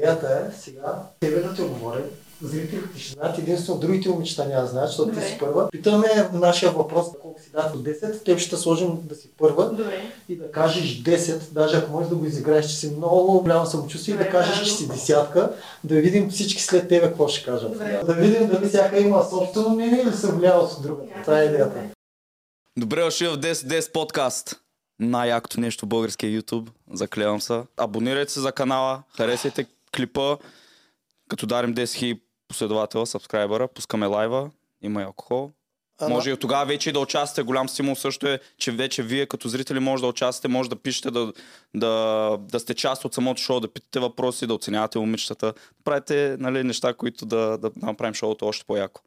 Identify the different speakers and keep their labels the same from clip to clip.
Speaker 1: Идеята е сега тебе да те оговорим, зрителите ще знаят, единствено другите момичета няма да знаят, защото ти си първа. Питаме нашия въпрос колко си дадат от 10, теб ще сложим да си първа
Speaker 2: Добре.
Speaker 1: и да кажеш 10, даже ако можеш да го изиграеш, че си много голямо самочувствие и да
Speaker 2: Добре,
Speaker 1: кажеш, че
Speaker 2: правилно.
Speaker 1: си десятка, да видим всички след тебе какво ще кажат.
Speaker 2: Добре.
Speaker 1: Да видим дали всяка има собствено мнение или се влияе от друга. Това е идеята.
Speaker 2: Добре.
Speaker 3: Добре дошли в 10-10 подкаст. Най-якото нещо в българския YouTube. Заклевам се. Абонирайте се за канала, харесайте клипа. Като дарим 10 000 последователа, сабскрайбъра, пускаме лайва, има и алкохол.
Speaker 1: А,
Speaker 3: Може и от тогава вече да участвате. Голям стимул също е, че вече вие като зрители може да участвате, може да пишете, да, да, да сте част от самото шоу, да питате въпроси, да оценявате момичетата. Правите нали, неща, които да, да направим шоуто още по-яко.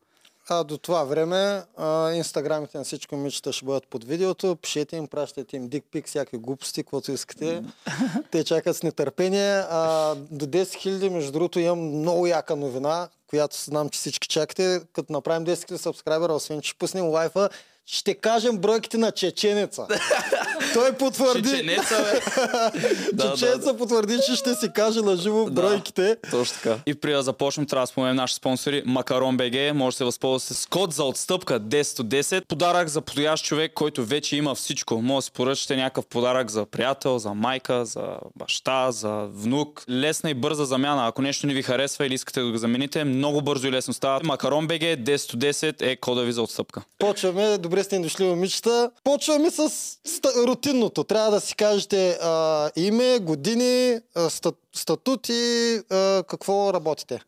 Speaker 4: А до това време а, инстаграмите на всички момичета ще бъдат под видеото. Пишете им, пращайте им дикпик, всякакви глупости, каквото искате. Те чакат с нетърпение. А, до 10 000, между другото, имам много яка новина, която знам, че всички чакате. Като направим 10 000 сабскрайбера, освен че пуснем лайфа, ще кажем бройките на чеченеца. Той потвърди.
Speaker 3: Чеченеца, бе. Да, да,
Speaker 4: Чеченеца потвърди, че ще си каже на живо бройките.
Speaker 3: Точно така. И при да започнем, трябва да споменем нашите спонсори. Макарон БГ. Може да се възползвате с код за отстъпка 10 от 10. Подарък за подходящ човек, който вече има всичко. Може да си поръчате някакъв подарък за приятел, за майка, за баща, за внук. Лесна и бърза замяна. Ако нещо не ви харесва или искате да го замените, много бързо и лесно става. Макарон БГ 10 от 10 е кода ви за отстъпка.
Speaker 4: Почваме, добре сте ни дошли, момичета. Почваме с ста- рутинното. Трябва да си кажете а, име, години, а, ста, статут и а, какво работите.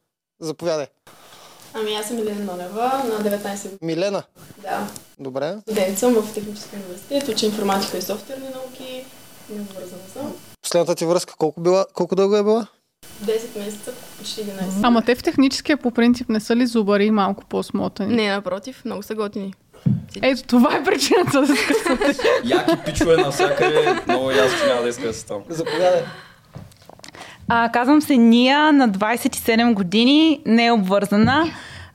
Speaker 4: Заповядай.
Speaker 2: Ами аз съм Елена Нонева, на 19 години.
Speaker 4: Милена.
Speaker 2: Да.
Speaker 4: Добре.
Speaker 2: Студент съм в Технически университет, уча информатика и софтуерни науки. Необвързана съм.
Speaker 4: Последната ти връзка колко, била, колко дълго е била?
Speaker 2: 10 месеца, почти 11.
Speaker 5: Ама те в техническия по принцип не са ли зубари и малко по-смотани?
Speaker 2: Не, напротив, много са готини.
Speaker 5: Ето това е причината да скъсате.
Speaker 3: Яки пичове навсякъде. Много ясно, че няма да иска да се там.
Speaker 4: Заповядай.
Speaker 6: А, казвам се Ния, на 27 години, не е обвързана.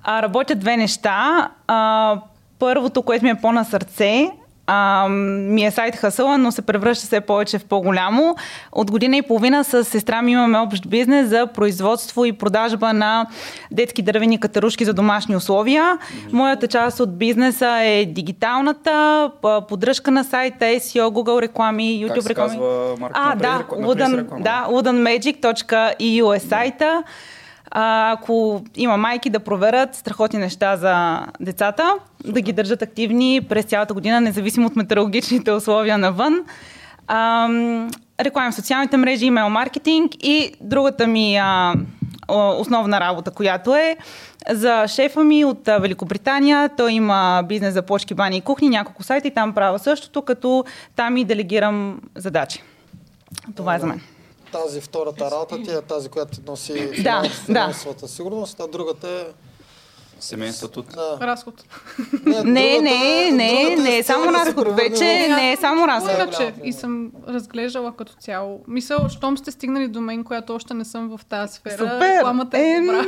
Speaker 6: А, работя две неща. А, първото, което ми е по-на сърце, а, ми е сайт Хасъла, но се превръща все повече в по-голямо. От година и половина с сестра ми имаме общ бизнес за производство и продажба на детски дървени катерушки за домашни условия. Моята част от бизнеса е дигиталната, поддръжка на сайта, SEO, Google реклами, YouTube
Speaker 3: Как се
Speaker 6: реклами.
Speaker 3: казва марката?
Speaker 6: А, да,
Speaker 3: реклама.
Speaker 6: да, woodenmagic.eu е сайта. А, ако има майки да проверят страхотни неща за децата, да ги държат активни през цялата година, независимо от метеорологичните условия навън. Ам, реклами социалните мрежи, имейл маркетинг и другата ми а, основна работа, която е за шефа ми от а, Великобритания. Той има бизнес за плочки, бани и кухни, няколко сайта и там правя същото, като там и делегирам задачи. Това е за мен.
Speaker 4: Тази втората работа ти е тази, която ти носи
Speaker 6: Да,
Speaker 4: финанс-
Speaker 6: да.
Speaker 4: финансовата сигурност, а другата е...
Speaker 3: Семейен статут.
Speaker 4: Да.
Speaker 5: Разход.
Speaker 6: Не,
Speaker 4: другата
Speaker 6: не,
Speaker 4: е-
Speaker 6: не,
Speaker 4: другата
Speaker 6: не е
Speaker 4: с цел
Speaker 6: само
Speaker 4: да се
Speaker 6: разход. Вече не е само разход.
Speaker 5: Иначе, и съм разглеждала като цяло. Мисъл, щом сте стигнали до мен, която още не съм в тази сфера,
Speaker 6: Супер!
Speaker 5: рекламата е добра.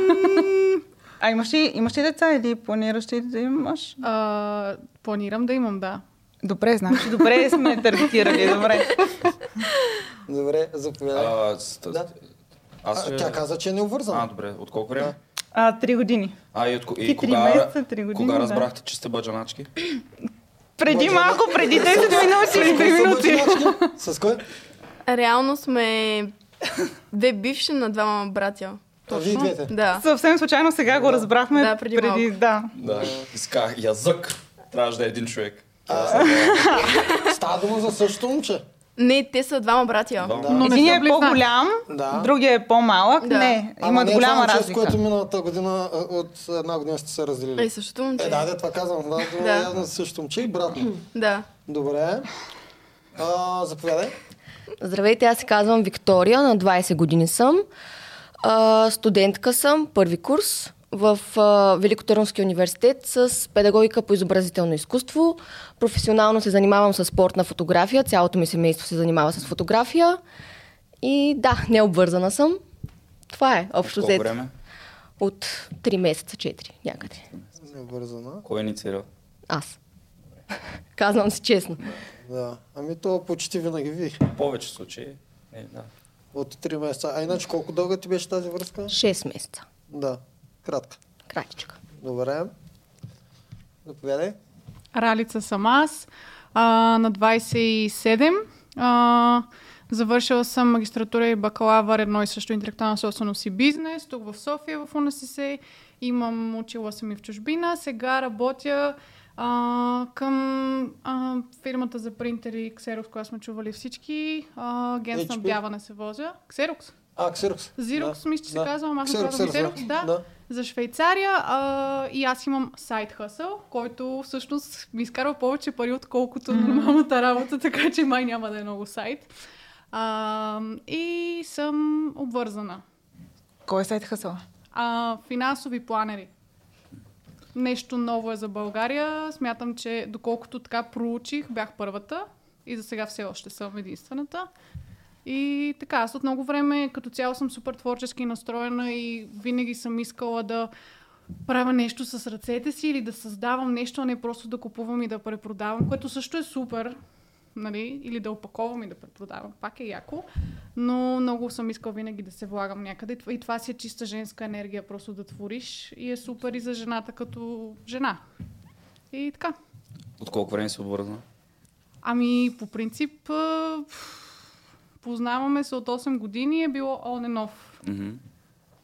Speaker 6: А имаш ли, имаш ли деца или планираш ли да имаш?
Speaker 5: А, планирам да имам, да.
Speaker 6: Добре, значи добре сме таргетирали, добре.
Speaker 4: Добре, заповядай.
Speaker 3: А, с-
Speaker 4: Да.
Speaker 3: Аз
Speaker 4: А, тя каза, че е необвързана.
Speaker 3: А, добре. От колко време?
Speaker 6: А, три години.
Speaker 3: А, и, от, и
Speaker 6: три
Speaker 3: кога,
Speaker 6: месеца, три години,
Speaker 3: кога
Speaker 6: да.
Speaker 3: разбрахте, че сте баджаначки?
Speaker 6: Преди
Speaker 4: Може
Speaker 6: малко, преди 10 минути.
Speaker 4: Кой са баченачки? С кой?
Speaker 2: Реално сме две бивши на двама братя.
Speaker 4: А, вие двете?
Speaker 2: Да.
Speaker 6: Съвсем случайно сега го разбрахме.
Speaker 2: Да, преди
Speaker 6: преди
Speaker 2: малко.
Speaker 6: да.
Speaker 3: Да. Иска язък. Трябваше да е един човек.
Speaker 4: Става дума за същото момче.
Speaker 2: Не, те са двама братя.
Speaker 3: Двама.
Speaker 5: Но
Speaker 6: Един е по-голям,
Speaker 4: Да.
Speaker 6: другия е по-малък.
Speaker 2: Да.
Speaker 6: Не,
Speaker 4: Ама
Speaker 6: имат
Speaker 4: не е
Speaker 6: голяма
Speaker 4: момче,
Speaker 6: разлика.
Speaker 4: с което миналата година от една година сте се разделили.
Speaker 2: Е, същото момче.
Speaker 4: Е, да, да, това казвам. Да,
Speaker 2: Да.
Speaker 4: е явно същото момче и брат му.
Speaker 2: Да.
Speaker 4: Добре. А, заповядай.
Speaker 7: Здравейте, аз се казвам Виктория, на 20 години съм. А, студентка съм, първи курс в Великотърновския университет с педагогика по изобразително изкуство. Професионално се занимавам с спортна фотография, цялото ми семейство се занимава с фотография. И да, не обвързана съм. Това е общо взето.
Speaker 3: време?
Speaker 7: От 3 месеца, 4 някъде.
Speaker 4: Необвързана.
Speaker 3: Кой е инициирал?
Speaker 7: Аз. Казвам си честно.
Speaker 4: Да. Ами то почти винаги ви.
Speaker 3: В повече случаи. Е, да.
Speaker 4: От 3 месеца. А иначе колко дълга ти беше тази връзка?
Speaker 7: 6 месеца.
Speaker 4: Да, кратка.
Speaker 7: Кратичка.
Speaker 4: Добре. Заповядай.
Speaker 5: Ралица съм аз, а, на 27. А, завършила съм магистратура и бакалавър едно и също интелектуална собственост и бизнес, тук в София, в УНСС. Имам, учила съм и в чужбина. Сега работя а, към а, фирмата за принтери Xerox, която сме чували всички. А, агент
Speaker 4: HP?
Speaker 5: снабдяване се возя. Xerox?
Speaker 4: А, Xerox.
Speaker 5: Xerox, мисля, че се
Speaker 4: да.
Speaker 5: казва, ама аз
Speaker 4: Xerox,
Speaker 5: казвам
Speaker 4: Xerox,
Speaker 5: Xerox, да.
Speaker 4: да.
Speaker 5: За Швейцария а, и аз имам сайт хъсъл, който всъщност ми изкарва повече пари, отколкото нормалната работа, така че май няма да е много сайт. А, и съм обвързана.
Speaker 6: Кой е сайт Хъсъл?
Speaker 5: А, финансови планери. Нещо ново е за България. Смятам, че доколкото така проучих, бях първата и за сега все още съм единствената. И така, аз от много време като цяло съм супер творчески настроена и винаги съм искала да правя нещо с ръцете си или да създавам нещо, а не просто да купувам и да препродавам, което също е супер, нали? или да опаковам и да препродавам. Пак е яко, но много съм искала винаги да се влагам някъде. И това си е чиста женска енергия, просто да твориш и е супер и за жената като жена. И така.
Speaker 3: От колко време си обвързана?
Speaker 5: Ами, по принцип, познаваме се от 8 години, е било on and off.
Speaker 3: Мгм.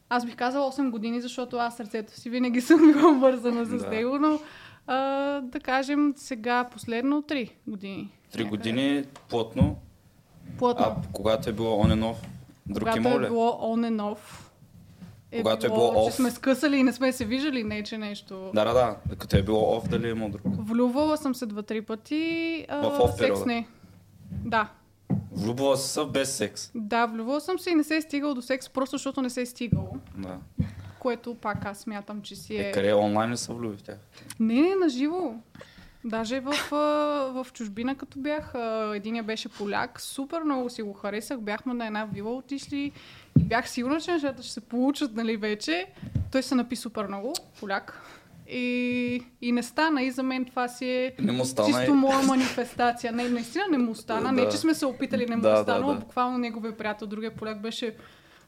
Speaker 5: Аз бих казала 8 години, защото аз сърцето си винаги съм била обвързана с
Speaker 3: Да.
Speaker 5: него, но а, да кажем сега последно 3 години.
Speaker 3: Три
Speaker 5: Някъде.
Speaker 3: години плътно,
Speaker 5: Плътно.
Speaker 3: а когато е било on and off, друг
Speaker 5: Когато
Speaker 3: има
Speaker 5: е било on and off. Е
Speaker 3: Когато е
Speaker 5: било,
Speaker 3: било
Speaker 5: че
Speaker 3: off.
Speaker 5: сме скъсали и не сме се виждали, не че нещо.
Speaker 3: Да, да, да. Като е било off, дали е имал друг?
Speaker 5: Влюбвала съм се два-три пъти. А,
Speaker 3: В off
Speaker 5: секс не. Да.
Speaker 3: Влюбвала си се без секс.
Speaker 5: Да, влюбвала съм се и не се е стигало до секс, просто защото не се е стигало.
Speaker 3: Да.
Speaker 5: Което пак аз смятам, че си
Speaker 3: Е,
Speaker 5: е...
Speaker 3: къде онлайн ли се влюби в тях?
Speaker 5: Не, не, на живо. Даже в, в чужбина, като бях, единия беше поляк, супер много си го харесах, бяхме на една вила отишли и бях сигурна, че нещата ще се получат, нали, вече. Той се напи супер много, поляк. И, и не стана, и за мен това си е
Speaker 3: Не му стана
Speaker 5: чисто
Speaker 3: и...
Speaker 5: моя манифестация. Не, наистина не му стана. Не,
Speaker 3: Да.
Speaker 5: че сме се опитали, не му
Speaker 3: Да,
Speaker 5: да,
Speaker 3: да,
Speaker 5: стана.
Speaker 3: да.
Speaker 5: Буквално неговия приятел, другия поляк беше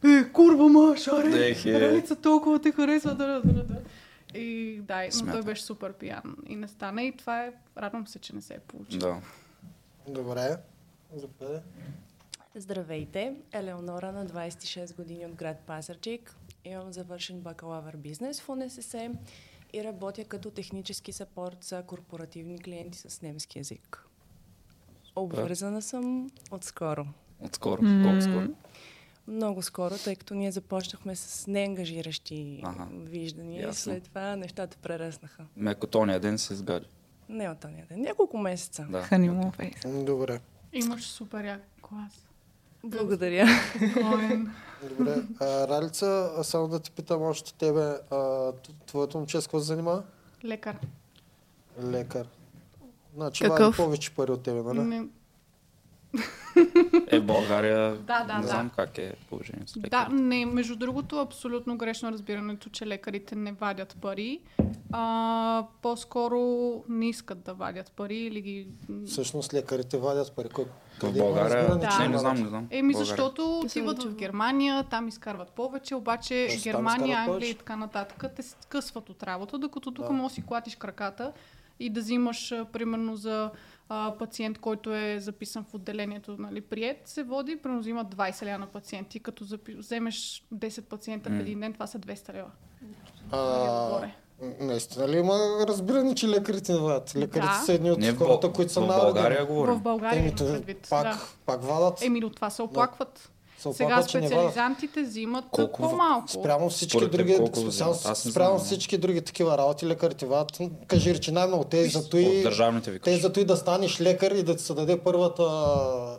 Speaker 5: е, курва ма, шаре,
Speaker 3: е.
Speaker 5: Ралица толкова те харесва, да, да, да, да. И да, но
Speaker 3: Смятам.
Speaker 5: той беше супер пиян и не стана и това е, радвам се, че не се е получило.
Speaker 3: Да.
Speaker 4: Добре. Заповядай.
Speaker 8: Здравейте, Елеонора на 26 години от град Пазарджик. Имам завършен бакалавър бизнес в УНСС и работя като технически сапорт за корпоративни клиенти с немски язик. Обвързана съм отскоро.
Speaker 3: Отскоро. Колко скоро?
Speaker 8: Много скоро, тъй като ние започнахме с неангажиращи
Speaker 3: Ага,
Speaker 8: виждания.
Speaker 3: ясно.
Speaker 8: След това нещата преръснаха.
Speaker 3: Меко тония ден се изгади.
Speaker 8: Не от този ден, няколко месеца.
Speaker 3: Да.
Speaker 6: Фейс.
Speaker 4: Добре.
Speaker 5: Имаш супер як клас.
Speaker 8: Благодаря.
Speaker 5: Спокоен.
Speaker 4: Добре. А, Ралица, само да ти питам още тебе, а, твоето момче с какво се занимава?
Speaker 5: Лекар.
Speaker 4: Лекар. Значи
Speaker 2: Какъв?
Speaker 4: вади повече пари от тебе, нали?
Speaker 5: Не,
Speaker 3: Е, в България
Speaker 5: Да, да,
Speaker 3: не
Speaker 5: да.
Speaker 3: знам как е положението с
Speaker 5: Да,
Speaker 3: лекарите.
Speaker 5: не, между другото, абсолютно грешно разбирането, че лекарите не вадят пари. А, по-скоро не искат да вадят пари или ги...
Speaker 4: Всъщност лекарите вадят пари. Кой-
Speaker 3: В България...
Speaker 5: Да.
Speaker 4: че
Speaker 3: Не, не знам, не знам.
Speaker 5: Еми,
Speaker 3: България.
Speaker 5: защото отиват в Германия, там изкарват повече, обаче
Speaker 4: там
Speaker 5: Германия, Англия и така нататък те се скъсват от работа, докато тук
Speaker 4: Да.
Speaker 5: можеш да си клатиш краката и да взимаш, примерно, за а, пациент, който е записан в отделението, нали, прият, се води, примерно взима 20 лева на пациенти, като запи... вземеш 10 пациента в
Speaker 3: М.
Speaker 5: един ден, това са 200 лева.
Speaker 4: А,
Speaker 5: Отгоре.
Speaker 4: Наистина ли има разбиране, че лекарите не вадят? Лекарите
Speaker 5: Да.
Speaker 4: са едни от
Speaker 3: Не в,
Speaker 4: хората,
Speaker 3: Бъл...
Speaker 4: които са
Speaker 3: в
Speaker 4: най
Speaker 3: България говорим.
Speaker 5: В България
Speaker 4: Еми,
Speaker 5: имам
Speaker 4: то,
Speaker 5: предвид.
Speaker 4: пак,
Speaker 5: Да.
Speaker 4: пак вадат.
Speaker 5: Еми, от това се оплакват.
Speaker 4: се
Speaker 5: Сега
Speaker 4: оплакват,
Speaker 5: специализантите взимат
Speaker 3: Колко в-
Speaker 5: по-малко.
Speaker 4: Спрямо всички
Speaker 3: Според
Speaker 4: други,
Speaker 3: колко
Speaker 4: спрямо, всички други такива работи, лекарите вадат. Кажи речи най-много. Те зато и, те зато и да станеш лекар и да ти се даде първата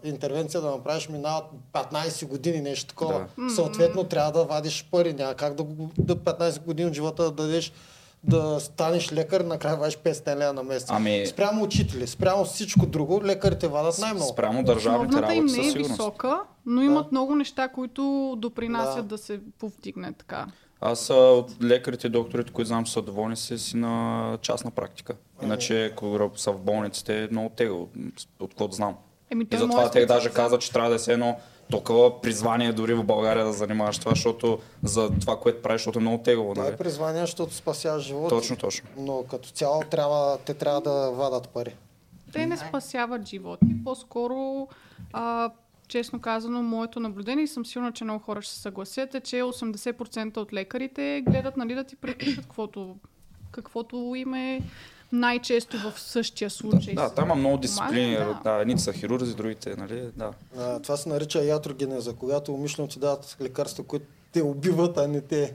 Speaker 4: интервенция да направиш минават 15 години, нещо такова. Съответно трябва да вадиш пари. Няма как да, да 15 години от живота да дадеш да станеш лекар, накрая вадиш 500 лева на месец.
Speaker 3: Ами-
Speaker 4: Спрямо учители, спрямо всичко друго, лекарите вадат най-много.
Speaker 3: Спрямо държавните
Speaker 5: Основната им
Speaker 3: работи
Speaker 5: не
Speaker 3: със
Speaker 5: е висока, но имат много неща, които допринасят
Speaker 4: Да.
Speaker 5: да, се повдигне така.
Speaker 3: Аз а, от лекарите и докторите, които знам, че са доволни, са си на частна практика. Иначе, когато са в болниците, е много тега, от, знам.
Speaker 5: Еми,
Speaker 3: И затова те даже казват, че трябва да се едно толкова призвание дори в България да занимаваш това, защото за това, което правиш, защото е много тегово.
Speaker 4: Това
Speaker 3: Нали?
Speaker 4: е призвание, защото спасяваш живота.
Speaker 3: Точно, точно.
Speaker 4: Но като цяло трябва, те трябва да вадат пари.
Speaker 5: Те не спасяват животи, по-скоро, а, честно казано, моето наблюдение, и съм сигурна, че много хора ще се съгласят, е, че 80% от лекарите гледат нали, да ти предпишат каквото, каквото им е най-често в същия случай.
Speaker 3: Да, там има много дисциплини.
Speaker 5: Да.
Speaker 3: Да, едните са хирурзи, другите, нали? Да.
Speaker 4: А, това се нарича ятрогенеза, когато умишлено ти дават лекарства, които те убиват, а не те.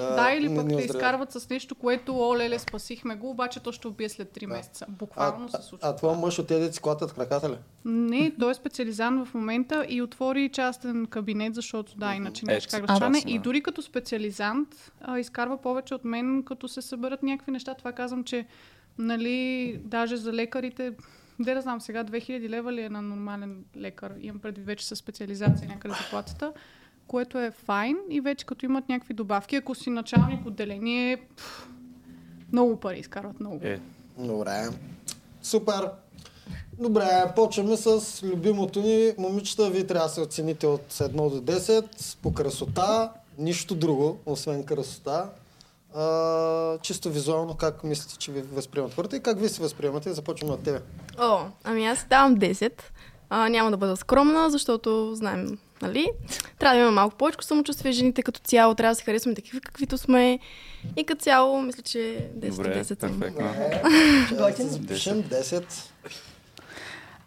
Speaker 4: а,
Speaker 5: Да, или
Speaker 4: не
Speaker 5: пък те изкарват с нещо, което, о, леле, спасихме го, обаче то ще убие след 3 месеца. Буквално
Speaker 4: а,
Speaker 5: се случва.
Speaker 4: а, това мъж от тези да си клатят краката ли?
Speaker 5: Не, той е специализант в момента и отвори частен кабинет, защото да, иначе
Speaker 3: Е,
Speaker 5: нямаше как да стане. И дори като специализант а, изкарва повече от мен, като се съберат някакви неща. Това казвам, че нали, даже за лекарите, де да знам сега, 2000 лева ли е на нормален лекар, имам предвид вече със специализация някъде заплатата, което е файн и вече като имат някакви добавки, ако си началник отделение, пф, много пари изкарват, много.
Speaker 3: Е,
Speaker 4: Добре. Супер. Добре, почваме с любимото ни. Момичета, вие трябва да се оцените от 1 до 10 по красота, нищо друго, освен красота. А, чисто визуално, как мислите, че ви възприемат хората и как вие се възприемате? Започваме от тебе.
Speaker 2: О, ами аз давам 10. А, няма да бъда скромна, защото знаем, нали? Трябва да имаме малко повече самочувствие. Жените като цяло трябва да се харесваме такива, каквито сме. И като цяло, мисля, че 10
Speaker 3: добре,
Speaker 2: 10 съм.
Speaker 3: перфектно.
Speaker 4: Се запишем 10.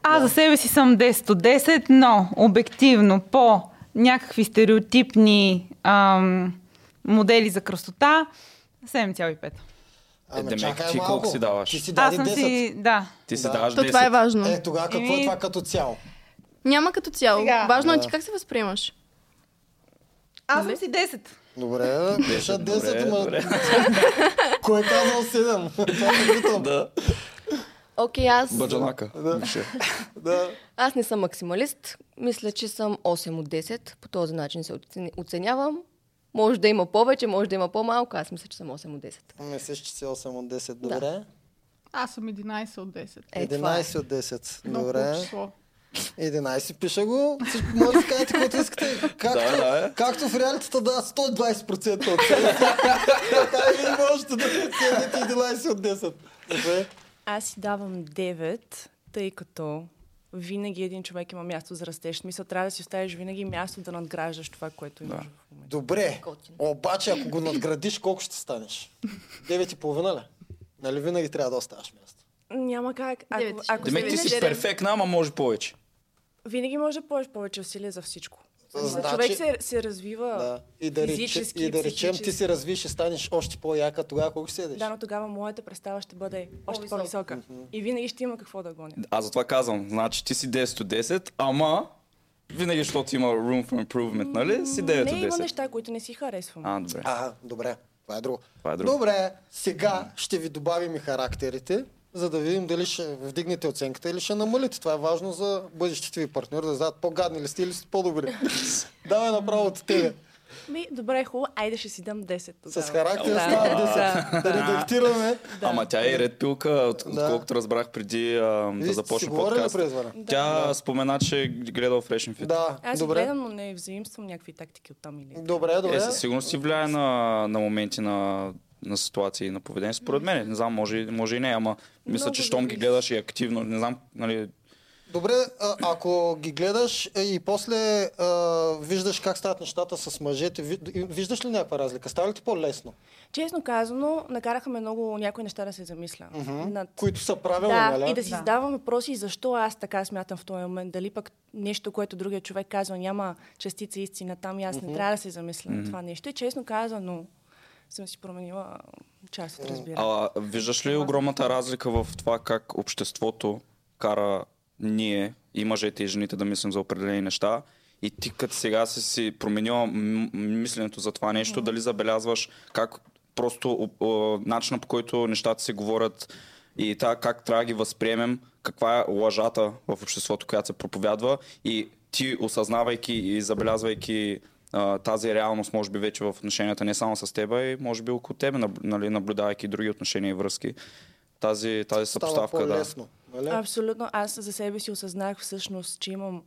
Speaker 6: Аз за себе си съм 10 от 10, но обективно по някакви стереотипни ам, модели за красота 7,5.
Speaker 3: Е,
Speaker 4: Ами,
Speaker 3: демек,
Speaker 4: чакай
Speaker 3: ти
Speaker 4: малко.
Speaker 3: колко си даваш?
Speaker 4: Ти си
Speaker 6: Аз
Speaker 4: даде
Speaker 6: съм
Speaker 4: 10.
Speaker 6: си, да.
Speaker 3: Ти си
Speaker 4: Да.
Speaker 3: даваш
Speaker 2: То
Speaker 3: 10.
Speaker 2: това е важно.
Speaker 4: Е, тогава какво е
Speaker 6: Еми-
Speaker 4: това като цяло?
Speaker 2: Няма като цяло.
Speaker 6: Сега.
Speaker 2: Важно е
Speaker 4: Да.
Speaker 2: ти как се възприемаш.
Speaker 6: Аз
Speaker 2: Нали?
Speaker 6: съм си 10.
Speaker 4: Добре, пиша 10,
Speaker 3: добре,
Speaker 4: ама...
Speaker 3: добре.
Speaker 4: Кой е казал 7? Това не питам.
Speaker 3: Да.
Speaker 7: Окей, аз,
Speaker 3: Баджанака. Пише.
Speaker 4: Да.
Speaker 7: аз не съм максималист. Мисля, че съм 8 от 10. По този начин се оцени- оценявам. Може да има повече, може да има по-малко. Аз мисля, че съм 8 от 10.
Speaker 4: Мислиш, че си 8 от 10. Добре.
Speaker 5: Аз съм 11 от 10.
Speaker 7: Е, това е.
Speaker 4: 11 от 10.
Speaker 5: Много
Speaker 4: Добре.
Speaker 5: хубаво число.
Speaker 4: 11 пиша го. Всичко може да кажете каквото искате. Както,
Speaker 3: Да, да, е.
Speaker 4: както в реалитета да 120% от 10. така и вие можете да седнете 11 от 10. Добре.
Speaker 8: Аз си давам 9, тъй като винаги един човек има място за растеж. Смисъл, трябва да си оставиш винаги място да надграждаш това, което имаш в момента.
Speaker 4: Добре. Обаче, ако го надградиш, колко ще станеш? 9,5 ли? Нали винаги трябва да оставаш място?
Speaker 8: Няма как. Ако,
Speaker 2: Девет,
Speaker 8: ако
Speaker 3: Демек ти си перфектна, ама може повече.
Speaker 8: Винаги може да положиш повече усилия за всичко.
Speaker 4: Значи-
Speaker 8: Човек се, се развива
Speaker 4: Да. И да, рече,
Speaker 8: физически,
Speaker 4: и да речем, ти се развиш и станеш още по-яка, тогава колко ще седеш?
Speaker 8: Да, но тогава моята представа ще бъде още по-висока. И винаги ще има какво да гоня.
Speaker 3: Аз затова казвам, значи ти си 10 от 10, ама винаги, защото има room for improvement, нали? Си 9
Speaker 8: Не,
Speaker 3: от
Speaker 8: има
Speaker 3: 10.
Speaker 8: неща, които не си харесвам.
Speaker 3: А, добре.
Speaker 4: А, добре. Това е друго.
Speaker 3: Това е друго.
Speaker 4: Добре, сега ще ви добавим и характерите, за да видим дали ще вдигнете оценката или ще намалите. Това е важно за бъдещите ви партньори, да знаят по-гадни ли сте или сте по-добри. Давай направо от тебе.
Speaker 8: Ми, добре, хубаво, айде ще си дам 10 тогава.
Speaker 4: С характер
Speaker 8: Да,
Speaker 4: става
Speaker 8: да,
Speaker 4: 10. Да редактираме.
Speaker 3: Ама тя е ред пилка, от,
Speaker 4: Да.
Speaker 3: отколкото разбрах преди а, да
Speaker 4: сте си
Speaker 3: започне подкаст.
Speaker 4: през време?
Speaker 3: Тя спомена, че гледал Fresh Fit.
Speaker 4: Да,
Speaker 8: Аз
Speaker 4: добре.
Speaker 8: гледам, но не взаимствам някакви тактики от там или...
Speaker 4: Добре, добре.
Speaker 3: Е, със сигурност си влияе на, на моменти на, на ситуации и на поведение. Според мен, не знам, може, може и не, ама мисля,
Speaker 8: Много
Speaker 3: че щом ги гледаш и активно, не знам, нали,
Speaker 4: Добре, а, ако ги гледаш е, и после а, виждаш как стават нещата с мъжете, виждаш ли някаква разлика? Става ли ти по-лесно?
Speaker 8: Честно казано, накараха ме много някои неща да се замисля. Над...
Speaker 4: Които са правилни,
Speaker 8: Да,
Speaker 4: нали?
Speaker 8: и да си задавам въпроси защо аз така смятам в този момент. Дали пък нещо, което другия човек казва, няма частица истина там и аз не трябва да се замисля на това нещо. И честно казано, съм си променила част от разбирането.
Speaker 3: А виждаш ли огромната разлика в това как обществото кара ние, и мъжете и жените да мислим за определени неща? И ти като сега си си променила м- мисленето за това нещо, дали забелязваш как просто о, о, начина по който нещата се говорят и така как трябва да ги възприемем, каква е лъжата в обществото, която се проповядва и ти осъзнавайки и забелязвайки а, тази реалност, може би вече в отношенията не само с теб, а и може би около тебе, нали, наблюдавайки други отношения и връзки. Тази, тази
Speaker 4: Става
Speaker 3: съпоставка, да.
Speaker 4: Нали?
Speaker 8: Абсолютно. Аз за себе си осъзнах всъщност, че имам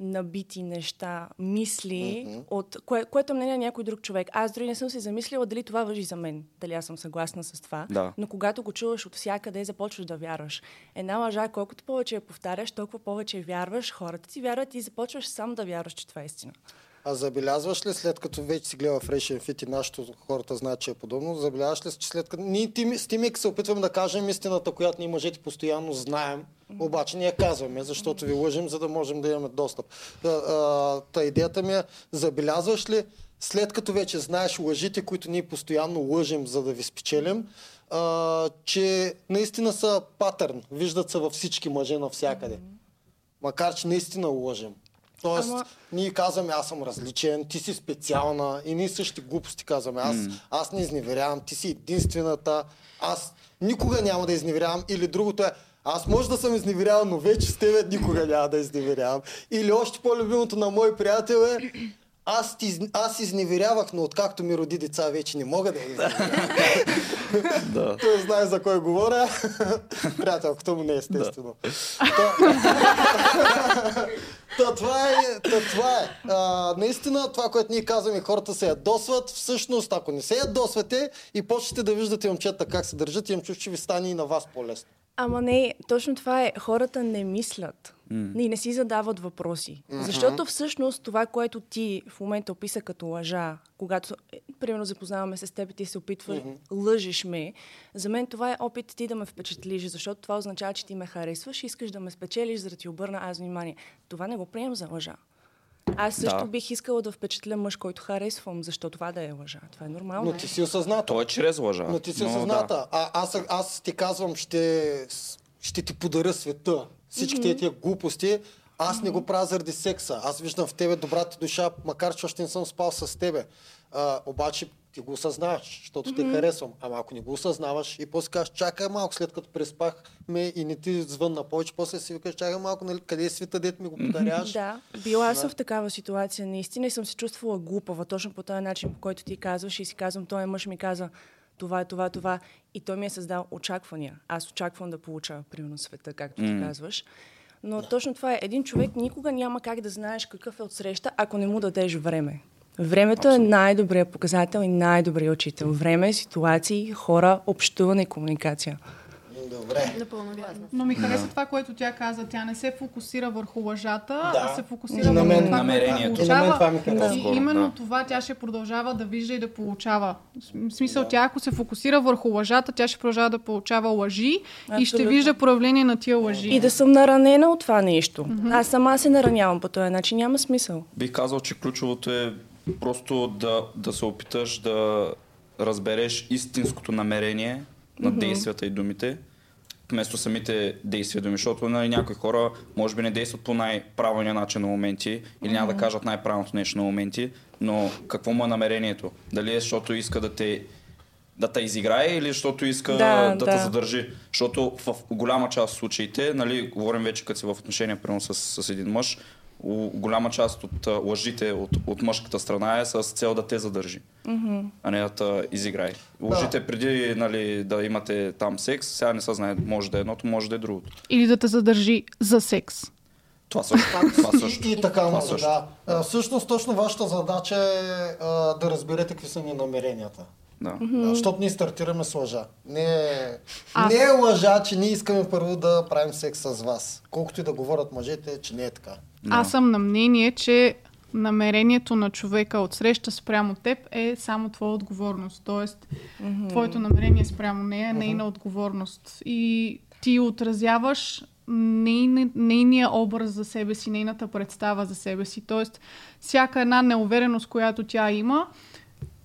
Speaker 8: набити неща, мисли, mm-hmm. от кое, което мнение на някой друг човек. Аз дори не съм се замислила дали това въжи за мен, дали аз съм съгласна с това.
Speaker 3: Да.
Speaker 8: Но когато го чуваш от всякъде, започваш да вярваш. Една лъжа, колкото повече я повтаряш, толкова повече вярваш, хората ти вярват и започваш сам да вярваш, че това е истина.
Speaker 4: А забелязваш ли след като вече си гледа Fresh Fit и нашето хората знаят, че е подобно, забелязваш ли, че след като... Ние с Тимик се опитваме да кажем истината, която ние мъжете постоянно знаем, обаче ние казваме, защото ви лъжим, за да можем да имаме достъп. Та, а, та идеята ми е, забелязваш ли, след като вече знаеш лъжите, които ние постоянно лъжим, за да ви спечелим, а, че наистина са патърн, виждат се във всички мъже навсякъде. Макар, че наистина лъжим. Тоест,
Speaker 8: Ама-
Speaker 4: ние казваме, аз съм различен, ти си специална и ние същи глупости казваме. Аз, аз не изневерявам, ти си единствената, аз никога няма да изневерявам. Или другото е, аз може да съм изневерявал, но вече с тебе никога няма да изневерявам. Или още по-любимото на мой приятел е, аз, ти, аз изневерявах, но откакто ми роди деца, вече не мога да изневерявам.
Speaker 3: Да.
Speaker 4: Той знае за кой говоря. Приятелката му не е естествено. Та, та, това е. Та, това е. А, наистина, това, което ние казваме, хората се ядосват. Всъщност, ако не се ядосвате и почнете да виждате момчета как се държат, имам чувство, че ви стане и на вас по-лесно.
Speaker 8: Ама не, точно това е. Хората не мислят. Mm. И не си задават въпроси. Mm-hmm. Защото всъщност това, което ти в момента описа като лъжа, когато, е, примерно, запознаваме се с теб и ти се опитваш, mm-hmm. лъжиш ме, за мен това е опит ти да ме впечатлиш, защото това означава, че ти ме харесваш и искаш да ме спечелиш, за да ти обърна аз внимание. Това не го приемам за лъжа. Аз също
Speaker 3: Да.
Speaker 8: бих искала да впечатля мъж, който харесвам, защо това да е лъжа. Това е нормално.
Speaker 4: Но ти си осъзната.
Speaker 3: То е чрез лъжа.
Speaker 4: Но ти си
Speaker 3: Но
Speaker 4: осъзната.
Speaker 3: да.
Speaker 4: А, аз, аз ти казвам, ще, ще ти подаря света. Всички mm-hmm. тия глупости, аз не го правя заради секса. Аз виждам в тебе добрата душа, макар че още не съм спал с тебе. А, обаче ти го осъзнаваш, защото те харесвам. Ама ако не го осъзнаваш и после кажеш, чакай малко, след като преспахме и не ти звънна повече, после си викаш, чакай малко, нали, къде е света, дет ми го подаряваш?
Speaker 8: Да, била съм в такава ситуация наистина и съм се чувствала глупава, точно по този начин, по който ти казваш и си казвам, той мъж ми каза това, това, това и той ми е създал очаквания. Аз очаквам да получа, примерно, света, както ти казваш. Но точно това е. Един човек никога няма как да знаеш какъв е отсреща, ако не му дадеш време. Времето е най-добрият показател и най-добрият учител. Време, ситуации, хора, общуване и комуникация.
Speaker 4: Добре.
Speaker 2: Напълно вярно.
Speaker 5: Но ми хареса това, което тя каза. Тя не се фокусира върху лъжата,
Speaker 4: Да.
Speaker 5: а се фокусира
Speaker 4: на
Speaker 5: върху
Speaker 4: мен-
Speaker 5: това,
Speaker 3: намерението.
Speaker 4: И на мен
Speaker 5: получава.
Speaker 4: това ми хареса.
Speaker 5: И именно
Speaker 3: да.
Speaker 5: това тя ще продължава да вижда и да получава. В смисъл, тя ако се фокусира върху лъжата, тя ще продължава да получава лъжи и ще
Speaker 8: Абсолютно.
Speaker 5: вижда проявление на тия лъжи.
Speaker 8: И да съм наранена от това нещо. Аз сама се наранявам по този начин. Няма смисъл.
Speaker 3: Бих казал, че ключовото е просто да, да се опиташ да разбереш истинското намерение на действията и думите, вместо самите действия думи, защото нали, някои хора може би не действат по най-правилния начин на моменти или няма да кажат най-правилното нещо на моменти, но какво му е намерението? Дали е защото иска да те да те изиграе или защото иска
Speaker 8: Да,
Speaker 3: да,
Speaker 8: да.
Speaker 3: те задържи. Защото в голяма част от случаите, нали, говорим вече като си в отношения примерно с, с един мъж, голяма част от а, лъжите от, от мъжката страна е с цел да те задържи, mm-hmm. а не да те изиграе. Лъжите преди нали, да имате там секс, сега не се знае, може да е едното, може да е другото.
Speaker 5: Или да те задържи за секс.
Speaker 3: Това също. това също.
Speaker 4: И, и така
Speaker 3: Това
Speaker 4: може,
Speaker 3: също.
Speaker 4: да. А, всъщност, точно вашата задача е а, да разберете какви са ни намеренията.
Speaker 3: Да.
Speaker 4: Да, защото ние стартираме с лъжа. Не
Speaker 5: Аз-
Speaker 4: не е лъжа, че ние искаме първо да правим секс с вас. Колкото и да говорят мъжете, че не е така.
Speaker 5: Аз съм на мнение, че намерението на човека от среща спрямо теб е само твоя отговорност. Тоест, твоето намерение спрямо нея е нейна отговорност. И ти отразяваш нейни, нейния образ за себе си, нейната представа за себе си. Тоест, всяка една неувереност, която тя има,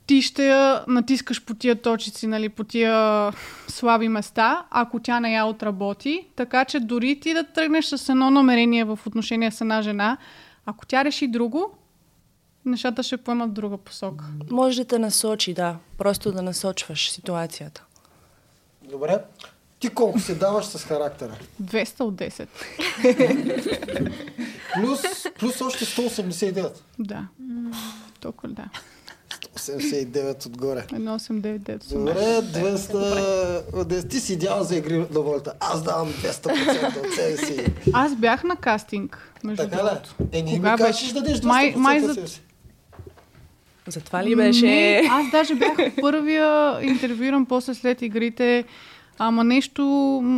Speaker 5: ти ще я натискаш по тия точици, нали, по тия слаби места, ако тя не я отработи. Така че дори ти да тръгнеш с едно намерение в отношение с една жена, ако тя реши друго, нещата ще поемат друга посока.
Speaker 8: Може да те насочи, да. Просто да насочваш ситуацията.
Speaker 4: Добре. Ти колко си даваш с характера?
Speaker 5: 200 от 10.
Speaker 4: Плюс, плюс още 189.
Speaker 5: Да. Толкова да.
Speaker 4: 89 отгоре.
Speaker 5: 1,899 съм.
Speaker 4: Добре, 200 от 10. Ти си идеал за игри на волята. Аз давам 200% от себе си.
Speaker 5: Аз бях на кастинг, между
Speaker 4: Така ли? Е, не ми
Speaker 5: Кога
Speaker 4: кажеш
Speaker 5: беше?
Speaker 4: да дадеш 200%
Speaker 5: Май- май за-.
Speaker 8: Затова ли беше?
Speaker 5: Не, аз даже бях първия интервюиран после след игрите. Ама нещо,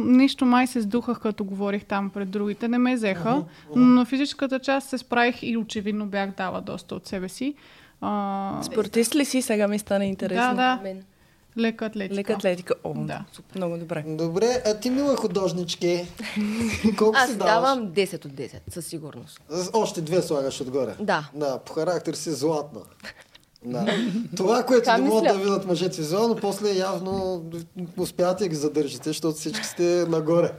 Speaker 5: нещо май се сдухах, като говорих там пред другите. Не ме взеха. Но на физическата част се справих и очевидно бях дала доста от себе си. А,
Speaker 8: Спортист ли си? Сега ми стана интересно.
Speaker 5: да, да.
Speaker 7: Мен.
Speaker 5: Лека атлетика.
Speaker 8: Лека атлетика. О,
Speaker 5: Да.
Speaker 8: супер, много добре.
Speaker 4: Добре, а ти мила художнички. Колко
Speaker 7: Аз
Speaker 4: си даваш?
Speaker 7: давам 10 от 10, със сигурност.
Speaker 4: Още две слагаш отгоре.
Speaker 7: Да.
Speaker 4: Да, по характер си златна. Да. Това, което не могат да видят мъжете визуално, после явно успявате да ги задържите, защото всички сте нагоре.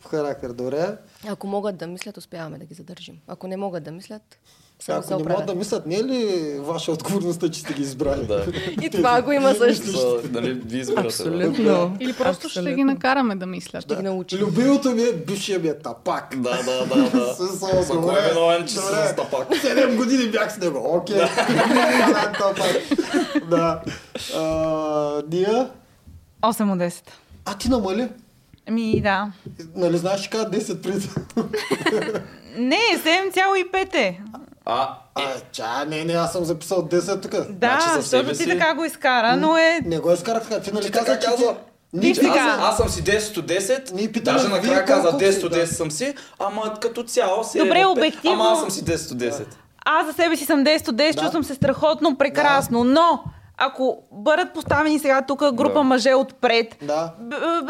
Speaker 4: В характер, добре.
Speaker 7: Ако могат да мислят, успяваме да ги задържим. Ако не могат да мислят, само се
Speaker 4: Ако не могат да мислят, не е ли ваша отговорността, че сте ги избрали?
Speaker 3: Да.
Speaker 7: И това го има също.
Speaker 3: Нали, ви избирате.
Speaker 8: Абсолютно.
Speaker 5: Или просто ще
Speaker 8: Абсолютно.
Speaker 5: ги накараме да мислят.
Speaker 7: Ще ги научим.
Speaker 4: Любимото ми е бившия ми е тапак.
Speaker 3: Да, да, да, да.
Speaker 4: Добре.
Speaker 3: кой е виновен, че
Speaker 4: Добре.
Speaker 3: с тапак?
Speaker 4: Седем години бях с него. Окей. Да. тапак. Да. А, Ния?
Speaker 6: 8 от 10.
Speaker 4: А ти намали?
Speaker 6: Ами да.
Speaker 4: Нали знаеш, че каза 10 пред?
Speaker 6: Не, 7,5 е.
Speaker 3: А,
Speaker 4: А, ча, не, не, аз съм записал 10 тук.
Speaker 6: Да,
Speaker 3: Значи
Speaker 6: защото ти
Speaker 3: си-
Speaker 6: така го изкара, но е...
Speaker 4: Не го изкарах така. Ти нали каза, че ти... Ние
Speaker 6: Ти сега.
Speaker 3: аз, аз съм си 10 от 10,
Speaker 4: Ние питаме,
Speaker 3: даже накрая каза
Speaker 4: колко
Speaker 3: 10
Speaker 4: си,
Speaker 3: от
Speaker 4: да.
Speaker 3: 10 съм си, ама като цяло си
Speaker 6: Добре, обективно-
Speaker 3: Ама аз съм си 10 от 10.
Speaker 6: Аз за себе си съм 10 от 10,
Speaker 4: Да.
Speaker 6: чувствам се страхотно, прекрасно, но ако бъдат поставени сега тук група
Speaker 3: Да.
Speaker 6: мъже отпред,
Speaker 4: Да.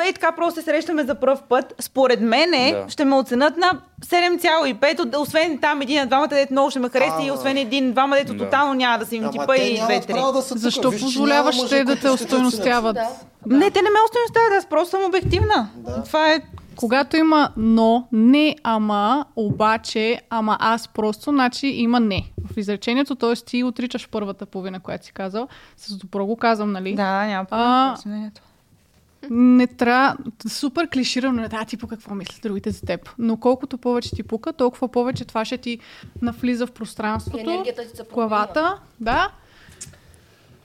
Speaker 6: и така просто се срещаме за пръв път, според мене
Speaker 3: Да.
Speaker 6: ще ме оценят на 7,5, от- освен там един на двамата, дето много ще ме хареса и освен един, двама, дето
Speaker 3: Да.
Speaker 6: тотално няма да са им типа и
Speaker 4: нямат
Speaker 6: 2-3.
Speaker 4: право да.
Speaker 5: Защо
Speaker 4: Виж, че
Speaker 5: позволяваш те да те устойностяват?
Speaker 7: Да.
Speaker 6: Не, те не ме остойностяват, аз просто съм обективна.
Speaker 4: Да.
Speaker 6: Това е...
Speaker 5: Когато има но, не ама, обаче, ама аз просто, значи има не. В изречението, т.е. ти отричаш първата половина, която си казал. С добро го казвам, нали?
Speaker 6: Да, няма
Speaker 5: А. Не трябва, супер клиширано е, да, ти по какво мислят другите за теб. Но колкото повече ти пука, толкова повече това ще ти навлиза в пространството,
Speaker 7: енергията ти се
Speaker 5: главата, да.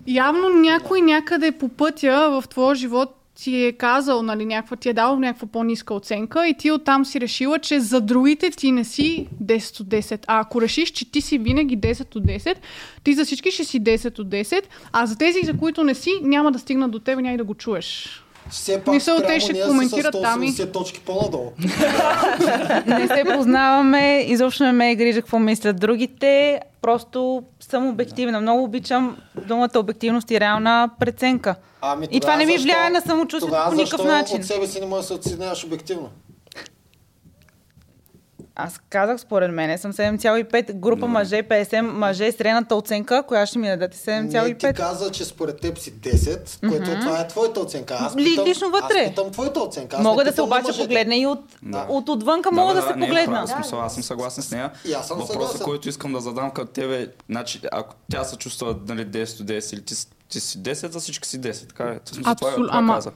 Speaker 5: Явно някой някъде по пътя в твоя живот ти е казал, нали, някаква, ти е дал някаква по-ниска оценка и ти оттам си решила, че за другите ти не си 10 от 10. А ако решиш, че ти си винаги 10 от 10, ти за всички ще си 10 от 10, а за тези, за които не си, няма да стигнат до теб и няма да го чуеш.
Speaker 4: Все пак
Speaker 5: Мисъл, те ще коментират там и-
Speaker 4: 180 точки по-надолу.
Speaker 6: Не се познаваме, изобщо не ме е грижа какво мислят другите. Просто съм обективна. Много обичам думата обективност и реална преценка.
Speaker 4: Ами,
Speaker 6: И това не ми влияе на самочувствието по никакъв начин.
Speaker 4: от себе си не можеш да се оценяваш обективно?
Speaker 6: Аз казах, според мен съм 7,5. Група мъже, 50 мъже, средната оценка, коя ще ми дадете
Speaker 4: Не, ти
Speaker 6: 7,5.
Speaker 4: каза, че според теб си 10, което това е твоята оценка. Аз
Speaker 6: Ли-
Speaker 4: питам,
Speaker 6: лично вътре.
Speaker 4: Аз питам твоята оценка. Аз
Speaker 6: Мога
Speaker 4: не
Speaker 6: да се обаче
Speaker 4: мъжете.
Speaker 6: погледна и от,
Speaker 3: Да.
Speaker 6: от отвънка, мога да, се
Speaker 3: не,
Speaker 6: погледна.
Speaker 3: права смисъл, аз съм съгласен с нея.
Speaker 4: И аз съм
Speaker 3: Въпросът,
Speaker 4: съгласен.
Speaker 3: който искам да задам към тебе, значи, ако тя се чувства нали, 10 от 10 или ти, ти си 10, за всички си 10. Така е. В смисъл, това,
Speaker 5: Абсол-
Speaker 3: това
Speaker 5: ама-
Speaker 3: каза.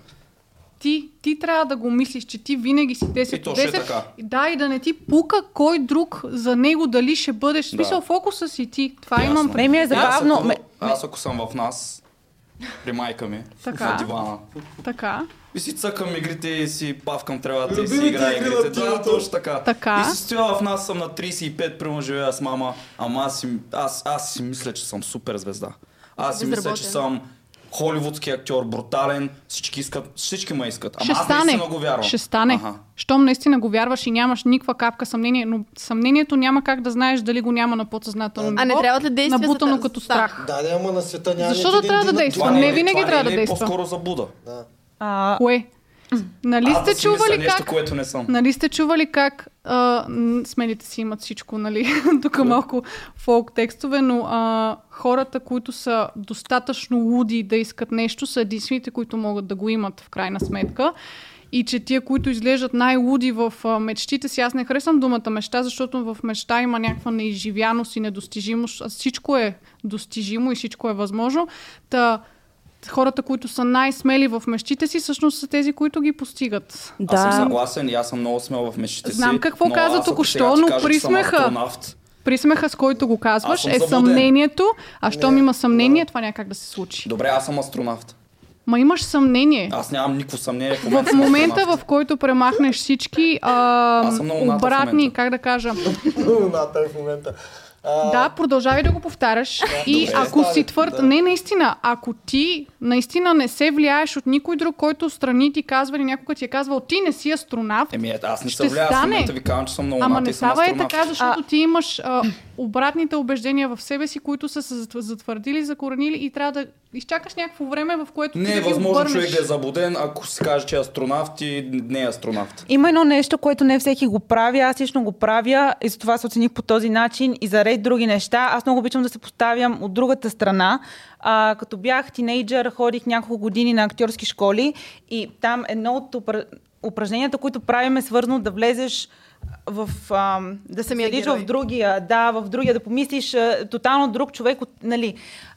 Speaker 5: Ти, ти трябва да го мислиш, че ти винаги си 10
Speaker 3: И то
Speaker 5: от
Speaker 3: ще е
Speaker 5: 10.
Speaker 3: така.
Speaker 5: Да, и да не ти пука кой друг за него дали ще бъдеш.
Speaker 3: Да.
Speaker 5: Смисъл, фокуса си ти. Това
Speaker 3: Ясно.
Speaker 5: имам
Speaker 6: ми е
Speaker 3: Аз
Speaker 6: забавно.
Speaker 3: ако,
Speaker 6: Ме-
Speaker 3: аз ако съм в нас, при майка ми,
Speaker 5: Така.
Speaker 3: на дивана,
Speaker 5: Така.
Speaker 3: и си цъкам игрите и си павкам тревата и си играя
Speaker 4: игри
Speaker 3: игрите. Да, точно така.
Speaker 5: Така.
Speaker 3: И си стоя в нас, съм на 35, примерно живея с мама, ама аз си, аз, аз си мисля, че съм супер звезда. Аз си мисля, че съм холивудски актьор, брутален, всички искат, всички ме искат. Ама
Speaker 5: Ще
Speaker 3: аз
Speaker 5: стане.
Speaker 3: наистина го вярвам.
Speaker 5: Ще стане.
Speaker 3: Аха.
Speaker 5: Щом наистина го вярваш и нямаш никаква капка съмнение, но съмнението няма как да знаеш дали го няма на подсъзнателно.
Speaker 2: А не трябват ли действия за
Speaker 5: Набутано като
Speaker 2: Да.
Speaker 5: страх.
Speaker 4: Да, да, ама на света няма
Speaker 5: Защо да трябва да действа? Не
Speaker 3: е ли-
Speaker 5: винаги трябва
Speaker 3: не
Speaker 5: да
Speaker 3: е ли
Speaker 5: действа.
Speaker 3: по-скоро за Буда.
Speaker 6: А,
Speaker 5: Кое? Нали
Speaker 3: Аз
Speaker 5: сте
Speaker 3: мисля
Speaker 5: чували
Speaker 3: нещо,
Speaker 5: как
Speaker 3: което не съм.
Speaker 5: Нали сте чували как а, м, смелите си имат всичко, нали? Тук малко фолк текстове, но а, хората, които са достатъчно луди да искат нещо, са единствените, които могат да го имат в крайна сметка. И че тия, които изглеждат най-луди в а, мечтите си, аз не харесвам думата мечта, защото в мечта има някаква неизживяност и недостижимост. Всичко е достижимо и всичко е възможно. Та, хората, които са най-смели в мечтите си, всъщност са тези, които ги постигат.
Speaker 3: Аз съм
Speaker 8: Да.
Speaker 3: съгласен и аз съм много смел в мечтите си.
Speaker 5: Знам какво
Speaker 3: но
Speaker 5: каза току-що, но
Speaker 3: кажа,
Speaker 5: присмеха.
Speaker 3: астронавт
Speaker 5: Присмеха, с който го
Speaker 3: Аз
Speaker 5: казваш, е съмнението, а щом има съмнение, това няма как да се случи.
Speaker 3: Добре, аз съм астронавт.
Speaker 5: Ма имаш съмнение.
Speaker 3: Аз нямам никакво съмнение. В
Speaker 5: В
Speaker 3: момента, съм
Speaker 5: момента, в който премахнеш всички а,
Speaker 3: в
Speaker 5: обратни, как да кажа,
Speaker 4: Луната е в момента. А,
Speaker 5: Да, продължавай да го повтаряш. и
Speaker 4: добре,
Speaker 5: ако си твърд...
Speaker 4: да.
Speaker 5: Не, наистина, ако ти наистина не се влияеш от никой друг, който страни ти казва или някой ти е казвал, ти не си астронавт,
Speaker 3: Еми, аз не
Speaker 5: Ще
Speaker 3: се влияя, аз в
Speaker 5: стане.
Speaker 3: момента ви казвам, че съм Луната
Speaker 5: Ама не
Speaker 3: съм
Speaker 5: става е така, защото ти имаш а, обратните убеждения в себе си, които са се затв- затвърдили, закоренили и трябва да изчакаш някакво време, в което
Speaker 3: Не
Speaker 5: ти
Speaker 3: е
Speaker 5: да
Speaker 3: възможно
Speaker 5: обърнеш.
Speaker 3: човек да е заблуден, ако си каже, че е астронавт и не е астронавт.
Speaker 6: Има едно нещо, което не всеки го прави, аз лично го правя и затова се оцених по този начин и за ред други неща. Аз много обичам да се поставям от другата страна. А, като бях тинейджър, ходих няколко години на актьорски школи и там едно от упра... упражненията, които правим е свързано да влезеш в, а, да се
Speaker 2: герой.
Speaker 6: в другия, да, в другия, да помислиш а, тотално друг човек, от, нали.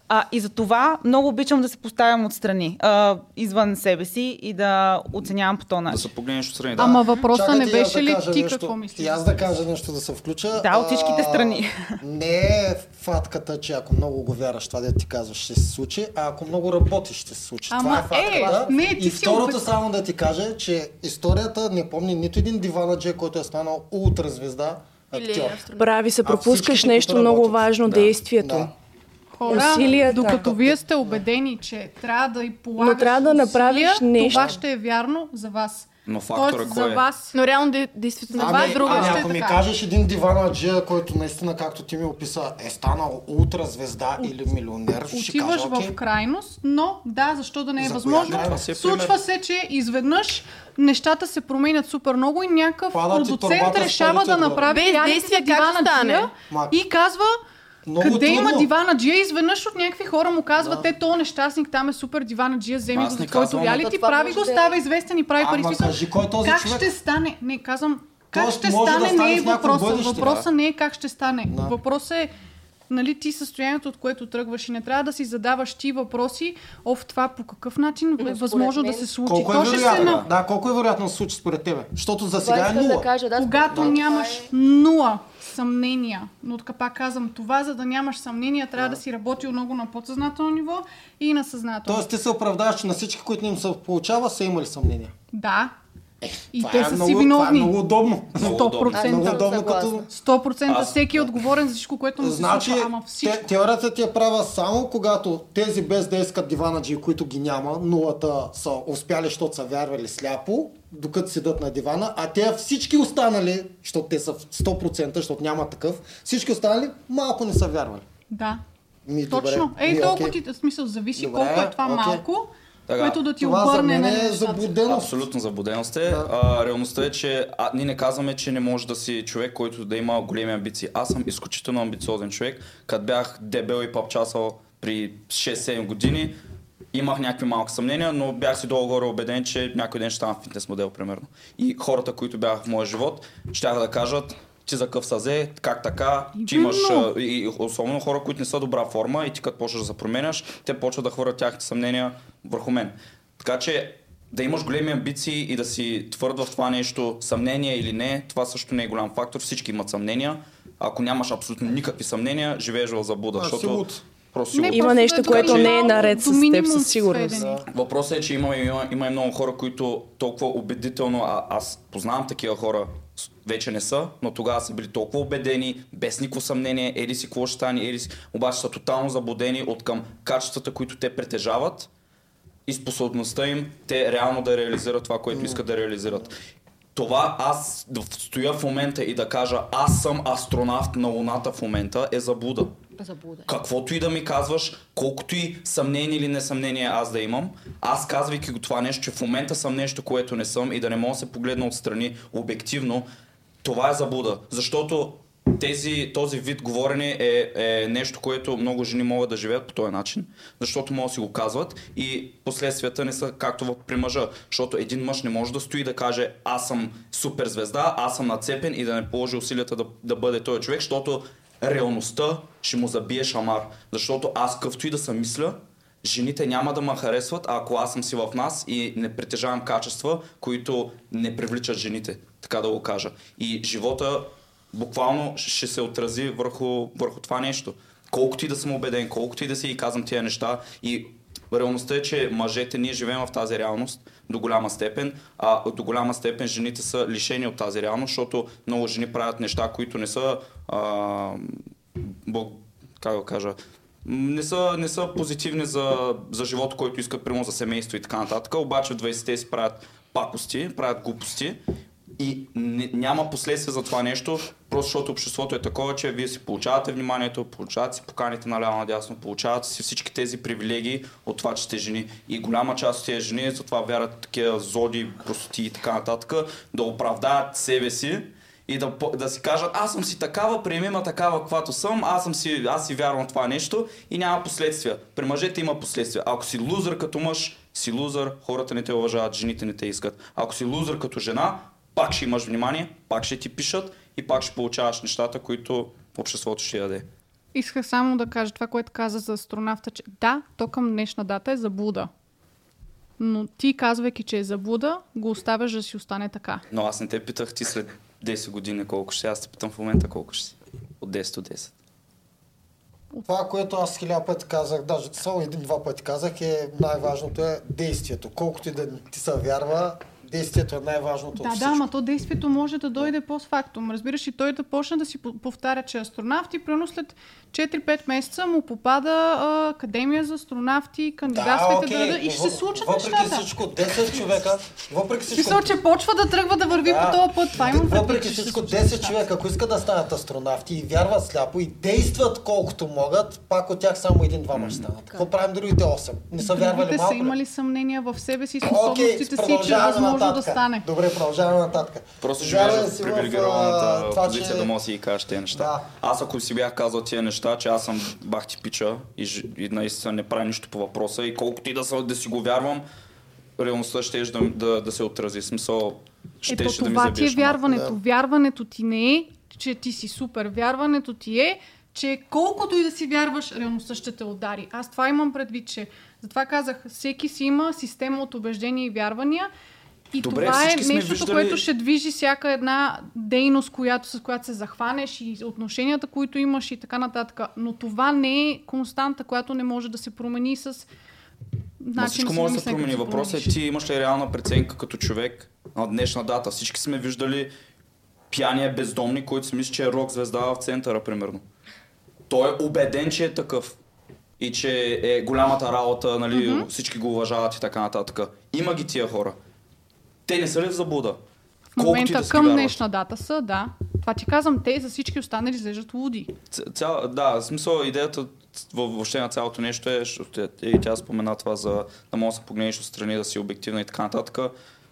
Speaker 6: А, и за това много обичам да се поставям отстрани, а, извън себе си и да оценявам по този
Speaker 3: Да
Speaker 6: начин.
Speaker 3: се погледнеш отстрани. Да.
Speaker 5: Ама въпросът не
Speaker 4: Чакайте,
Speaker 5: беше
Speaker 4: да
Speaker 5: ли ти
Speaker 4: нещо.
Speaker 5: какво мислиш?
Speaker 4: И аз да кажа нещо да се включа.
Speaker 6: Да, от всичките
Speaker 4: А,
Speaker 6: страни.
Speaker 4: Не е фатката, че ако много го вярваш, това да ти казваш, ще се случи, а ако много работиш, ще се случи.
Speaker 5: Ама,
Speaker 4: това е факта.
Speaker 5: е, не, ти
Speaker 4: и
Speaker 5: си
Speaker 4: второто
Speaker 5: опит-
Speaker 4: само да ти кажа, че историята не помни нито един диванаджи, който е станал ултразвезда
Speaker 2: Или
Speaker 4: актьор.
Speaker 8: Прави се,
Speaker 4: А
Speaker 8: пропускаш нещо много важно,
Speaker 4: Да,
Speaker 8: действието.
Speaker 4: да.
Speaker 5: Хора,
Speaker 8: Усилията.
Speaker 5: докато вие сте убедени, че трябва да и полагаш
Speaker 8: Но трябва да направиш
Speaker 5: усилия,
Speaker 8: нещо.
Speaker 5: Това ще е вярно за вас.
Speaker 3: Но фактора
Speaker 5: Тоест,
Speaker 3: кой
Speaker 5: за
Speaker 3: е?
Speaker 5: вас.
Speaker 2: Но реално, де- действително, това
Speaker 4: Ами,
Speaker 2: е друго.
Speaker 4: ами
Speaker 5: ще е
Speaker 4: ако ми
Speaker 5: така.
Speaker 4: кажеш един диванаджия, който наистина, както ти ми описа, е станал ултразвезда или милионер, ще
Speaker 5: Отиваш
Speaker 4: кажа, окей.
Speaker 5: в крайност, но да, защо да не е
Speaker 4: За
Speaker 5: възможно?
Speaker 4: крайност?
Speaker 3: си е
Speaker 5: Случва
Speaker 3: пример.
Speaker 5: се, че изведнъж нещата се променят супер много и някакъв продуцент решава да
Speaker 4: отгоре.
Speaker 5: направи
Speaker 2: Без
Speaker 5: за
Speaker 2: как стане?
Speaker 5: и казва
Speaker 4: много
Speaker 5: къде има
Speaker 4: трудно.
Speaker 5: диванаджия? Изведнъж от някакви хора му казват, те то нещастник там е супер диванаджия, вземи го за твоето
Speaker 3: казвам,
Speaker 5: реалити, прави го,
Speaker 7: да е.
Speaker 5: става известен и прави пари.
Speaker 4: Ама кажи, кой е този
Speaker 5: как
Speaker 4: човек?
Speaker 5: ще стане? Не, казвам, как
Speaker 4: Тоест,
Speaker 5: ще
Speaker 4: да
Speaker 5: стане
Speaker 4: стане
Speaker 5: не е
Speaker 4: в
Speaker 5: въпроса.
Speaker 4: бъдеще,
Speaker 5: Въпросът не е как ще стане.
Speaker 4: Да.
Speaker 5: Въпросът е нали, ти състоянието, от което тръгваш и не трябва да си задаваш ти въпроси, оф, това по какъв начин е възможно
Speaker 7: мен-
Speaker 5: да се случи.
Speaker 4: Колко е
Speaker 5: То ще се
Speaker 4: вероятно?
Speaker 5: на...
Speaker 4: Да, колко е вероятно да се случи според тебе? Защото за сега е нула.
Speaker 7: да кажа, да,
Speaker 5: Когато
Speaker 7: мен
Speaker 5: нямаш
Speaker 7: е-
Speaker 5: нула съмнения, но така пак казвам, това за да нямаш съмнения, трябва да си работил много на подсъзнателно ниво и на съзнателно.
Speaker 4: Тоест ти се оправдаваш, че на всички, които им се получава, са имали съмнения.
Speaker 5: Да. И
Speaker 4: Това
Speaker 5: те
Speaker 4: е
Speaker 5: са
Speaker 4: много,
Speaker 5: си
Speaker 4: Това е
Speaker 5: виновни.
Speaker 4: много удобно.
Speaker 3: Много удобно.
Speaker 7: Аз съм
Speaker 5: 100%.
Speaker 4: Много удобно като...
Speaker 7: съгласна.
Speaker 5: 100%
Speaker 3: Аз-
Speaker 5: всеки е отговорен за всичко, което му се
Speaker 4: Значи,
Speaker 5: случва, ама всичко.
Speaker 4: те, теорията ти е права само когато тези без да искат диванаджи, които ги няма, нулата са успяли, защото са вярвали сляпо, докато седат на дивана, а те всички останали, защото те са в 100%, защото няма такъв, всички останали малко не са вярвали.
Speaker 5: Да.
Speaker 4: Ми,
Speaker 5: Точно.
Speaker 4: добре.
Speaker 5: Ей,
Speaker 4: Ми,
Speaker 5: толкова
Speaker 4: окей.
Speaker 5: ти, в смисъл, зависи
Speaker 4: Добре,
Speaker 5: колко е това
Speaker 4: окей.
Speaker 5: малко,
Speaker 3: Така.
Speaker 5: което да ти
Speaker 4: Това за
Speaker 5: обърне
Speaker 4: мен
Speaker 5: на
Speaker 4: е
Speaker 5: нещата.
Speaker 4: заблуденост.
Speaker 3: Абсолютно заблуденост е. А, реалността е, че а, ние не казваме, че не може да си човек, който да има големи амбиции. Аз съм изключително амбициозен човек. Като бях дебел и папчасал при 6-7 години, имах някакви малки съмнения, но бях си долу-горе убеден, че някой ден ще стана фитнес модел, примерно. И хората, които бяха в моя живот, ще да кажат, ти за къв съзе, как така, ти имаш, а, и особено хора, които не са добра форма и ти като почваш да се променяш, те почват да хвърлят тяхните съмнения върху мен. Така че да имаш големи амбиции и да си твърд в това нещо, съмнение или не, това също не е голям фактор. Всички имат съмнения. Ако нямаш абсолютно никакви съмнения, живееш в заблуда.
Speaker 4: А,
Speaker 3: защото
Speaker 4: луд.
Speaker 3: просто
Speaker 5: Не.
Speaker 8: Има нещо,
Speaker 5: да
Speaker 8: което не е наред с теб, със сигурност.
Speaker 5: сведени.
Speaker 3: Въпросът е, че има, има, има и много хора, които толкова убедително, а, аз познавам такива хора, вече не са, но тогава са били толкова убедени, без никакво съмнение, еди си какво ще стане, еди си, обаче са тотално заблудени от към качествата, които те притежават и способността им те реално да реализират това, което искат да реализират. Това аз да стоя в момента и да кажа аз съм астронавт на Луната в момента е заблуда.
Speaker 7: Заблуда.
Speaker 3: Каквото и да ми казваш, колкото и съмнение или несъмнение аз да имам, аз казвайки го това нещо, че в момента съм нещо, което не съм и да не мога да се погледна отстрани обективно, това е заблуда. Защото тези, този вид говорене е, е нещо, което много жени могат да живеят по този начин, защото могат да си го казват и последствията не са както при мъжа. Защото един мъж не може да стои да каже аз съм супер звезда, аз съм нацепен и да не положи усилията да, да бъде този човек, защото реалността ще му забие шамар. Защото аз къвто и да съм мисля, жените няма да ме харесват, ако аз съм си в нас и не притежавам качества, които не привличат жените, така да го кажа. И живота буквално ще се отрази върху, върху това нещо. Колкото и да съм убеден, колкото и да си ги казвам тия неща и реалността е, че мъжете ние живеем в тази реалност до голяма степен, а до голяма степен жените са лишени от тази реалност, защото много жени правят неща, които не са а, бог, как да кажа, не са, не са позитивни за, за живота, който искат, прямо за семейство и така нататък, обаче в 20-те си правят пакости, правят глупости и не, няма последствия за това нещо, просто защото обществото е такова, че вие си получавате вниманието, получавате си поканите наляво надясно, получавате си всички тези привилегии от това, че сте жени. И голяма част от тези жени затова вярват в такива зоди, простоти и така нататък, да оправдаят себе си и да, да си кажат, аз съм си такава, приеми ма такава, каквато съм, аз, съм си, аз си вярвам това нещо и няма последствия. При мъжете има последствия. Ако си лузър като мъж, си лузър, хората не те уважават, жените не те искат. Ако си лузър като жена, пак ще имаш внимание, пак ще ти пишат и пак ще получаваш нещата, които обществото ще даде.
Speaker 5: Исках само да кажа това, което каза за астронавта, че да, то към днешна дата е заблуда. Но ти, казвайки, че е заблуда, го оставяш да си остане така.
Speaker 3: Но аз не те питах ти след 10 години колко ще си, аз те питам в момента колко ще си. От 10 до 10.
Speaker 4: Това, което аз хиляда пъти казах, даже само един-два пъти казах, е най-важното е действието. Колкото и да ти се вярва, действието е най-важното
Speaker 5: Да, да, ама то действието може да дойде постфактум. Разбираш и той да почне да си по- повтаря, че е астронавт и примерно след 4-5 месеца му попада а, академия за астронавти, кандидатствайте да, да, и ще се случат
Speaker 4: въпреки
Speaker 5: нещата.
Speaker 4: всичко, 10 човека, въпреки всичко,
Speaker 5: Мисъл, че почва да тръгва да върви
Speaker 4: Да.
Speaker 5: по този път. Това имам
Speaker 4: Въпреки всичко,
Speaker 5: случат
Speaker 4: 10
Speaker 5: нещата.
Speaker 4: човека, ако искат да станат астронавти и вярват сляпо и действат колкото могат, пак от тях само един-двама ще станат. Какво правим другите 8? Не са вярвали
Speaker 5: Другите
Speaker 4: малко?
Speaker 5: са
Speaker 4: ли?
Speaker 5: имали съмнения в себе си способностите си, че е възможно да стане.
Speaker 4: Добре, продължаваме нататък.
Speaker 3: Просто живееш в привилегированата позиция да може да си кажеш тези неща. Аз ако си бях казал тия неща, че аз съм бах ти пича и, и наистина не правя нищо по въпроса и колкото и да, са, да си го вярвам, реалността ще да, да, да се отрази. Смисъл, ще,
Speaker 5: Ето
Speaker 3: ще да ми
Speaker 5: това ти е вярването. Вярването ти не е, че ти си супер. Вярването ти е, че колкото и да си вярваш, реалността ще те удари. Аз това имам предвид, че затова казах, всеки си има система от убеждения и вярвания. И
Speaker 3: Добре,
Speaker 5: това е нещото,
Speaker 3: виждали-
Speaker 5: което ще движи всяка една дейност, която, с която се захванеш и отношенията, които имаш и така нататък. Но това не е константа, която не може да се промени с начин
Speaker 3: всичко
Speaker 5: си на
Speaker 3: може да се промени. Въпросът е ти имаш ли реална преценка като човек на днешна дата. Всички сме виждали пияния бездомник, който си мисли, че е рок звезда в центъра, примерно. Той е убеден, че е такъв. И че е голямата работа, нали, mm-hmm. всички го уважават и така нататък. Има ги тия хора. Те не са ли в заблуда?
Speaker 5: В момента
Speaker 3: си
Speaker 5: към днешна дата са, да. Това ти казвам, те за всички останали изглеждат луди.
Speaker 3: Цял, да, в смисъл идеята въобще на цялото нещо е, защото е- и тя спомена това за да можеш да се погледнеш отстрани, да си обективна и така нататък.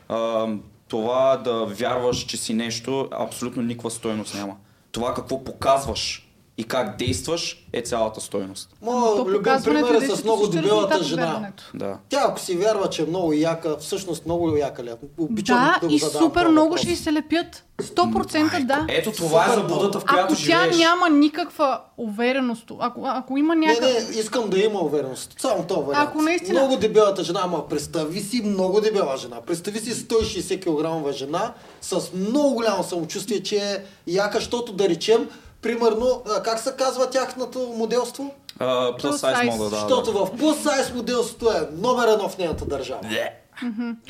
Speaker 3: А, това да вярваш, че си нещо, абсолютно никаква стойност няма. Това какво показваш и как действаш е цялата стойност.
Speaker 4: Моят
Speaker 5: То
Speaker 4: любим пример е
Speaker 5: действието
Speaker 4: с много
Speaker 5: е
Speaker 4: дебелата жена.
Speaker 3: Да.
Speaker 4: Тя ако си вярва, че е много яка, всъщност много яка ли? е? Обичам
Speaker 5: Да,
Speaker 4: да го
Speaker 5: и супер много
Speaker 4: въпрос.
Speaker 5: ще й се лепят. 100% да.
Speaker 3: Ето това е
Speaker 4: Супер
Speaker 3: заблудата, в която
Speaker 5: Ако тя
Speaker 3: живееш.
Speaker 5: няма никаква увереност, ако, ако има
Speaker 4: Не,
Speaker 5: някакъв...
Speaker 4: не, искам да има увереност. Само това вариант.
Speaker 5: Ако наистина-
Speaker 4: Много дебелата жена, ама представи си много дебела жена. Представи си 160 кг жена с много голямо самочувствие, че е яка, защото да речем, примерно, а, как се казва тяхното моделство?
Speaker 3: А, size
Speaker 5: size.
Speaker 3: мода, да.
Speaker 4: Защото
Speaker 3: да.
Speaker 4: в plus size моделството е номер едно в нейната държава.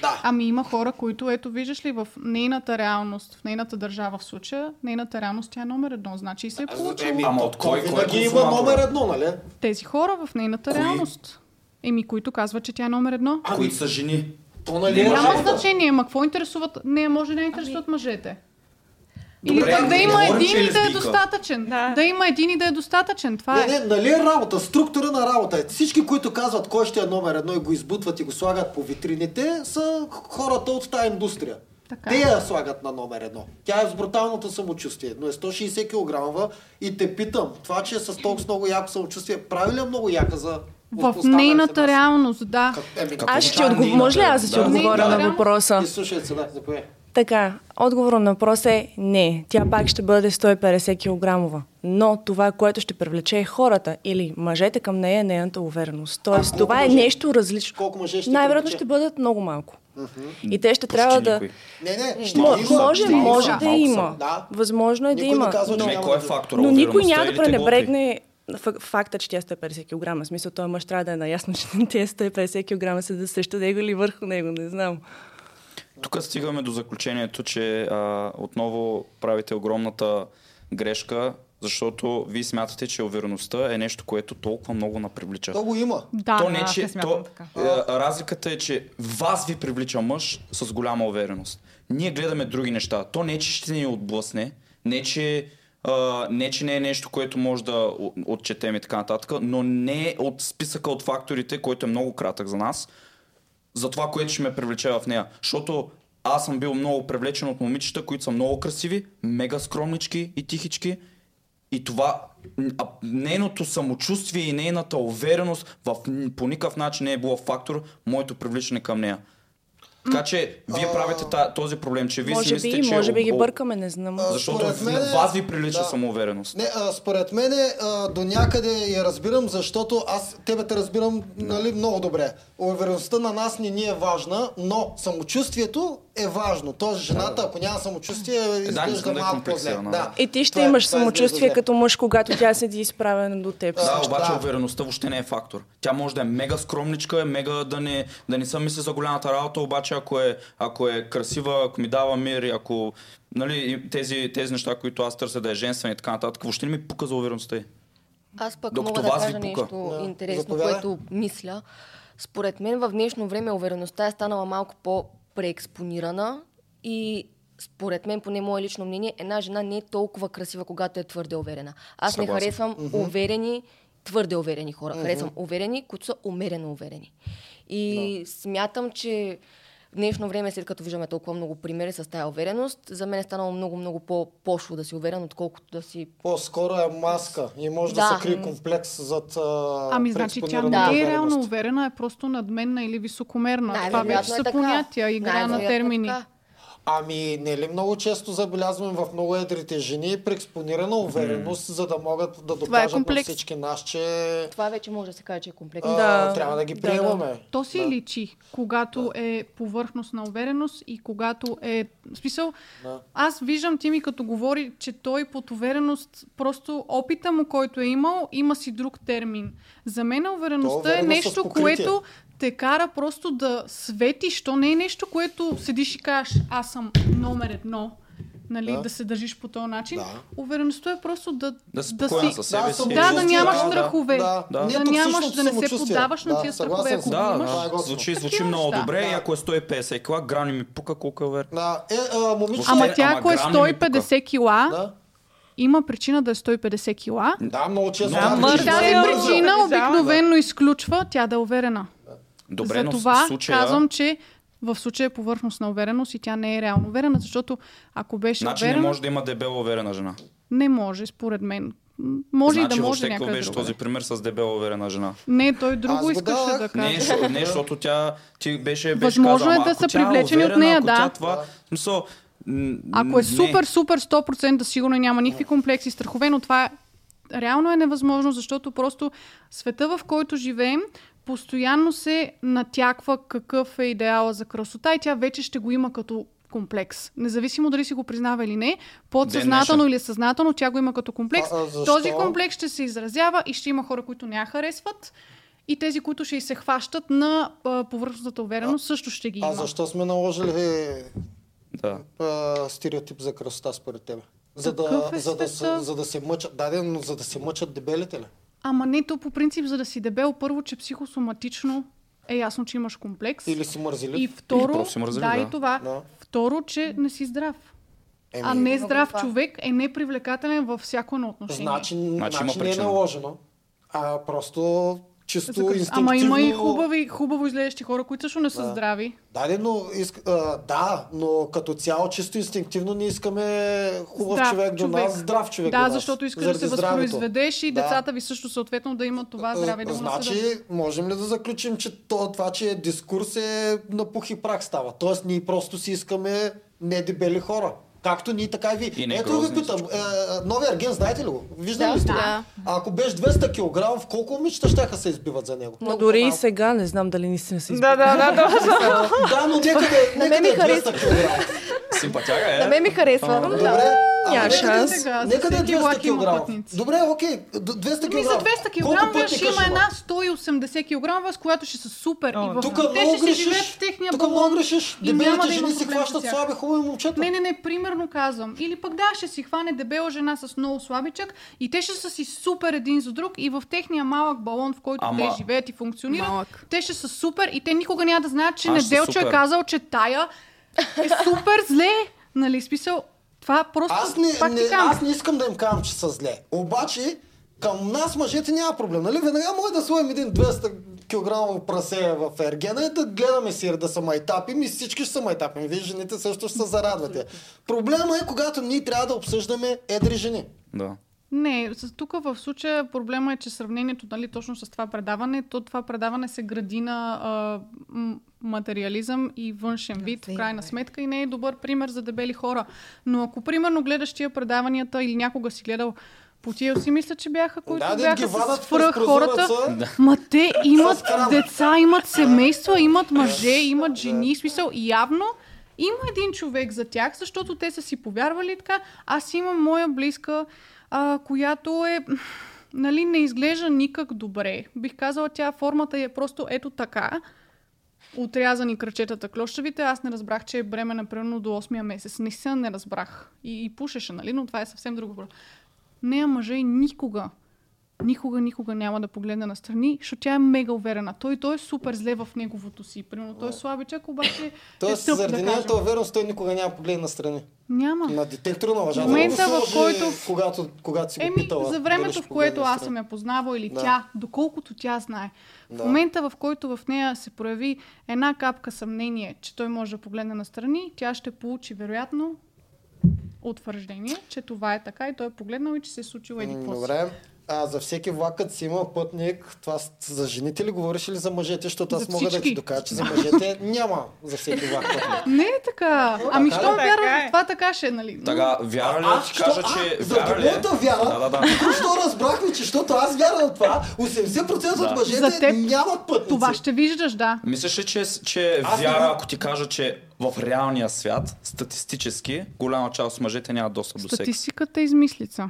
Speaker 4: Да.
Speaker 5: Ами има хора, които, ето виждаш ли, в нейната реалност, в нейната държава в случая, нейната реалност тя е номер едно. Значи и се е получило.
Speaker 4: Еми,
Speaker 3: Ама от кой- кой е
Speaker 4: винаги има
Speaker 3: консуматора?
Speaker 4: номер едно, нали?
Speaker 5: Тези хора в нейната
Speaker 3: Кои?
Speaker 5: реалност. Еми, които казват, че тя е номер едно.
Speaker 4: Ами,
Speaker 3: Които са жени.
Speaker 4: то нали е
Speaker 5: Няма значение, ма какво интересуват? Не, може да не интересуват мъжете. Или
Speaker 3: Добре,
Speaker 5: да има
Speaker 3: говорим,
Speaker 5: един
Speaker 3: е
Speaker 5: и да е достатъчен.
Speaker 6: Да.
Speaker 5: Да има един и да е достатъчен. Това
Speaker 4: Не,
Speaker 5: е.
Speaker 4: не, нали е работа, структура на работа. е. Всички, които казват кой ще е номер едно и го избутват и го слагат по витрините, са хората от тази индустрия.
Speaker 5: Така.
Speaker 4: Те я слагат на номер едно. Тя е с бруталното самочувствие, но е 160 кг и те питам, това, че е с толкова много яко самочувствие, прави ли е много яка за
Speaker 5: В нейната
Speaker 4: нас?
Speaker 5: реалност, да.
Speaker 4: Как- Еми,
Speaker 3: Какво
Speaker 7: Аз ще отговоря. Може ли аз да ти отговоря
Speaker 5: Да.
Speaker 7: на въпроса?
Speaker 4: И слушайте сега, заповядай.
Speaker 8: Така, отговор на въпрос е не. Тя пак ще бъде 150 кг. Но това, което ще привлече е хората или мъжете към нея е нейната увереност. Тоест,
Speaker 4: колко
Speaker 8: това е
Speaker 4: мъже?
Speaker 8: нещо различно.
Speaker 4: Колко мъже ще
Speaker 8: Най-вероятно ще бъдат много малко. И те ще
Speaker 3: Почти
Speaker 8: трябва да...
Speaker 3: никой.
Speaker 4: Не, не, ще
Speaker 8: Мо,
Speaker 4: има.
Speaker 8: може,
Speaker 3: малко
Speaker 8: може да има.
Speaker 4: Да.
Speaker 8: Възможно е да
Speaker 4: Никой не
Speaker 8: има.
Speaker 4: казва,
Speaker 8: но...
Speaker 3: Кой е
Speaker 4: да-
Speaker 3: фактора?
Speaker 8: Но никой няма да пренебрегне фак- факта, че тя е 150 кг. В смисъл, този мъж трябва да е наясно, че тези 150 кг са да срещу него или върху него, не знам.
Speaker 3: Тук стигаме до заключението, че а, отново правите огромната грешка, защото вие смятате, че увереността е нещо, което толкова много напривлича.
Speaker 4: То го има.
Speaker 6: Да,
Speaker 3: то не,
Speaker 6: аз
Speaker 3: че,
Speaker 6: не
Speaker 3: то,
Speaker 6: така.
Speaker 3: е, разликата е, че вас ви привлича мъж с голяма увереност. Ние гледаме други неща. То не, че ще ни отблъсне, не, че, а, не, че не е нещо, което може да отчетем и така нататък, но не е от списъка от факторите, който е много кратък за нас, за това, което ще ме привлече в нея. Защото аз съм бил много привлечен от момичета, които са много красиви, мега скромнички и тихички. И това, нейното самочувствие и нейната увереност в, по никакъв начин не е било фактор моето привличане към нея. Така че, вие правите та, този проблем, че вие си
Speaker 8: Може
Speaker 3: мислите,
Speaker 8: би,
Speaker 3: че...
Speaker 8: може би ги бъркаме, не знам.
Speaker 4: А,
Speaker 3: Защото
Speaker 4: според
Speaker 3: в-
Speaker 4: мен е-
Speaker 3: вас ви привлича
Speaker 4: да.
Speaker 3: самоувереност.
Speaker 4: Не, а, според мен а, до някъде я разбирам, защото аз тебе те разбирам нали, много добре. Увереността на нас не ни е важна, но самочувствието е важно. Тоест жената, ако няма самочувствие, изглежда
Speaker 3: искам да е
Speaker 4: малко по-зле.
Speaker 3: да.
Speaker 8: И ти ще
Speaker 4: Това е-
Speaker 8: имаш
Speaker 4: това изглежда
Speaker 8: самочувствие
Speaker 4: зле.
Speaker 8: като мъж, когато тя седи изправена до теб.
Speaker 3: Да, обаче
Speaker 4: да.
Speaker 3: увереността въобще не е фактор. Тя може да е мега скромничка, е мега да не, да не съм мисли за голямата работа, обаче ако е, ако е красива, ако ми дава мир, и ако нали, и тези, тези неща, които аз търся да е женствена и така нататък, въобще не ми пука за увереността й.
Speaker 7: Аз пък
Speaker 3: Докато
Speaker 7: мога да кажа нещо
Speaker 4: Да.
Speaker 7: интересно,
Speaker 4: Заповядай.
Speaker 7: което мисля. Според мен в днешно време увереността е станала малко по-преекспонирана и според мен, поне мое лично мнение, една жена не е толкова красива, когато е твърде уверена. Аз не
Speaker 3: Съгласен.
Speaker 7: харесвам уверени, твърде уверени хора. Харесвам уверени, които са умерено уверени. И смятам, че днешно време, след като виждаме толкова много примери с тази увереност, за мен е станало много-много по-пошло да си уверен, отколкото да си
Speaker 4: По-скоро е маска и може да,
Speaker 7: Да.
Speaker 4: се крие комплекс зад а,
Speaker 5: Ами, значи тя не е реално уверена, е просто надменна или високомерна. Това вече
Speaker 7: е
Speaker 5: са понятия, игра на
Speaker 7: е
Speaker 5: термини.
Speaker 7: така.
Speaker 4: Ами, не ли много често забелязваме в много едрите жени преекспонирана увереност, за да могат да
Speaker 5: е
Speaker 4: докажат на
Speaker 5: комплекс.
Speaker 4: всички нас, че
Speaker 7: Това вече може да се каже, че е комплекс.
Speaker 4: а,
Speaker 8: Да.
Speaker 4: трябва да ги
Speaker 8: Да,
Speaker 4: приемаме.
Speaker 5: То си
Speaker 4: Да.
Speaker 5: личи, когато е повърхностна увереност и когато е... В смисъл,
Speaker 4: Да.
Speaker 5: аз виждам Тими като говори, че той под увереност, просто опита му, който е имал, има си друг термин. За мен увереността е
Speaker 4: увереност с
Speaker 5: нещо, което те кара просто да светиш. То не е нещо, което седиш и кажеш, аз съм номер едно. Нали,
Speaker 4: Да.
Speaker 5: да. се държиш по този начин.
Speaker 4: Да.
Speaker 5: Увереността е просто да,
Speaker 3: Да си спокоен със себе си.
Speaker 5: Да, да нямаш
Speaker 4: да,
Speaker 5: страхове.
Speaker 4: Да,
Speaker 3: Да.
Speaker 4: Не е
Speaker 5: Да нямаш- да не се поддаваш на
Speaker 4: Да,
Speaker 5: тия страхове, ако.
Speaker 3: Да,
Speaker 5: имаш.
Speaker 4: Е
Speaker 3: да,
Speaker 4: готино.
Speaker 3: звучи, звучи много
Speaker 5: неща.
Speaker 3: добре и
Speaker 4: Да.
Speaker 3: ако е 150 кила, грани ми пука колко е уверен.
Speaker 4: Да, е, а, момичета...
Speaker 5: Ама тя,
Speaker 3: ама
Speaker 5: ако е
Speaker 3: грам не ми
Speaker 5: 150 кила,
Speaker 4: Да,
Speaker 5: има причина да е 150 кила.
Speaker 4: да, много често.
Speaker 3: Да,
Speaker 5: Тази
Speaker 4: е
Speaker 6: Да,
Speaker 4: бърза.
Speaker 5: причина
Speaker 6: да.
Speaker 5: обикновено изключва тя да е уверена.
Speaker 3: Добре, но
Speaker 5: Затова
Speaker 3: в случая...
Speaker 5: казвам, че в случая е повърхностна увереност и тя не е реално уверена, защото ако беше
Speaker 3: Значи не
Speaker 5: уверена,
Speaker 3: може да има дебела уверена жена.
Speaker 5: не може, според мен. Може
Speaker 3: значи
Speaker 5: и да може някъде
Speaker 3: беше този пример с дебела уверена жена?
Speaker 5: Не, той друго
Speaker 4: Аз
Speaker 5: искаше да
Speaker 3: Не,
Speaker 5: каже.
Speaker 3: защото, не, защото тя ти беше, беше
Speaker 5: Възможно
Speaker 3: казала,
Speaker 5: е
Speaker 3: «Ама
Speaker 5: да са
Speaker 3: е
Speaker 5: привлечени от нея, да.
Speaker 3: Тя това, в смисъл, м,
Speaker 5: Ако е
Speaker 3: не.
Speaker 5: супер, супер 100% сигурно няма никакви комплекси страхове, но това реално е невъзможно, защото просто света, в който живеем, постоянно се натяква какъв е идеала за красота и тя вече ще го има като комплекс. Независимо дали си го признава или не, подсъзнателно или съзнателно, тя го има като комплекс.
Speaker 4: А, а защо?
Speaker 5: Този комплекс ще се изразява и ще има хора, които не я харесват. И тези, които ще се хващат на а, повърхностната увереност, също ще ги има.
Speaker 4: А защо сме наложили
Speaker 3: Да.
Speaker 4: а, стереотип за красота според тебе? За да,
Speaker 5: е
Speaker 4: за, да, се- за да се мъчат, да, но за да се мъчат дебелите ли?
Speaker 5: Ама не, то по принцип, за да си дебел, първо, че психосоматично е ясно, че имаш комплекс.
Speaker 4: Или си мързели?
Speaker 5: И второ,
Speaker 3: си мързелив,
Speaker 5: да,
Speaker 3: да.
Speaker 5: и това.
Speaker 4: Да.
Speaker 5: Второ, че не си здрав.
Speaker 4: Еми,
Speaker 5: а не здрав
Speaker 7: това.
Speaker 5: човек е непривлекателен във всяко едно отношение.
Speaker 4: Значи,
Speaker 3: Значи
Speaker 4: значи,
Speaker 3: има
Speaker 4: не е наложено, а просто чисто
Speaker 5: кръс-
Speaker 4: инстинктивно...
Speaker 5: Ама има и хубави, хубаво изглеждащи хора, които също не са
Speaker 4: Да.
Speaker 5: здрави.
Speaker 4: Да, но иск... а, да, но като цяло чисто инстинктивно не искаме хубав
Speaker 5: Здрав
Speaker 4: човек, до нас, здрав човек
Speaker 5: Да,
Speaker 4: до нас.
Speaker 5: защото искаш да се
Speaker 4: здравето.
Speaker 5: възпроизведеш и
Speaker 4: Да.
Speaker 5: децата ви също съответно да имат това здраве да.
Speaker 4: Значи, можем ли да заключим, че то, това, че е дискурс е на пух и прах става? Тоест, ние просто си искаме не дебели хора. Както ние, така и ви.
Speaker 3: И не
Speaker 4: Ето ви питам, е, новия Ерген, знаете ли го? Виждали
Speaker 7: Да.
Speaker 4: ли сте?
Speaker 2: Да.
Speaker 4: Ако беше 200 кг, в колко момичета ще се избиват за него?
Speaker 8: Но дори и сега не знам дали наистина се
Speaker 6: Да, да, да, да.
Speaker 4: да, но нека да, е 200
Speaker 7: харесва.
Speaker 4: кг.
Speaker 3: Симпатяга е.
Speaker 7: На мен ми харесва.
Speaker 4: Добре,
Speaker 7: Да. Няма
Speaker 4: нека да е-
Speaker 7: шанс.
Speaker 4: Нека да е
Speaker 5: всеки
Speaker 4: 200
Speaker 5: влак има
Speaker 4: кг. Добре, окей, д- 200 кг.
Speaker 5: Ми за 200 кг ще има една 180 кг, с която ще са супер.
Speaker 6: О,
Speaker 5: и в...
Speaker 4: Тук
Speaker 5: те ще си живеят
Speaker 4: грешиш.
Speaker 5: в техния
Speaker 4: Тук
Speaker 5: балон.
Speaker 4: много грешиш. Дебелите
Speaker 5: да
Speaker 4: жени си
Speaker 5: проблем с
Speaker 4: хващат слаби, хубави момчета.
Speaker 5: Не, не, не, примерно казвам. Или пък да, ще си хване дебела жена с много слабичък и те ще са си супер един за друг и в техния малък балон, в който
Speaker 3: Ама-
Speaker 5: те живеят и функционират,
Speaker 2: Малък.
Speaker 5: те ще са супер и те никога няма да знаят, че Неделчо е казал, че тая е супер зле. Нали, смисъл, това просто
Speaker 4: Аз не,
Speaker 5: пак
Speaker 4: не, аз не искам да им казвам, че са зле. Обаче, към нас мъжете няма проблем. Нали? Веднага може да сложим един 200 кг прасе в Ергена и да гледаме си да са майтапим и всички ще са майтапим. Вие жените също ще се зарадвате. Проблема е, когато ние трябва да обсъждаме едри жени.
Speaker 3: Да.
Speaker 5: Не, тук в случая проблема е, че сравнението нали, точно с това предаване, то това предаване се гради на а, м- материализъм и външен вид, в крайна сметка, и не е добър пример за дебели хора. Но ако примерно гледаш тия предаванията или някога си гледал по тия си мисля, че бяха, които
Speaker 4: Да, да
Speaker 5: бяха с свръх хората.
Speaker 4: прозореца.
Speaker 5: Ма те имат деца, имат семейства, имат мъже, имат жени. Смисъл, явно има един човек за тях, защото те са си повярвали така. Аз имам моя близка, а, която е нали, не изглежда никак добре. Бих казала, тя формата е просто ето така. Отрязани кръчетата клощавите. Аз не разбрах, че е бремена примерно до 8-я месец. Наистина не разбрах. И, и пушеше, нали? Но това е съвсем друго. Нея мъже никога, никога, никога няма да погледне настрани, защото тя е мега уверена. Той, той е супер зле в неговото си. Примерно, той е слабичък, обаче
Speaker 4: Тоест,
Speaker 5: е тъп,
Speaker 4: заради
Speaker 5: да
Speaker 4: нейната увереност той никога няма погледне настрани.
Speaker 5: Няма.
Speaker 4: На детектора на лъжата.
Speaker 5: В момента, в който-
Speaker 4: Когато, когато си го
Speaker 5: Еми,
Speaker 4: питала.
Speaker 5: за времето, в което аз съм я познавала или
Speaker 4: Да.
Speaker 5: тя, доколкото тя знае. В
Speaker 4: Да.
Speaker 5: момента, в който в нея се прояви една капка съмнение, че той може да погледне настрани, тя ще получи вероятно утвърждение, че това е така и той е погледнал и че се е случило еди
Speaker 4: М,
Speaker 5: какво си.
Speaker 4: Добре. А за всеки влак, като си има пътник, това за жените ли говориш или за мъжете? Защото аз мога да ти докажа, че за мъжете няма за всеки влак пътник.
Speaker 5: Не е така. Ами,
Speaker 6: е.
Speaker 5: вярвам в
Speaker 6: е.
Speaker 5: това, така ще, нали?
Speaker 3: Така, вяра ли да ти
Speaker 4: що-
Speaker 3: кажа, че...
Speaker 4: за
Speaker 3: вяра ли е?
Speaker 4: вяра,
Speaker 3: Да, да, да.
Speaker 4: Защо разбрахме, че защото аз вярвам в това, 80%
Speaker 3: Да.
Speaker 4: от мъжете
Speaker 5: За теб
Speaker 4: нямат пътници.
Speaker 5: Това ще виждаш, да.
Speaker 3: Мислиш ли, че, че вяра, ако ти кажа, че в реалния свят, статистически, голяма част от мъжете нямат достъп до секс?
Speaker 5: Статистиката е измислица.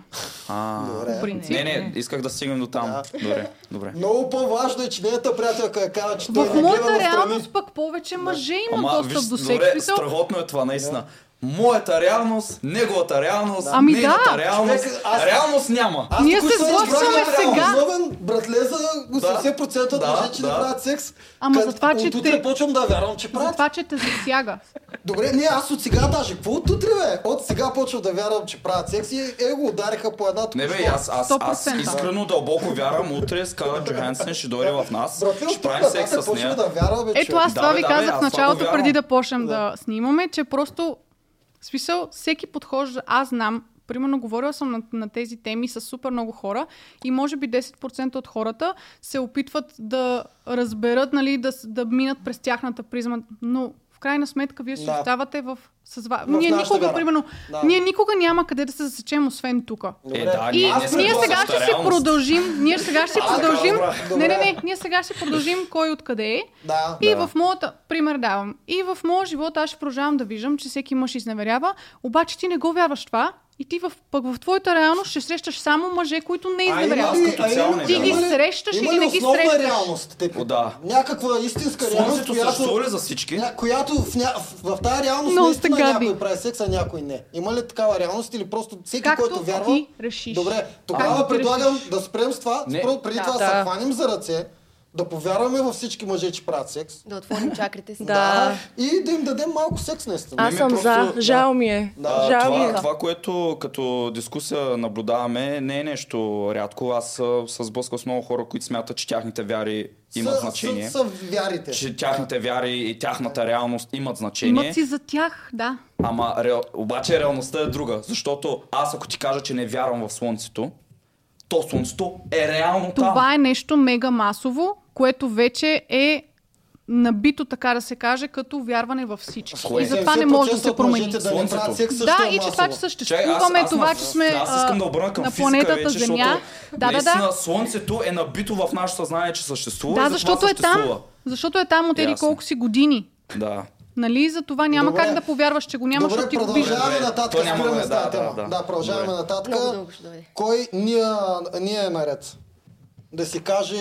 Speaker 3: А,
Speaker 4: Добре.
Speaker 3: Не, не, исках да стигнем до там.
Speaker 4: Да.
Speaker 3: Добре, добре.
Speaker 4: Много по-важно е, че нейната приятелка я казва, че той
Speaker 5: В
Speaker 4: не гледа
Speaker 5: моята
Speaker 4: настрани.
Speaker 5: реалност пък повече мъже имат достъп
Speaker 3: виж,
Speaker 5: до секс.
Speaker 3: добре, страхотно е това, наистина. Моята реалност, неговата реалност,
Speaker 5: Ами
Speaker 3: нейната
Speaker 5: да.
Speaker 3: реалност.
Speaker 4: Човек, аз-
Speaker 3: Реалност няма.
Speaker 4: Аз
Speaker 5: Ние се сблъскваме
Speaker 4: че
Speaker 5: сега.
Speaker 4: Основен братле за 80% от
Speaker 3: Да,
Speaker 4: мъже, че не
Speaker 3: да.
Speaker 4: правят секс.
Speaker 5: Ама
Speaker 4: Кът-
Speaker 5: за това, че
Speaker 4: от утре
Speaker 5: те-
Speaker 4: почвам да вярвам, че
Speaker 5: за
Speaker 4: правят.
Speaker 5: това, че те засяга.
Speaker 4: Добре, не, аз от сега даже. Какво от утре, бе? От сега почвам да вярвам, че правят секс и е го удариха по една
Speaker 3: Не бе, аз, аз, аз
Speaker 5: 100%.
Speaker 3: искрено дълбоко вярвам, утре Скарлет Джохансен ще дойде в нас,
Speaker 4: Братле,
Speaker 3: ще
Speaker 4: от
Speaker 3: правим секс с нея.
Speaker 4: да вярвам,
Speaker 5: Ето аз
Speaker 3: Да,
Speaker 5: това ви
Speaker 3: да,
Speaker 5: казах
Speaker 3: аз
Speaker 5: в началото, преди да почнем
Speaker 4: Да.
Speaker 5: да снимаме, че просто смисъл всеки подхожда, аз знам, примерно говорила съм на, на тези теми с супер много хора и може би 10% от хората се опитват да разберат, нали, да, да минат през тяхната призма, но крайна сметка вие си
Speaker 4: Да.
Speaker 5: оставате в... С, ва...
Speaker 4: В
Speaker 5: ние никога,
Speaker 4: вяра.
Speaker 5: примерно,
Speaker 4: Да.
Speaker 5: ние никога няма къде да се засечем, освен тук.
Speaker 3: Е, да,
Speaker 5: И
Speaker 3: ние,
Speaker 5: ние, сега ще си продължим, ние сега ще
Speaker 4: А,
Speaker 5: продължим,
Speaker 4: добре,
Speaker 5: не, не, не, ние сега ще продължим кой откъде е.
Speaker 4: Да.
Speaker 5: И
Speaker 3: Да.
Speaker 5: в моята, пример давам, и в моя живот аз ще продължавам да виждам, че всеки мъж изневерява, обаче ти не го вярваш това и ти в, пък в твоята реалност ще срещаш само мъже, които не изневеряват. Ти ги срещаш
Speaker 4: има
Speaker 5: или
Speaker 4: ли
Speaker 5: не ги
Speaker 4: основна
Speaker 5: срещаш?
Speaker 4: реалност? Те,
Speaker 3: О, да.
Speaker 4: Някаква истинска реалност, която...
Speaker 3: ли за всички?
Speaker 4: Ня, която в, ня... в, в тази реалност
Speaker 5: Много
Speaker 4: наистина някой прави секс, а някой не. Има ли такава реалност или просто всеки,
Speaker 5: Както
Speaker 4: който вярва...
Speaker 5: ти решиш.
Speaker 4: Добре, тогава предлагам
Speaker 5: решиш.
Speaker 4: да спрем с това.
Speaker 3: Не.
Speaker 4: Спро, преди
Speaker 8: Да.
Speaker 4: това
Speaker 8: Да.
Speaker 4: се хванем за ръце. Да повярваме във всички мъже, че правят секс.
Speaker 7: Да отворим чакрите си.
Speaker 8: Да.
Speaker 4: И да им дадем малко секс наистина.
Speaker 8: Аз
Speaker 3: ми
Speaker 8: съм
Speaker 3: просто-
Speaker 8: за. Жал ми е.
Speaker 3: А,
Speaker 8: Жал ми е.
Speaker 3: това, това, което като дискусия наблюдаваме, не е нещо рядко. Аз а, се сблъскал с много хора, които смятат, че тяхните вяри имат значение.
Speaker 4: Са, са вярите.
Speaker 3: Че тяхните вяри и тяхната реалност имат значение.
Speaker 5: Имат си за тях, да.
Speaker 3: Ама реал... обаче реалността е друга. Защото аз ако ти кажа, че не вярвам в Слънцето, то Слънцето е реално там.
Speaker 5: Това е нещо мега масово, което вече е набито, така да се каже, като вярване във всички.
Speaker 3: Кое?
Speaker 5: И затова не може да
Speaker 4: 70%
Speaker 5: се промени.
Speaker 4: да
Speaker 5: Да,
Speaker 4: е
Speaker 5: и че това, че съществуваме,
Speaker 3: аз-
Speaker 5: това,
Speaker 3: аз-
Speaker 5: че сме
Speaker 3: аз искам да обърна към
Speaker 5: на планетата
Speaker 3: вече,
Speaker 5: Земя. Да, да, да.
Speaker 3: Слънцето е набито в нашето съзнание, че съществува
Speaker 5: Да, защото е там. Защото е там от еди колко си години.
Speaker 3: Да.
Speaker 5: Нали? За това няма
Speaker 4: Добре.
Speaker 5: как да повярваш, че го няма,
Speaker 4: Добре,
Speaker 5: защото ти го виждаш.
Speaker 4: продължаваме нататък. спираме
Speaker 3: да-
Speaker 4: с тази
Speaker 3: да,
Speaker 4: тема.
Speaker 3: да, да.
Speaker 4: Да, продължаваме нататък. Кой ние, ние е наред? Да си каже...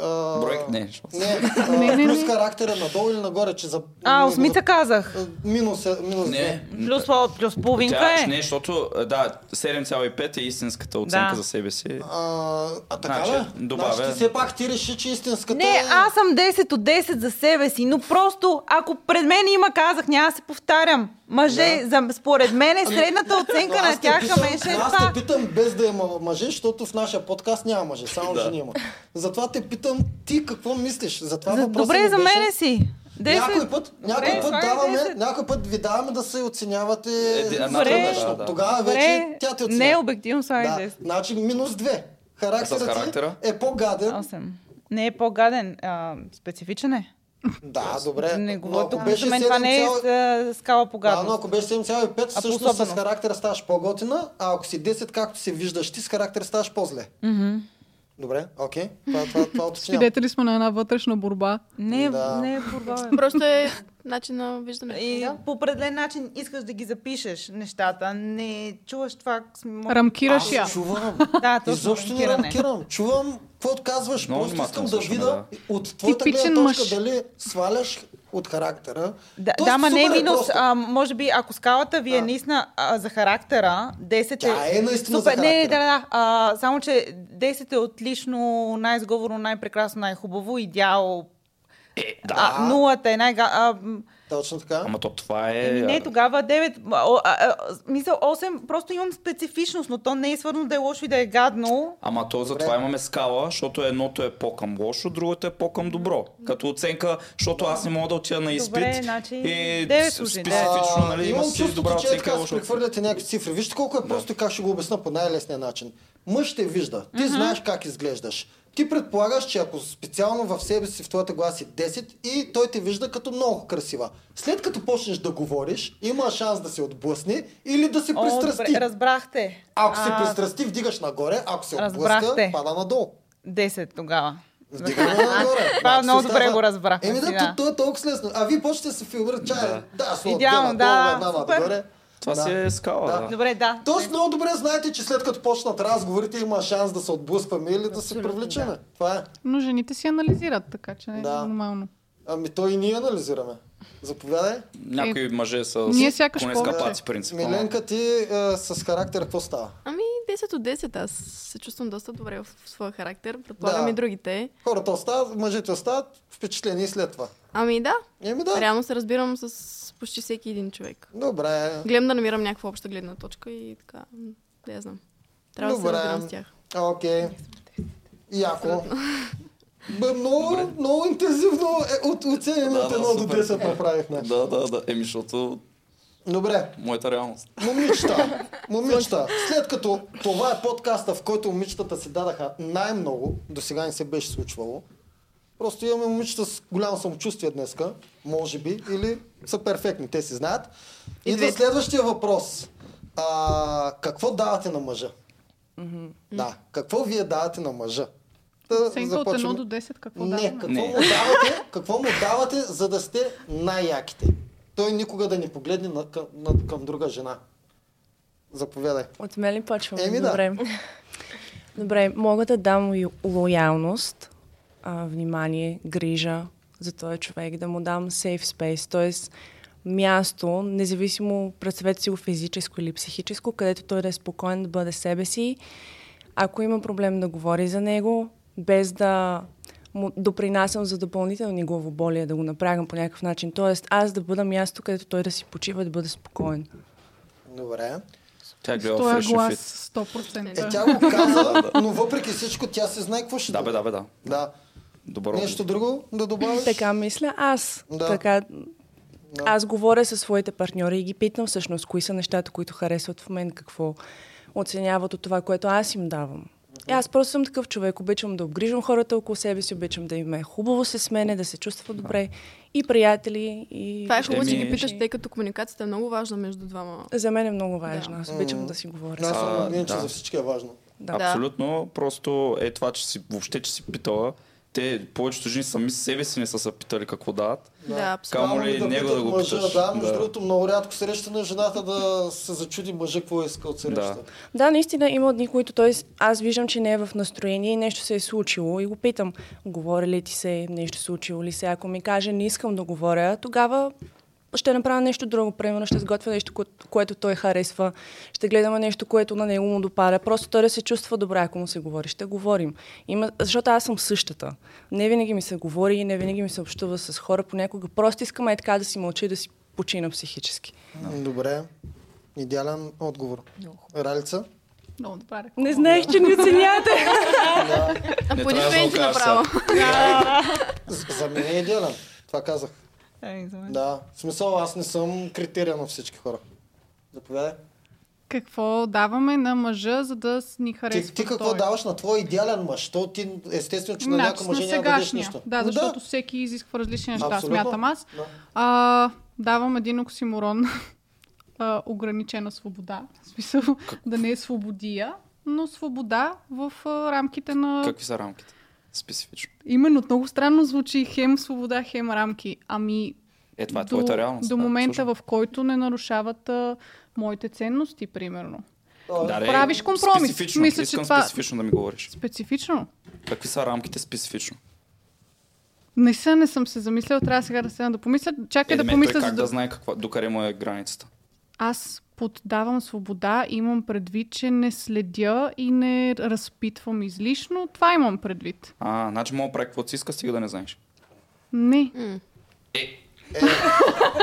Speaker 4: А...
Speaker 3: Бройк не.
Speaker 4: Не, а,
Speaker 5: Не, не,
Speaker 4: плюс
Speaker 5: не.
Speaker 4: характера надолу или нагоре, че за...
Speaker 6: А, осмица казах.
Speaker 4: Минус, е- минус
Speaker 3: Не.
Speaker 6: Плюс, плюс половинка
Speaker 3: Тя,
Speaker 6: е.
Speaker 3: не, защото да, 7,5 е истинската оценка
Speaker 6: Да.
Speaker 3: за себе си.
Speaker 4: А, а така
Speaker 3: Значи,
Speaker 4: ли?
Speaker 3: добавя-
Speaker 4: Значи ти все пак ти реши, че истинската
Speaker 6: Не, аз съм 10 от 10 за себе си, но просто, ако пред мен има, казах, няма да се повтарям. Мъже, за, според мен е средната оценка на тях към е
Speaker 4: Аз те питам без да има мъже, защото в нашия подкаст няма мъже, само
Speaker 3: Да.
Speaker 4: жени има. Затова те питам ти какво мислиш. Затова
Speaker 6: За, добре, за
Speaker 4: беше-
Speaker 6: мене си. 10.
Speaker 4: Някой път, някой
Speaker 6: Добре,
Speaker 4: път даваме,
Speaker 6: 10.
Speaker 4: някой път ви даваме да се оценявате
Speaker 3: Е, да,
Speaker 4: вътрешно.
Speaker 3: да, да.
Speaker 4: Тогава вече
Speaker 6: Добре,
Speaker 4: тя те
Speaker 6: не е
Speaker 4: оценява.
Speaker 6: обективно, слагай
Speaker 4: Да,
Speaker 6: 10.
Speaker 4: значи минус две. Характерът
Speaker 3: С
Speaker 4: ти
Speaker 3: характера?
Speaker 4: е по-гаден.
Speaker 6: 8. Не е по-гаден, а, специфичен е.
Speaker 4: Да, добре.
Speaker 6: Не говоря,
Speaker 4: ако
Speaker 6: за
Speaker 4: беше
Speaker 6: мен това не е
Speaker 4: 7,5
Speaker 6: а, скала по
Speaker 4: Да, но ако беше 7,5,
Speaker 6: А
Speaker 4: всъщност с характера ставаш по-готина, а ако си 10, както се виждаш ти, с характер ставаш по-зле. Добре, окей. Това, това, това уточнявам.
Speaker 5: Свидетели сме на една вътрешна борба.
Speaker 6: Не,
Speaker 4: Да.
Speaker 6: не е борба. бе.
Speaker 2: Просто е начин на виждане.
Speaker 6: И по определен начин искаш да ги запишеш нещата. Не чуваш това. см-
Speaker 5: Рамкираш
Speaker 4: Аз
Speaker 5: я.
Speaker 4: чувам.
Speaker 6: Да, точно
Speaker 4: Изобщо не рамкирам. Чувам какво казваш.
Speaker 3: Много
Speaker 4: Просто искам да
Speaker 3: слушаме,
Speaker 4: видя от твоята гледна точка
Speaker 5: мъж.
Speaker 4: дали сваляш от характера.
Speaker 6: Да,
Speaker 4: Тоест,
Speaker 6: да, ма не е минус.
Speaker 4: просто.
Speaker 6: А, може би, ако скалата ви е
Speaker 4: А.
Speaker 6: наистина а, за характера, 10
Speaker 4: Тя е наистина
Speaker 6: Супер,
Speaker 4: за
Speaker 6: не,
Speaker 4: характера.
Speaker 6: да, да, а, само, че 10 е отлично, най-сговорно, най-прекрасно, най-хубаво, идеал.
Speaker 3: Е, да.
Speaker 6: А, нулата е най а,
Speaker 4: Точно така.
Speaker 3: Ама то това е...
Speaker 6: Не, тогава 9. А, а, а, мисъл 8, просто имам специфичност, но то не е свързано да е лошо и да е гадно.
Speaker 3: Ама то затова имаме скала, защото едното е по-към лошо, другото е по-към добро. Като оценка, защото аз не мога да отида на изпит
Speaker 6: Добре, значи
Speaker 3: и
Speaker 6: девет
Speaker 3: с-
Speaker 6: служи,
Speaker 3: специфично, нали, има
Speaker 4: имам
Speaker 3: си добра
Speaker 4: че е
Speaker 3: оценка лоша оценка.
Speaker 4: прехвърляте някакви цифри. Вижте колко е просто и как ще го обясна по най-лесния начин. Мъж те вижда. Ти знаеш как изглеждаш. Ти предполагаш, че ако специално в себе си в твоята глас си 10 и той те вижда като много красива. След като почнеш да говориш, има шанс да се отблъсне или да се
Speaker 6: О,
Speaker 4: пристрасти.
Speaker 6: добре, разбрахте.
Speaker 4: Ако се
Speaker 6: А,
Speaker 4: пристрасти, вдигаш нагоре, ако се отблъска, пада надолу.
Speaker 6: 10 тогава.
Speaker 4: Вдигаме нагоре.
Speaker 6: Това много
Speaker 4: се
Speaker 6: добре го разбрах,
Speaker 4: Еми да, то, е толкова лесно. А вие почвате да се филмирате чая. Да, да с
Speaker 6: Идеално,
Speaker 4: надолу,
Speaker 6: да,
Speaker 4: една
Speaker 6: супер.
Speaker 4: надгоре.
Speaker 3: Това
Speaker 4: Да.
Speaker 3: си е скала,
Speaker 4: Да.
Speaker 3: да.
Speaker 6: Добре, да.
Speaker 4: Тоест много добре знаете, че след като почнат разговорите има шанс да се отблъскваме или да се привлечеме. Това е.
Speaker 5: Но жените си анализират, така че не е
Speaker 4: Да.
Speaker 5: нормално.
Speaker 4: Ами то и ние анализираме. Заповядай.
Speaker 3: Някои мъже са
Speaker 5: Ние
Speaker 3: с
Speaker 5: сякаш
Speaker 3: скапаци принцип.
Speaker 4: Миленка, ти е, с характер какво става?
Speaker 2: Ами 10 от 10. Аз се чувствам доста добре в своя характер. Предполагам
Speaker 4: Да.
Speaker 2: и другите.
Speaker 4: Хората остават, мъжете остават впечатлени и след това.
Speaker 2: Ами да,
Speaker 4: Еми да.
Speaker 2: реално се разбирам с почти всеки един човек.
Speaker 4: Добре.
Speaker 2: Гледам да намирам някаква обща гледна точка и така. Да я знам. Трябва
Speaker 4: Добре.
Speaker 2: да се разбирам с тях.
Speaker 4: Окей. Яко. Бе, много, много интензивно е, от оценено
Speaker 3: Да,
Speaker 4: от
Speaker 3: да,
Speaker 4: 1 до
Speaker 3: супер.
Speaker 4: 10 направихме.
Speaker 3: Да, да, да. Еми, защото
Speaker 4: Добре.
Speaker 3: моята реалност.
Speaker 4: Момичета, момичета, след като това е подкаста, в който момичетата си дадаха най-много, до сега не се беше случвало, просто имаме момичета с голямо самочувствие днеска, може би, или са перфектни, те си знаят. Идва следващия въпрос. А, какво давате на мъжа? Да, какво вие давате на мъжа? Да
Speaker 5: Оценка от 1
Speaker 4: започваме.
Speaker 5: до 10, какво
Speaker 4: Не,
Speaker 5: даваме?
Speaker 4: какво,
Speaker 3: Не.
Speaker 4: Му давате, какво му давате, за да сте най-яките? Той никога да не погледне на, към, на, към друга жена. Заповядай.
Speaker 8: От мен ли почваме?
Speaker 4: Еми да.
Speaker 8: Добре. Добре, мога да дам ло- лоялност, а, внимание, грижа за този човек, да му дам safe space, т.е. място, независимо представете си го физическо или психическо, където той да е спокоен, да бъде себе си. Ако има проблем да говори за него, без да му допринасям за допълнителни главоболия, да го направям по някакъв начин. Тоест, аз да бъда място, където той да си почива, да бъде спокоен.
Speaker 4: Добре.
Speaker 3: Тя гледа and
Speaker 5: глас
Speaker 3: Fit.
Speaker 5: 100%.
Speaker 4: Е, тя го каза, но въпреки всичко тя се знае какво ще
Speaker 3: Да, бе, да, бе, да.
Speaker 4: Да.
Speaker 3: Добър
Speaker 4: Нещо друго да добавиш?
Speaker 8: Така мисля аз.
Speaker 4: Да.
Speaker 8: Така,
Speaker 4: Да.
Speaker 8: аз говоря със своите партньори и ги питам всъщност кои са нещата, които харесват в мен, какво оценяват от това, което аз им давам. И аз просто съм такъв човек. Обичам да обгрижвам хората около себе си, обичам да им е хубаво се с мене, да се чувства добре. И приятели, и...
Speaker 2: Това е хубаво, че ги питаш, тъй като комуникацията е много важна между двама.
Speaker 8: За мен е много важно.
Speaker 2: Да.
Speaker 8: Аз обичам да си говоря.
Speaker 4: Аз съм че
Speaker 3: да.
Speaker 4: за всички е важно.
Speaker 8: Да.
Speaker 3: Абсолютно. Просто е това, че си въобще, че си питала. Те, повечето жени сами себе си не са се питали какво дават.
Speaker 2: Да, абсолютно.
Speaker 3: Камо ли
Speaker 4: Само
Speaker 3: него
Speaker 4: питат
Speaker 3: да го
Speaker 4: мъжа,
Speaker 3: питаш.
Speaker 4: Да, между
Speaker 3: Да.
Speaker 4: другото, много рядко срещана жената да се зачуди мъжа какво иска от среща.
Speaker 3: Да.
Speaker 8: Да, наистина има дни, които той, аз виждам, че не е в настроение и нещо се е случило и го питам, говори ли ти се, нещо случило ли се. Ако ми каже, не искам да говоря, тогава ще направя нещо друго. Примерно ще сготвя нещо, кое- което той харесва. Ще гледаме нещо, което на него му допада. Просто той да се чувства добре, ако му се говори. Ще говорим. Има, защото аз съм същата. Не винаги ми се говори, не винаги ми се общува с хора. Понякога просто искам е така да си мълча и да си почина психически.
Speaker 4: Добре. Идеален отговор. Ралица?
Speaker 5: Много добре.
Speaker 8: Не знаех, че ни оценявате.
Speaker 2: А
Speaker 3: Не
Speaker 2: по
Speaker 3: трябва да
Speaker 2: дифренти
Speaker 3: го кажа
Speaker 2: направо.
Speaker 4: За- За мен е идеален. Това казах.
Speaker 6: За мен.
Speaker 4: Да. В смисъл, аз не съм критерия на всички хора. Заповядай.
Speaker 5: Какво даваме на мъжа, за да ни харесва
Speaker 4: Ти, ти какво
Speaker 5: той?
Speaker 4: даваш на твой идеален мъж? То ти естествено, че на
Speaker 5: Значи
Speaker 4: някой мъже няма да дадеш нищо.
Speaker 5: Да,
Speaker 4: Но
Speaker 5: защото всеки изисква различни неща,
Speaker 4: Абсолютно.
Speaker 5: смятам аз.
Speaker 4: Да.
Speaker 5: А, давам един оксиморон. а, ограничена свобода. В смисъл да не е свободия, но свобода в а, рамките на...
Speaker 3: Какви са рамките? Специфично.
Speaker 5: Именно, много странно звучи хем свобода, хем рамки. Ами,
Speaker 3: Е, това е
Speaker 5: до,
Speaker 3: твоята реалност.
Speaker 5: до
Speaker 3: да,
Speaker 5: момента,
Speaker 3: слушам.
Speaker 5: в който не нарушават а, моите ценности, примерно.
Speaker 3: Да,
Speaker 5: правиш компромис.
Speaker 3: Специфично.
Speaker 5: Мисля, че
Speaker 3: Искам
Speaker 5: това-
Speaker 3: специфично да ми говориш.
Speaker 5: Специфично.
Speaker 3: Какви са рамките специфично?
Speaker 5: Наистина не съм се замисляла, трябва сега да седна да помисля. Чакай
Speaker 3: Е,
Speaker 5: да помисля, за
Speaker 3: как
Speaker 5: да...
Speaker 3: да знае каква, докъде му е границата?
Speaker 5: Аз поддавам свобода, имам предвид, че не следя и не разпитвам излишно. Това имам предвид.
Speaker 3: А, значи мога да прави каквото си иска, стига да не знаеш.
Speaker 5: Не.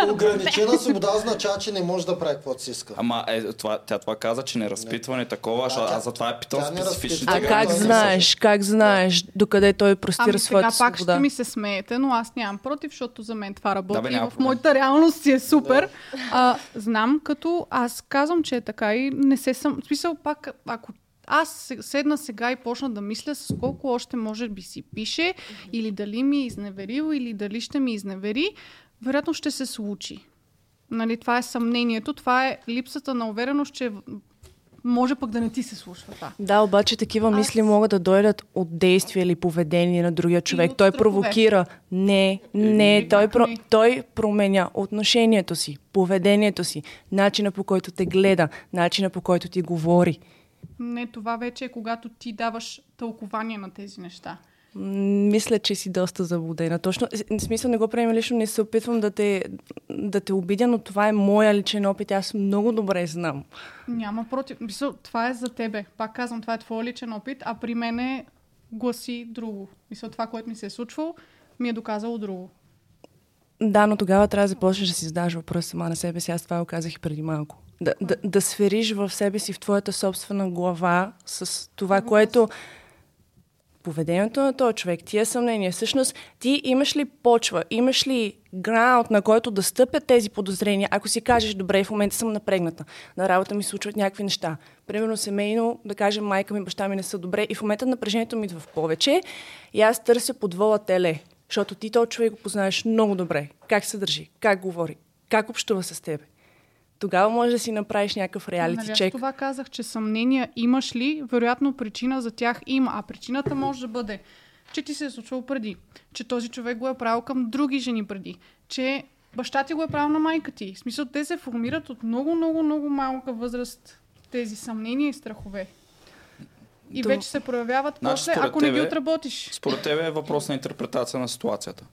Speaker 4: Ограничена свобода означава, че не може да прави каквото си иска.
Speaker 3: Ама е, това, тя това каза, че не разпитва, не такова, а, аз затова е питал специфичните.
Speaker 8: А
Speaker 4: Сега
Speaker 8: как знаеш, как знаеш докъде той простира
Speaker 5: Ами сега
Speaker 8: своята
Speaker 5: пак
Speaker 8: свобода?
Speaker 5: ще ми се смеете, но аз нямам против, защото за мен това работи
Speaker 3: Да, бе,
Speaker 5: и в
Speaker 3: проблем.
Speaker 5: моята реалност си е супер. А, знам, като аз казвам, че е така и не се съм... В смисъл пак, ако аз се- седна сега и почна да мисля с колко още може би си пише, или дали ми е изневерил, или дали ще ми изневери, вероятно ще се случи. Нали, това е съмнението, това е липсата на увереност, че може пък да не ти се случва това.
Speaker 8: Да, обаче такива мисли могат да дойдат от действие или поведение на другия човек. Той
Speaker 5: страхове.
Speaker 8: провокира. Не, не, той, про...
Speaker 5: не?
Speaker 8: той променя отношението си, поведението си, начина по който те гледа, начина по който ти говори.
Speaker 5: Не, това вече е когато ти даваш тълкование на тези неща.
Speaker 8: Мисля, че си доста заблудена. Точно, в смисъл не го приема лично, не се опитвам да те, да те обидя, но това е моя личен опит. Аз много добре знам.
Speaker 5: Няма против. Мисъл, това е за тебе. Пак казвам, това е твой личен опит, а при мене гласи друго. Мисля, това, което ми се е случвало, ми е доказало друго.
Speaker 8: Да, но тогава трябва да започнеш да си задаваш въпрос сама на себе си. Аз това го казах и преди малко. Да, да, да свериш в себе си, в твоята собствена глава с това, което поведението на този човек, тия съмнения. Всъщност, ти имаш ли почва, имаш ли граунд, на който да стъпят тези подозрения, ако си кажеш, добре, в момента съм напрегната, на работа ми случват някакви неща. Примерно семейно, да кажем, майка ми, баща ми не са добре и в момента напрежението ми идва в повече и аз търся подвола теле, защото ти този човек го познаеш много добре. Как се държи, как говори, как общува с теб. Тогава може да си направиш някакъв реалити
Speaker 5: Нали,
Speaker 8: чек.
Speaker 5: това казах, че съмнения имаш ли, вероятно причина за тях има. А причината може да бъде, че ти се е случвало преди, че този човек го е правил към други жени преди, че баща ти го е правил на майка ти. В смисъл, те се формират от много, много, много малка възраст тези съмнения и страхове. И
Speaker 8: Това-
Speaker 5: вече се проявяват
Speaker 3: Значи,
Speaker 5: после,
Speaker 3: според
Speaker 5: ако не ги
Speaker 3: тебе-
Speaker 5: отработиш.
Speaker 3: Според тебе е въпрос на интерпретация на ситуацията.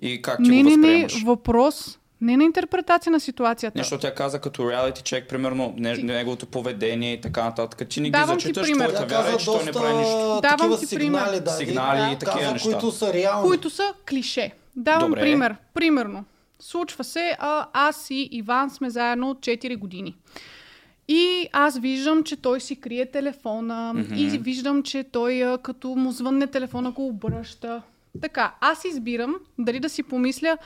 Speaker 3: И как ти
Speaker 5: Не,
Speaker 3: го
Speaker 5: не, не,
Speaker 3: възприемаш.
Speaker 5: въпрос Не на интерпретация на ситуацията.
Speaker 3: Нещо тя каза като реалити чек, примерно не, неговото поведение и така нататък. Че не ги
Speaker 5: Давам ти
Speaker 3: зачиташ
Speaker 5: пример.
Speaker 3: твоята вяра
Speaker 4: каза
Speaker 3: че той не прави нищо.
Speaker 4: доста
Speaker 5: Давам ти
Speaker 4: сигнали,
Speaker 5: пример.
Speaker 4: да,
Speaker 3: Сигнали и такива
Speaker 4: каза,
Speaker 3: неща.
Speaker 4: които са реални.
Speaker 5: които са клише. Давам
Speaker 3: Добре.
Speaker 5: пример. Примерно, случва се, а, аз и Иван сме заедно от 4 години. И аз виждам, че той си крие телефона mm-hmm. и виждам, че той като му звънне телефона, го обръща. Така, аз избирам дали да си помисля,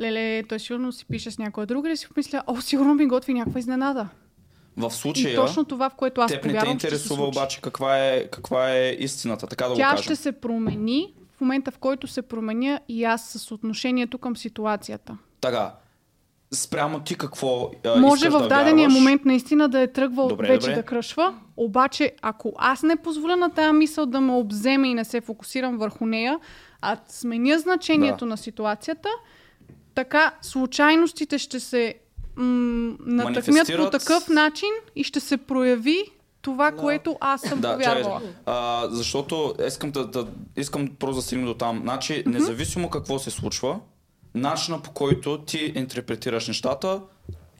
Speaker 5: леле, той сигурно си пише с някоя друга, да си помисля, о, сигурно ми готви някаква изненада.
Speaker 3: В
Speaker 5: И
Speaker 3: случая,
Speaker 5: точно това, в което аз
Speaker 3: теб не те интересува обаче каква е, каква е истината, така да го
Speaker 5: Тя
Speaker 3: кажем.
Speaker 5: ще се промени в момента, в който се променя и аз с отношението към ситуацията.
Speaker 3: Така, спрямо ти какво а,
Speaker 5: Може в
Speaker 3: да
Speaker 5: дадения
Speaker 3: вярваш?
Speaker 5: момент наистина да е тръгвал
Speaker 3: Добре,
Speaker 5: вече
Speaker 3: добре.
Speaker 5: да кръшва, обаче ако аз не позволя на тази мисъл да ме обземе и не се фокусирам върху нея, а сменя значението
Speaker 3: Да.
Speaker 5: на ситуацията, така случайностите ще се м- натъкмят по такъв начин и ще се прояви това, което аз съм
Speaker 3: Да,
Speaker 5: повярвала.
Speaker 3: а, защото искам да, да искам просто да стигна до там. Значи, независимо какво се случва, начина по който ти интерпретираш нещата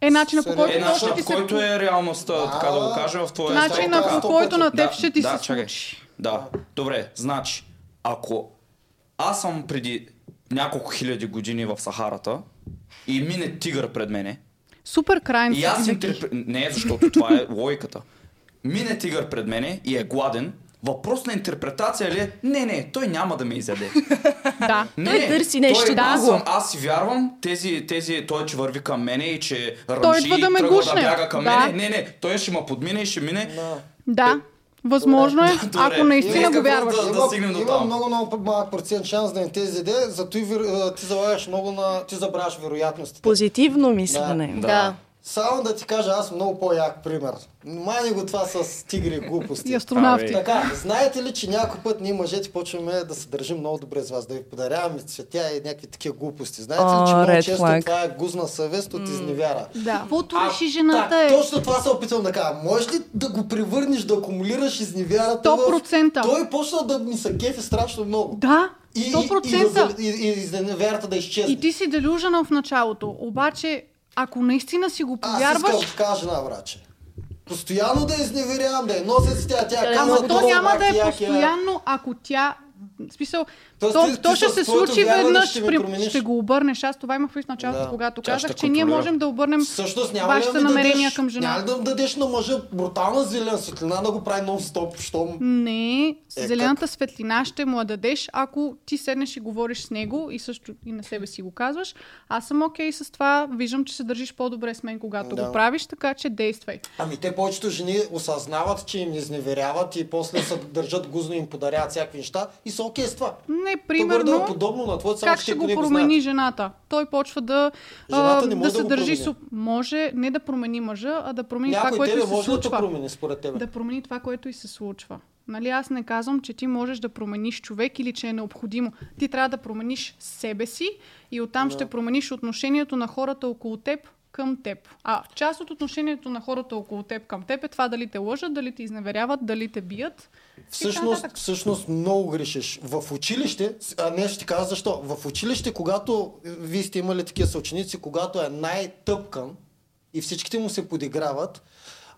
Speaker 5: Е начина по който
Speaker 3: е начина
Speaker 5: ти
Speaker 3: по
Speaker 5: се
Speaker 3: който е реалността, така да го кажа в твоя
Speaker 5: Начина по който на теб
Speaker 3: Да,
Speaker 5: ще ти
Speaker 3: да,
Speaker 5: се
Speaker 3: чакай.
Speaker 5: случи.
Speaker 3: Да, добре, значи, ако аз съм преди няколко хиляди години в Сахарата и мине тигър пред мене,
Speaker 5: Супер крайен
Speaker 3: и аз интерпре... Не, защото това е логиката. Мине тигър пред мене и е гладен, въпрос на интерпретация ли е? Не, не, той няма да ме изяде.
Speaker 5: Да.
Speaker 3: Не,
Speaker 7: Той търси нещо
Speaker 3: той, аз,
Speaker 7: друго.
Speaker 3: съм, аз си вярвам, тези, тези, той, че върви към мене и че
Speaker 5: Той
Speaker 3: ръмжи
Speaker 5: идва да
Speaker 3: и
Speaker 5: ме
Speaker 3: тръгва
Speaker 5: гушне.
Speaker 3: да бяга към
Speaker 5: Да.
Speaker 3: мене. Не, не, той ще ме подмине и ще мине.
Speaker 5: Да. Възможно е,
Speaker 3: Добре.
Speaker 5: ако наистина го вярваш.
Speaker 3: да
Speaker 4: има,
Speaker 3: стигнем до
Speaker 4: има
Speaker 3: там.
Speaker 4: много, много малък процент шанс да не те изяде, зато и ти залагаш много на... Ти забравяш вероятностите.
Speaker 8: Позитивно мислене.
Speaker 3: Да.
Speaker 7: Да.
Speaker 4: Само да ти кажа, аз много по-як пример. Мани го това с тигри и глупости.
Speaker 5: И астронавти.
Speaker 4: Така, знаете ли, че някой път ние мъжете почваме да се държим много добре с вас, да ви подаряваме цветя и някакви такива глупости. Знаете ли, че
Speaker 8: О,
Speaker 4: много често
Speaker 8: flag.
Speaker 4: това е гузна съвест от изневяра.
Speaker 5: Да. Каквото реши жената е.
Speaker 4: Точно това се опитвам да кажа. Можеш ли да го превърнеш, да акумулираш изневярата?
Speaker 5: 100%.
Speaker 4: В... Той почна да ми се кефи страшно много.
Speaker 5: Да,
Speaker 4: И, и, и,
Speaker 5: 100%.
Speaker 4: да, и, и, и изневярата да изчезне.
Speaker 5: И ти си делюжена в началото. Обаче, ако наистина си го
Speaker 4: Аз
Speaker 5: повярваш,
Speaker 4: искам такава жена, враче. Постоянно да изневерявам, да я нося с тя, тя казва
Speaker 5: ама то няма да е
Speaker 4: я.
Speaker 5: постоянно, ако тя... В смисъл,
Speaker 4: Тоест,
Speaker 5: то,
Speaker 4: ти-
Speaker 5: то
Speaker 4: ти
Speaker 5: ще се случи веднъж,
Speaker 4: ще
Speaker 5: при, ще го обърнеш. Аз това имах в началото,
Speaker 4: Да.
Speaker 5: когато
Speaker 3: Тя
Speaker 5: казах, че ние можем да обърнем
Speaker 4: Всъщност няма
Speaker 5: вашите намерения
Speaker 4: дадеш,
Speaker 5: към жена.
Speaker 4: Няма да дадеш на мъжа брутална зелена светлина да го прави нон-стоп, щом...
Speaker 5: Не,
Speaker 4: Е,
Speaker 5: зелената светлина ще му я дадеш, ако ти седнеш и говориш с него и също и на себе си го казваш. Аз съм окей с това, виждам, че се държиш по-добре с мен, когато
Speaker 4: Да.
Speaker 5: го правиш, така че действай.
Speaker 4: Ами те повечето жени осъзнават, че им изневеряват и после се държат гузно и им подаряват всякакви неща и са окей с това.
Speaker 5: Не, примерно,
Speaker 4: да е подобно на твоето, само
Speaker 5: как ще го промени жената? Той почва да,
Speaker 4: Жената не
Speaker 5: да
Speaker 4: може
Speaker 5: се
Speaker 4: да го
Speaker 5: държи...
Speaker 4: промени.
Speaker 5: Суп... Може не да промени мъжа, а да промени това,
Speaker 4: Някой
Speaker 5: което
Speaker 4: тебе
Speaker 5: й се
Speaker 4: може да
Speaker 5: случва.
Speaker 4: промени според тебе.
Speaker 5: Да промени това, което и се случва. Нали, аз не казвам, че ти можеш да промениш човек или че е необходимо. Ти трябва да промениш себе си и оттам ще промениш отношението на хората около теб към теб. А част от отношението на хората около теб към теб е това дали те лъжат, дали те изневеряват, дали те бият.
Speaker 4: Всъщност, всъщност много грешиш. В училище, а не ще ти кажа защо, в училище, когато вие сте имали такива съученици, когато е най-тъпкан и всичките му се подиграват,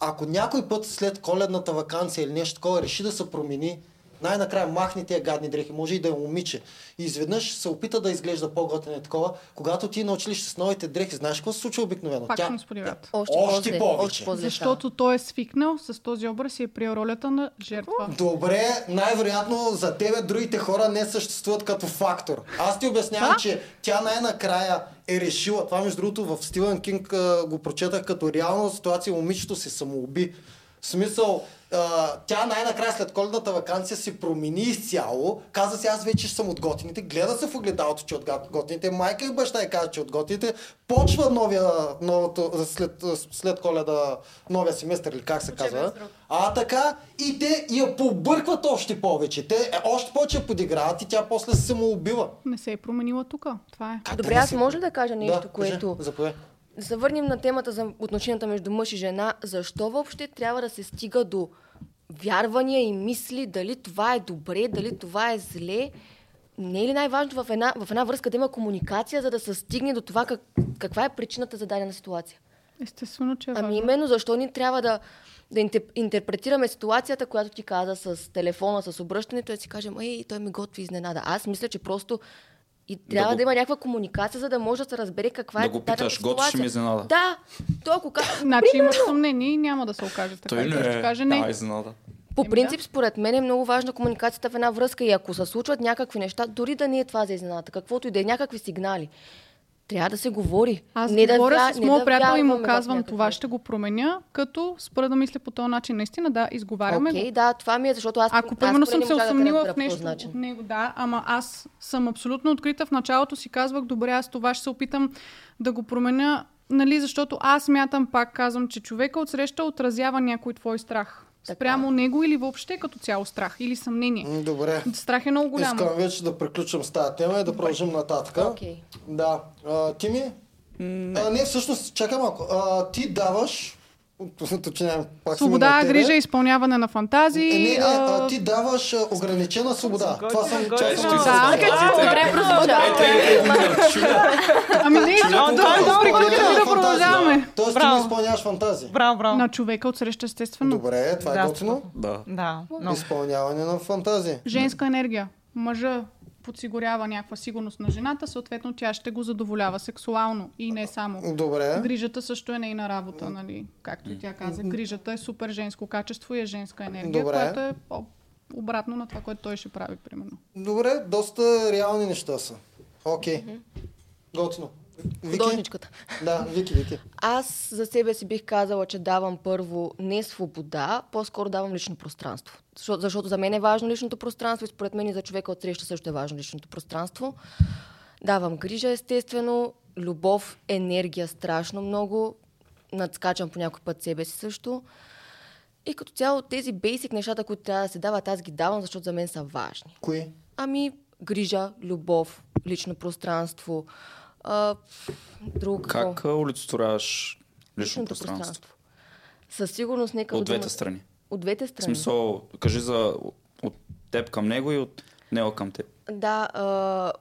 Speaker 4: ако някой път след коледната вакансия или нещо такова реши да се промени, най-накрая махне тия гадни дрехи, може и да е момиче. И изведнъж се опита да изглежда по-готен и такова. Когато ти на училище с новите дрехи, знаеш какво се случва обикновено?
Speaker 5: Пак ще му сподиграват.
Speaker 7: Още,
Speaker 4: Още повече.
Speaker 7: Още
Speaker 5: Защото той е свикнал с този образ и е приел ролята на жертва.
Speaker 4: Добре, най-вероятно за тебе другите хора не съществуват като фактор. Аз ти обяснявам, че тя най-накрая е решила. Това, между другото, в Стивен Кинг а, го прочетах като реална ситуация. Момичето се самоуби. В смисъл, а, тя най-накрая след коледната вакансия се промени изцяло. Каза си, аз вече съм от готините. Гледа се в огледалото, че е от готините. Майка и баща и каза, че е от готините. Почва новия, новото, след, след коледа, новия семестър или как се казва. А така, и те я побъркват още повече. Те е, още повече подиграват и тя после се самоубива.
Speaker 5: Не се е променила тук. Това е.
Speaker 4: Как
Speaker 7: Добре,
Speaker 4: да
Speaker 7: аз
Speaker 4: се-
Speaker 7: може ли да кажа нещо,
Speaker 4: да,
Speaker 7: което...
Speaker 4: Заповядай.
Speaker 7: Да се върнем на темата за отношенията между мъж и жена. Защо въобще трябва да се стига до вярвания и мисли, дали това е добре, дали това е зле? не е ли най-важното в една, в една връзка да има комуникация, за да се стигне до това как, каква е причината за дадена ситуация?
Speaker 5: Естествено, че е
Speaker 7: Ами именно защо ни трябва да, да интер- интерпретираме ситуацията, която ти каза с телефона, с обръщането, и да си кажем, ей, той ми готви изненада. Аз мисля, че просто и трябва да,
Speaker 3: го-
Speaker 7: има някаква комуникация, за да може да се разбере каква
Speaker 3: Да
Speaker 7: е
Speaker 3: го
Speaker 7: дадената
Speaker 3: питаш, готвиш ли
Speaker 7: ситуация.
Speaker 3: ми изненада?
Speaker 7: Да, той ако ка...
Speaker 5: Значи имаш съмнение и няма да се окаже така.
Speaker 3: Той
Speaker 5: и
Speaker 3: не
Speaker 5: ще каже не.
Speaker 3: Да, изненада.
Speaker 7: По принцип,
Speaker 5: да.
Speaker 7: според мен е много важна комуникацията в една връзка и ако се случват някакви неща, дори да не е това за изненада, каквото и да е, някакви сигнали, трябва да се говори.
Speaker 5: Аз
Speaker 7: не
Speaker 5: говоря
Speaker 7: да,
Speaker 5: с моят
Speaker 7: да
Speaker 5: приятел и му казвам това ще го променя, като спра да мисля по този начин. Наистина, да, изговаряме го.
Speaker 7: да, това ми е, защото аз
Speaker 5: Ако примерно съм се
Speaker 7: да
Speaker 5: усъмнила
Speaker 7: разбера
Speaker 5: в нещо от него, да, ама аз съм абсолютно открита. В началото си казвах, добре, аз това ще се опитам да го променя, нали, защото аз мятам, пак казвам, че човека отсреща отразява някой твой страх.
Speaker 7: Така.
Speaker 5: Спрямо него или въобще като цяло страх или съмнение.
Speaker 4: Добре.
Speaker 5: Страх е много голямо.
Speaker 4: Искам вече да приключим с тази тема и да продължим нататък.
Speaker 7: Окей.
Speaker 4: Да. А, ти ми? Не. А, не, всъщност, чакай малко. А, ти даваш... Уточнявам, пак си
Speaker 5: Свобода,
Speaker 4: на тебе.
Speaker 5: грижа, изпълняване на фантазии.
Speaker 4: Е, не, не,
Speaker 5: а,
Speaker 4: а, ти даваш а, ограничена свобода. Това съм...
Speaker 3: Чай,
Speaker 4: съм
Speaker 3: ще.
Speaker 5: Да,
Speaker 7: Добре, прозвучава.
Speaker 5: Ами не, това е
Speaker 6: да,
Speaker 5: продължаваме.
Speaker 4: Тоест ти не изпълняваш фантазии.
Speaker 6: Браво, браво.
Speaker 5: На човека отсреща естествено.
Speaker 4: Добре, това е готино.
Speaker 3: Да.
Speaker 4: Изпълняване на фантазии.
Speaker 5: Женска енергия. Мъжа подсигурява някаква сигурност на жената, съответно тя ще го задоволява сексуално и не само.
Speaker 4: Добре.
Speaker 5: Грижата също е нейна работа, нали? Както и тя каза. Грижата е супер женско качество и е женска енергия,
Speaker 4: Добре.
Speaker 5: която е обратно на това, което той ще прави, примерно.
Speaker 4: Добре, доста реални неща са. Окей. Готино. Вики?
Speaker 7: Художничката.
Speaker 4: Да, Вики, Вики.
Speaker 7: Аз за себе си бих казала, че давам първо не свобода, по-скоро давам лично пространство. Защото, защото за мен е важно личното пространство и според мен и за човека от среща също е важно личното пространство. Давам грижа, естествено, любов, енергия страшно много. Надскачам по някой път себе си също. И като цяло тези бейсик нещата, които трябва да се дават, аз ги давам, защото за мен са важни.
Speaker 4: Кои?
Speaker 7: Ами, грижа, любов, лично пространство, а, друго какво?
Speaker 3: Как а, олицетворяваш лично пространство?
Speaker 7: Със сигурност нека
Speaker 3: От двете
Speaker 7: дума-
Speaker 3: страни.
Speaker 7: От двете
Speaker 3: В
Speaker 7: страни.
Speaker 3: смисъл, кажи за от теб към него и от него към теб.
Speaker 7: Да, а,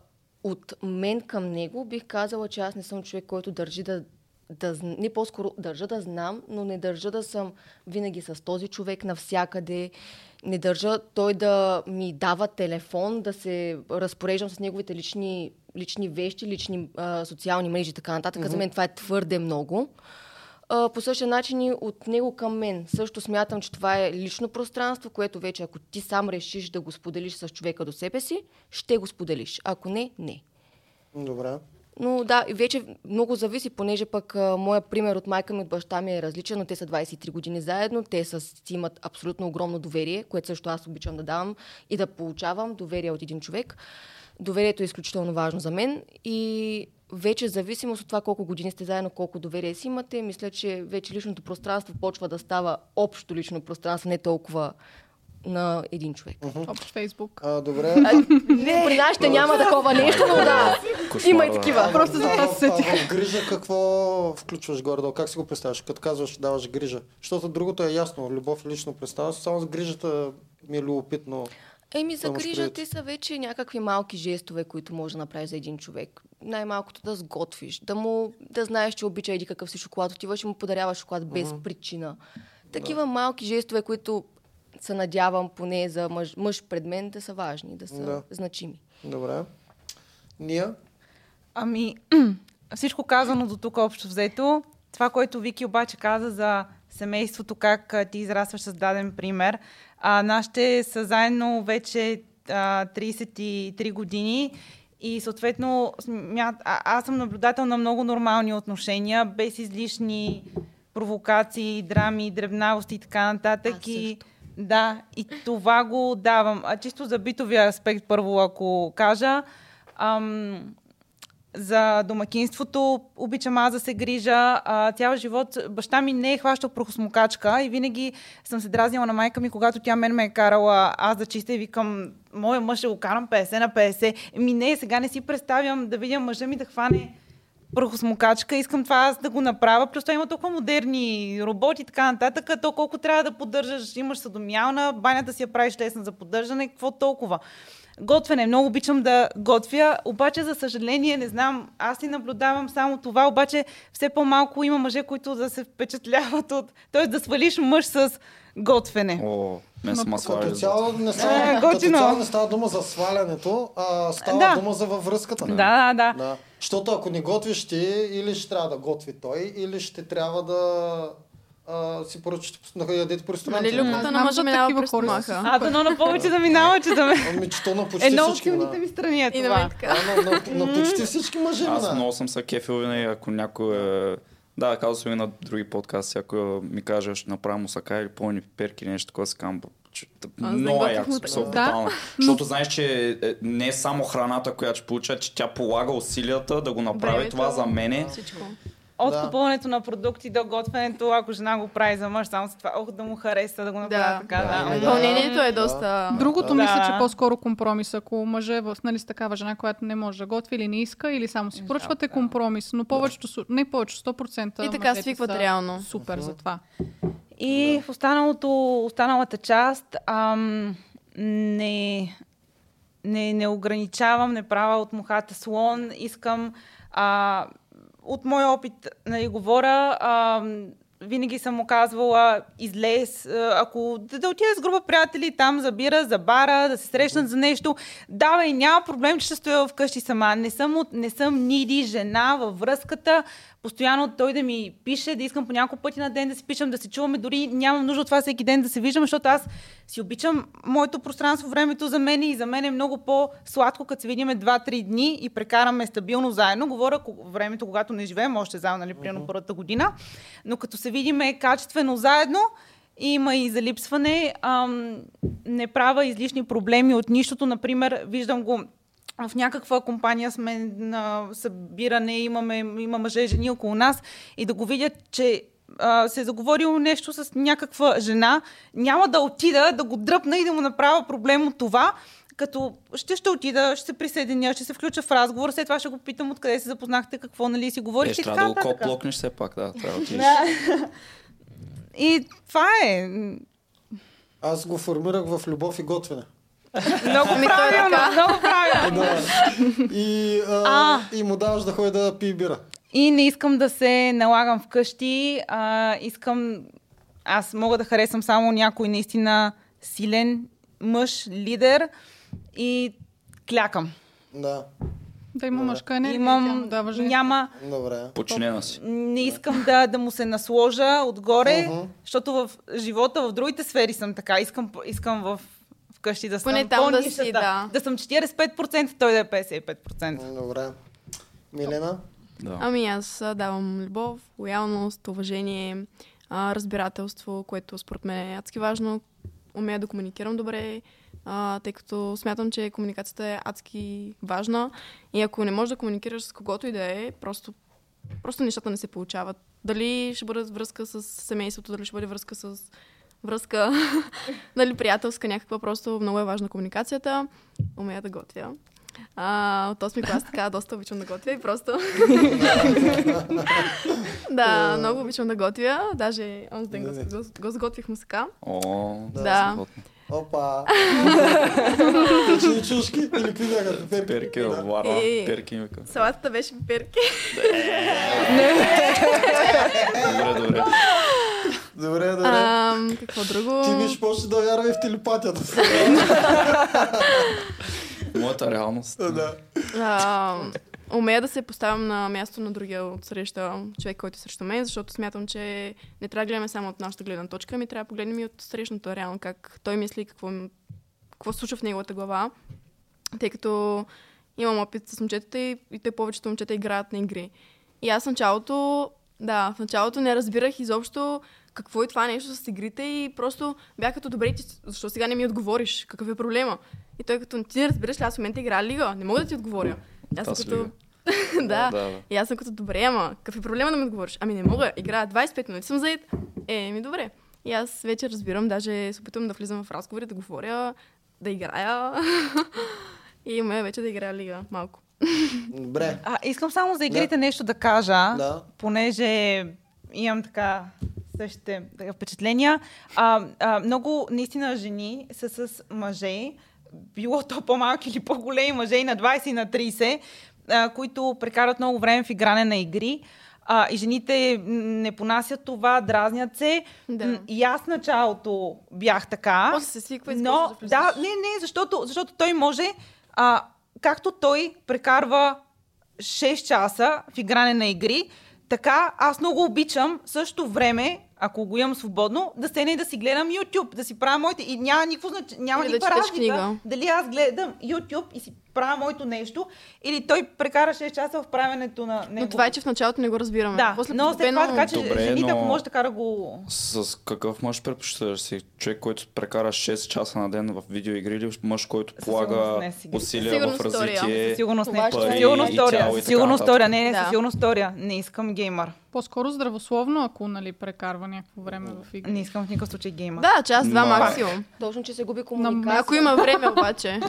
Speaker 7: от мен към него бих казала, че аз не съм човек, който държи да, да не по-скоро държа да знам, но не държа да съм винаги с този човек навсякъде. Не държа той да ми дава телефон, да се разпореждам с неговите лични, лични вещи, лични а, социални мрежи и така нататък. За мен това е твърде много. А, по същия начин и от него към мен. Също смятам, че това е лично пространство, което вече ако ти сам решиш да го споделиш с човека до себе си, ще го споделиш. Ако не, не.
Speaker 4: Добре.
Speaker 7: Но да, вече много зависи, понеже пък а, моя пример от майка ми от баща ми е различен, но те са 23 години заедно, те са, си имат абсолютно огромно доверие, което също аз обичам да давам и да получавам доверие от един човек. Доверието е изключително важно за мен и вече в зависимост от това колко години сте заедно, колко доверие си имате, мисля, че вече личното пространство почва да става общо лично пространство, не толкова на един човек.
Speaker 5: Общ Фейсбук.
Speaker 4: А, добре.
Speaker 7: При нас ще няма такова нещо, но да, има и такива.
Speaker 5: Просто за това
Speaker 4: а,
Speaker 5: се
Speaker 4: а грижа какво включваш горе-долу? Как си го представяш? Като казваш, даваш грижа. Защото другото е ясно. Любов и лично представяш. Само с грижата ми е любопитно.
Speaker 7: Еми, за грижа те са вече някакви малки жестове, които може да направиш за един човек. Най-малкото да сготвиш, да му да знаеш, че обича еди какъв си шоколад, отиваш и му подаряваш шоколад без причина. Такива малки жестове, които се надявам поне за мъж, мъж пред мен да са важни, да са
Speaker 4: Да.
Speaker 7: значими.
Speaker 4: Добре. Ния?
Speaker 6: Ами, всичко казано до тук общо взето. Това, което Вики обаче каза за семейството, как а, ти израстваш с даден пример. А, нашите са заедно вече а, 33 години и съответно смят, а, аз съм наблюдател на много нормални отношения, без излишни провокации, драми, дребнавости и така нататък.
Speaker 7: Аз
Speaker 6: и,
Speaker 7: също.
Speaker 6: да, и това го давам. А чисто за битовия аспект първо, ако кажа, ам, за домакинството обичам аз да се грижа. А, цял живот баща ми не е хващал прахосмокачка и винаги съм се дразнила на майка ми, когато тя мен ме е карала аз да чистя и викам, моя мъж ще го карам 50 на 50. Ми не, сега не си представям да видя мъжа ми да хване прахосмокачка, искам това аз да го направя. Плюс това има толкова модерни роботи и така нататък, то колко трябва да поддържаш, имаш съдомялна, банята си я правиш лесна за поддържане, какво толкова. Готвене. Много обичам да готвя, обаче за съжаление не знам, аз си наблюдавам само това, обаче все по-малко има мъже, които да се впечатляват от... Т.е. да свалиш мъж с готвене.
Speaker 3: О, не съм
Speaker 4: Като цяло, не
Speaker 6: Е,
Speaker 4: става, като
Speaker 6: готино.
Speaker 4: цяло не става дума за свалянето, а става
Speaker 6: Да.
Speaker 4: дума за във връзката.
Speaker 6: Да, да, да.
Speaker 4: Да. Защото ако не готвиш ти, или ще трябва да готви той, или ще трябва да а, си поръчате, да ядете по ресторанта.
Speaker 2: Нали любовта на мъжа минава
Speaker 5: такива
Speaker 2: през стомаха.
Speaker 6: А, дано на повече да минава, че да ме...
Speaker 4: Ами, че то на почти
Speaker 6: Едно от силните
Speaker 4: Да.
Speaker 6: ми страни е това.
Speaker 4: на, почти всички мъже
Speaker 3: Аз много съм са кефил винаги, ако някой е... Да, казвам съм и на други подкасти, ако ми каже, ще направя мусака или пълни перки или нещо такова, си казвам, много е яко, смисъл,
Speaker 5: Да.
Speaker 3: брутално. Защото знаеш, че е, не е само храната, която ще получа, че тя полага усилията да го направи
Speaker 2: Времето.
Speaker 3: това за мене.
Speaker 2: Всичко.
Speaker 6: От
Speaker 4: Да.
Speaker 6: купуването на продукти до готвенето, ако жена го прави за мъж, само с това, ох да му хареса да го направя
Speaker 2: Да.
Speaker 6: така. Да.
Speaker 4: Да.
Speaker 2: Допълнението е доста...
Speaker 5: Другото
Speaker 6: Да.
Speaker 5: мисля, че по-скоро компромис. Ако мъже е в, нали, с такава жена, която не може да готви или не иска, или само си поръчвате компромис. Но повечето, не повече, 100%
Speaker 2: И така свикват реално.
Speaker 5: Супер за това.
Speaker 6: И в останалото, останалата част ам, не, не, не ограничавам, не правя от мухата слон. Искам а, от моя опит, нали, говоря, ам, винаги съм му казвала, излез, а, ако да, да отида с група приятели там за бира, за бара, да се срещнат за нещо. Давай, няма проблем, че ще стоя вкъщи сама. Не съм, от, не съм ниди жена във връзката. Постоянно той да ми пише, да искам по няколко пъти на ден да си пишем, да се чуваме. Дори нямам нужда от това всеки ден да се виждам, защото аз си обичам моето пространство, времето за мен и за мен е много по-сладко, като се видиме 2-3 дни и прекараме стабилно заедно. Говоря времето, когато не живеем още заедно, нали, примерно първата година. Но като се видиме качествено заедно, има и залипсване. Ам, не правя излишни проблеми от нищото. Например, виждам го в някаква компания сме на събиране, имаме, има мъже и жени около нас и да го видят, че а, се е заговорило нещо с някаква жена, няма да отида да го дръпна и да му направя проблем от това, като ще ще отида, ще се присъединя, ще се включа в разговор, след това ще го питам откъде се запознахте, какво нали си
Speaker 3: Е,
Speaker 6: говорите
Speaker 3: ще
Speaker 6: и
Speaker 3: трябва да го коплокнеш все пак, да, трябва да отидеш.
Speaker 6: И това е.
Speaker 4: Аз го формирах в любов и готвене.
Speaker 6: Много
Speaker 2: Ами, е
Speaker 6: правилно,
Speaker 2: така.
Speaker 6: много правилно.
Speaker 4: Да. И, а,
Speaker 6: А.
Speaker 4: и му даваш да ходи да пие бира.
Speaker 6: И не искам да се налагам вкъщи. А, искам. Аз мога да харесам само някой наистина силен мъж, лидер и клякам.
Speaker 4: Да,
Speaker 5: Да има
Speaker 4: Добре.
Speaker 5: мъжка енергия.
Speaker 6: Имам.
Speaker 5: женска.
Speaker 6: Няма.
Speaker 4: добре.
Speaker 3: Подчинена си.
Speaker 6: Не искам да, да му се насложа отгоре,
Speaker 4: Мгм.
Speaker 6: защото в живота, в другите сфери съм така. Искам, искам в вкъщи да съм
Speaker 2: Поне там да си, да.
Speaker 6: Да съм 45%, той да е 55%.
Speaker 4: Добре. Милена?
Speaker 3: Да.
Speaker 2: Ами аз давам любов, лоялност, уважение, а, разбирателство, което според мен е адски важно. Умея да комуникирам добре, а, тъй като смятам, че комуникацията е адски важна. И ако не можеш да комуникираш с когото и да е, просто, просто нещата не се получават. Дали ще бъде връзка с семейството, дали ще бъде връзка с връзка, дали приятелска някаква, просто много е важна комуникацията. Умея да готвя. А, от 8 клас така доста обичам да готвя и просто... да, много обичам да готвя. Даже онзи ден го, го, го сготвих мусака.
Speaker 3: О,
Speaker 2: Да.
Speaker 4: Опа! Печени чушки или какви бяха? Перки?
Speaker 3: Перки,
Speaker 4: Да.
Speaker 3: вара,
Speaker 2: Е.
Speaker 3: перки ми вика.
Speaker 2: Салатата беше перки.
Speaker 3: Добре, добре.
Speaker 4: Добре, добре.
Speaker 2: Ам, какво друго?
Speaker 4: Ти виж, почне да вярва и в телепатията.
Speaker 3: Моята реалност.
Speaker 4: да.
Speaker 2: А, умея да се поставям на място на другия от среща човек, който е срещу мен, защото смятам, че не трябва да гледаме само от нашата гледна точка, ами трябва да погледнем и от срещната реално, как той мисли, какво, им- какво се случва в неговата глава. Тъй като имам опит с момчетата и, и те повечето момчета играят на игри. И аз в началото, да, в началото не разбирах изобщо какво е това нещо с игрите и просто бях като добре, ти, защо сега не ми отговориш? Какъв е проблема? И той като ти не разбираш ли, аз в момента играя лига, не мога да ти отговоря. Аз съм като... да.
Speaker 3: да, да.
Speaker 2: И аз съм като добре, ама какъв е проблема да ми отговориш? Ами не мога, играя 25 минути, съм заед. Е, ми добре. И аз вече разбирам, даже се опитвам да влизам в разговори, да говоря, да играя. и имаме вече да играя лига малко.
Speaker 4: Добре.
Speaker 6: А, искам само за игрите нещо да кажа,
Speaker 4: Да.
Speaker 6: понеже имам така същите впечатления. А, а, много наистина жени са с мъже, било то по-малки или по-големи мъже и на 20 и на 30, а, които прекарат много време в игране на игри. А, и жените не понасят това, дразнят се.
Speaker 2: Да.
Speaker 6: И аз в началото бях така.
Speaker 2: После се свиква и
Speaker 6: Но,
Speaker 2: да
Speaker 6: да, не, не, защото, защото той може, а, както той прекарва 6 часа в игране на игри, така аз много обичам също време, ако го имам свободно, да седна и да си гледам YouTube, да си правя моите... И няма никакво знач... няма
Speaker 2: Или да
Speaker 6: никаква
Speaker 2: четеш
Speaker 6: разлика
Speaker 2: книга.
Speaker 6: дали аз гледам YouTube и си правя моето нещо, или той прекара 6 часа в правенето на него.
Speaker 2: Но това е, че в началото не го разбираме.
Speaker 6: Да,
Speaker 2: После
Speaker 6: но след това така, че
Speaker 3: Добре,
Speaker 6: жените, ако може така да го...
Speaker 3: С какъв мъж предпочиташ си? Човек, който прекара 6 часа на ден в видеоигри или мъж, който полага
Speaker 6: ги-
Speaker 3: усилия
Speaker 2: Сигурно
Speaker 3: в развитие?
Speaker 6: Със
Speaker 3: пари и
Speaker 6: история.
Speaker 3: тяло и така нататък.
Speaker 6: история. Не,
Speaker 2: Да.
Speaker 6: сигурност история. Не искам геймър.
Speaker 5: По-скоро здравословно, ако нали, прекарва някакво време в игри.
Speaker 6: Не искам в никакъв случай геймър.
Speaker 2: Да, час-два
Speaker 3: Ма-
Speaker 2: максимум.
Speaker 7: Точно, че се губи комуникация.
Speaker 2: Ако има време обаче.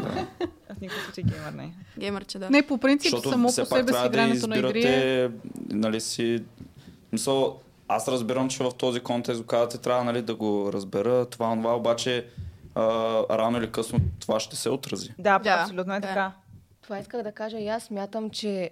Speaker 6: В никакъв случай геймър не.
Speaker 2: Геймърче, да.
Speaker 5: Не, по принцип,
Speaker 3: Защото
Speaker 5: само по себе си
Speaker 3: трябва да
Speaker 5: игрането на игри е...
Speaker 3: нали си... Мисъл, аз разбирам, че в този контекст казвате, трябва нали, да го разбера, това, това, обаче а, рано или късно това ще се отрази.
Speaker 6: Да,
Speaker 2: Да,
Speaker 6: абсолютно е
Speaker 2: да.
Speaker 6: така.
Speaker 7: Това исках да кажа и аз смятам, че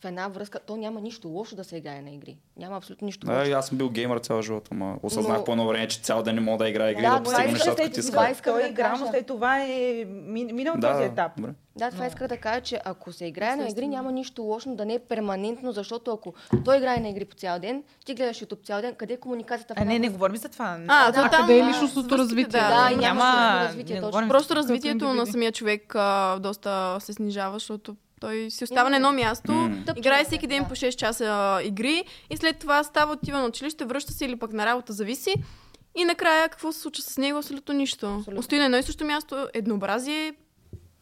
Speaker 7: в една връзка, то няма нищо лошо да се играе на игри. Няма абсолютно нищо
Speaker 3: Да,
Speaker 7: лошо.
Speaker 3: аз съм бил геймър цял живот, ама осъзнах
Speaker 7: Но-
Speaker 3: по едно време, че цял ден не мога да играя игри,
Speaker 7: Да,
Speaker 3: да,
Speaker 7: това
Speaker 3: постигна
Speaker 7: искам
Speaker 3: нещата,
Speaker 7: да-
Speaker 3: които
Speaker 7: това
Speaker 3: искам.
Speaker 7: искам
Speaker 6: Той
Speaker 7: да
Speaker 6: игра, след това е ми- минал този
Speaker 3: Да,
Speaker 6: етап.
Speaker 3: добре.
Speaker 7: Да, това исках да кажа, че ако се играе на игри, няма нищо лошо, да не е перманентно, защото ако той играе на игри по цял ден, ти гледаш YouTube цял ден, къде е комуникацията в
Speaker 6: А, не, не говорим за това.
Speaker 2: А, то
Speaker 5: А къде е личностното развитие?
Speaker 7: Да, и
Speaker 2: Да,
Speaker 7: няма развитие
Speaker 2: Просто развитието на самия човек доста се снижава, защото той си остава на едно място,
Speaker 3: М.
Speaker 2: играе всеки ден по 6 часа а, игри и след това става отива на училище, връща се или пък на работа, зависи. И накрая какво се случва с него? Абсолютно нищо.
Speaker 7: Абсолютно.
Speaker 2: Остои на едно и също място, еднообразие.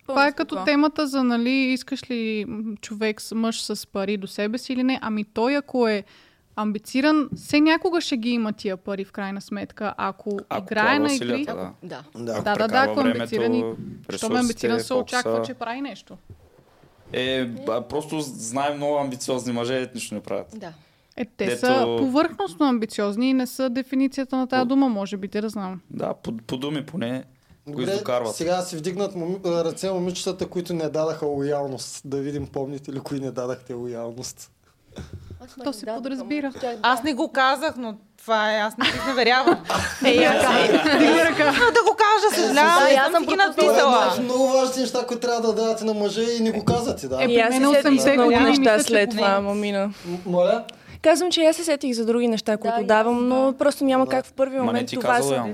Speaker 5: Това е като темата за, нали, искаш ли човек, с мъж с пари до себе си или не. Ами той, ако е амбициран, все някога ще ги има тия пари в крайна сметка. Ако,
Speaker 3: Ако
Speaker 5: играе на игри...
Speaker 3: да.
Speaker 7: Да.
Speaker 4: Да.
Speaker 5: Да, да, ако е
Speaker 3: времето,
Speaker 5: амбициран и- Щом е амбициран, се очаква, че прави нещо.
Speaker 3: Е, просто знаем много амбициозни мъже, нищо не правят.
Speaker 7: Да.
Speaker 5: Е, те
Speaker 3: Дето-
Speaker 5: са повърхностно амбициозни и не са дефиницията на тази дума, може би, те да знам.
Speaker 3: Да, по, по думи поне го
Speaker 4: Добре,
Speaker 3: издокарват.
Speaker 4: сега си вдигнат моми... а, ръце момичетата, които не дадаха лоялност. Да видим, помните ли, кои не дадахте лоялност.
Speaker 7: Аз
Speaker 5: То се подразбира.
Speaker 6: Аз не го казах, но това е, аз не се заверявам.
Speaker 2: Е, я
Speaker 5: Дигни ръка.
Speaker 6: да го кажа, съжалявам,
Speaker 7: Да,
Speaker 6: аз съм ги
Speaker 4: е
Speaker 6: написала.
Speaker 4: от много важни неща, които трябва да давате на мъже и не го казвате, да.
Speaker 5: Е,
Speaker 8: И аз
Speaker 5: при мен
Speaker 8: се сетих
Speaker 5: 80
Speaker 8: за много
Speaker 5: години
Speaker 8: неща след това, мамина.
Speaker 4: М- Моля?
Speaker 8: Казвам, че аз се сетих за други неща, които
Speaker 7: аз,
Speaker 8: давам, но просто няма
Speaker 4: Да.
Speaker 8: как в първи момент
Speaker 3: ти
Speaker 8: това са...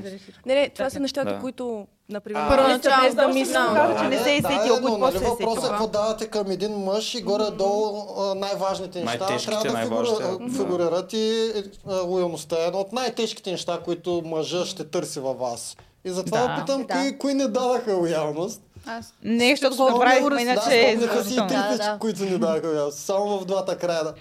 Speaker 8: Не, не, това са нещата,
Speaker 3: Да.
Speaker 8: които, например,
Speaker 2: Първоначално
Speaker 8: без да мисля.
Speaker 6: че не се е
Speaker 4: да,
Speaker 6: сетил,
Speaker 4: да,
Speaker 6: който
Speaker 4: но
Speaker 6: после
Speaker 4: нали
Speaker 6: се е
Speaker 4: въпросът е какво давате към един мъж и горе-долу най-важните неща
Speaker 3: Най-тежките,
Speaker 4: трябва да
Speaker 3: да.
Speaker 4: фигурират и лоялността е едно от най-тежките неща, които мъжа ще търси във вас. И затова
Speaker 6: Да.
Speaker 4: питам,
Speaker 7: Да.
Speaker 4: кои, кои не дадаха лоялност.
Speaker 5: Аз
Speaker 6: Не, защото го направихме,
Speaker 4: да,
Speaker 6: иначе е
Speaker 4: спомняха си и трите,
Speaker 7: Да, да.
Speaker 4: които ни дадаха лоялност. Само в двата края да.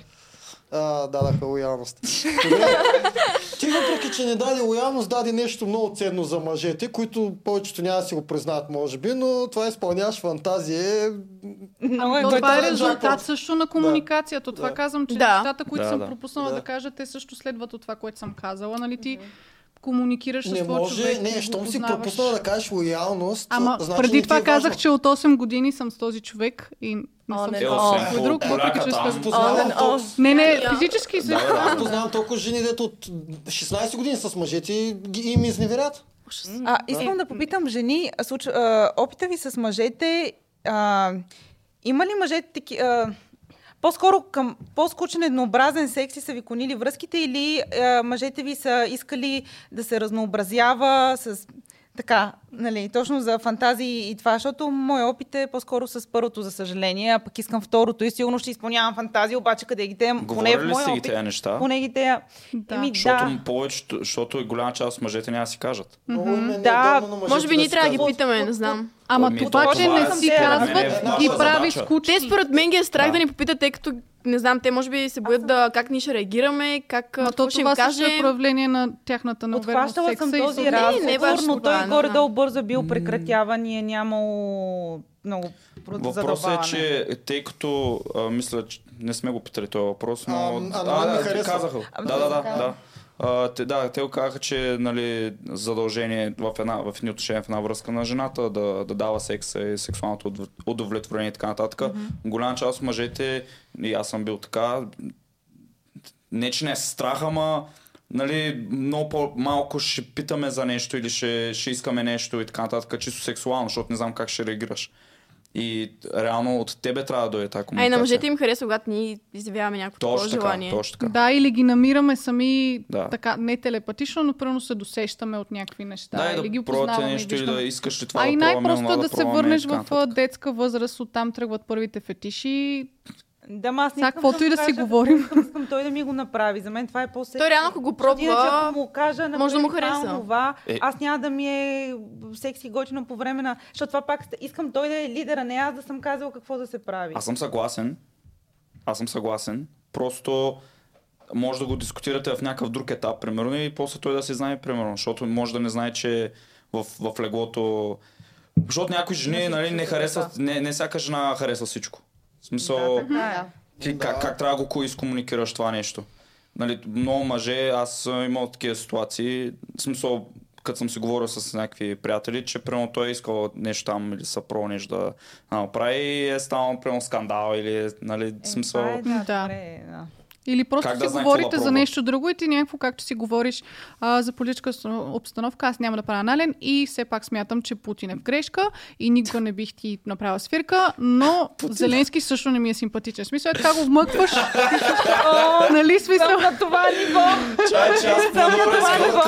Speaker 4: А, дадаха лоялност. Ти въпреки, че не даде лоялност, даде нещо много ценно за мъжете, които повечето няма да си го признаят, може би, но това изпълняваш фантазия.
Speaker 6: Е
Speaker 5: То
Speaker 6: готино.
Speaker 5: това е резултат също на комуникацията. Това
Speaker 4: Да.
Speaker 5: казвам, че
Speaker 2: Да.
Speaker 5: нещата, които
Speaker 3: Да,
Speaker 5: съм
Speaker 3: да.
Speaker 5: пропуснала
Speaker 4: Да.
Speaker 5: да кажа, те също следват от това, което съм казала. Нали ти комуникираш с
Speaker 4: Не
Speaker 5: твоя
Speaker 4: може,
Speaker 5: човек.
Speaker 4: не, щом си
Speaker 5: познаваш.
Speaker 4: пропуснала да кажеш лоялност,
Speaker 5: Ама
Speaker 4: значи
Speaker 5: преди това
Speaker 4: е
Speaker 5: казах,
Speaker 4: важно.
Speaker 5: че от 8 години съм с този човек и не съм
Speaker 8: не,
Speaker 5: с
Speaker 3: Е,
Speaker 5: друг, въпреки че
Speaker 4: толкова-
Speaker 5: Не, не, физически се.
Speaker 3: Да, да,
Speaker 4: Аз познавам толкова жени, дето от 16 години с мъжете и ги- им изневерят.
Speaker 6: А, искам да попитам жени, опита ви с мъжете, има ли мъжете таки, а, по-скоро към по-скучен еднообразен секс са ви конили връзките или а, мъжете ви са искали да се разнообразява с така, нали, точно за фантазии и това, защото мой опит е по-скоро с първото, за съжаление, а пък искам второто и сигурно ще изпълнявам фантазии, обаче къде ги те, поне в моя опит,
Speaker 3: тези неща?
Speaker 6: поне ги те,
Speaker 5: Да.
Speaker 6: Еми,
Speaker 3: Защото
Speaker 6: да.
Speaker 3: повечето, защото и голяма част от мъжете няма да си кажат.
Speaker 4: Е
Speaker 6: Да,
Speaker 4: мъжете
Speaker 2: Може би ние трябва да ги питаме, не знам.
Speaker 5: Ама
Speaker 3: Ами,
Speaker 5: това,
Speaker 3: то
Speaker 5: че не
Speaker 3: е
Speaker 5: си казват,
Speaker 3: е
Speaker 5: ги
Speaker 3: наша
Speaker 5: прави
Speaker 3: задача.
Speaker 2: Те според мен ги е страх
Speaker 3: Да.
Speaker 2: да ни попитат, тъй като не знам, те може би се боят да как ние ще реагираме, как какво
Speaker 5: то
Speaker 2: ще им
Speaker 5: това също е
Speaker 2: кажем.
Speaker 5: проявление на тяхната неувереност в
Speaker 6: Отхващала съм
Speaker 5: и
Speaker 6: този
Speaker 5: съответно-
Speaker 6: разговор,
Speaker 2: не е важно
Speaker 6: но
Speaker 2: това,
Speaker 6: той
Speaker 2: не
Speaker 6: горе-долу бързо е бил прекратяван и е нямало много
Speaker 3: Въпросът е,
Speaker 6: задълбаване.
Speaker 3: че тъй като а, мисля, че не сме го питали този въпрос, но...
Speaker 4: А, а, на мен ми
Speaker 3: те
Speaker 4: харесва.
Speaker 3: казаха.
Speaker 6: А,
Speaker 3: Да, да, да,
Speaker 7: да.
Speaker 3: А, те, да, те казаха, че нали, задължение в, една, в едни отношения в една връзка на жената да, да дава секса и сексуалното удов- удовлетворение и така нататък. Mm-hmm. Голяма част от мъжете, и аз съм бил така, не че не е страх, ама нали, много по-малко ще питаме за нещо или ще, ще искаме нещо и така нататък, чисто сексуално, защото не знам как ще реагираш. И реално от тебе трябва да дойде тази
Speaker 2: А и
Speaker 3: комуникация.
Speaker 2: на мъжете им харесва, когато ние изявяваме някакво такова
Speaker 3: Точно така,
Speaker 2: желание.
Speaker 3: точно така.
Speaker 5: Да, или ги намираме сами
Speaker 3: Да.
Speaker 5: така, не телепатично, но пръвно се досещаме от някакви неща.
Speaker 3: Да,
Speaker 5: или ги
Speaker 3: да пробвате
Speaker 5: опознаваме и
Speaker 3: нещо или да искаш ли това
Speaker 5: а
Speaker 3: да
Speaker 5: и най-просто да се
Speaker 3: пробваме и
Speaker 5: върнеш в детска възраст, оттам тръгват първите фетиши.
Speaker 6: Да, ма аз не искам
Speaker 5: каквото
Speaker 6: му
Speaker 5: и да си
Speaker 6: кажа,
Speaker 5: говорим.
Speaker 6: Искам, искам той да ми го направи. За мен това е по
Speaker 2: Той реално, ако го
Speaker 6: Защото Иначе,
Speaker 2: пробва,
Speaker 6: ако му кажа,
Speaker 2: може да му
Speaker 6: това,
Speaker 2: хареса.
Speaker 6: онова,
Speaker 3: Е.
Speaker 6: аз няма да ми е секси готино по време на... Защото това пак искам той да е лидера, не аз да съм казала какво да се прави.
Speaker 3: Аз съм съгласен. Аз съм съгласен. Просто може да го дискутирате в някакъв друг етап, примерно, и после той да се знае, примерно, защото може да не знае, че в, в леглото... Защото някои жени, нали, не харесват, не, не всяка жена харесва всичко. В смисъл,
Speaker 6: Да, е.
Speaker 3: ти как, как трябва да го изкомуникираш това нещо? Нали, много мъже, аз съм имал такива ситуации, в смисъл, като съм си говорил с някакви приятели, че примерно той е искал нещо там или съпро нещо да направи и е станал примерно скандал или нали, в смисъл...
Speaker 6: Е, да,
Speaker 5: Да.
Speaker 6: Да.
Speaker 5: Или просто
Speaker 3: Как да
Speaker 5: си
Speaker 3: знае какво
Speaker 5: говорите
Speaker 3: да
Speaker 5: за нещо друго и ти някакво, както си говориш а, за политическа обстанов- обстановка, аз няма да правя анален и все пак смятам, че Путин е в грешка и никога не бих ти направила свирка, но Зеленски също не ми е симпатичен. Смисъл е така го вмъкваш. нали смисъл?
Speaker 6: На това ниво.
Speaker 3: Чай, че аз по-добре
Speaker 6: това ниво.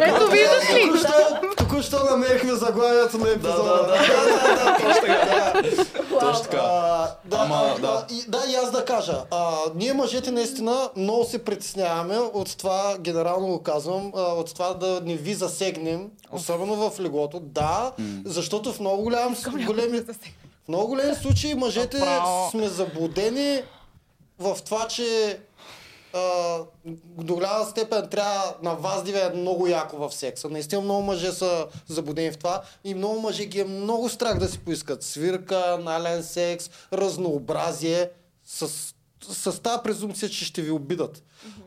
Speaker 5: Ето виждаш ли?
Speaker 4: Току-що, намерихме заглавието на епизода.
Speaker 3: да, да, точно така. Точно така.
Speaker 4: Да,
Speaker 3: да.
Speaker 4: И, да, аз да кажа. Ние мъжете наистина много се притесняваме от това, генерално го казвам, от това да не ви засегнем, особено в леглото. Да, защото в много голям, големи, в много големи случаи мъжете сме заблудени в това, че а, до голяма степен трябва на вас да ви е много яко в секса. Наистина много мъже са заблудени в това и много мъже ги е много страх да си поискат свирка, нален секс, разнообразие с, с тази презумпция, че ще ви обидат.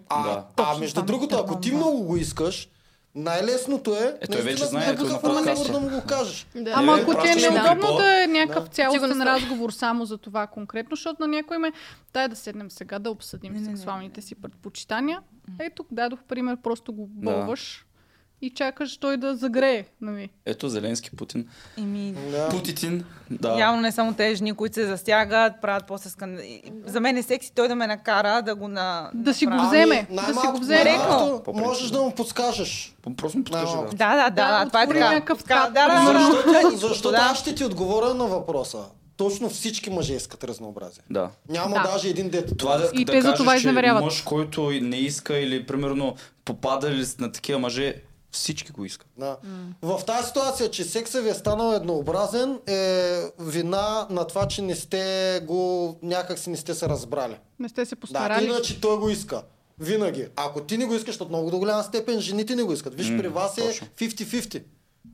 Speaker 4: А,
Speaker 3: Да.
Speaker 4: а между другото, ако ти много го искаш, най-лесното е,
Speaker 3: Е, той вече знае,
Speaker 4: да, хвърля
Speaker 3: подкаста.
Speaker 4: да му го кажеш.
Speaker 2: Да.
Speaker 5: Ама
Speaker 3: Е,
Speaker 5: ако ти е неудобно да е някакъв цялостен
Speaker 2: Сигурно са.
Speaker 5: разговор само за това конкретно, защото на някой ме дай да седнем сега да обсъдим
Speaker 6: Не, не, не,
Speaker 5: сексуалните си предпочитания. Ето, дадох пример, просто го
Speaker 3: Да.
Speaker 5: И чакаш той да загрее. Нали?
Speaker 3: Ето Зеленски, Путин.
Speaker 6: Еми,
Speaker 4: Да.
Speaker 3: Путитин. Да.
Speaker 6: Явно не само тези жени, които се засягат, правят после скандал. За мен е секси той да ме накара да го на...
Speaker 5: Да си го вземе.
Speaker 4: Ами,
Speaker 5: да си го вземе.
Speaker 3: По
Speaker 4: Можеш да му подскажеш.
Speaker 3: Просто му
Speaker 4: Най-малко.
Speaker 3: да.
Speaker 6: Да, да, да,
Speaker 5: Да,
Speaker 6: това е така.
Speaker 5: някакъв.
Speaker 6: Да, да, да.
Speaker 4: Защото, аз ще ти отговоря на въпроса. Точно всички мъже искат разнообразие.
Speaker 3: Да.
Speaker 4: Няма
Speaker 5: Да.
Speaker 4: даже един дете.
Speaker 3: Това да,
Speaker 5: И
Speaker 3: да
Speaker 5: те за това изневеряват.
Speaker 3: мъж, който не иска или примерно попадали на такива мъже, всички го искат.
Speaker 4: Да. В тази ситуация, че секса ви е станал еднообразен, е вина на това, че не сте го, някак си не сте се разбрали.
Speaker 5: Не сте се
Speaker 4: Да,
Speaker 5: постарали.
Speaker 4: иначе той го иска. Винаги. Ако ти не го искаш, от много до голяма степен жените не го искат. Виж,
Speaker 3: М,
Speaker 4: при вас е
Speaker 3: точно.
Speaker 4: 50-50.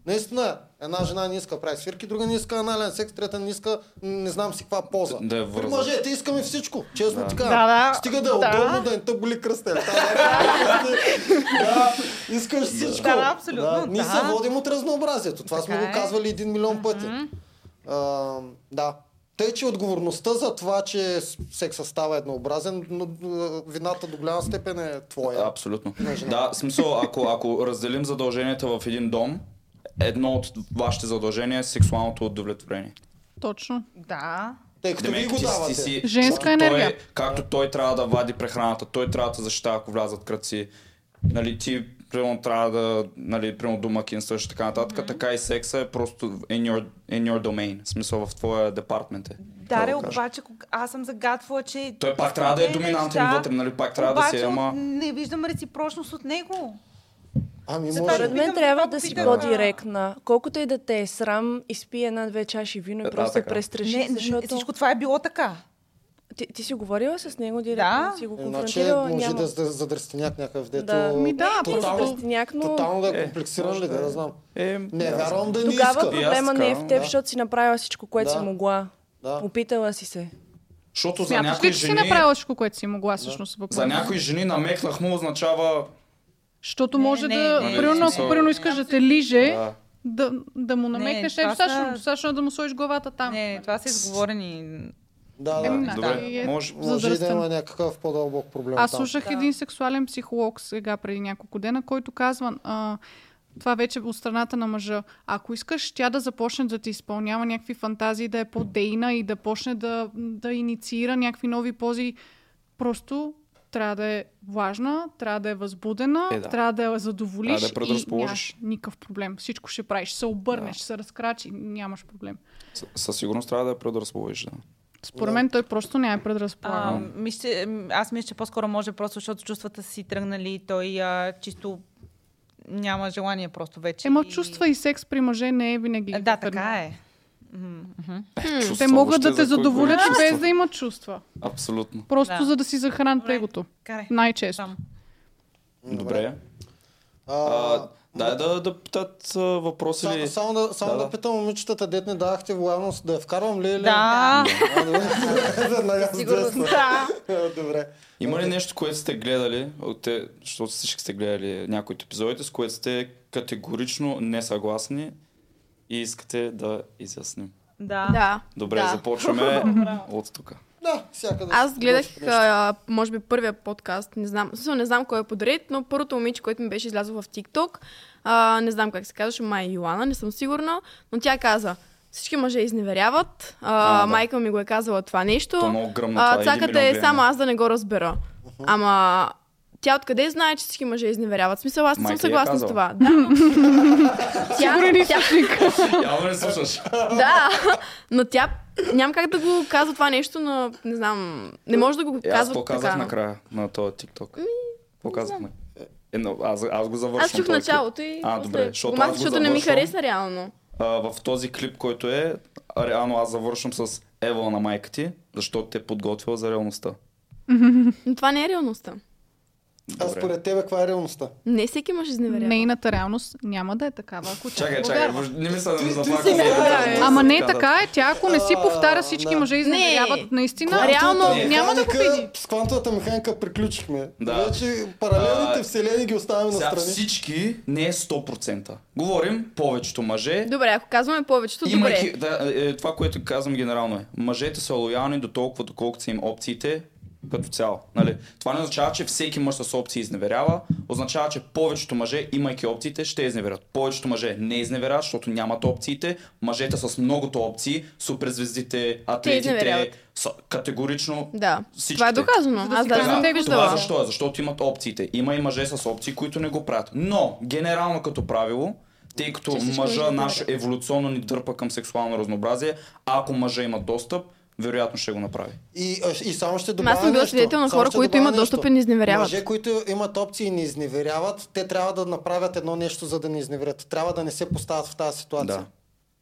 Speaker 4: Наистина, една жена не иска да прави свирки, друга не иска анален секс, трета не иска не знам си каква поза.
Speaker 3: Да я
Speaker 4: При мъжете искаме всичко, честно така.
Speaker 6: Да, да.
Speaker 4: Стига да е
Speaker 6: Да.
Speaker 4: удобно, да не те боли кръстен. да, искаш всичко.
Speaker 6: Да, абсолютно,
Speaker 4: Ние
Speaker 6: да.
Speaker 4: се водим от разнообразието. Това сме
Speaker 6: Така
Speaker 4: го
Speaker 6: е.
Speaker 4: казвали един милион пъти. А, да. Тъй, че отговорността за това, че секса става еднообразен, но вината до голяма степен е твоя.
Speaker 3: Абсолютно. Да, смисъл, ако, ако разделим задълженията в един дом, едно от вашите задължения е сексуалното удовлетворение.
Speaker 5: Точно.
Speaker 6: Да.
Speaker 4: Тъй като вие
Speaker 3: Демек,
Speaker 4: го
Speaker 3: ти,
Speaker 4: давате.
Speaker 3: ти си,
Speaker 5: Женска
Speaker 3: както
Speaker 5: енергия.
Speaker 3: Той, както той трябва да вади прехраната, той трябва да защитава, ако влязат кръци. Нали, ти, примерно, трябва да, нали, примерно, домакинстваш и така нататък, mm-hmm. така и секса е просто in your, in your domain, в смисъл в твоя департмент е.
Speaker 6: Даре,
Speaker 3: да го
Speaker 6: обаче, кога- аз съм загатвала, че...
Speaker 3: Той пак трябва да е
Speaker 6: Те
Speaker 3: доминантен
Speaker 6: неща,
Speaker 3: вътре, нали, пак трябва да си, ама...
Speaker 6: не виждам реципрочност от него.
Speaker 4: Ами може.
Speaker 8: Според мен трябва да си по-директна. Колкото и да те е срам, изпи една-две чаши вино и
Speaker 3: Да,
Speaker 8: просто се
Speaker 3: така.
Speaker 8: престраши,
Speaker 6: Не,
Speaker 8: защото...
Speaker 6: всичко това е било така.
Speaker 8: Ти, ти си говорила с него директно?
Speaker 6: Да.
Speaker 8: Си го
Speaker 4: Иначе
Speaker 8: конфронтирала?
Speaker 4: може
Speaker 8: Няма.
Speaker 4: да за- задръстеняк някакъв, дето...
Speaker 8: Да.
Speaker 5: Ми да,
Speaker 4: тотално,
Speaker 8: но
Speaker 4: тотално да е
Speaker 3: Е,
Speaker 4: комплексиран ли,
Speaker 3: да
Speaker 4: да,
Speaker 3: е.
Speaker 4: знам.
Speaker 3: Е,
Speaker 4: Не, вярвам да не
Speaker 8: Тогава
Speaker 4: иска.
Speaker 8: Проблема не е в теб,
Speaker 4: да.
Speaker 8: защото си направила всичко, което
Speaker 4: Да.
Speaker 8: си могла.
Speaker 4: Да.
Speaker 8: Опитала си се.
Speaker 3: Защото за
Speaker 5: Смяташ
Speaker 3: някои
Speaker 5: ли, че си
Speaker 3: жени...
Speaker 5: направила всичко, което си могла всъщност?
Speaker 3: За някои жени намекнах му означава
Speaker 5: Защото
Speaker 6: Не,
Speaker 5: може
Speaker 6: не,
Speaker 5: да,
Speaker 6: не,
Speaker 5: примерно, ако примерно искаш да те лиже,
Speaker 3: Да.
Speaker 5: да, да му намекнеш, не, е достатъчно,
Speaker 6: са-
Speaker 5: достатъчно е да му сложиш главата там.
Speaker 6: Не, това са изговорени.
Speaker 4: Да,
Speaker 5: Еми,
Speaker 4: да.
Speaker 5: да.
Speaker 3: Добре,
Speaker 5: е
Speaker 3: може.
Speaker 4: Може да има някакъв по-дълбок проблем
Speaker 5: Аз слушах
Speaker 6: Да.
Speaker 5: един сексуален психолог сега преди няколко дена, който казва, а, това вече от страната на мъжа. Ако искаш тя да започне да ти изпълнява някакви фантазии, да е по-дейна и да почне да, да инициира някакви нови пози, просто трябва да е влажна, трябва да е възбудена,
Speaker 3: Е, да.
Speaker 5: трябва да я задоволиш
Speaker 3: Трябва да
Speaker 5: и нямаш никакъв проблем. Всичко ще правиш. Ще се обърнеш, ще се разкрачи, нямаш проблем.
Speaker 3: С- Със сигурност трябва да я предразположиш. Да.
Speaker 5: Според мен той просто няма е предразполаган.
Speaker 6: аз мисля, че по-скоро може просто, защото чувствата си тръгнали, той а, чисто няма желание просто вече.
Speaker 5: Ема
Speaker 6: и-
Speaker 5: чувства и секс при мъже не е винаги.
Speaker 6: Да, така е. Мгм.
Speaker 3: Чувства
Speaker 5: Те могат да те задоволят и без да имат чувства.
Speaker 3: Абсолютно.
Speaker 5: Просто
Speaker 6: Да.
Speaker 5: за да си захранят
Speaker 6: Добре.
Speaker 5: егото.
Speaker 6: Карай.
Speaker 5: Най-често.
Speaker 6: Там.
Speaker 3: Добре.
Speaker 4: А,
Speaker 3: А, дай да, да питат а, въпроси ли?
Speaker 4: Само да, само
Speaker 3: Да,
Speaker 4: да,
Speaker 3: да.
Speaker 4: питам момичетата, дет не давахте лоялност, да я вкарвам ли или?
Speaker 6: Да.
Speaker 4: А, добре. Веднага с
Speaker 7: Сигурно.
Speaker 4: десна. Добре.
Speaker 3: Има ли нещо, което сте гледали, от те, защото всички сте гледали някои от епизодите, с което сте категорично несъгласни и искате да изясним?
Speaker 6: Да.
Speaker 2: Да.
Speaker 3: Добре,
Speaker 2: да.
Speaker 3: започваме от тук.
Speaker 4: Да, всяка да
Speaker 2: Аз гледах, а, може би, първия подкаст, не знам, смисъл, не знам кой е подред, но първото момиче, което ми беше излязло в TikTok, а, не знам как се казваше, май Йоана, не съм сигурна, но тя каза, всички мъже изневеряват, а,
Speaker 3: А, да.
Speaker 2: майка ми го е казала това нещо,
Speaker 3: То много гръмна
Speaker 2: а,
Speaker 3: това, един
Speaker 2: цаката е само аз да не го разбера. Ама тя откъде знае, че всички мъже изневеряват? В смисъл, аз не съм
Speaker 3: е
Speaker 2: съгласна с това. Да, тя, тя,
Speaker 3: Явно не слушаш.
Speaker 2: да, но тя няма как да го казва това нещо, но не знам, не може да го
Speaker 3: Е, аз
Speaker 2: казва
Speaker 3: какво казах накрая на този TikTok? Какво казах? на- Е, но аз, аз го завършвам.
Speaker 2: Аз чух началото и
Speaker 3: А, добре, защото
Speaker 2: го махах,
Speaker 3: аз
Speaker 2: защото не ми хареса реално.
Speaker 3: А, в този клип, който е, реално аз завършвам с Ева на майка ти, защото те е подготвила за реалността.
Speaker 2: Но това не е реалността.
Speaker 4: А според тебе каква е реалността?
Speaker 2: Не всеки мъж изневерява.
Speaker 5: Нейната реалност няма да е такава, ако
Speaker 3: Чакай,
Speaker 5: го
Speaker 3: чакай, въж- не мисля да заплака.
Speaker 4: си
Speaker 5: Да, Ама не е така е. Тя ако не си повтаря всички
Speaker 4: да.
Speaker 5: мъже изневеряват, наистина, реално няма да го види.
Speaker 4: С квантовата механика приключихме.
Speaker 3: Да.
Speaker 4: Вече паралелните вселени ги оставяме
Speaker 3: Сега
Speaker 4: настрани.
Speaker 3: всички не е 100%. Говорим повечето мъже.
Speaker 2: Добре, ако казваме повечето, добре.
Speaker 3: да, е, това, което казвам генерално е, мъжете са лоялни до толкова, доколкото са им опциите като цяло. Нали? Това не означава, че всеки мъж с опции изневерява, означава, че повечето мъже, имайки опциите, ще изневерят. Повечето мъже не изневеряват, защото нямат опциите. Мъжете с многото опции, суперзвездите, атлетите, категорично
Speaker 2: Да,
Speaker 3: всичките.
Speaker 2: това е доказано. Аз даже съм
Speaker 5: те го
Speaker 2: виждала.
Speaker 3: Това защо е? Защото имат опциите. Има и мъже с опции, които не го правят. Но, генерално като правило, тъй като мъжа
Speaker 2: мъже
Speaker 3: наш еволюционно ни дърпа към сексуално разнообразие, ако мъжа има достъп, вероятно ще го направи.
Speaker 4: И, и само ще добавя
Speaker 2: аз съм била
Speaker 4: нещо.
Speaker 2: свидетел на хора, които имат достъп и не изневеряват.
Speaker 4: Мъже, които имат опции и не изневеряват, те трябва да направят едно нещо, за да не изневерят. Трябва да не се поставят в тази ситуация.
Speaker 3: Да.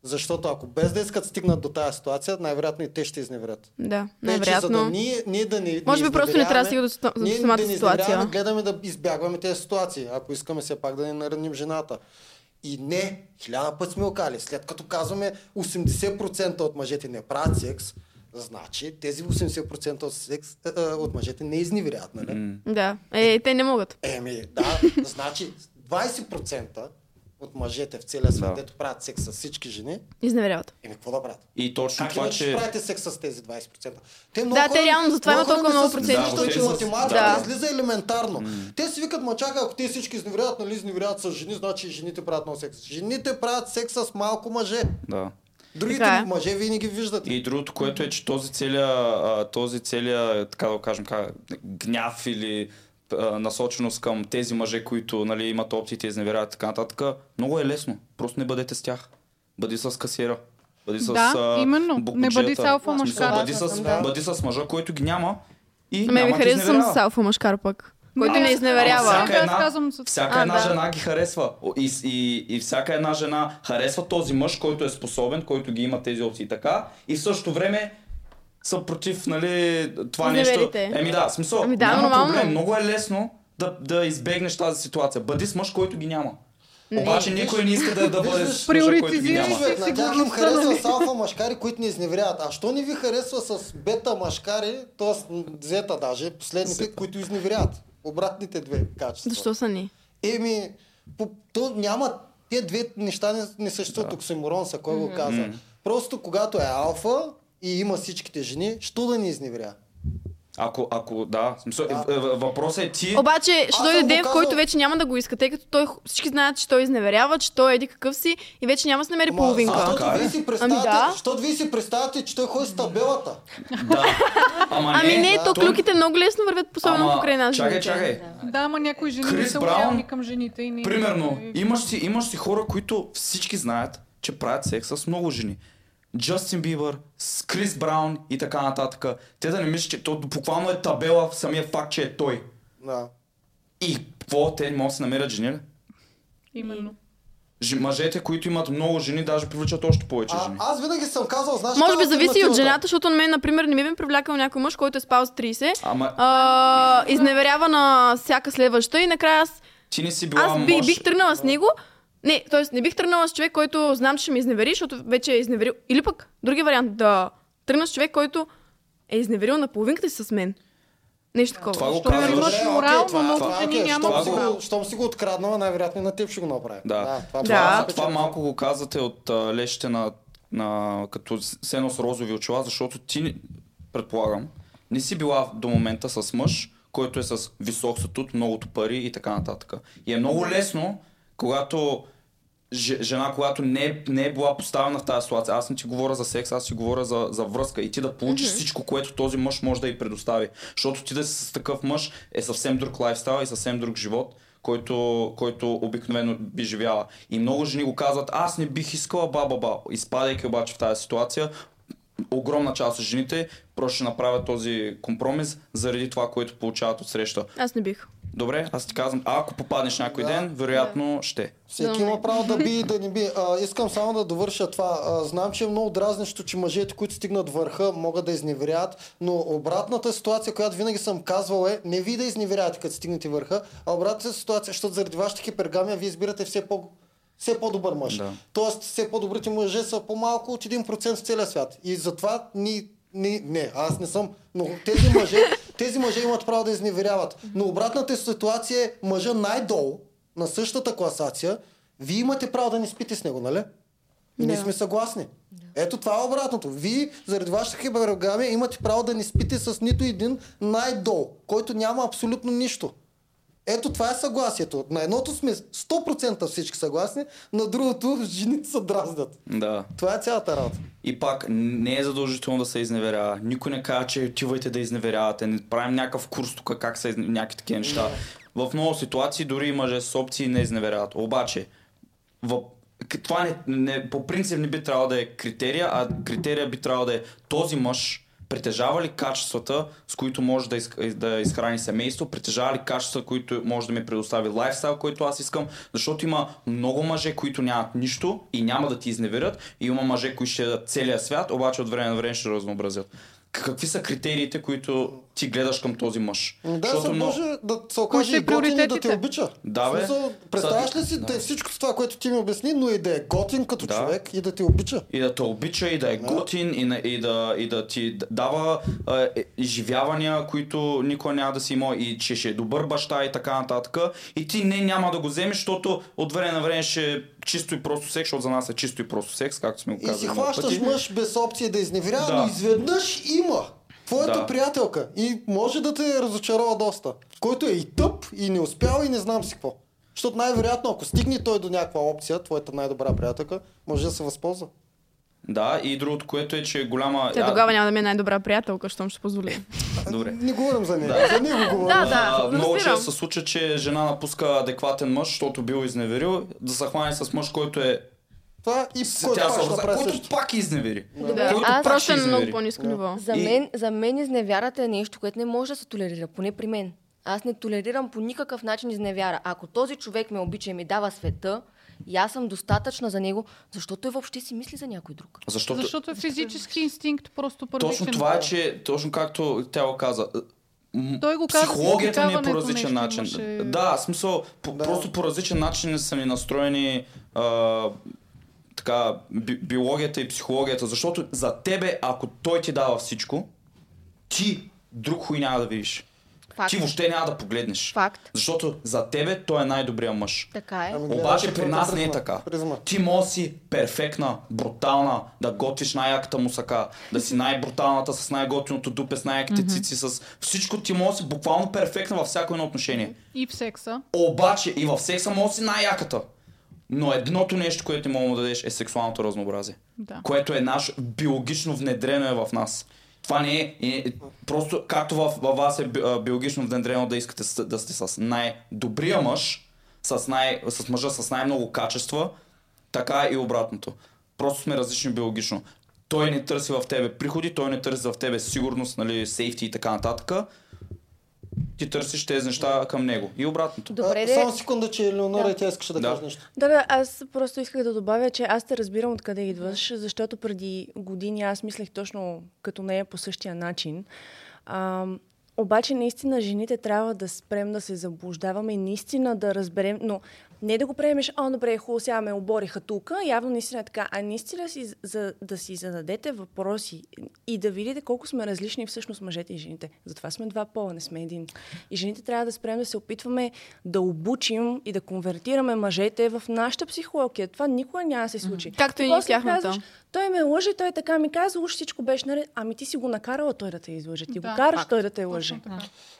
Speaker 4: Защото ако без да искат стигнат до тази ситуация, най-вероятно и те ще изневерят.
Speaker 2: Да, най-вероятно.
Speaker 4: да ние, ние да не,
Speaker 2: Може би просто не трябва да стига до,
Speaker 4: изневеряваме-
Speaker 2: до
Speaker 4: ние
Speaker 2: самата
Speaker 4: да
Speaker 2: ситуация.
Speaker 4: гледаме да избягваме тези ситуации, ако искаме все пак да не нараним жената. И не, хиляда път сме окали. След като казваме 80% от мъжете не правят секс, значи тези 80% от, секс, а, от мъжете не изневеряват, нали?
Speaker 3: М.
Speaker 2: Да. Е, те не могат.
Speaker 4: Еми, да, значи 20% от мъжете в целия свет,
Speaker 3: Да.
Speaker 4: дето правят секс с всички жени,
Speaker 2: Изневеряват.
Speaker 4: еми какво да правят?
Speaker 3: И точно
Speaker 4: Как
Speaker 3: това, че...
Speaker 4: правите секс с тези 20%? Те много
Speaker 2: Да,
Speaker 4: хора-
Speaker 2: те реално затова има толкова много проценти,
Speaker 4: смисъл,
Speaker 3: защото
Speaker 4: че
Speaker 3: с-
Speaker 4: математиката
Speaker 2: да.
Speaker 4: излиза елементарно. Те си викат, ма чакай, ако те всички изневеряват, нали изневеряват с жени, значи и жените правят много секс. Жените правят секс с малко мъже.
Speaker 3: Да.
Speaker 4: Другите
Speaker 2: Така е.
Speaker 4: мъже вие не ги виждате.
Speaker 3: И другото, което е, че този целия, а, този целия, така да кажем, гняв или насоченост към тези мъже, които нали, имат опциите и изневеряват и така нататък, много е лесно. Просто не бъдете с тях. Бъди с касиера. Бъди с
Speaker 5: Да,
Speaker 3: а,
Speaker 5: именно. Не бъди с алфа мъжкар.
Speaker 3: Бъди с,
Speaker 7: Да.
Speaker 3: бъди с мъжа, който ги няма и
Speaker 2: Ме ми харесва съм с алфа мъжкар пък. Който
Speaker 5: Не,
Speaker 2: не изневерява.
Speaker 3: всяка една, всяка
Speaker 2: А,
Speaker 3: една
Speaker 2: да.
Speaker 3: жена ги харесва. И, и, и всяка една жена харесва този мъж, който е способен, който ги има тези опции така. И в същото време са против нали, това нещо. Еми да, смисъл,
Speaker 2: Ами да,
Speaker 3: няма
Speaker 2: нормално.
Speaker 3: проблем. Много е лесно да, да избегнеш тази ситуация. Бъди с мъж, който ги няма. Обаче никой не иска да, да бъде с мъжа, който ги няма.
Speaker 5: си.
Speaker 4: Човек, на тях им харесва
Speaker 5: нали?
Speaker 4: с алфа машкари, които не изневеряват. А що не ви харесва с бета машкари, т.е. зета даже, последните, които изневеряват? Обратните две качества.
Speaker 2: Защо са ни?
Speaker 4: Еми, по, то няма, те две неща не, не съществуват, оксиморон са, кой го каза. Просто когато е алфа и има всичките жени, що да ни изневря?
Speaker 3: Ако, ако, да, смисъл,
Speaker 4: Да.
Speaker 3: е, въпросът е ти...
Speaker 2: Обаче ще дойде ден, в който вече няма да го иска, тъй като той, всички знаят, че той изневерява, че той е еди какъв си и вече няма да се намери половинка.
Speaker 4: Защото
Speaker 3: Така е.
Speaker 4: вие си представяте,
Speaker 2: Ами да.
Speaker 4: защото вие си представяте, че той ходи с табелата.
Speaker 3: Да. Ама
Speaker 2: Ами не, то
Speaker 3: той-
Speaker 2: клюките много лесно вървят, особено
Speaker 3: Ама,
Speaker 2: покрай нас.
Speaker 3: Чакай, чакай.
Speaker 5: Да, ама някои жени не
Speaker 3: Крис
Speaker 5: са
Speaker 3: Браун,
Speaker 5: към жените и не
Speaker 3: Примерно, имаш си, имаш си хора, които всички знаят, че правят секс с много жени. Джастин Бибър, с Крис Браун и така нататък. Те да не мислят, че то буквално е табела в самия факт, че е той.
Speaker 4: Да.
Speaker 3: И какво? Те не могат да се намерят жени ли?
Speaker 5: Именно.
Speaker 3: Ж, мъжете, които имат много жени, даже привличат още повече
Speaker 4: А,
Speaker 3: жени.
Speaker 4: аз винаги съм казал, знаеш,
Speaker 2: Може би зависи от жената, защото на мен, например, не ми би привлякал някой мъж, който е спал с 30,
Speaker 3: Ама
Speaker 2: а, изневерява на всяка следваща и накрая аз,
Speaker 3: ти не си била
Speaker 2: аз би,
Speaker 3: мъж.
Speaker 2: бих тръгнала с него. Не, т.е. не бих тръгнала с човек, който знам, че ще ме изневери, защото вече е изневерил. Или пък, другия вариант, да тръгна с човек, който е изневерил на половинката си с мен. Нещо такова.
Speaker 3: Това го
Speaker 5: Защото
Speaker 3: казваш.
Speaker 5: имаш морал, но много жени
Speaker 4: си
Speaker 5: морал.
Speaker 4: Щом си го откраднала, най-вероятно на теб ще го направи.
Speaker 3: Да.
Speaker 4: това,
Speaker 2: Да.
Speaker 3: Това, това малко го казвате от а, лещите на, на като сено с розови очила, защото ти, предполагам, не си била до момента с мъж, който е с висок статут, многото пари и така нататък. И е много лесно, когато же- жена, която не е, не е била поставена в тази ситуация. Аз не ти говоря за секс, аз ти говоря за, за връзка и ти да получиш mm-hmm. всичко, което този мъж може да й предостави. Защото ти да си с такъв мъж е съвсем друг лайфстайл и съвсем друг живот, който, който обикновено би живяла. И много жени го казват, аз не бих искала ба-ба-ба. Изпадайки обаче в тази ситуация, огромна част от жените просто ще направят този компромис заради това, което получават от среща.
Speaker 2: Аз не бих.
Speaker 3: Добре, аз ти казвам, а ако попаднеш някой
Speaker 4: Да.
Speaker 3: ден, вероятно ще.
Speaker 4: Всеки
Speaker 2: Да,
Speaker 4: има право да би и да не би. А, искам само да довърша това. А, знам, че е много дразнещо, че мъжете, които стигнат върха, могат да изневерят, но обратната ситуация, която винаги съм казвал е не ви да изневерявате, като стигнете върха, а обратната ситуация, защото заради вашата хипергамия вие избирате все по все по-добър мъж.
Speaker 3: Да.
Speaker 4: Тоест, все по-добрите мъже са по-малко от 1% в целия свят. И затова ни, ни, не, аз не съм, но тези мъже, тези мъже имат право да изневеряват. Но обратната ситуация е мъжа най-долу, на същата класация, вие имате право да не спите с него, нали? И ние
Speaker 2: Да.
Speaker 4: сме съгласни. Ето това е обратното. Вие, заради вашата хибергамия, имате право да не спите с нито един най-долу, който няма абсолютно нищо. Ето това е съгласието. На едното сме 100% всички съгласни, на другото жените се дразнят.
Speaker 3: Да.
Speaker 4: Това е цялата работа.
Speaker 3: И пак не е задължително да се изневерява. Никой не казва, че отивайте да изневерявате. Не правим някакъв курс тук как са изне- някакви такива неща. В много ситуации дори и мъже с опции не изневеряват. Обаче, в... това не, не, по принцип не би трябвало да е критерия, а критерия би трябвало да е този мъж притежава ли качествата, с които може да, из, да изхрани семейство, притежава ли качества, които може да ми предостави лайфстайл, който аз искам, защото има много мъже, които нямат нищо и няма да ти изневерят, и има мъже, които ще дадат целия свят, обаче от време на време ще разнообразят. Какви са критериите, които ти гледаш към този мъж?
Speaker 4: Да,
Speaker 3: Защото
Speaker 4: се може да се окаже и готин и да те обича.
Speaker 3: Да, бе.
Speaker 4: смисъл, представяш ли си
Speaker 3: да.
Speaker 4: да. е всичко това, което ти ми обясни, но и да е готин като
Speaker 3: Да.
Speaker 4: човек и да те обича.
Speaker 3: И да те обича, и да е готин, и, на- и, да, и да ти дава е, изживявания, които никой няма да си има, и че ще е добър баща и така нататък. И ти не няма да го вземеш, защото от време на време ще чисто и просто секс, защото за нас е чисто и просто секс, както сме го
Speaker 4: И
Speaker 3: казали.
Speaker 4: си
Speaker 3: много
Speaker 4: хващаш
Speaker 3: пъти.
Speaker 4: мъж без опция да изневерява,
Speaker 3: Да.
Speaker 4: но изведнъж има. Твоята
Speaker 3: Да.
Speaker 4: приятелка и може да те разочарова доста. Който е и тъп, и не успял, и не знам си какво. Защото най-вероятно, ако стигне той до някаква опция, твоята най-добра приятелка, може да се възползва.
Speaker 3: Да, и другото, което е, че е голяма...
Speaker 2: Тя
Speaker 3: а,
Speaker 2: тогава няма да ми е най-добра приятелка, щом ще позволи.
Speaker 3: Добре.
Speaker 4: Не говорим за нея.
Speaker 3: Да.
Speaker 4: За нея го говорим.
Speaker 2: Да, да.
Speaker 3: А, много често се случва, че жена напуска адекватен мъж, защото бил изневерил, да се хване с мъж, който е...
Speaker 4: Това и
Speaker 3: с-
Speaker 4: който
Speaker 3: Тя
Speaker 4: пак направи
Speaker 3: който пак изневери.
Speaker 2: Да.
Speaker 3: Който
Speaker 7: Аз-
Speaker 2: Просто на много по-низко ниво.
Speaker 7: За, мен, за мен изневярата е нещо, което не може да се толерира, поне при мен. Аз не толерирам по никакъв начин изневяра. Ако този човек ме обича и ми дава света, и аз съм достатъчна за него, защото той въобще си мисли за някой друг.
Speaker 3: Защото,
Speaker 5: Защото е физически инстинкт, просто първичен.
Speaker 3: точно това е, че точно както тя го каза, м-
Speaker 5: Той го каза,
Speaker 3: психологията ни е по различен начин.
Speaker 5: имаше-
Speaker 3: Да, смисъл, по,
Speaker 4: Да.
Speaker 3: просто по различен начин са ни настроени а, така, би, биологията и психологията, защото за тебе, ако той ти дава всичко, ти друг хуй няма да видиш.
Speaker 7: Факт.
Speaker 3: ти въобще няма да погледнеш.
Speaker 7: Факт.
Speaker 3: Защото за тебе той е най-добрият мъж.
Speaker 7: Така е.
Speaker 4: Ами,
Speaker 3: Обаче при
Speaker 4: другата
Speaker 3: нас не е така.
Speaker 4: Призма.
Speaker 3: Ти може си перфектна, брутална, да готвиш най-яката мусака, да си най-бруталната с най-готиното дупе, с най-яките цици, с всичко ти може си буквално перфектна във всяко едно отношение.
Speaker 5: И в секса.
Speaker 3: Обаче и в секса може си най-яката. Но едното нещо, което ти мога да дадеш е сексуалното разнообразие.
Speaker 5: Да.
Speaker 3: Което е наш биологично внедрено е в нас. Това не е, е просто както във вас е биологично внедрено да искате да сте с най-добрия мъж, с, най, с мъжа с най-много качества, така и обратното. Просто сме различни биологично. Той не търси в тебе приходи, той не търси в тебе сигурност, нали, сейфти и така нататък. Ти търсиш тези неща към него. И обратното.
Speaker 7: Добре,
Speaker 4: А. Само секунда, че Елеонора
Speaker 8: Да.
Speaker 4: и тя искаше да,
Speaker 3: Да.
Speaker 4: каже нещо.
Speaker 8: Да, да, аз просто исках да добавя, че аз те разбирам откъде идваш, защото преди години аз мислех точно като нея по същия начин. А, обаче наистина жените трябва да спрем да се заблуждаваме и наистина да разберем, но не да го приемеш, о, добре, хубаво, сега ме обориха тук, явно наистина е така, а наистина си, за, да си зададете въпроси и да видите колко сме различни всъщност мъжете и жените. Затова сме два пола, не сме един. И жените трябва да спрем да се опитваме да обучим и да конвертираме мъжете в нашата психология. Това никога няма да се случи.
Speaker 2: Както и ние тяхната.
Speaker 8: казваш, той ме лъже, той така ми каза, уж всичко беше наред. Ами ти си го накарала той да те излъже. Ти
Speaker 5: Да,
Speaker 8: го караш
Speaker 5: факт.
Speaker 8: той да те лъже.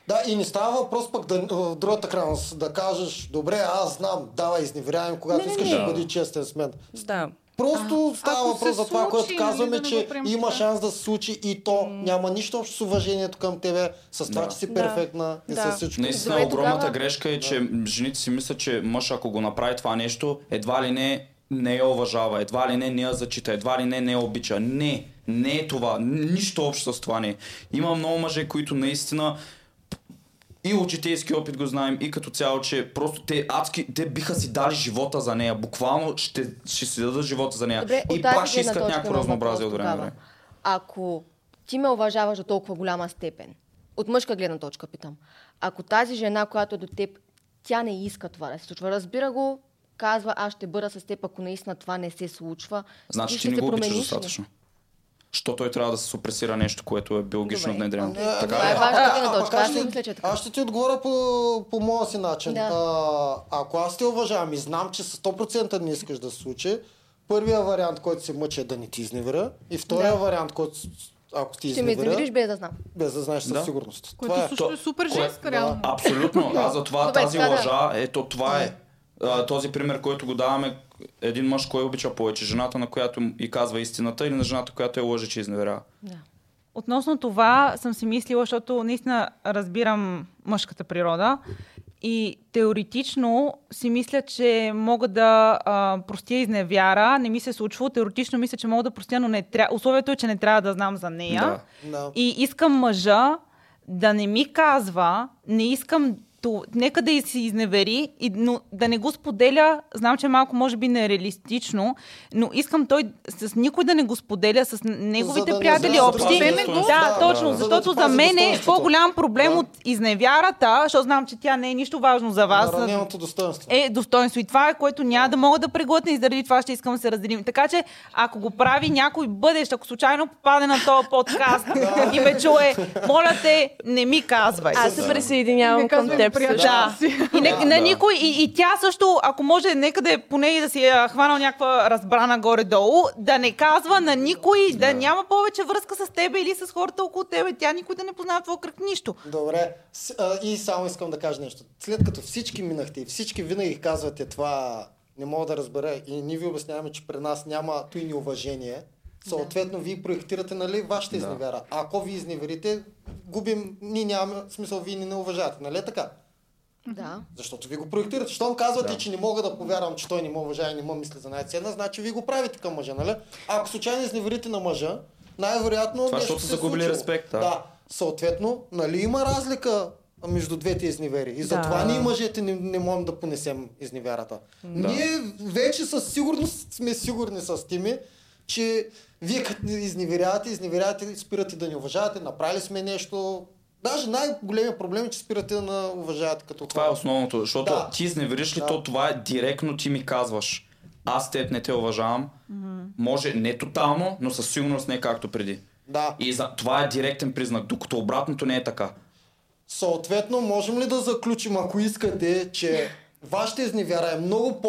Speaker 4: Да, и не става въпрос пък да, в другата крайност да кажеш, добре, аз знам, давай, изневерявай, когато
Speaker 8: Не, не,
Speaker 4: искаш
Speaker 8: не.
Speaker 4: да бъди честен с мен.
Speaker 8: Да.
Speaker 4: Просто
Speaker 5: А,
Speaker 4: става въпрос за това,
Speaker 5: случи,
Speaker 4: което
Speaker 5: нали,
Speaker 4: казваме,
Speaker 5: да не
Speaker 4: че
Speaker 5: го приемаш
Speaker 4: има
Speaker 5: така.
Speaker 4: шанс да се случи и то няма нищо общо с уважението към тебе, с това,
Speaker 3: Да.
Speaker 4: че си
Speaker 8: Да.
Speaker 4: перфектна и
Speaker 8: Да.
Speaker 4: с всичко.
Speaker 3: Наистина
Speaker 7: Добре,
Speaker 3: огромната
Speaker 7: тогава-
Speaker 3: грешка е, че жените си мислят, че мъж ако го направи това нещо, едва ли не не я уважава, едва ли не не я зачита, едва ли не не я обича. Не, не е това. Нищо общо с това не е. Има много мъже, които наистина и от житейски опит го знаем, и като цяло, че просто те адски, те биха си дали живота за нея. Буквално ще, ще си дадат живота за нея.
Speaker 7: Добре,
Speaker 3: и пак ще искат някакво разнообразие от време време.
Speaker 7: Ако ти ме уважаваш до толкова голяма степен, от мъжка гледна точка питам, ако тази жена, която е до теб, тя не иска това да се случва, разбира го, казва, аз ще бъда с теб, ако наистина това не се случва.
Speaker 3: Значи ти не го обичаш
Speaker 7: промениш
Speaker 3: достатъчно. Що той трябва да се супресира нещо, което е биологично внедрено.
Speaker 4: Не,
Speaker 3: Така
Speaker 7: Това
Speaker 3: ли?
Speaker 7: е важна
Speaker 4: А,
Speaker 7: гледна точка. Аз
Speaker 4: ще-
Speaker 7: мисля, че е така.
Speaker 4: Аз ще ти отговоря по, по моя си начин.
Speaker 7: Да.
Speaker 4: А, ако аз те уважавам и знам, че с 100% не искаш да се случи, първия вариант, който се мъчи е да не ти изневеря и втория
Speaker 7: Да.
Speaker 4: вариант, който ако ти
Speaker 7: Ще ме изневериш без да знам.
Speaker 4: без да знаеш със
Speaker 3: Да.
Speaker 4: сигурност.
Speaker 5: Което
Speaker 4: Това е.
Speaker 5: също е супер женска, реално.
Speaker 3: Абсолютно. Аз за това тази лъжа, ето това е. А, този пример, който го даваме, един мъж, кой обича повече? Жената, на която и казва истината или на жената, която е лъже, че изневерява?
Speaker 7: Да.
Speaker 6: Относно това съм си мислила, защото наистина разбирам мъжката природа и теоретично си мисля, че мога да а, простя изневяра. Не ми се е случвало. Теоретично мисля, че мога да простя, но не тря... условието е, че не трябва да знам за нея.
Speaker 3: Да.
Speaker 4: Да.
Speaker 6: И искам мъжа да не ми казва, не искам то, нека да и се изневери, и, но да не го споделя, знам, че малко може би нереалистично, но искам той с никой да не го споделя, с неговите
Speaker 4: За да
Speaker 6: приятели общи.
Speaker 3: достоинството.
Speaker 6: Да,
Speaker 3: Да,
Speaker 6: точно,
Speaker 3: да, да.
Speaker 6: защото
Speaker 4: За да
Speaker 6: за мен е по-голям проблем
Speaker 4: Да.
Speaker 6: от изневярата, защото знам, че тя не е нищо важно за вас.
Speaker 4: Нараненото достоинство.
Speaker 6: Е достоинство. И това е, което няма да мога да преглътна и заради това ще искам да се разделим. Така че, ако го прави някой бъдещ, ако случайно попаде на този подкаст и ме чуе, моля те, не ми казвай.
Speaker 8: Аз се присъединявам към
Speaker 5: казвай
Speaker 8: теб също.
Speaker 6: Да. И, не,
Speaker 3: Да,
Speaker 6: на
Speaker 3: да.
Speaker 6: никой, и, и тя също, ако може, нека да е поне и да си е хванал някаква разбрана горе-долу, да не казва на никой, да,
Speaker 3: Да.
Speaker 6: няма повече връзка с тебе или с хората около тебе. Тя никой да не познава твой кръг нищо.
Speaker 4: Добре, С, а, и само искам да кажа нещо. След като всички минахте и всички винаги казвате това, не мога да разбера и ние ви обясняваме, че при нас няма той неуважение, съответно вие проектирате нали, вашата
Speaker 3: Да.
Speaker 4: изневяра. А ако ви изневерите, губим, ние нямаме смисъл, вие не не уважавате, нали е така?
Speaker 7: Да.
Speaker 4: Защото ви го проектирате. Щом казвате,
Speaker 3: Да.
Speaker 4: че не мога да повярвам, че той не ме уважава и не ме мисли за най-ценна, значи ви го правите към мъжа, нали? А ако случайно изневерите на мъжа, най-вероятно
Speaker 3: Това, защото са
Speaker 4: е
Speaker 3: загубили респект, да.
Speaker 4: да. Съответно, нали има разлика между двете изневери. И затова ние мъжете не, не можем да понесем изневярата. Ние вече със сигурност сме сигурни с Тими, че вие като изневерявате, изневерявате, спирате да ни уважавате, направили сме нещо. Даже най-големият проблем е, че спирате да на уважавате като
Speaker 3: Това е
Speaker 4: хора.
Speaker 3: основното, защото
Speaker 4: Да.
Speaker 3: ти изневериш ли,
Speaker 4: Да.
Speaker 3: то това е директно ти ми казваш. Аз теб не те уважавам. Може не тотално, но със сигурност не както преди.
Speaker 4: Да.
Speaker 3: И за, това е директен признак, докато обратното не е така.
Speaker 4: Съответно, можем ли да заключим, ако искате, че вашата изневяра е много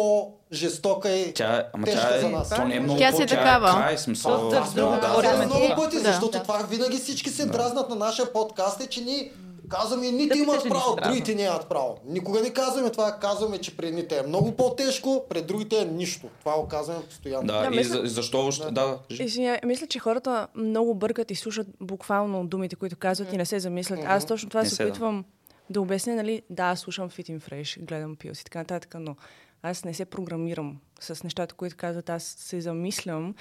Speaker 4: по-жестока и
Speaker 3: Тя, ама
Speaker 4: тежка
Speaker 3: тя е,
Speaker 4: за нас?
Speaker 3: то не е много
Speaker 2: Тя си е такава.
Speaker 3: Е край, смисъл. Да, да, да.
Speaker 4: много пъти,
Speaker 2: Да.
Speaker 4: защото
Speaker 7: Да.
Speaker 4: това винаги всички се дразнат на нашия подкаст е, че ние казваме, едните
Speaker 6: Тъпите
Speaker 4: имат право, другите нямат право. Никога не казваме това, казваме, че при едните е много по-тежко, пред другите е нищо. Това го казваме постоянно.
Speaker 3: Да,
Speaker 8: Да,
Speaker 3: и
Speaker 8: мисля-
Speaker 3: за, защо още... Да, кажи.
Speaker 8: Извиня, мисля, че хората много бъркат и слушат буквално думите, които казват и не се замислят. Аз точно това
Speaker 3: Не
Speaker 8: се
Speaker 3: да.
Speaker 8: опитвам да обясня, нали, да, слушам Fit and Fresh, гледам Пилс и така нататък, но аз не се програмирам с нещата, които казват, аз се замислям.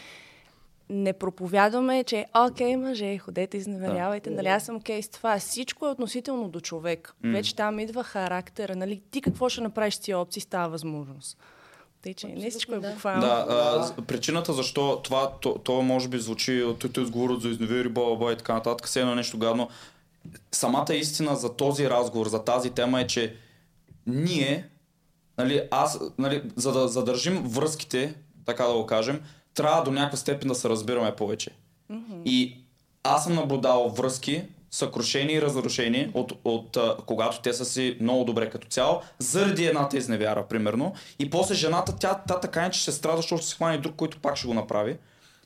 Speaker 8: Не проповядваме, че окей, мъже, ходете, изневерявайте, нали, аз съм окей с това. Всичко е относително до човек. Вече там идва характера, нали, ти какво ще направиш с тия опции, става възможност. Тъй, че не всичко е буквално.
Speaker 3: Да, а, причината защо това, то, то може би звучи, от те изговорят за изневери, баба, баба и така нататък, все едно нещо гадно. Самата истина за този разговор, за тази тема е, че ние, нали, аз, нали, за да задържим връзките, така да го кажем, трябва до някаква степен да се разбираме повече. И аз съм наблюдавал връзки, съкрушени и разрушени, от, от а, когато те са си много добре като цяло, заради едната изневяра, примерно. И после жената, тя, тя така не че ще страда, защото се хване друг, който пак ще го направи.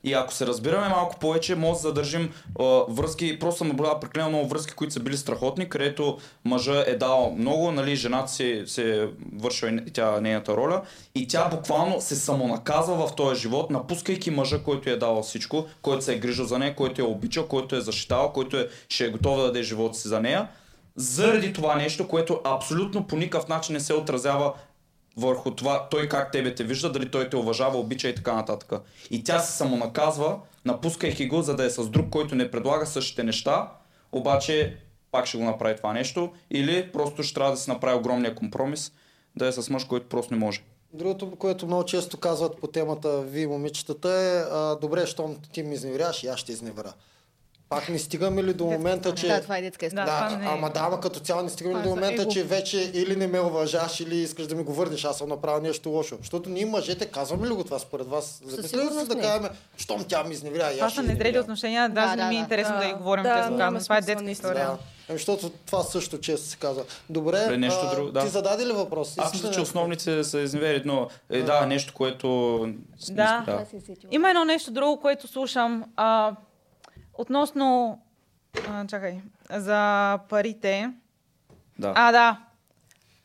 Speaker 3: И ако се разбираме малко повече, може да задържим а, връзки. Просто съм наблюдавал прекалено много връзки, които са били страхотни, където мъжа е дал много, нали, жената си се е вършила и тя нейната роля. И тя буквално се самонаказва в този живот, напускайки мъжа, който е дал всичко, който се е грижил за нея, който е обичал, който е защитавал, който е, ще е готов да даде живота си за нея. Заради това нещо, което абсолютно по никакъв начин не се отразява върху това той как тебе те вижда, дали той те уважава, обича и така нататък. И тя се самонаказва, напускайки го, за да е с друг, който не предлага същите неща, обаче пак ще го направи това нещо, или просто ще трябва да се направи огромния компромис, да е с мъж, който просто не може.
Speaker 4: Другото, което много често казват по темата ви, момичетата, е а, добре, щом ти ми изневеряваш, и аз ще изневера. Пак не стигаме ли до момента, че...
Speaker 7: Да, това е детска история.
Speaker 6: Да,
Speaker 4: Да,
Speaker 6: не е-
Speaker 4: ама да, ама като цяло не стигаме ли до
Speaker 5: е
Speaker 4: момента,
Speaker 5: его.
Speaker 4: че вече или не ме уважаш, или искаш да ми го върнеш, аз съм направил нещо лошо. Защото ние мъжете казваме ли го това според вас? Замислили ли се да кажем, щом тя ми изневеря, и
Speaker 6: Това
Speaker 4: аз
Speaker 6: са
Speaker 4: ще
Speaker 6: незрели
Speaker 4: изневеря.
Speaker 6: отношения, даже
Speaker 7: Да,
Speaker 6: не ми е
Speaker 7: да,
Speaker 6: интересно да,
Speaker 8: да.
Speaker 6: ги говорим,
Speaker 8: Да,
Speaker 6: честно казано. Това е детска история.
Speaker 4: Да. Ами, защото това също често се казва. Добре,
Speaker 3: Добре, нещо
Speaker 4: а,
Speaker 3: друго, да.
Speaker 4: ти зададе ли въпрос?
Speaker 3: Аз мисля,
Speaker 4: ли
Speaker 3: че основните са изневери, но е да, нещо, което...
Speaker 6: Да.
Speaker 3: да.
Speaker 6: Има едно нещо друго, което слушам. А, относно... А, чакай. За парите.
Speaker 3: да.
Speaker 6: А, да.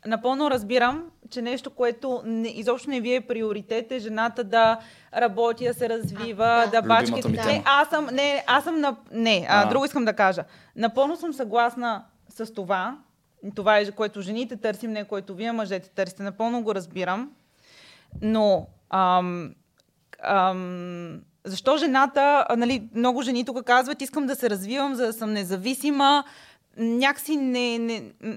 Speaker 6: Напълно разбирам, че нещо, което не, изобщо не ви е приоритет, е жената да работи, да се развива, да, бачка.
Speaker 3: Любимата ми
Speaker 6: Не, аз съм, не, аз съм на... Не, а,
Speaker 3: А.
Speaker 6: друго искам да кажа. Напълно съм съгласна с това. Това е, което жените търсим, не което вие мъжете търсите. Напълно го разбирам. Но ам, ам, защо жената, нали, много жени тук казват, искам да се развивам, за да съм независима. Някакси не, не, м-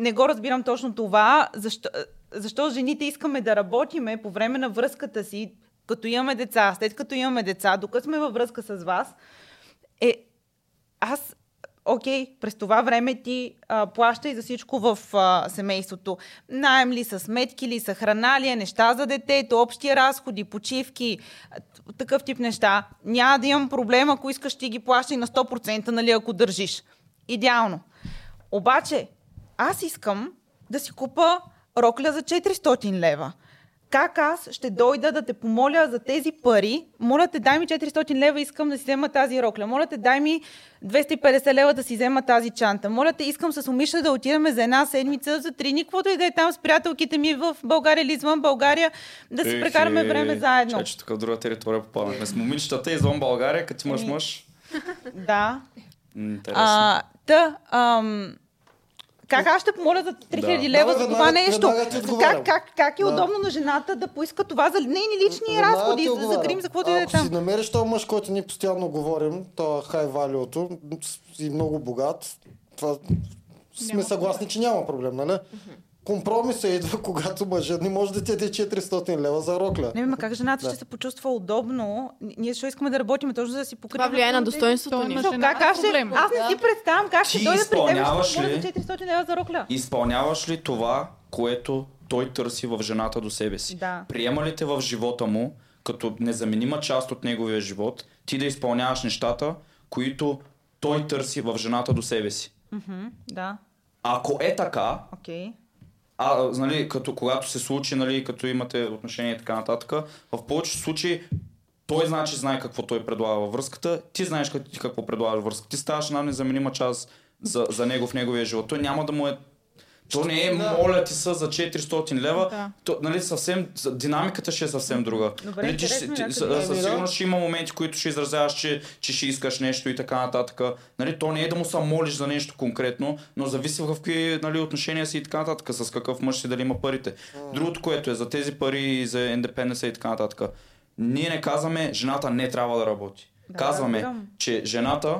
Speaker 6: не го разбирам точно това. Защо, защо жените искаме да работиме по време на връзката си, като имаме деца, след като имаме деца, докато сме във връзка с вас, е, аз, окей, през това време ти а, плащай за всичко в а, семейството. Найем ли са, сметки ли са, храна ли е, неща за детето, общи разходи, почивки, такъв тип неща. Няма да имам проблем, ако искаш ти ги плащай на 100%, нали, ако държиш. Идеално. Обаче, аз искам да си купа рокля за 400 лева. Как аз ще дойда да те помоля за тези пари? Моля те, дай ми 400 лева, искам да си взема тази рокля. Моля те, дай ми 250 лева да си взема тази чанта. Моля те, искам с умиша да отидем за една седмица, за три дни, каквото и да е там с приятелките ми в България или извън България, да си прекараме
Speaker 3: е,
Speaker 6: време заедно.
Speaker 3: Чакай, че тук в друга територия попаднахме. С момичетата извън България, като имаш
Speaker 6: Еми,
Speaker 3: мъж.
Speaker 6: Да.
Speaker 3: Интересно.
Speaker 6: А, та, ам, как аз ще помоля за 3000
Speaker 3: Да.
Speaker 6: лева
Speaker 4: Да,
Speaker 6: за
Speaker 4: веднага-
Speaker 6: това нещо? Как, как, как е
Speaker 4: Да.
Speaker 6: удобно на жената да поиска това за нейни лични
Speaker 4: Веднага
Speaker 6: разходи, за, за грим, за каквото и да е
Speaker 4: Ако си
Speaker 6: там?
Speaker 4: намериш този мъж, който ние постоянно говорим, то хай валиото и много богат, това сме съгласни, че няма проблем, нали? Компромисът идва, когато мъжът не може да ти даде 400 лева за рокля.
Speaker 6: Не, ма как жената
Speaker 4: Да.
Speaker 6: ще се почувства удобно? Ние защо искаме да работим точно за да си покрием.
Speaker 2: Това влияе на достоинството
Speaker 5: То
Speaker 2: ни.
Speaker 5: жена
Speaker 6: Как аз ще... Аз не си представям как ще
Speaker 3: Ти
Speaker 6: дойда при теб ще за 400 лева за рокля.
Speaker 3: Изпълняваш ли това, което той търси в жената до себе си?
Speaker 6: Да.
Speaker 3: Приема ли те в живота му, като незаменима част от неговия живот, ти да изпълняваш нещата, които той търси в жената до себе си?
Speaker 6: Мгм, Да,
Speaker 3: Ако е така,
Speaker 6: окей.
Speaker 3: А, нали, като когато се случи, нали, като имате отношение и така нататък, в повечето случаи той значи знае какво той предлага във връзката, ти знаеш как, ти какво предлагаш във връзката. Ти ставаш една незаменима част за, за него в неговия живот. Той няма да му е то не е,
Speaker 4: Да.
Speaker 3: моля ти са за 400 лева.
Speaker 5: Да.
Speaker 3: То, нали, съвсем, динамиката ще е съвсем друга.
Speaker 6: Добре,
Speaker 3: нали, ти, ти,
Speaker 6: да къде-
Speaker 3: със
Speaker 4: да.
Speaker 3: сигурност ще има моменти, които ще изразяваш, че, че ще искаш нещо и така нататък. Нали, то не е да му се молиш за нещо конкретно, но зависи в какви нали, отношения си и така нататък, с какъв мъж си дали има парите. Другото, което е за тези пари и за индепенденса и така нататък. Ние не казваме, жената не трябва да работи.
Speaker 6: Да,
Speaker 3: казваме,
Speaker 6: разбирам.
Speaker 3: че жената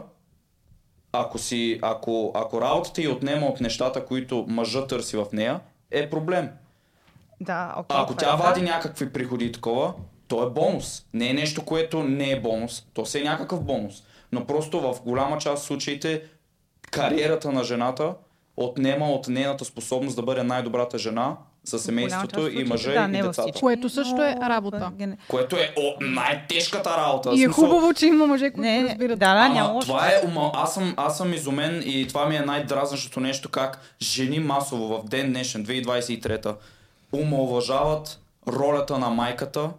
Speaker 3: ако, си, ако, ако работата й отнема от нещата, които мъжа търси в нея, е проблем.
Speaker 6: Да.
Speaker 3: А ако тя
Speaker 6: е
Speaker 3: вади
Speaker 6: факт.
Speaker 3: някакви приходи и такова, то е бонус. Не е нещо, което не е бонус. То се е някакъв бонус. Но просто в голяма част от случаите кариерата на жената отнема от нейната способност да бъде най-добрата жена за семейството и мъжа
Speaker 6: случаите, да, не
Speaker 3: и децата.
Speaker 6: всички,
Speaker 5: Което също е работа.
Speaker 3: Което е о, най-тежката работа.
Speaker 5: И е
Speaker 3: Смисъл,
Speaker 5: хубаво, че има мъже, които
Speaker 6: Не, не,
Speaker 5: разбират.
Speaker 6: да, да, няма
Speaker 3: това е, ума, аз, съм, аз съм изумен и това ми е най-дразнащото нещо, как жени масово в ден днешен, 2023 омалважават ролята на майката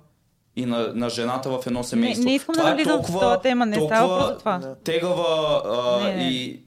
Speaker 3: и на, на жената в едно семейство.
Speaker 6: не искам да
Speaker 3: това е
Speaker 6: навлизам в
Speaker 3: толкова,
Speaker 6: тази тема, не става
Speaker 3: толкова
Speaker 6: това.
Speaker 3: Тегава а,
Speaker 6: Не, не.
Speaker 3: и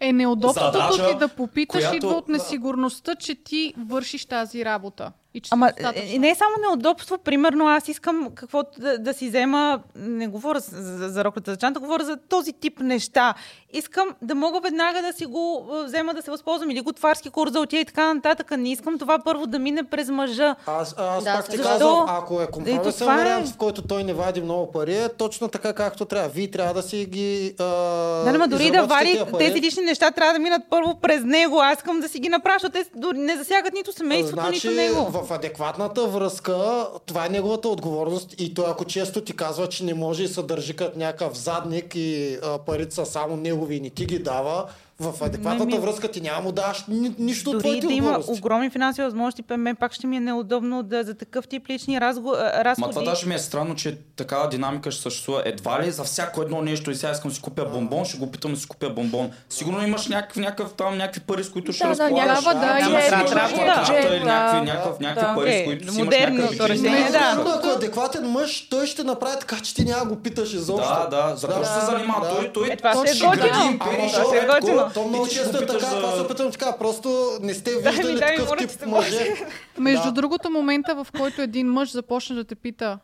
Speaker 5: Е, неудобството
Speaker 3: задача,
Speaker 5: ти да попиташ
Speaker 3: която-
Speaker 5: идва от несигурността, че ти вършиш тази работа. И че
Speaker 6: Ама
Speaker 5: достатъчно.
Speaker 6: е, не е само неудобство, примерно аз искам каквото да, да си взема, не говоря за, за, за роклята за чанта, говоря за този тип неща. Искам да мога веднага да си го взема да се възползвам или готварски курс за отида и така нататък. Не искам това първо да мине през мъжа.
Speaker 4: Аз, аз
Speaker 7: Да,
Speaker 4: пак ти
Speaker 7: защо?
Speaker 4: казвам, ако е компромисен
Speaker 6: е.
Speaker 4: вариант, в който той не вади много пари, е точно така както трябва. Вие трябва да си ги а,
Speaker 6: Да, ама дори да вади тези лични неща, трябва да минат първо през него. Аз искам да си ги направя, защото те дори не засягат нито семейството,
Speaker 4: значи,
Speaker 6: нито него.
Speaker 4: в адекватната връзка, това е неговата отговорност и той ако често ти казва, че не може и се държи като някакъв задник и а, парите са само негови ти ги дава, в адекватната
Speaker 6: ми-
Speaker 4: връзка ти няма му даваш ни, нищо от твоите
Speaker 6: да има огромни финансови възможности, при мен пак ще ми е неудобно да за такъв тип лични разго... а,
Speaker 3: Ма
Speaker 6: разходи.
Speaker 3: това даже ми е странно, че такава динамика ще съществува. Едва ли за всяко едно нещо и сега искам да си купя бомбон, ще го питам да си купя бомбон. Сигурно имаш някакъв, някакъв там някакви пари, с които ще
Speaker 7: Да, да,
Speaker 3: разполагаш.
Speaker 5: да, е,
Speaker 6: да,
Speaker 3: някаква
Speaker 6: да,
Speaker 3: или
Speaker 7: да,
Speaker 3: някакви, някакъв, някакви
Speaker 7: да.
Speaker 3: пари, с които си имаш
Speaker 6: решение, да.
Speaker 4: Сигурно, ако е адекватен мъж, той ще направи така, че ти няма го питаш изобщо.
Speaker 3: Да, да, за какво ще се занимава?
Speaker 4: да.
Speaker 3: Той, той
Speaker 6: Е, това ще е готино.
Speaker 3: Ще
Speaker 4: то- много често е така,
Speaker 3: за-
Speaker 4: това се питам така, просто не сте
Speaker 6: Дай
Speaker 4: виждали
Speaker 6: дай ми,
Speaker 4: такъв
Speaker 6: моля
Speaker 4: тип мъже.
Speaker 5: Между
Speaker 4: Да.
Speaker 5: другото, момента, в който един мъж започне да те пита,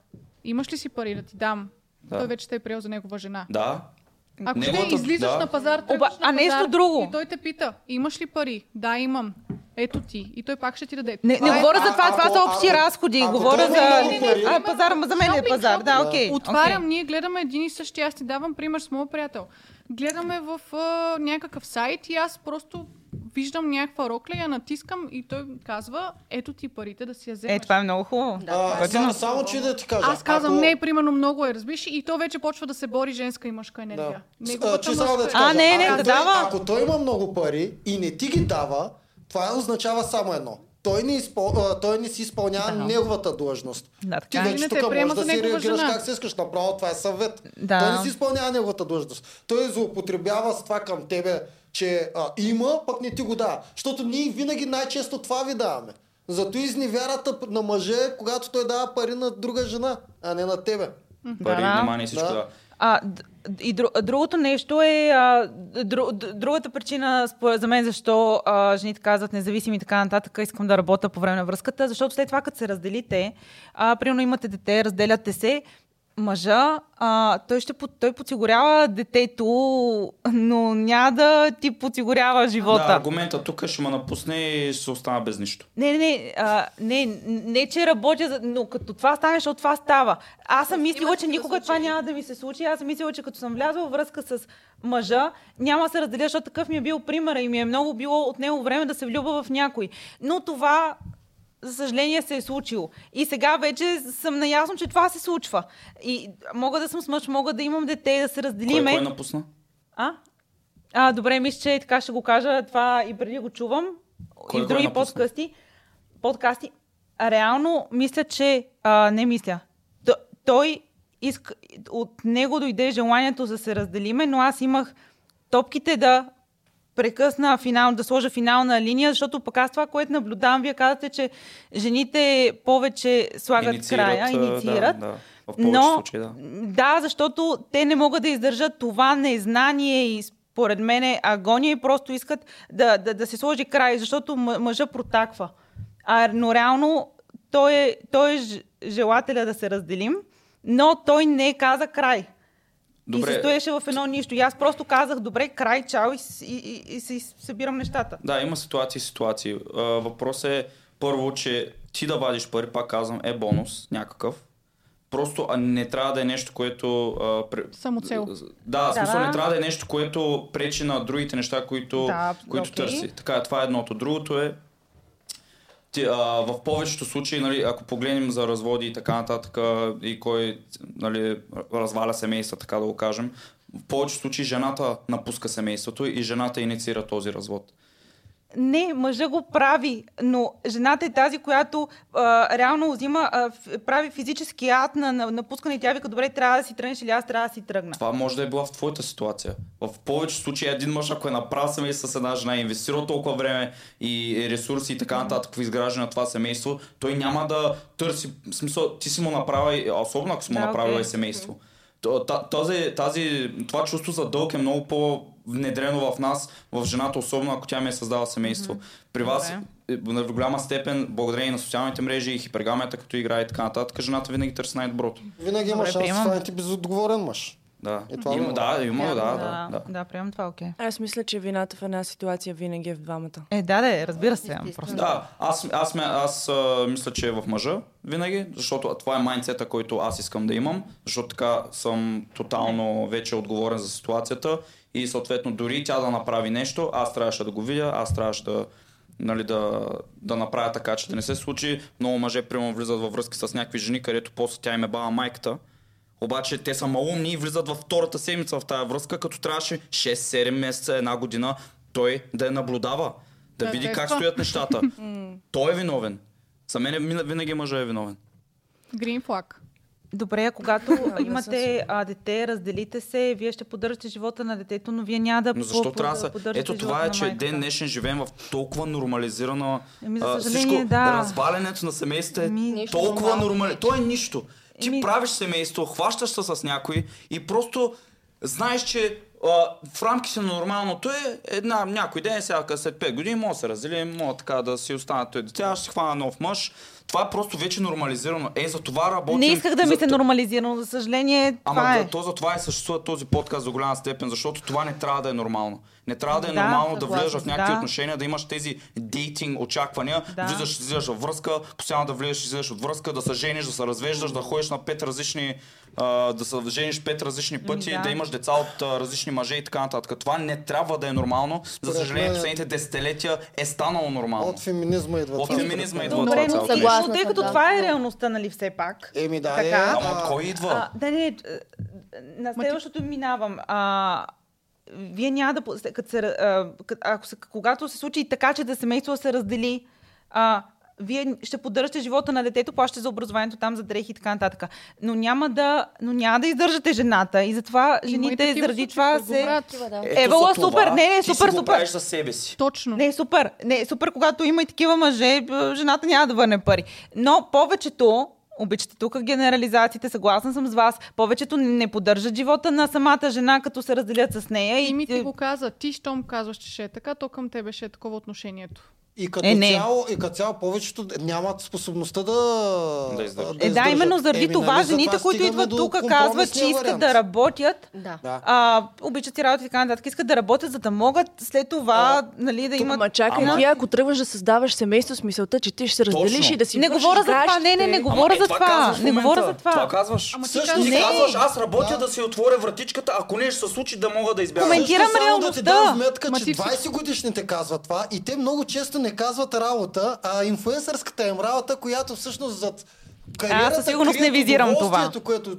Speaker 5: имаш ли си пари да ти дам?
Speaker 3: Да.
Speaker 5: Той вече те е приел за негова жена.
Speaker 3: Да.
Speaker 5: Ако
Speaker 3: Неговата-
Speaker 5: излизаш
Speaker 3: да.
Speaker 5: на пазар,
Speaker 6: Оба-
Speaker 5: на
Speaker 6: а нещо
Speaker 5: пазар
Speaker 6: друго.
Speaker 5: И той те пита, имаш ли пари? Да, имам. Ето ти. И той пак ще ти даде.
Speaker 6: Не, не говоря за това,
Speaker 4: а-
Speaker 6: това са
Speaker 4: ако-
Speaker 6: общи
Speaker 4: ако-
Speaker 6: разходи.
Speaker 4: ако
Speaker 6: говоря за...
Speaker 4: има много пари-
Speaker 6: А, пазар, за мен е
Speaker 5: Шопинг,
Speaker 6: пазар. Да, окей.
Speaker 5: Отварям,
Speaker 6: окей.
Speaker 5: ние гледаме един и същи. Аз ти давам пример с моят приятел. Гледаме в а, някакъв сайт и аз просто виждам някаква рокля, я натискам и той казва, ето ти парите да си я вземеш.
Speaker 6: Е, това е много хубаво.
Speaker 4: А,
Speaker 6: Готино.
Speaker 4: само, само че да ти кажа.
Speaker 5: Аз казвам,
Speaker 4: ако-
Speaker 5: не, примерно много е, разбираш, и то вече почва да се бори женска и мъжка енергия.
Speaker 4: Да.
Speaker 5: Неговата
Speaker 4: А, че само да
Speaker 5: мъжка
Speaker 4: ти
Speaker 5: е-
Speaker 6: А,
Speaker 4: кажа,
Speaker 6: не, не,
Speaker 4: ако
Speaker 6: да
Speaker 4: той-
Speaker 6: дава.
Speaker 4: Ако той има много пари и не ти ги дава, това означава само едно. Той не, изпъл... а, той не си изпълнява
Speaker 6: Да.
Speaker 4: неговата длъжност.
Speaker 6: Да,
Speaker 4: Ти
Speaker 6: така е.
Speaker 5: Не
Speaker 4: вече
Speaker 5: те
Speaker 4: тук можеш да си реагираш
Speaker 5: жена.
Speaker 4: как си искаш. Направо това е съвет.
Speaker 6: Да.
Speaker 4: Той не си изпълнява неговата длъжност. Той злоупотребява с това към тебе, че а, има, пък не ти го дава. Защото ние винаги най-често това ви даваме. Зато изневярата на мъже, когато той дава пари на друга жена, а не на тебе.
Speaker 3: Пари,
Speaker 6: Да.
Speaker 3: внимание и всичко
Speaker 4: Да.
Speaker 3: да.
Speaker 6: А, и дру, другото нещо е, а, дру, другата причина за мен защо а, жените казват независими и така нататък, искам да работя по време на връзката, защото след това като се разделите, а, примерно имате дете, разделяте се, мъжа, а, той, ще, той подсигурява детето, но няма да ти подсигурява живота.
Speaker 3: Да, аргумента тук ще ме напусне и ще се остана без нищо.
Speaker 6: Не, не, не, а, не, не, че работя, но като това стане, защото това става. Аз съм мислила, че никога това няма да ми се случи. Аз съм мислила, че като съм влязла във връзка с мъжа, няма да се разделя, защото такъв ми е бил примера и ми е много било от него време да се влюба в някой. Но това за съжаление се е случило. И сега вече съм наясно, че това се случва. И мога да съм с мъж, мога да имам дете, да се
Speaker 3: Кой,
Speaker 6: разделиме.
Speaker 3: кой напусна?
Speaker 6: А? а, добре, мисля, че така ще го кажа. Това и преди го чувам.
Speaker 3: Кой
Speaker 6: и в други подкасти. подкасти. Реално, мисля, че... А, не мисля. Т- той иска... От него дойде желанието да се разделиме, но аз имах топките да прекъсна финал, да сложа финална линия, защото пък аз това, което наблюдавам, вие казвате, че жените повече слагат
Speaker 3: Инициират,
Speaker 6: края, инициират.
Speaker 3: Да, да. В
Speaker 6: Но,
Speaker 3: случаи, да.
Speaker 6: да, защото те не могат да издържат това незнание и според мен агония и просто искат да, да, да се сложи край, защото мъжа протаква. А, но реално той е, той е желателя да се разделим, но той не каза край.
Speaker 3: Добре.
Speaker 6: И се стоеше в едно нищо. И аз просто казах, добре, край, чао и, и, и, и си събирам нещата.
Speaker 3: Да, има ситуации и ситуации. А, въпросът е първо, че ти да вадиш пари, пак казвам, е бонус някакъв. Просто а не трябва да е нещо, което... А, пре-
Speaker 5: Самоцел.
Speaker 3: Да, в смисъл
Speaker 6: Да.
Speaker 3: не трябва да е нещо, което пречи на другите неща, които,
Speaker 6: Да,
Speaker 3: които
Speaker 6: окей.
Speaker 3: търси. Така, това е едното. Другото е, ти, а, в повечето случаи, нали, ако погледнем за разводи и така нататък, и кой нали, разваля семейства, така да го кажем, в повечето случаи жената напуска семейството и жената инициира този развод.
Speaker 6: Не, мъжа го прави, но жената е тази, която а, реално взима, а, прави физически ад на, на напускане и тя вика, добре, трябва да си тръгнеш или аз трябва да си тръгна.
Speaker 3: Това може да е била в твоята ситуация. В повечето случаи един мъж, ако е направил семейство с една жена, е инвестирал толкова време и ресурси и така нататък в изграждане на това семейство, той няма да търси, в смисъл, ти си му направил, особено ако си му
Speaker 6: Да,
Speaker 3: направил
Speaker 6: окей.
Speaker 3: и семейство. То- та- Този, тази, това чувство за дълг е много по-внедрено в нас, в жената, особено ако тя ми е създала семейство. При вас, е, в голяма степен, благодарение на социалните мрежи и хипергамията, като играе и така нататък, жената винаги търси най-доброто.
Speaker 4: Винаги има
Speaker 6: Добре,
Speaker 4: шанс да
Speaker 6: приемам.
Speaker 4: станете безотговорен мъж.
Speaker 3: Да,
Speaker 4: Е, това
Speaker 3: има,
Speaker 4: го-
Speaker 3: да, има, да, да,
Speaker 6: да,
Speaker 3: да.
Speaker 6: да, приемам това, окей.
Speaker 8: Аз мисля, че вината в една ситуация винаги е в двамата.
Speaker 6: Е, да, да, разбира се. Просто.
Speaker 3: Да, аз, аз, аз, аз а, мисля, че е в мъжа винаги, защото това е майндсета, който аз искам да имам, защото така съм тотално вече отговорен за ситуацията и съответно дори тя да направи нещо, аз трябваше да го видя, аз трябваше да, нали, да, да направя така, че да не се случи. Много мъже, примерно, влизат във връзки с някакви жени, където после тя им е баба майката. Обаче те са малумни и влизат във втората седмица в тази връзка, като трябваше 6-7 месеца, една година той да я наблюдава, да
Speaker 5: Да
Speaker 3: види как
Speaker 5: тества.
Speaker 3: стоят нещата. той е виновен. За мен е- винаги мъжа е виновен.
Speaker 5: Green flag.
Speaker 6: Добре, а когато имате а, дете, разделите се, вие ще поддържате живота на детето, но вие няма да
Speaker 3: Но защо
Speaker 6: по-
Speaker 3: трябва да
Speaker 6: поддържате
Speaker 3: Ето това е, че ден днешен живеем в толкова нормализирана...
Speaker 6: Еми, за съжаление,
Speaker 3: всичко,
Speaker 6: да.
Speaker 3: развалянето на семейството е
Speaker 7: Нищо
Speaker 3: толкова
Speaker 7: нормално.
Speaker 3: То е нищо. Ти
Speaker 6: Еми-
Speaker 3: правиш семейство, хващаш се с някой и просто знаеш, че в рамките на нормалното е една, някой ден, сега след 5 години, може да се разделим, може така да си останат той дете, аз ще хвана нов мъж. Това е просто вече нормализирано. Е, за това работим.
Speaker 6: Не исках да ми се
Speaker 3: т-
Speaker 6: нормализира, но за съжаление
Speaker 3: Ама
Speaker 6: това е.
Speaker 3: то за това и съществува този подкаст до голяма степен, защото това не трябва да е нормално. Не трябва да е
Speaker 6: Да,
Speaker 3: нормално да влезеш в някакви
Speaker 6: да.
Speaker 3: отношения, да имаш тези дейтинг очаквания,
Speaker 6: Да.
Speaker 3: влизаш, излизаш във връзка, постоянно да влизаш, излизаш от връзка, да се жениш, да се развеждаш, да ходиш на пет различни, а, да се жениш пет различни пъти,
Speaker 6: да.
Speaker 3: да. имаш деца от а, различни мъже и така нататък. Това не трябва да е нормално. За
Speaker 4: Според
Speaker 3: съжаление,
Speaker 4: мен-
Speaker 3: последните десетилетия е станало нормално.
Speaker 4: От феминизма идва
Speaker 3: От
Speaker 4: това.
Speaker 3: феминизма идва
Speaker 6: Добре, но,
Speaker 3: цялото
Speaker 6: но,
Speaker 3: нещо.
Speaker 7: Съгласна
Speaker 6: тъй като
Speaker 7: да.
Speaker 6: това е реалността, нали, все пак.
Speaker 4: Еми да,
Speaker 6: Така.
Speaker 4: е,
Speaker 3: Ама от кой идва?
Speaker 6: А, да, не, е, на следващото минавам. А, вие няма да... Като се, а, ако се, когато се случи така, че да семейство се раздели, а, вие ще поддържате живота на детето, плащате за образованието там, за дрехи и така нататък. Но няма да, но няма да издържате жената. И затова
Speaker 5: и
Speaker 6: жените заради това се...
Speaker 7: Такива, да.
Speaker 6: Евала, супер, не, не,
Speaker 3: ти си
Speaker 6: супер,
Speaker 3: го
Speaker 6: супер.
Speaker 3: правиш за себе си.
Speaker 5: Точно.
Speaker 6: Не, супер. Не, супер, когато има и такива мъже, жената няма да върне пари. Но повечето, обичате тук генерализациите, съгласна съм с вас, повечето не поддържат живота на самата жена, като се разделят с нея.
Speaker 5: И ми
Speaker 6: е,
Speaker 5: ти го каза, ти щом казваш, че ще е така, то към тебе ще е такова отношението.
Speaker 4: И като,
Speaker 6: Е, не.
Speaker 4: цяло, и като цяло повечето нямат способността да...
Speaker 3: Да издържат.
Speaker 6: Е, да, именно заради
Speaker 4: Еми,
Speaker 6: това
Speaker 4: нали,
Speaker 6: жените, които идват тук, казват, че искат
Speaker 4: вариант.
Speaker 6: да работят,
Speaker 7: Да.
Speaker 4: Да.
Speaker 6: а, обичат си работа и така нататък, искат да работят, за да могат след това нали, да
Speaker 8: Тук,
Speaker 6: имат...
Speaker 8: ма чакай,
Speaker 3: Ама-
Speaker 8: ти ако тръгваш да създаваш семейство с мисълта, че ти ще се разделиш
Speaker 3: Точно.
Speaker 8: и да си
Speaker 6: Не говоря за това, не, не, не говоря за това. Не говоря за това.
Speaker 3: Това казваш.
Speaker 5: Ти
Speaker 3: Също
Speaker 5: казваш-
Speaker 3: ти
Speaker 6: Не.
Speaker 3: казваш, аз работя да си отворя вратичката, ако не ще се случи да мога да избягам.
Speaker 6: Коментирам
Speaker 4: само да ти
Speaker 6: реалността.
Speaker 4: дам сметка, че
Speaker 5: ти
Speaker 4: 20 годишните казват това и те много често не казват работа, а инфуенсърската им работа, която всъщност зад кариерата
Speaker 6: със сигурност не визирам това.
Speaker 4: което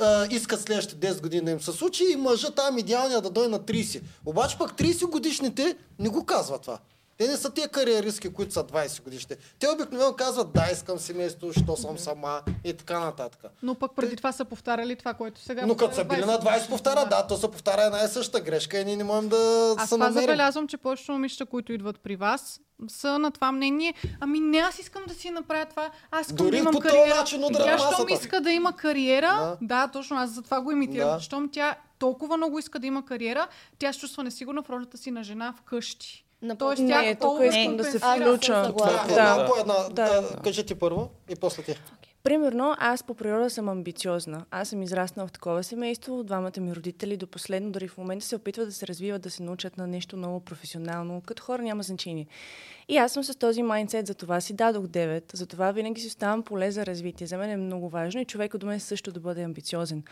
Speaker 4: а, искат следващите 10 години да им се случи и мъжа там идеалния да дойде на 30. Обаче пък 30 годишните не го казват това. Те не са тия кариеристки, които са 20 годишни. Те обикновено казват, да, искам семейство, що съм сама и така нататък.
Speaker 5: Но пък преди това са повтаряли това, което сега...
Speaker 4: Но като са били на 20
Speaker 5: годишни,
Speaker 4: повтаря, да, то се повтаря една и съща грешка и ние не можем да
Speaker 5: Аз
Speaker 4: се
Speaker 5: това
Speaker 4: намерим.
Speaker 5: забелязвам, че повечето момичета, които идват при вас, са на това мнение. Ами не, аз искам да си направя това. Аз искам
Speaker 4: Дори
Speaker 5: да имам
Speaker 4: по
Speaker 5: кариера.
Speaker 4: начин удря
Speaker 5: Тя, щом иска да има кариера,
Speaker 4: Да.
Speaker 5: да, точно аз за това го имитирам.
Speaker 4: Да.
Speaker 5: Щом тя толкова много иска да има кариера, тя се чувства несигурна в ролята си на жена вкъщи. Тоест тя
Speaker 8: Не, тук
Speaker 5: толкова
Speaker 8: искам да се включа.
Speaker 4: Това е
Speaker 8: Да.
Speaker 4: по една.
Speaker 8: Да.
Speaker 4: Да. Кажи ти първо и после ти.
Speaker 8: Примерно, аз по природа съм амбициозна. Аз съм израснала в такова семейство. Двамата ми родители до последно, дори в момента се опитват да се развиват, да се научат на нещо много професионално. Като хора няма значение. И аз съм с този майндсет, за това си дадох 9, за това винаги си оставам поле за развитие. За мен е много важно и човека до мен също да бъде амбициозен.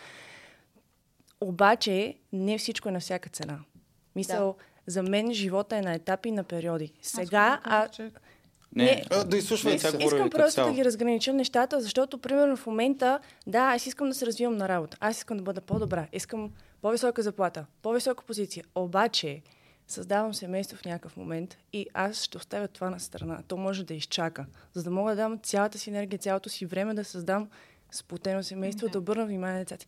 Speaker 8: Обаче, не всичко е на всяка цена. Мисъл, за мен живота е на етапи и на периоди. Сега, а,
Speaker 5: Че-
Speaker 3: Не,
Speaker 4: А, да изслушвай
Speaker 3: Не,
Speaker 4: се.
Speaker 3: сега
Speaker 8: Искам просто да ги разгранича нещата, защото, примерно, в момента, да, аз искам да се развивам на работа. Аз искам да бъда по-добра. Искам по-висока заплата, по-висока позиция. Обаче, създавам семейство в някакъв момент и аз ще оставя това на страна. То може да изчака, за да мога да дам цялата си енергия, цялото си време да създам сплотено семейство, да обърна внимание на децата.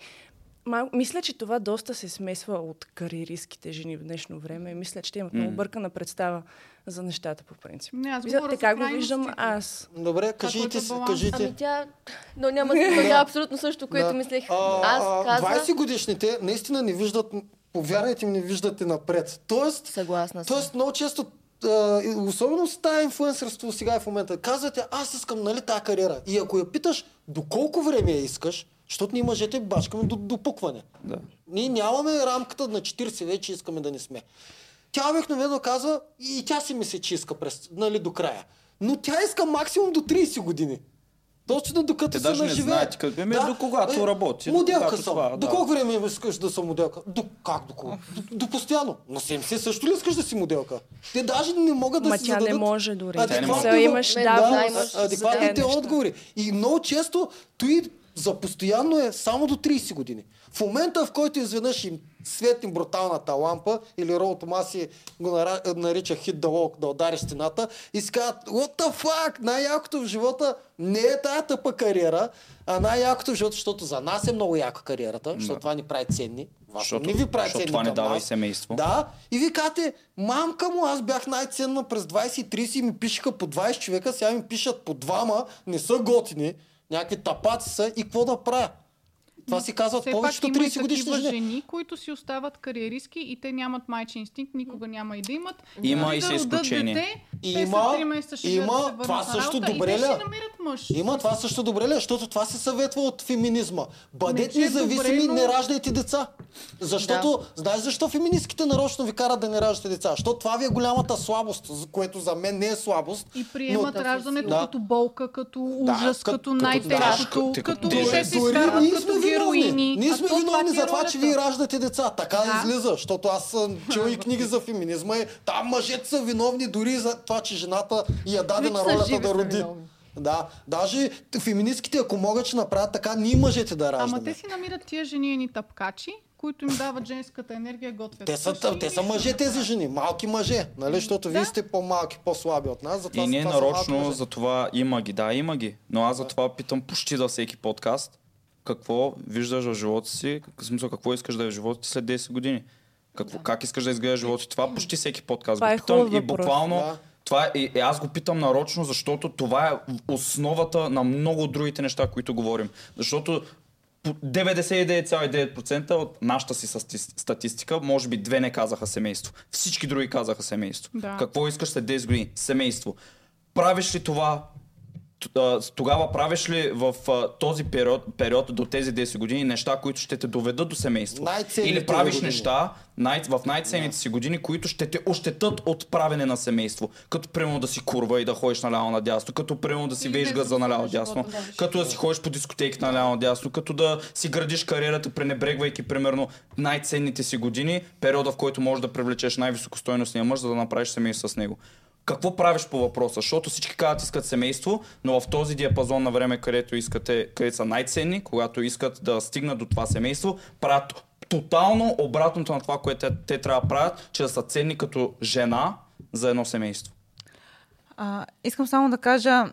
Speaker 8: Си. Мал, мисля, че това доста се смесва от кариеристските жени в днешно време. Мисля, че те имат много бъркана представа за нещата по принцип.
Speaker 5: Не, аз
Speaker 8: Мисля, така го виждам аз.
Speaker 4: Добре, кажи
Speaker 5: който
Speaker 4: ти,
Speaker 5: е
Speaker 4: си-
Speaker 5: баланс.
Speaker 4: кажи ти.
Speaker 7: Ами тя... Но няма няма абсолютно също, което
Speaker 4: Да.
Speaker 7: мислех.
Speaker 4: А,
Speaker 7: Аз казах...
Speaker 4: 20 годишните наистина не виждат, повярвайте ми, не виждате напред. Тоест,
Speaker 7: Съгласна съм.
Speaker 4: Тоест, много често, и особено с тази инфлуенсърство сега и в момента, казвате, аз искам, нали, тази кариера. И ако я питаш, до колко време я искаш, защото ние мъжете бачкаме до, до пукване.
Speaker 3: Да.
Speaker 4: Ние нямаме рамката на 40 вече искаме да не сме. Тя обикновено казва, и тя си мисли, че иска през, нали, до края. Но тя иска максимум до 30 години. Точно докато
Speaker 3: Те
Speaker 4: се
Speaker 3: даже не
Speaker 4: наживее.
Speaker 3: знаят къде- ами до когато работи, до
Speaker 4: Моделка съм.
Speaker 3: това,
Speaker 4: до
Speaker 3: да.
Speaker 4: колко време искаш да съм моделка? До, как до колко? До, до постоянно. На 70 също ли искаш да си моделка? Те даже не могат да
Speaker 8: Ма
Speaker 4: си
Speaker 8: тя не
Speaker 4: зададат
Speaker 8: може дори.
Speaker 4: адекватните
Speaker 3: Тя не може.
Speaker 8: имаш
Speaker 7: да,
Speaker 4: да,
Speaker 7: имаш
Speaker 4: адекватните отговори. И много често той за постоянно е само до 30 години. В момента, в който изведнъж им светне бруталната лампа, или Рол Томаси го нарича хит да лок, да удариш стената, и си казват, what the fuck, най-якото в живота не е тая тъпа кариера, а най-якото в живота, защото за нас е много яка кариерата, защото това ни прави ценни. Вас
Speaker 3: Защото-
Speaker 4: не ви прави ценни
Speaker 3: това
Speaker 4: към
Speaker 3: дава
Speaker 4: нас.
Speaker 3: и семейство.
Speaker 4: Да, и ви казвате, мамка му, аз бях най-ценна през 20 и 30 и ми пишеха по 20 човека, сега ми пишат по двама, не са готини, някакви тапаци са и какво да правя? Това си казват
Speaker 5: Все
Speaker 4: повечето
Speaker 5: пак има и
Speaker 4: 30 годишни жени.
Speaker 5: жени, които си остават кариеристки и те нямат майчин инстинкт, никога няма и да имат.
Speaker 3: Има и
Speaker 5: да
Speaker 3: са
Speaker 5: родят
Speaker 3: изключения.
Speaker 5: Дете, те
Speaker 4: Има-
Speaker 5: след 3 месеца ще
Speaker 4: има,
Speaker 5: да се
Speaker 4: това също добре
Speaker 5: те
Speaker 4: ли
Speaker 5: мъж.
Speaker 4: Има това също добре ли? Защото това се съветва от феминизма. Бъдете
Speaker 5: че е
Speaker 4: независими,
Speaker 5: добре, но-
Speaker 4: не раждайте деца. Защото, знаеш защо феминистките нарочно ви карат да не раждате деца? Защото това ви е голямата слабост, което за мен не е слабост.
Speaker 5: И приемат
Speaker 4: но-
Speaker 5: раждането
Speaker 4: Да.
Speaker 5: като болка, като
Speaker 4: Да,
Speaker 5: ужас,
Speaker 4: като-
Speaker 5: като
Speaker 4: като
Speaker 5: най-тежкото,
Speaker 3: да,
Speaker 5: като
Speaker 3: като
Speaker 5: те
Speaker 3: дори-
Speaker 5: се
Speaker 4: Дори
Speaker 5: изкарват
Speaker 4: ние
Speaker 5: като
Speaker 4: сме виновни.
Speaker 5: Героини.
Speaker 4: Ние сме виновни
Speaker 5: ти
Speaker 4: за
Speaker 5: е
Speaker 4: това, че вие раждате деца. Така
Speaker 5: Да.
Speaker 4: излиза, защото аз съм чел и книги за феминизма и там мъжете са виновни дори за това, че жената я даде на ролята да роди. Да, даже феминистките, ако могат, ще направят така, ние мъжете да раждаме.
Speaker 5: Ама те си намират тия жени едни тъпкачи, които им дават женската енергия, готвят.
Speaker 4: Те са,
Speaker 5: и
Speaker 4: те са мъже тези жени, малки мъже, нали? Защото вие сте по-малки, по-слаби от нас. Затова
Speaker 3: И не нарочно, за това има ги. Да, има ги. Но аз за това питам почти за всеки подкаст. Какво виждаш в живота си, в смисъл какво искаш да е в живота ти след 10 години? Какво, Как искаш да изглежда живота ти? Това почти всеки подкаст
Speaker 8: Това
Speaker 3: го
Speaker 8: е
Speaker 3: питам.
Speaker 8: хубав
Speaker 3: И буквално
Speaker 4: Да.
Speaker 3: това е, и, и аз го питам нарочно, защото това е основата на много другите неща, които говорим. Защото по 99,9% от нашата си статистика, може би две не казаха семейство. Всички други казаха семейство.
Speaker 5: Да.
Speaker 3: Какво искаш след 10 години? Семейство. Правиш ли това? Тогава правиш ли в а, този период, период до тези 10 години неща, които ще те доведат до семейство? Или правиш
Speaker 4: години.
Speaker 3: неща най- в най-ценните си години, които ще те ощетат от правене на семейство. Като примерно да си курва и да ходиш наляво надясно, като примерно да си вееш газа наляво надясно,
Speaker 5: да,
Speaker 3: като да си ходиш по дискотеки наляво надясно, като да си градиш кариерата, пренебрегвайки примерно най-ценните си години, периода в който можеш да привлечеш най-високостойностния мъж, за да направиш семейство с него. Какво правиш по въпроса? Защото всички казват искат семейство, но в този диапазон на време, където искате, където са най-ценни, когато искат да стигнат до това семейство, правят тотално обратното на това, което те, те трябва да правят, че да са ценни като жена за едно семейство.
Speaker 6: А, искам само да кажа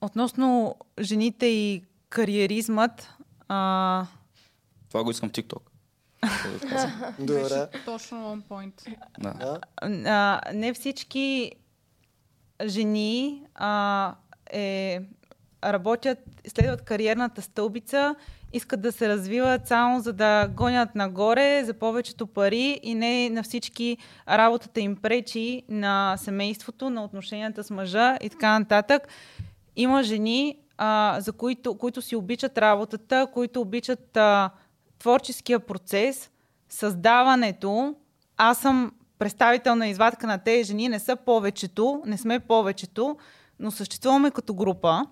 Speaker 6: относно жените и кариеризмът. А,
Speaker 3: Това го искам в TikTok.
Speaker 4: Добре.
Speaker 5: Точно on point.
Speaker 3: Да.
Speaker 6: а, не всички жени а, е, работят, следват кариерната стълбица, искат да се развиват само за да гонят нагоре за повечето пари и не на всички работата им пречи на семейството, на отношенията с мъжа и така нататък. Има жени, а, за които, които си обичат работата, които обичат а, творческия процес, създаването. Аз съм представителна извадка на тези жени, не са повечето, не сме повечето, но съществуваме като група.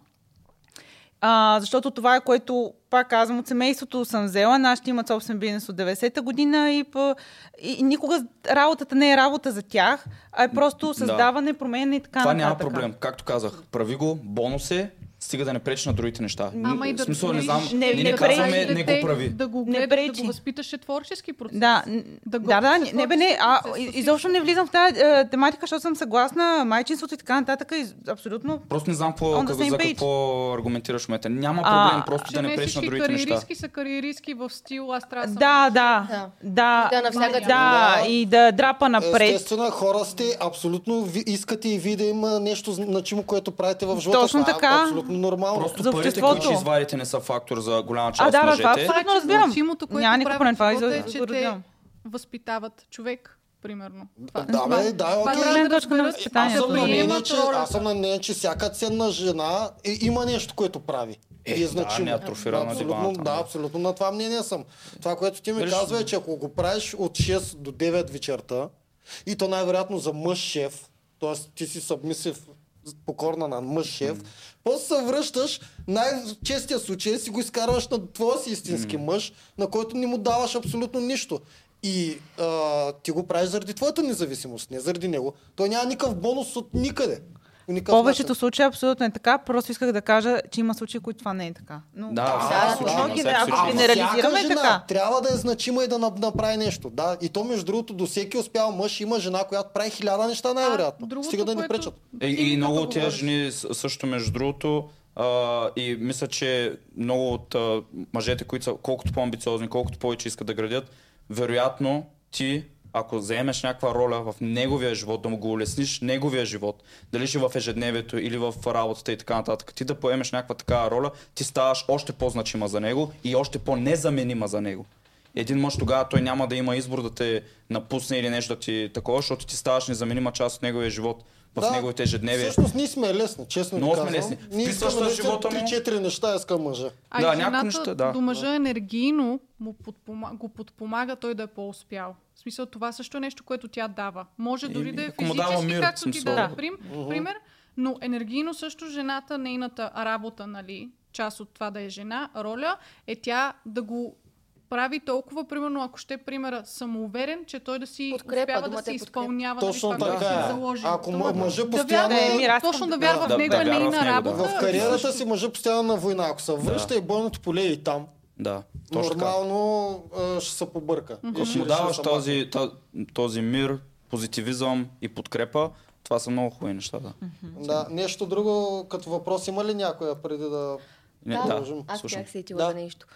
Speaker 6: А, защото това е което, пак казвам, от семейството съм взела. Нашите имат собствен бизнес от 90-та година и, по, и, и никога работата не е работа за тях, а е просто създаване, промене и така
Speaker 3: Това
Speaker 6: нататък.
Speaker 3: няма проблем. Както казах, прави го, бонус е, стига да не пречи на другите неща.
Speaker 5: Ама и да
Speaker 3: смисъл, не знам,
Speaker 6: не- не
Speaker 3: не казваме,
Speaker 6: пречи
Speaker 3: не го прави.
Speaker 5: Да го
Speaker 6: Не
Speaker 5: гледаш, да
Speaker 6: пречи.
Speaker 5: го възпиташе творчески процес.
Speaker 6: Да,
Speaker 5: Да го
Speaker 6: да, да, не, не бе, не, а, изобщо не влизам в тази е, тематика, защото съм съгласна, майчинството и така нататък, и абсолютно
Speaker 3: Просто не знам какво, за какво аргументираш в момента. Няма
Speaker 6: А,
Speaker 3: проблем, просто да не
Speaker 5: не
Speaker 3: пречи на другите неща.
Speaker 5: кариеристки са кариеристки в стил, аз трябва да.
Speaker 6: Да, да,
Speaker 7: Да.
Speaker 6: да, и да драпа напред.
Speaker 4: Естествено, хора сте, абсолютно искате и ви да има нещо значимо, което правите в живота.
Speaker 6: Точно
Speaker 4: Това
Speaker 6: така.
Speaker 4: Е абсолютно нормално.
Speaker 3: Просто
Speaker 6: За
Speaker 3: парите, които ще извадите, не са фактор за голяма част
Speaker 6: А,
Speaker 3: от
Speaker 6: да, да,
Speaker 3: мъжете.
Speaker 6: това абсолютно
Speaker 5: Това е, че
Speaker 6: разбирам.
Speaker 5: значимото, което
Speaker 6: Няма
Speaker 5: правят
Speaker 6: това
Speaker 5: живота е, че те възпитават човек, примерно. Това,
Speaker 4: Да, бе, да,
Speaker 5: това
Speaker 4: окей.
Speaker 5: трябва
Speaker 6: Гледна
Speaker 5: да
Speaker 6: точка на.
Speaker 4: Аз
Speaker 6: възпитанието.
Speaker 4: съм, на
Speaker 5: Да
Speaker 4: мнение,
Speaker 5: приемат
Speaker 4: че,
Speaker 5: ролята.
Speaker 4: аз съм на мнение, че всяка ценна жена е, има нещо, което прави.
Speaker 3: Е,
Speaker 4: и е
Speaker 3: да,
Speaker 4: значимо.
Speaker 3: не атрофира на
Speaker 4: абсолютно, да,
Speaker 3: да.
Speaker 4: абсолютно на това мнение съм. Това, което ти ми казва е, че ако го правиш от 6 до 9 вечерта, и то най-вероятно за мъж шеф, т.е. ти си събмисив покорна на мъж шеф, после се връщаш, най-честия случай е си го изкарваш на твоя си истински мъж, на който не му даваш абсолютно нищо. И а, ти го правиш заради твоята независимост, не заради него. Той няма никакъв бонус от никъде. Никакъв
Speaker 6: повечето случаи абсолютно е така, просто исках да кажа, че има случаи, които това не е така. Но,
Speaker 3: Да,
Speaker 7: Да, да,
Speaker 6: да, да,
Speaker 3: всяка
Speaker 6: ако генерализираме, е така.
Speaker 4: трябва да е значима и да нап- направи нещо. Да. И то, между другото, до всеки успял мъж има жена, която прави хиляда неща, най-вероятно.
Speaker 5: другото,
Speaker 4: Стига да ни
Speaker 5: което-
Speaker 4: пречат.
Speaker 3: И, много от тези жени също, между другото, а, и мисля, че много от а, мъжете, които са колкото по-амбициозни, колкото повече искат да градят, вероятно ти, ако заемеш някаква роля в неговия живот, да му го улесниш неговия живот, дали ще в ежедневието или в работата и така нататък, ти да поемеш някаква такава роля, ти ставаш още по-значима за него и още по-незаменима за него. Един мъж тогава той няма да има избор да те напусне или нещо да ти такова, защото ти ставаш незаменима част от неговия живот в неговите ежедневия.
Speaker 4: Всъщност ние сме лесни, честно
Speaker 3: Много
Speaker 4: ви
Speaker 3: сме лесни.
Speaker 4: Ние искаме
Speaker 3: в живота му.
Speaker 4: 3-4 неща иска мъжа.
Speaker 5: А
Speaker 3: Да,
Speaker 5: и жената
Speaker 3: неща, да.
Speaker 5: до мъжа енергийно му подпома... го подпомага той да е по-успял. В смисъл, това също е нещо, което тя дава. Може дори да е физически,
Speaker 3: мир,
Speaker 5: както ти
Speaker 3: смисъл.
Speaker 5: даде
Speaker 3: Да.
Speaker 5: прим, пример, но енергийно също жената, нейната работа, нали, част от това да е жена, роля, е тя да го прави толкова, примерно, ако ще примера, самоуверен, че той да си
Speaker 7: Подкрепа,
Speaker 5: успява да
Speaker 7: е подкрепа.
Speaker 5: изпълнява
Speaker 4: Точно
Speaker 5: нали, това,
Speaker 4: така
Speaker 5: което си
Speaker 4: е.
Speaker 5: заложил.
Speaker 4: Ако
Speaker 5: Това-
Speaker 4: мъжа
Speaker 5: да
Speaker 4: постоянно...
Speaker 5: вярва,
Speaker 6: Е,
Speaker 5: точно да вярва
Speaker 3: да,
Speaker 5: в него
Speaker 3: да
Speaker 5: е нейна
Speaker 3: него, да.
Speaker 5: работа.
Speaker 4: В кариерата си мъжа постоянно на война. Ако се връща и бойното поле и там,
Speaker 3: Да, точно
Speaker 4: нормално а, ще се побърка. И
Speaker 3: Ако
Speaker 4: ще
Speaker 3: му даваш този, то- този мир, позитивизъм и подкрепа, това са много хубави неща, да.
Speaker 4: Да, нещо друго като въпрос има ли някоя преди да...
Speaker 3: Не,
Speaker 7: Да,
Speaker 3: да,
Speaker 7: аз
Speaker 3: слушам.
Speaker 7: бях сетила
Speaker 4: Да.
Speaker 7: за нещо.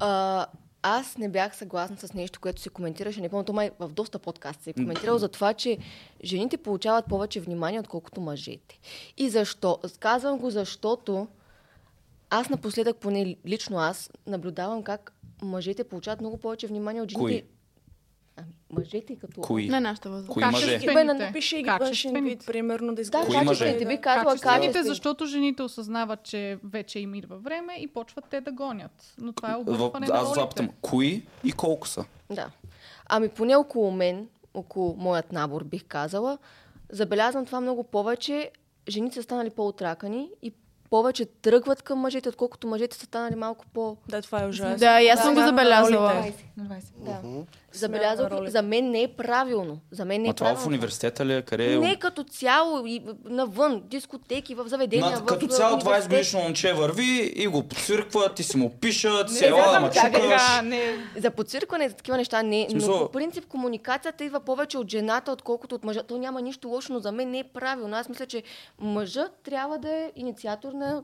Speaker 7: А, аз не бях съгласна с нещо, което се коментираше, не помня, то май в доста подкаст се е коментирал за това, че жените получават повече внимание, отколкото мъжете. И защо? Казвам го, защото аз напоследък, поне лично аз, наблюдавам как мъжете получават много повече внимание от жените.
Speaker 3: Кои?
Speaker 7: Ами, мъжете като...
Speaker 3: Кои?
Speaker 2: На нашата възраст.
Speaker 3: Кои мъже?
Speaker 5: Качествените.
Speaker 8: Пише ги външен
Speaker 5: Качествените.
Speaker 8: вид, примерно, да
Speaker 7: Да,
Speaker 8: изглежда.
Speaker 3: Кои мъже?
Speaker 7: би казала
Speaker 5: Качествените,
Speaker 7: качествени.
Speaker 5: защото жените осъзнават, че вече им идва време и почват те да гонят. Но това е объркване на
Speaker 3: аз запитам, кои и колко са?
Speaker 7: Да. Ами поне около мен, около моят набор бих казала, забелязвам това много повече. Жените са станали по-отракани и повече тръгват към мъжете, отколкото мъжете са станали малко по...
Speaker 8: Да, това е ужасно.
Speaker 2: Да, и аз съм го
Speaker 8: Да,
Speaker 2: забелязала.
Speaker 8: ролите.
Speaker 7: Да. Забелязах,
Speaker 8: ролите.
Speaker 7: за мен не е правилно. За мен не е
Speaker 3: А това в
Speaker 7: правилно.
Speaker 3: университета ли е? Къде е?
Speaker 7: Не като цяло и навън, дискотеки, в заведения,
Speaker 3: На,
Speaker 7: в
Speaker 3: като
Speaker 7: в
Speaker 3: цяло 20
Speaker 7: университет.
Speaker 3: годишно момче върви и го подсвиркват и си му пишат, се ела ма чукаш.
Speaker 6: не.
Speaker 7: За подциркване и за такива неща не, но
Speaker 3: Смисъл-
Speaker 7: по принцип комуникацията идва повече от жената, отколкото от мъжа. То няма нищо лошо, но за мен не е правилно. Аз мисля, че мъжът трябва да е инициатор на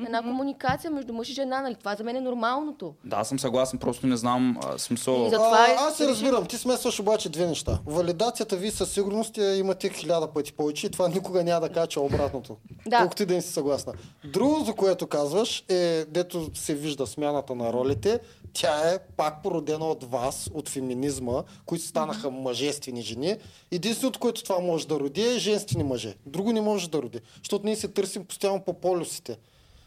Speaker 7: една комуникация между мъж и жена. Нали? Това за мен е нормалното.
Speaker 3: Да, съм съгласен, просто не знам а, смисъл.
Speaker 7: И Затова е-
Speaker 4: а, аз се разбирам, ти смесваш обаче две неща. Валидацията ви със сигурност я имате хиляда пъти повече и това никога няма да е обратното.
Speaker 7: Да.
Speaker 4: Колкото и да не си съгласна. Друго, за което казваш, е, дето се вижда смяната на ролите, тя е пак породена от вас, от феминизма, които станаха мъжествени жени. Единственото, което това може да роди е женствени мъже. Друго не може да роди, защото ние се търсим постоянно по полюсите.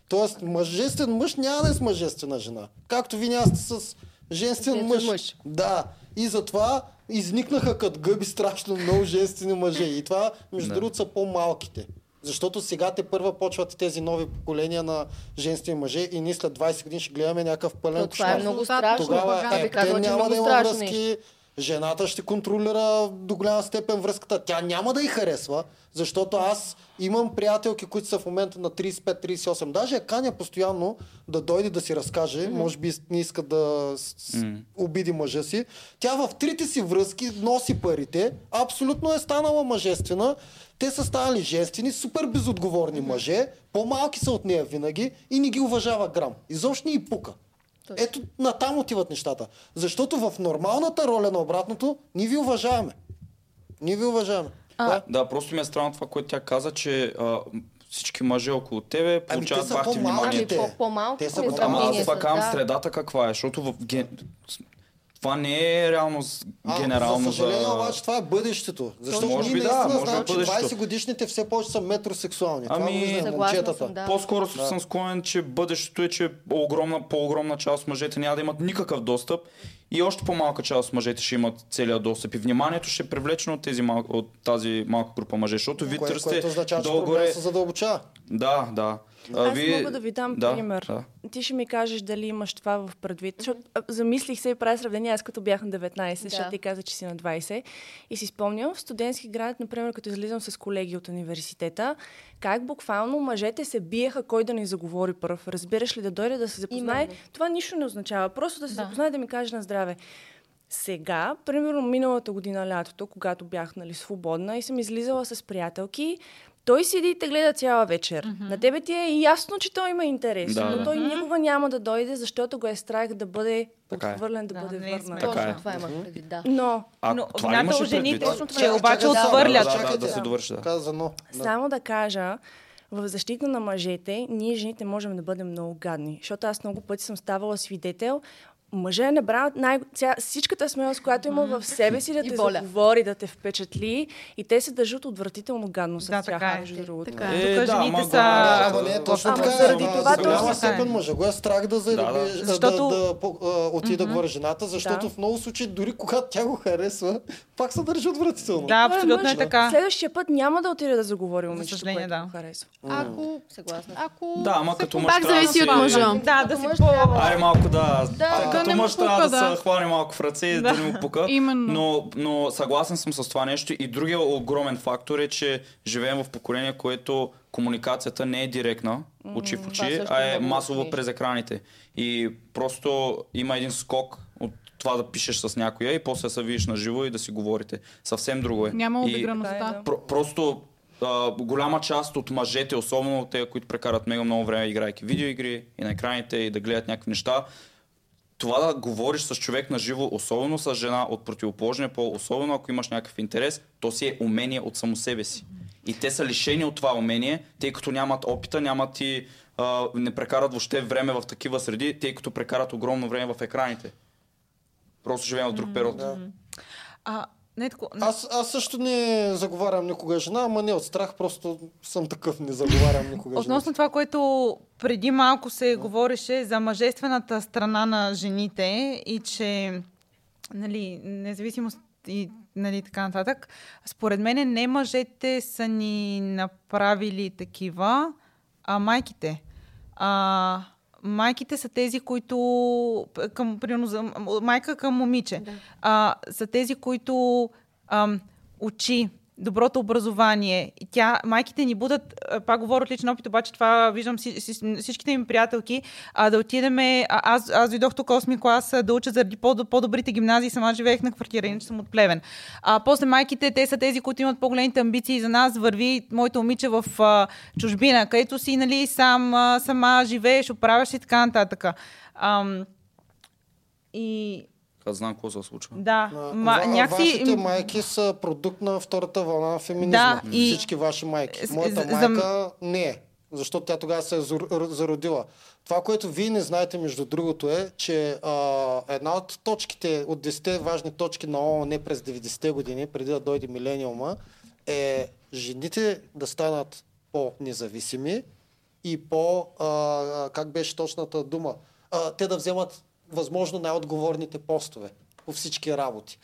Speaker 4: Тоест, мъжествен мъж няма да е с мъжествена жена. Както ви няма сте с женствен мъж.
Speaker 7: мъж.
Speaker 4: Да. И затова изникнаха като гъби страшно много женствени мъже. И това, между
Speaker 3: Да.
Speaker 4: другото, са по-малките. Защото сега те първа почват тези нови поколения на женствени мъже и ние след 20 години ще гледаме някакъв пълен
Speaker 7: То това е
Speaker 4: кошмар.
Speaker 7: много страшно.
Speaker 4: Тогава е, те
Speaker 7: е
Speaker 4: няма да има връзки,
Speaker 7: нещо.
Speaker 4: Жената ще контролира до голяма степен връзката. Тя няма да й харесва, защото аз имам приятелки, които са в момента на 35-38. Даже я каня постоянно да дойде да си разкаже. Може би не иска да с- с- обиди мъжа си. Тя в трите си връзки носи парите. Абсолютно е станала мъжествена. Те са станали женствени, супер безотговорни мъже. По-малки са от нея винаги и не ги уважава грам. Изобщо не и пука. Ето натам отиват нещата. Защото в нормалната роля на обратното ние ви уважаваме. Ние ви уважаваме. да.
Speaker 3: Да, просто ми е странно това, което тя каза, че а, всички мъже около тебе
Speaker 4: Ами
Speaker 3: получават
Speaker 4: са
Speaker 3: бахти внимание.
Speaker 7: Ами по-малко
Speaker 4: Те са по-малки.
Speaker 3: Ама аз това казвам
Speaker 7: да.
Speaker 3: средата каква е, защото в ген... това не е реално с-
Speaker 4: А,
Speaker 3: генерално
Speaker 4: за съжаление,
Speaker 3: за...
Speaker 4: обаче това е бъдещето. Защото
Speaker 3: Може
Speaker 4: ние
Speaker 3: би да,
Speaker 4: наистина
Speaker 3: може
Speaker 4: знаем,
Speaker 3: би
Speaker 4: че
Speaker 3: бъдещето.
Speaker 4: 20 годишните все повече са метросексуални. това
Speaker 3: Ами,
Speaker 7: Съгласна
Speaker 4: момчетата.
Speaker 7: съм, да.
Speaker 3: По-скоро съм склонен, че бъдещето е, че огромна, по-огромна част от мъжете няма да имат никакъв достъп и още по-малка част от мъжете ще имат целият достъп. И вниманието ще е привлечено от, тези мал... от тази малка група мъже, защото вие
Speaker 4: Кое,
Speaker 3: търсите
Speaker 4: което означава, че
Speaker 3: долу-горе...
Speaker 4: проблемът се задълбочава.
Speaker 3: Да, да. А,
Speaker 8: Аз
Speaker 3: вие-
Speaker 8: мога да ви дам
Speaker 3: да,
Speaker 8: пример.
Speaker 3: Да.
Speaker 8: Ти ще ми кажеш дали имаш това в предвид. Защото замислих се и правя сравнение, аз като бях на 19, защото ти каза, че си на 20. И си спомням в студентски град, например, като излизам с колеги от университета, как буквално мъжете се биеха кой да ни заговори първ. Разбираш ли, да дойде да се запознае.
Speaker 7: Именно.
Speaker 8: Това нищо не означава. Просто да се
Speaker 6: Да.
Speaker 8: запознае да ми каже на здраве. Сега, примерно миналата година лятото, когато бях нали, свободна и съм излизала с приятелки, той седи и те гледа цяла вечер. Mm-hmm. На тебе ти е ясно, че той има интерес,
Speaker 3: Да,
Speaker 8: но
Speaker 3: да.
Speaker 8: той никога няма да дойде, защото го е страх да бъде
Speaker 3: Така е.
Speaker 8: отхвърлен, да,
Speaker 6: Да,
Speaker 8: бъде
Speaker 6: не
Speaker 8: върнат.
Speaker 3: Така
Speaker 7: Точно
Speaker 3: е.
Speaker 7: това имах предвид, да.
Speaker 8: Но,
Speaker 3: А,
Speaker 6: Но
Speaker 3: това имаше
Speaker 6: жените,
Speaker 3: предвид.
Speaker 7: Точно
Speaker 6: че
Speaker 7: е.
Speaker 6: обаче отхвърлят.
Speaker 3: Да, да, да, да се довърши. Да.
Speaker 4: Каза но. Да.
Speaker 8: Само да кажа, в защита на мъжете, ние жените можем да бъдем много гадни. Защото аз много пъти съм ставала свидетел. Мъжа е набрал най- ця... всичката смелост, която има в себе си да
Speaker 7: И
Speaker 8: те
Speaker 7: воля.
Speaker 8: заговори, да те впечатли и те се държат отвратително гадно с
Speaker 6: Да,
Speaker 8: тях,
Speaker 6: така е.
Speaker 8: между другото.
Speaker 2: Така е.
Speaker 6: Тук жените
Speaker 3: ама
Speaker 6: са-
Speaker 3: го-
Speaker 4: Ама не е точно
Speaker 8: Ама
Speaker 4: така.
Speaker 8: заради
Speaker 4: ама
Speaker 8: това точно
Speaker 4: степен
Speaker 6: е.
Speaker 4: мъжа го е страх да зареби,
Speaker 3: Да, да.
Speaker 4: да,
Speaker 6: Защото-
Speaker 4: да, да, по- а, отиде да говори жената, защото
Speaker 8: Да.
Speaker 4: в много случаи, дори когато тя го харесва, пак се държи отвратително.
Speaker 6: Да, абсолютно е така.
Speaker 8: Следващия път няма да отиде да заговори момичето, което
Speaker 6: да.
Speaker 8: харесва.
Speaker 5: Ако,
Speaker 7: Съгласна.
Speaker 5: ако
Speaker 3: Да, ама
Speaker 5: се
Speaker 3: като мъж
Speaker 2: Пак
Speaker 3: да
Speaker 2: зависи
Speaker 3: си-
Speaker 2: от мъжа.
Speaker 6: Да, да си по...
Speaker 3: Айде малко да.
Speaker 7: Да.
Speaker 5: Да
Speaker 3: като
Speaker 5: не му
Speaker 3: мъж трябва да,
Speaker 5: да.
Speaker 3: се хване малко в ръце и да, не му пука.
Speaker 5: Именно.
Speaker 3: Но, но съгласен съм с това нещо. И другия огромен фактор е, че живеем в поколение, което комуникацията не е директна, очи в очи, а
Speaker 7: е
Speaker 3: е масово през екраните. И просто има един скок от това да пишеш с някоя и после да се видиш на живо и да си говорите. Съвсем друго е.
Speaker 5: няма обиграността.
Speaker 8: Е, да.
Speaker 3: Про- просто а, голяма част от мъжете, особено те, които прекарат мега много време играйки видеоигри и на екраните и да гледат някакви неща, това да говориш с човек на живо, особено с жена от противоположния пол, особено ако имаш някакъв интерес, то си е умение от само себе си. И те са лишени от това умение, тъй като нямат опита, нямат и а, не прекарат въобще време в такива среди, тъй като прекарат огромно време в екраните. Просто живеем в друг период.
Speaker 4: Да.
Speaker 6: А, не, тако,
Speaker 4: Аз, аз също не заговарям никога жена, ама не от страх, просто съм такъв, не заговарям никога жена.
Speaker 6: Относно това, което преди малко се говореше за мъжествената страна на жените и че нали, независимост и нали, така нататък, според мен не мъжете са ни направили такива, А майките. А, майките са тези, които към, примерно, за, майка към момиче. Да. А, са тези, които ам, учи доброто образование. Тя, майките ни будат, пак говоря от личен опит, обаче това виждам си, си, всичките ми приятелки, а, да отидеме, аз, аз дойдох тук 8 клас да уча заради по- по-добрите гимназии, сама живеех на квартира, иначе съм от Плевен. А, после майките, те са тези, които имат по-големите амбиции за нас, върви моето момиче в а, чужбина, където си, нали, сам, а, сама живееш, оправяш и така нататък. Ам, и
Speaker 3: Аз знам какво се случва.
Speaker 6: да,
Speaker 4: А,
Speaker 6: ма,
Speaker 4: ва-
Speaker 6: някакси...
Speaker 4: Вашите майки са продукт на втората вълна на феминизма.
Speaker 6: Да, и-
Speaker 4: Всички ваши майки. Моята
Speaker 6: за-
Speaker 4: майка не е. Защото тя тогава се е зародила. Това, което вие не знаете, между другото, е, че а, една от точките, от 10 важни точки на ООН през 90-те години, преди да дойде милениума, е жените да станат по-независими и по, а, как беше точната дума, а, те да вземат възможно най-отговорните постове по всички работи.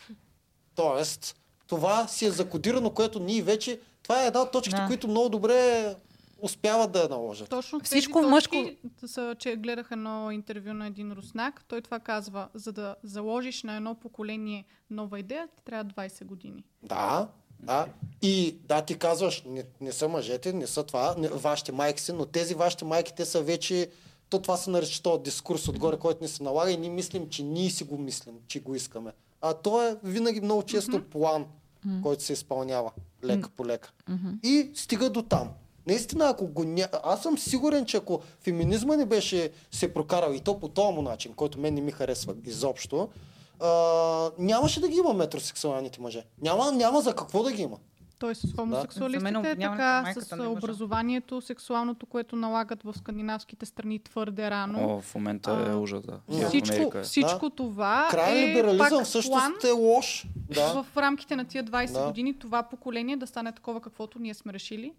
Speaker 4: Тоест, това си е закодирано, което ние вече... Това е една от точките,
Speaker 6: Да.
Speaker 4: които много добре успяват да я наложат.
Speaker 5: Точно
Speaker 6: Всичко
Speaker 5: тези
Speaker 6: мъжко-
Speaker 5: точки Са, че гледах едно интервю на един руснак. Той това казва, за да заложиш на едно поколение нова идея, ти трябва 20 години.
Speaker 4: Да, да. И да, ти казваш, не, не са мъжете, не са това, не, вашите майки си, но тези вашите майки, те са вече... То това се нарича този дискурс отгоре, който ни се налага и ние мислим, че ние си го мислим, че го искаме. А то е винаги много често план, който се изпълнява лека по лека. И стига до там. Наистина, ако го ня... Аз съм сигурен, че ако феминизма не беше се прокарал и то по този му начин, който мен не ми харесва изобщо, а, нямаше да ги има метросексуалните мъже. Няма, няма за какво да ги има.
Speaker 5: Тоест с хомосексуалистите е
Speaker 6: на
Speaker 5: така,
Speaker 6: майката
Speaker 5: с
Speaker 6: е
Speaker 5: образованието, сексуалното, което налагат в скандинавските страни твърде рано.
Speaker 3: О, в момента е
Speaker 5: А,
Speaker 3: ужас, да.
Speaker 5: Всичко,
Speaker 3: е.
Speaker 5: всичко това
Speaker 4: Крайен
Speaker 5: е
Speaker 4: либерализъм
Speaker 5: пак
Speaker 4: всъщност
Speaker 5: план
Speaker 4: е лош. Да.
Speaker 5: в рамките на тия 20
Speaker 4: Да.
Speaker 5: години това поколение да стане такова, каквото ние сме решили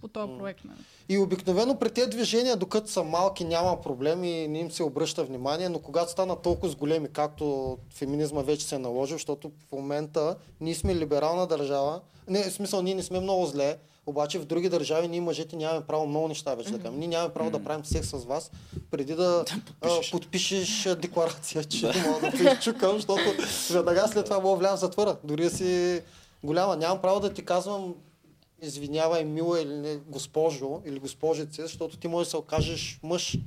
Speaker 5: по този проект. Нали?
Speaker 4: И обикновено при тези движения, докато са малки, няма проблем и не им се обръща внимание, но когато станат толкова с големи, както феминизма вече се е наложил, защото в момента ние сме либерална държава, не, в смисъл ние не сме много зле, обаче в други държави ние мъжете нямаме право много неща вече да кажем. Ние нямаме право да правим секс с вас преди да а, подпишеш а, декларация, че мога да те изчукам, защото веднага след това мога да вляза в затвора. Дори да си голяма. Нямам право да ти казвам извинявай, мила или не, госпожо или госпожице, защото ти можеш да се окажеш мъж.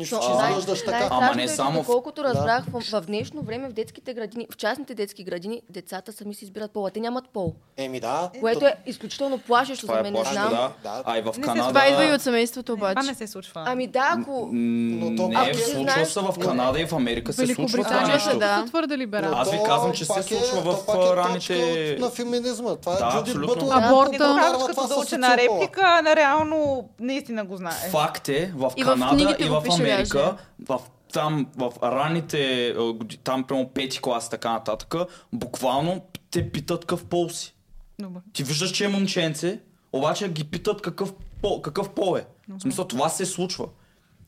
Speaker 4: Нищо, че изглеждаш така.
Speaker 3: Ама не
Speaker 7: е,
Speaker 3: само в-
Speaker 7: Доколкото разбрах, в, в днешно време в детските градини, в частните детски градини, децата сами си избират пола. Те нямат пол.
Speaker 4: Еми да.
Speaker 7: Което е изключително плашещо за
Speaker 3: е
Speaker 7: мен. Не
Speaker 3: плашно,
Speaker 7: знам.
Speaker 3: да.
Speaker 4: Да.
Speaker 3: А и в
Speaker 6: се
Speaker 3: Канада...
Speaker 2: Това идва и от семейството обаче.
Speaker 6: Това не се случва.
Speaker 7: Ами да, ако...
Speaker 3: Но
Speaker 4: то
Speaker 3: не,
Speaker 4: е-
Speaker 3: случва се в Канада и в Америка се случва това нещо.
Speaker 2: Да.
Speaker 5: твърде либерални.
Speaker 3: Аз ви казвам, че се случва
Speaker 4: е,
Speaker 3: в,
Speaker 4: е
Speaker 3: раните-
Speaker 4: на феминизма. Това е Джудит. Бътъл.
Speaker 5: Аборта.
Speaker 6: Не като
Speaker 4: това
Speaker 6: да
Speaker 4: с
Speaker 6: уча на
Speaker 4: социопола.
Speaker 6: реплика, на реално наистина го знае.
Speaker 3: Факт е, в Канада и в
Speaker 2: пише
Speaker 3: Америка, в, там в ранните, годи- там прямо пети клас, така нататък, буквално те питат какъв пол си.
Speaker 6: Добре.
Speaker 3: Ти виждаш, че е момченце, обаче ги питат какъв пол, какъв пол е. В смисъл, това се случва.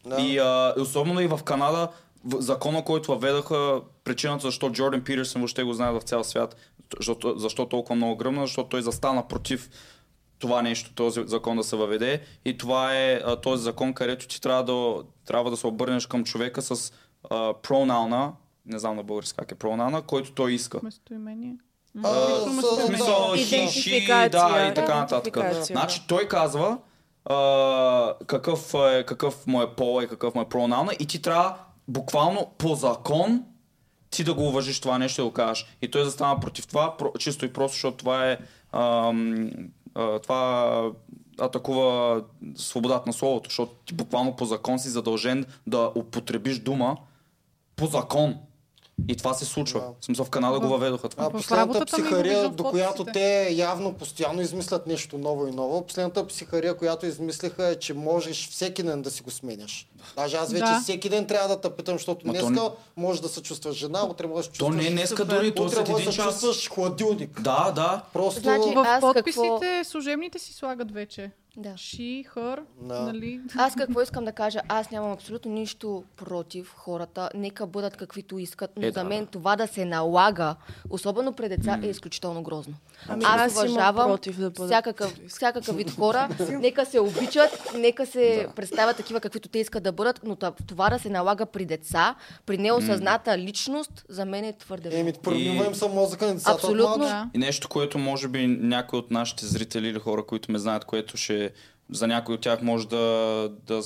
Speaker 4: Да.
Speaker 3: И а, особено и в Канада, в закона, който въведаха, причината защо Джордан Питерсън въобще го знае в цял свят, защо, защо толкова много гръмна, защото той застана против това нещо, този закон да се въведе. И това е а, този закон, където ти трябва да, трябва да се обърнеш към човека с а, пронауна, не знам на български как е пронауна, който той иска.
Speaker 5: Местоимение.
Speaker 4: С-
Speaker 3: смисъл,
Speaker 4: да.
Speaker 3: хи,
Speaker 8: Идентификация.
Speaker 3: да, и така нататък. Значи той казва а, какъв, е, какъв му е пол и какъв му е пронауна и ти трябва буквално по закон ти да го уважиш това нещо и да го кажеш. И той застана против това, чисто и просто, защото това е ам, това атакува свободата на словото, защото ти буквално по закон си задължен да употребиш дума по закон. И това се случва.
Speaker 4: Да.
Speaker 3: В смисъл в Канада го въведоха това.
Speaker 4: А
Speaker 5: В
Speaker 4: последната психария,
Speaker 5: в
Speaker 4: до която те явно постоянно измислят нещо ново и ново, последната психария, която измислиха е, че можеш всеки ден да си го сменяш. Даже аз вече
Speaker 5: Да.
Speaker 4: всеки ден трябва да те питам, защото
Speaker 3: Ма то
Speaker 4: днеска
Speaker 3: не-
Speaker 4: можеш да се чувстваш жена, утре можеш да се
Speaker 3: То
Speaker 4: чувстваш...
Speaker 3: не е днеска дори, то след един
Speaker 4: да
Speaker 3: час.
Speaker 4: чувстваш хладилник.
Speaker 3: Да, да.
Speaker 4: Просто...
Speaker 7: Значи,
Speaker 5: В
Speaker 7: Аз
Speaker 5: подписите
Speaker 7: какво-
Speaker 5: служебните си слагат вече.
Speaker 7: Да.
Speaker 5: she, her,
Speaker 4: Да.
Speaker 5: нали?
Speaker 7: Аз какво искам да кажа? Аз нямам абсолютно нищо против хората. Нека бъдат каквито искат, но
Speaker 3: Е,
Speaker 7: за
Speaker 3: да,
Speaker 7: мен
Speaker 3: да.
Speaker 7: това да се налага, особено при деца, е изключително грозно.
Speaker 8: Ами,
Speaker 7: аз
Speaker 8: аз
Speaker 7: уважавам
Speaker 8: против да бъдат
Speaker 7: всякакъв, всякакъв вид хора. нека се обичат, нека се представят такива, каквито те искат да бъдат, но това да се налага при деца, при неосъзната личност, за мен е твърде
Speaker 4: Еми,
Speaker 3: И-
Speaker 4: им са мозъка на децата.
Speaker 7: Абсолютно.
Speaker 5: Да.
Speaker 3: И нещо, което може би някои от нашите зрители или хора, които ме знаят, което ще за някои от тях може да, да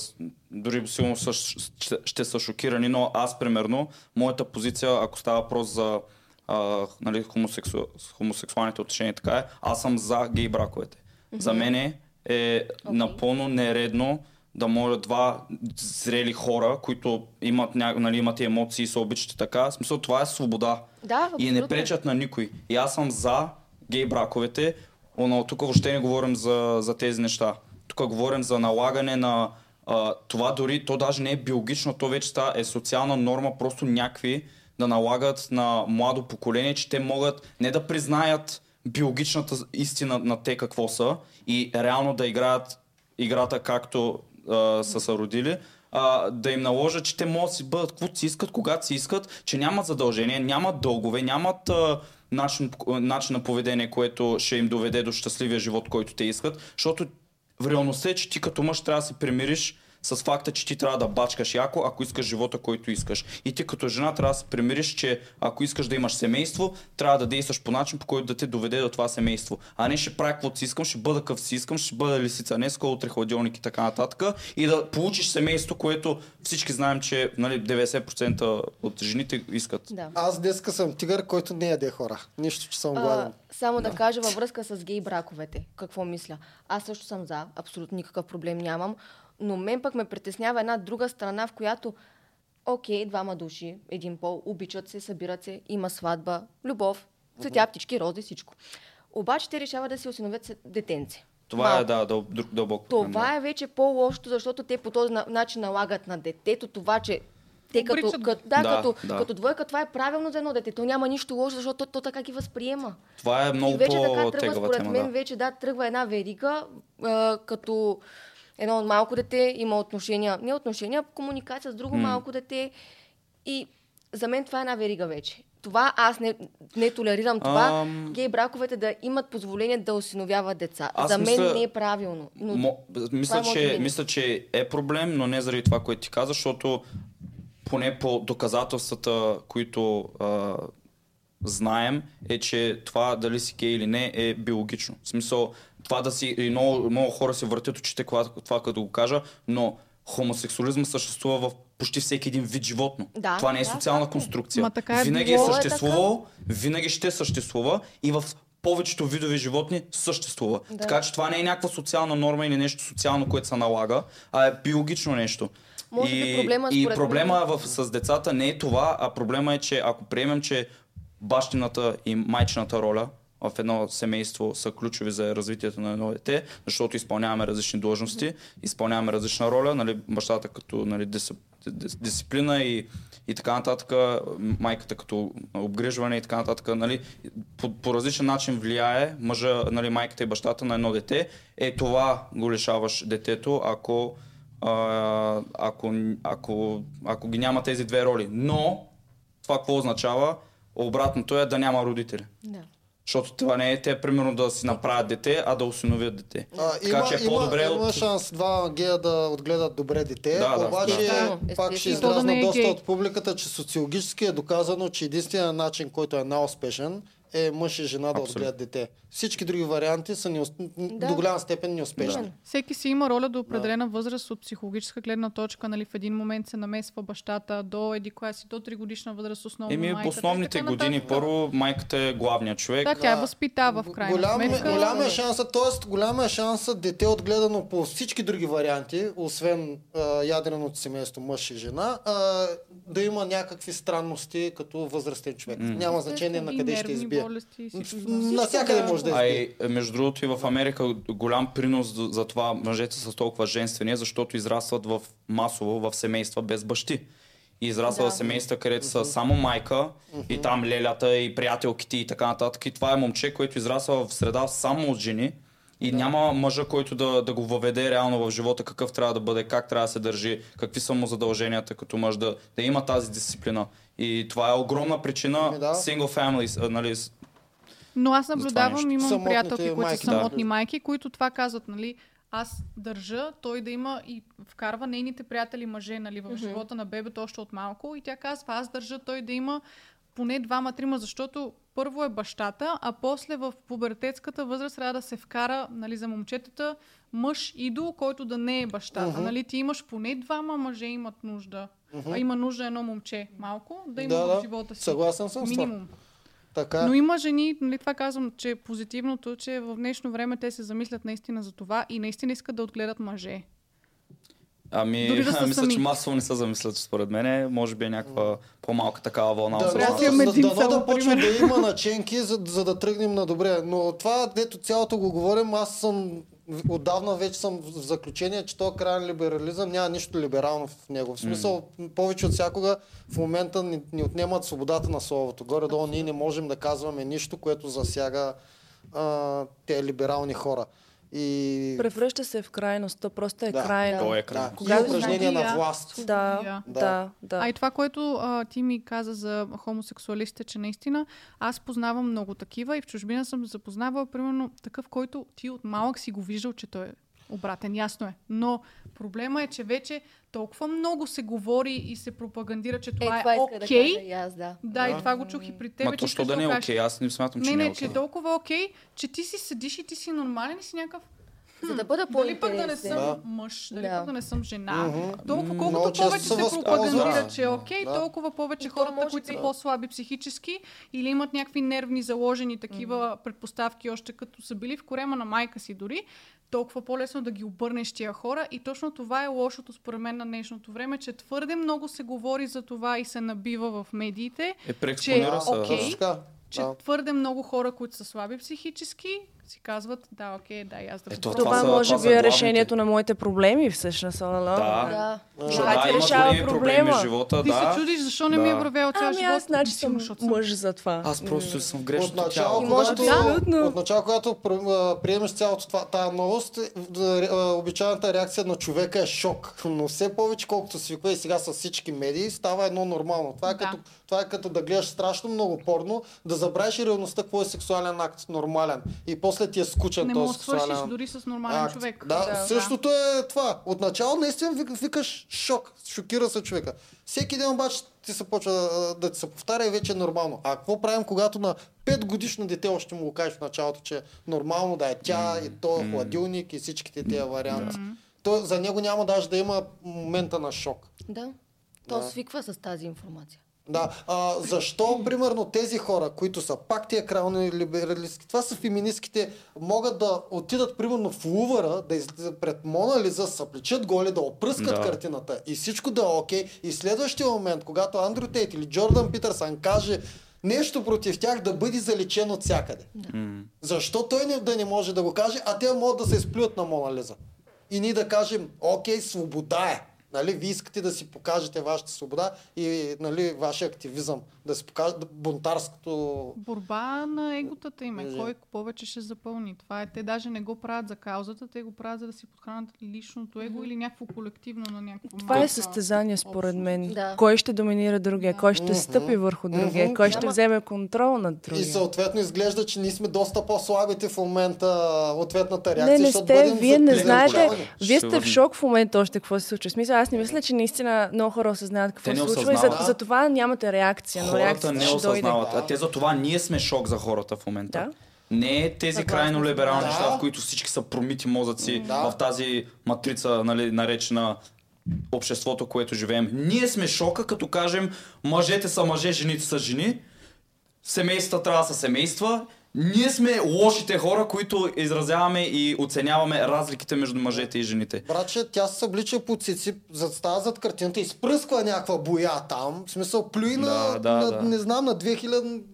Speaker 3: дори силно са, ще, ще са шокирани, но аз примерно, моята позиция, ако става въпрос за а, нали, хомосексу, хомосексуалните отношения, така е, аз съм за гей браковете. За мен е, е напълно нередно да може два зрели хора, които имат, нали, имат и емоции и се обичат така. В смисъл, това е свобода.
Speaker 7: Да,
Speaker 3: И не
Speaker 7: абсолютно.
Speaker 3: пречат на никой. И аз съм за гей браковете, но тук въобще не говорим за, за тези неща. Тук говорим за налагане на а, това дори, то даже не е биологично, то вече става е социална норма, просто някакви да налагат на младо поколение, че те могат не да признаят биологичната истина на те какво са и реално да играят играта както а, са се родили, а, да им наложат, че те могат да си бъдат каквото си искат, когато си искат, че нямат задължения, нямат дългове, нямат а, начин, начин на поведение, което ще им доведе до щастливия живот, който те искат, защото в е, че ти като мъж трябва да се примириш с факта, че ти трябва да бачкаш яко, ако искаш живота, който искаш. И ти като жена трябва да се примириш, че ако искаш да имаш семейство, трябва да действаш по начин, по който да те доведе до това семейство. А не ще правя каквото си искам, ще бъда къв си искам, ще бъда лисица днеска, утре хладилник и така нататък. И да получиш семейство, което всички знаем, че нали, 90% от жените искат.
Speaker 7: Да.
Speaker 4: Аз днеска съм тигър, който не яде хора. Нищо, че съм гладен.
Speaker 7: А, само да. кажа във връзка с гей браковете, какво мисля. Аз също съм за, абсолютно никакъв проблем нямам, но мен пък ме притеснява една друга страна, в която окей, двама души, един пол, обичат се, събират се, има сватба, любов, цветя, птички, рози, всичко. Обаче те решават да си осиновят детенце.
Speaker 3: Това
Speaker 7: Малко.
Speaker 3: е да, дъл, друг, проблем.
Speaker 7: Това е вече по-лошо, защото те по този на- начин налагат на детето това, че те като, като, да,
Speaker 3: Да,
Speaker 7: като,
Speaker 3: да.
Speaker 7: като двойка това е правилно за едно дете. То няма нищо лошо, защото то, то така ги възприема.
Speaker 3: Това е много
Speaker 7: и вече така тръгва, според мен,
Speaker 3: Да.
Speaker 7: вече да, тръгва една верига, а, като едно малко дете има отношения, не отношения, комуникация с друго
Speaker 3: М.
Speaker 7: малко дете. И за мен това е една верига вече. Това аз не, не толерирам това.
Speaker 3: Ам.
Speaker 7: Гей браковете да имат позволение да осиновяват деца.
Speaker 3: Аз
Speaker 7: за мен
Speaker 3: мисля-
Speaker 7: не е правилно. Но
Speaker 3: Мо, мисля,
Speaker 7: е моето
Speaker 3: че,
Speaker 7: мнение.
Speaker 3: мисля, че е проблем, но не заради това, което ти каза, защото поне по доказателствата, които а, знаем, е, че това дали си гей или не е биологично. В смисъл, това да си... И много, много хора се въртят очите това, това като го кажа, но хомосексуализма съществува в почти всеки един вид животно.
Speaker 7: Да,
Speaker 3: това не е
Speaker 7: да,
Speaker 3: социална
Speaker 7: е.
Speaker 3: конструкция.
Speaker 5: Ма така е
Speaker 3: винаги е съществувал, винаги ще съществува и в повечето видове животни съществува.
Speaker 7: Да.
Speaker 3: Така че това не е някаква социална норма или нещо социално, което се налага, а е биологично нещо.
Speaker 7: Може
Speaker 3: и,
Speaker 7: би проблема,
Speaker 3: и проблема
Speaker 7: мен-
Speaker 3: в, с децата не е това, а проблема е, че ако приемем, че бащината и майчината роля в едно семейство са ключови за развитието на едно дете, защото изпълняваме различни длъжности, изпълняваме различна роля, нали, бащата като нали, дис, дис, дисциплина и, и така нататък, майката като обгрижване и така нататък, нали, по, по различен начин влияе мъжа, нали, майката и бащата на едно дете. Е това го лишаваш детето, ако, а, ако, ако, ако ги няма тези две роли. Но това какво означава? Обратното е да няма родители.
Speaker 7: Да.
Speaker 3: Защото това не е те, примерно, да си направят дете, а да осиновят дете.
Speaker 4: А,
Speaker 3: така
Speaker 4: има,
Speaker 3: че е по-добре
Speaker 4: има, има
Speaker 3: от...
Speaker 4: шанс два гея да отгледат добре дете,
Speaker 3: Да, да,
Speaker 4: обаче
Speaker 7: естествено,
Speaker 4: пак ще.
Speaker 5: То да е
Speaker 4: доста
Speaker 5: гей.
Speaker 4: от публиката, че социологически е доказано, че единственият начин, който е най-успешен, е мъж и жена да
Speaker 3: Абсолютно.
Speaker 4: отгледат дете. Всички други варианти са неус... до голяма степен неуспешни.
Speaker 7: Да.
Speaker 5: Всеки си има роля до определена възраст от психологическа гледна точка. Нали, в един момент се намесва бащата до еди коя си, до 3 годишна възраст основно
Speaker 3: Еми,
Speaker 5: майката.
Speaker 3: в основните години
Speaker 5: нататък.
Speaker 3: първо майката е главният човек.
Speaker 5: Да, тя е
Speaker 4: Да.
Speaker 5: възпитава в крайна
Speaker 4: Голям,
Speaker 5: сметка.
Speaker 4: голям е шанса, т.е. голям е шанса дете отгледано по всички други варианти, освен а, ядреното семейство мъж и жена, а, да има някакви странности като възрастен човек. Няма значение на къде ще избие.
Speaker 5: Болести.
Speaker 4: Насякъде може да
Speaker 3: е, между другото и в Америка голям принос за, това мъжете са толкова женствени, е, защото израстват в масово в семейства без бащи. И израстват
Speaker 7: Да.
Speaker 3: в семейства, където са само майка и там лелята и приятелките и така нататък. И това е момче, което израства в среда само от жени И няма мъжа, който да, да го въведе реално в живота, какъв трябва да бъде, как трябва да се държи, какви са му задълженията като мъж, да, да има тази дисциплина. И това е огромна причина
Speaker 4: Ами да.
Speaker 3: single families, а, нали,
Speaker 5: Но аз наблюдавам, имам
Speaker 4: Самотните
Speaker 5: приятелки, които
Speaker 4: майки,
Speaker 5: са
Speaker 4: да.
Speaker 5: самотни майки, които това казват, нали, аз държа той да има и вкарва нейните приятели мъже, нали, в живота на бебето още от малко и тя казва, аз държа той да има поне двама-трима, защото първо е бащата, а после в пубертетската възраст трябва да се вкара нали, за момчетата мъж идол, който да не е бащата. Нали, ти имаш поне двама мъже имат нужда. А има нужда едно момче малко да има
Speaker 4: Да,
Speaker 5: в
Speaker 4: да.
Speaker 5: живота си.
Speaker 4: Съгласен съм с това.
Speaker 5: Минимум.
Speaker 4: Така.
Speaker 5: Но има жени, нали, това казвам, че позитивното, че в днешно време те се замислят наистина за това и наистина искат да отгледат мъже.
Speaker 3: Ами,
Speaker 5: Дори да са
Speaker 3: мисля,
Speaker 5: сами.
Speaker 3: че масово не се замислят, според мен. Може би е някаква по-малка такава вълна.
Speaker 4: Да,
Speaker 3: от
Speaker 4: да, да, да, да,
Speaker 5: само
Speaker 4: да почне да има наченки, за, за да тръгнем на добре. Но това, дето цялото го говорим, аз съм отдавна вече съм в заключение, че този крайен либерализъм няма нищо либерално в него. В смисъл, повече от всякога в момента ни, ни отнемат свободата на словото. Горе-долу ние не можем да казваме нищо, което засяга а, те либерални хора. И,
Speaker 8: Превръща се в крайност. То просто е
Speaker 4: Да.
Speaker 8: крайно.
Speaker 3: То е
Speaker 4: да,
Speaker 3: край.
Speaker 4: и упражнение на власт.
Speaker 8: Да,
Speaker 5: Да.
Speaker 8: да, да.
Speaker 5: А и това, което а, ти ми каза за хомосексуалистите, че наистина аз познавам много такива и в чужбина съм запознавала, примерно, такъв, който ти от малък си го виждал, че той е обратен, ясно е. Но проблема е, че вече толкова много се говори и се пропагандира, че това
Speaker 7: е,
Speaker 5: е
Speaker 7: това иска
Speaker 5: окей.
Speaker 7: да кажа и аз, да.
Speaker 5: Да, и това го чух и при теб.
Speaker 3: Ма то, що да не е окей? Аз не смятам, че
Speaker 5: Не,
Speaker 3: не е
Speaker 5: не, че е толкова окей, че ти си седиш и ти си нормален и си някакъв
Speaker 7: За да бъда
Speaker 5: дали пък да не съм
Speaker 4: Да.
Speaker 5: мъж, дали
Speaker 7: Да.
Speaker 5: пък да не съм жена.
Speaker 4: Мгм.
Speaker 5: Толкова колкото
Speaker 4: често
Speaker 5: повече
Speaker 4: се
Speaker 5: пропагандира,
Speaker 3: Да.
Speaker 5: че е окей,
Speaker 4: Да.
Speaker 5: толкова повече
Speaker 7: И
Speaker 5: хората,
Speaker 7: може
Speaker 5: които са
Speaker 7: би-
Speaker 5: по-слаби психически или имат някакви нервни заложени такива предпоставки, още като са били в корема на майка си дори, толкова по-лесно да ги обърнеш тия хора. И точно това е лошото според мен на днешното време, че твърде много се говори за това и се набива в медиите,
Speaker 3: Е,
Speaker 5: че,
Speaker 3: се.
Speaker 5: окей, че
Speaker 4: Да.
Speaker 5: твърде много хора, които са слаби психически, си казват, да, окей, да, и аз да
Speaker 3: Ето, това
Speaker 8: Това може
Speaker 3: това
Speaker 8: би е решението на моите проблеми, всъщност. Да.
Speaker 3: Да.
Speaker 7: Да.
Speaker 3: Защото
Speaker 8: ти
Speaker 3: да, има
Speaker 8: решава проблема.
Speaker 3: в живота,
Speaker 5: Ти
Speaker 3: да.
Speaker 5: се чудиш защо не ми е
Speaker 3: Да.
Speaker 5: вървял цял
Speaker 8: Ами
Speaker 5: живот.
Speaker 8: аз, значи съм мъж за това.
Speaker 3: Аз просто съм в
Speaker 4: От
Speaker 3: грешното
Speaker 4: начало,
Speaker 3: тяло.
Speaker 5: И може
Speaker 4: когато,
Speaker 5: да.
Speaker 8: Абсолютно.
Speaker 4: от начало, когато приемеш цялото това, тая новост, е, да, обичайната реакция на човека е шок. Но все повече, колкото свиква и сега с всички медии, става едно нормално. Това е,
Speaker 5: Да.
Speaker 4: като, това е като да гледаш страшно много порно, да забравиш и реалността, какво е сексуален акт нормален. И после ти е скучен
Speaker 5: не
Speaker 4: този
Speaker 5: да свършиш
Speaker 4: сексуален
Speaker 5: дори с нормален
Speaker 4: акт.
Speaker 5: човек.
Speaker 4: Да, същото е това. Отначало наистина вик- викаш шок, шокира се човека. Всеки ден обаче ти се почва да ти се повтаря и вече е нормално. А какво правим, когато на 5 годишно дете още му го кажеш в началото, че е нормално да е тя и то хладилник и всичките тези варианти. То, за него няма даже да има момента на шок.
Speaker 7: Да. То
Speaker 4: Да.
Speaker 7: свиква с тази информация.
Speaker 4: Да, а, защо, примерно, тези хора, които са пак тия крайно либералистки, това са феминистките, могат да отидат, примерно, в Лувъра, да излизат пред Мона Лиза, са плечат голи, да опръскат
Speaker 3: Да.
Speaker 4: картината и всичко да е окей. И следващия момент, когато Андрю Тейт или Джордан Питърсън каже нещо против тях, да бъде заличен от всякъде. Защо той не, да не може да го каже, а те могат да се изплюят на Мона Лиза? И ние да кажем, окей, свобода е. Нали, вие искате да си покажете вашата свобода и нали, вашия активизъм, да си покажете бунтарското...
Speaker 5: Борба на еготата им е.
Speaker 4: Виждам.
Speaker 5: Кой повече ще запълни. Това е. Те даже не го правят за каузата, те го правят за да си подхранят личното его или някакво колективно на някакво
Speaker 8: Това е състезание, според мен.
Speaker 7: Да.
Speaker 8: Кой ще доминира другия, кой ще стъпи върху другия,
Speaker 4: Мгм.
Speaker 8: кой ще
Speaker 7: Ама-
Speaker 8: вземе контрол над
Speaker 4: И
Speaker 8: другия.
Speaker 4: съответно изглежда, че ние сме доста по-слабите в момента ответната реакция.
Speaker 8: Не, не сте, вие не знаете, вие сте в шок в момента още какво се случва. Смисъл, аз не мисля, че наистина много хора осъзнават какво
Speaker 3: Те
Speaker 8: се
Speaker 3: не
Speaker 8: случва и за,
Speaker 3: осъзнават.
Speaker 8: за това нямате реакция, но
Speaker 3: Хората не осъзнават. А те за това ние сме шок за хората в момента.
Speaker 8: Да.
Speaker 3: Не е тези
Speaker 8: Съгласна
Speaker 3: крайно либерални
Speaker 4: Да.
Speaker 3: неща, в които всички са промити мозъци
Speaker 4: Да.
Speaker 3: в тази матрица, нали, наречена обществото, което живеем. Ние сме шока, като кажем мъжете са мъже, жените са жени, семейства трябва да са семейства. Ние сме лошите хора, които изразяваме и оценяваме разликите между мъжете и жените.
Speaker 4: Братче, тя се съблича по цици, зад става зад картината, изпръсква някаква боя там, в смисъл плюи на,
Speaker 3: Да, да,
Speaker 4: на
Speaker 3: да.
Speaker 4: не знам, на 2000,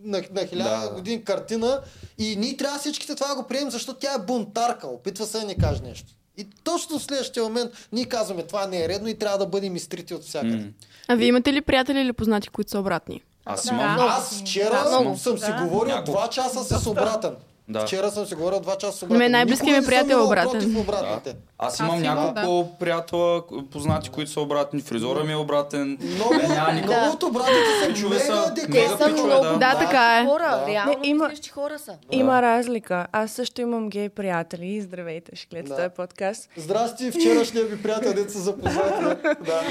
Speaker 4: на, на 1000
Speaker 3: Да, да.
Speaker 4: години картина и ние трябва всичките това да го приемем, защото тя е бунтарка, опитва се да ни каже нещо. И точно в следващия момент ние казваме, това не е редно и трябва да бъдем изтрити от всякъде.
Speaker 3: М.
Speaker 2: А вие имате ли приятели или познати, които са обратни?
Speaker 3: Аз
Speaker 7: Да.
Speaker 3: имам...
Speaker 4: Аз вчера
Speaker 7: Да, много.
Speaker 4: съм си
Speaker 8: Да.
Speaker 4: говорил
Speaker 3: Няколко.
Speaker 4: два часа с обратен.
Speaker 3: Да.
Speaker 4: Вчера съм си говорил два часа с
Speaker 2: На
Speaker 4: обратен.
Speaker 2: мен най-близкият
Speaker 4: Никога
Speaker 2: ми приятел е обратен.
Speaker 4: обратните.
Speaker 3: Аз
Speaker 5: Аз
Speaker 3: имам
Speaker 5: имам,
Speaker 3: няколко приятела, познати, които са обратни. Фризора ми е обратен.
Speaker 4: Много,
Speaker 3: Няма
Speaker 4: много от обратните са
Speaker 3: Пичове са,
Speaker 4: мега
Speaker 3: пичове, да.
Speaker 2: Да, така е.
Speaker 7: хора,
Speaker 4: Да.
Speaker 7: реално
Speaker 8: има-
Speaker 7: хора са.
Speaker 8: Има разлика. Аз също имам гей приятели. Здравейте, ще гледате
Speaker 4: Да.
Speaker 8: този подкаст.
Speaker 4: Здрасти, вчерашния ви приятел, се запознати. да.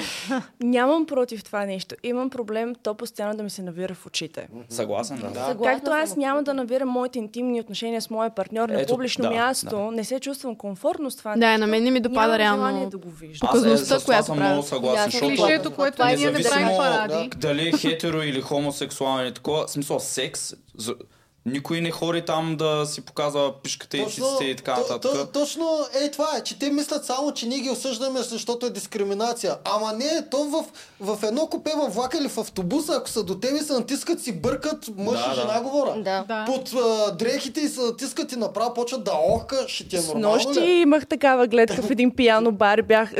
Speaker 8: Нямам против това нещо. Имам проблем то постоянно да ми се навира в очите.
Speaker 3: Съгласен, да.
Speaker 4: Да.
Speaker 8: Както аз няма да навирам моите интимни отношения с моя партньор на
Speaker 3: Ето,
Speaker 8: публично
Speaker 3: да,
Speaker 8: място, не се чувствам комфортно с това.
Speaker 2: Да,
Speaker 8: нещо,
Speaker 2: на мен не ми допада реално
Speaker 8: да го виждам.
Speaker 3: Аз е,
Speaker 2: Показността,
Speaker 3: с това
Speaker 2: която
Speaker 3: съм
Speaker 2: правят.
Speaker 3: много съгласен,
Speaker 7: Да,
Speaker 3: защото
Speaker 5: Клишето, което
Speaker 7: е
Speaker 5: ние не
Speaker 3: независимо
Speaker 5: правим паради.
Speaker 3: дали е хетеро или хомосексуален такова, смисъл секс, за- никой не хори там да си показва пишката и циците и така нататък.
Speaker 4: то- точно е това е, че те мислят само, че ние ги осъждаме, защото е дискриминация. Ама не, то в, в едно купе във влака или в автобуса, ако са до тебе, се натискат си бъркат мъж
Speaker 3: Да,
Speaker 4: и
Speaker 3: да.
Speaker 4: жена говоря.
Speaker 7: Да.
Speaker 5: Да.
Speaker 4: Под а, дрехите и се натискат и направо почват да охка, ще ти е
Speaker 8: С
Speaker 4: нормално
Speaker 8: нощи
Speaker 4: ли?
Speaker 8: имах такава гледка в един пияно бар. Бях,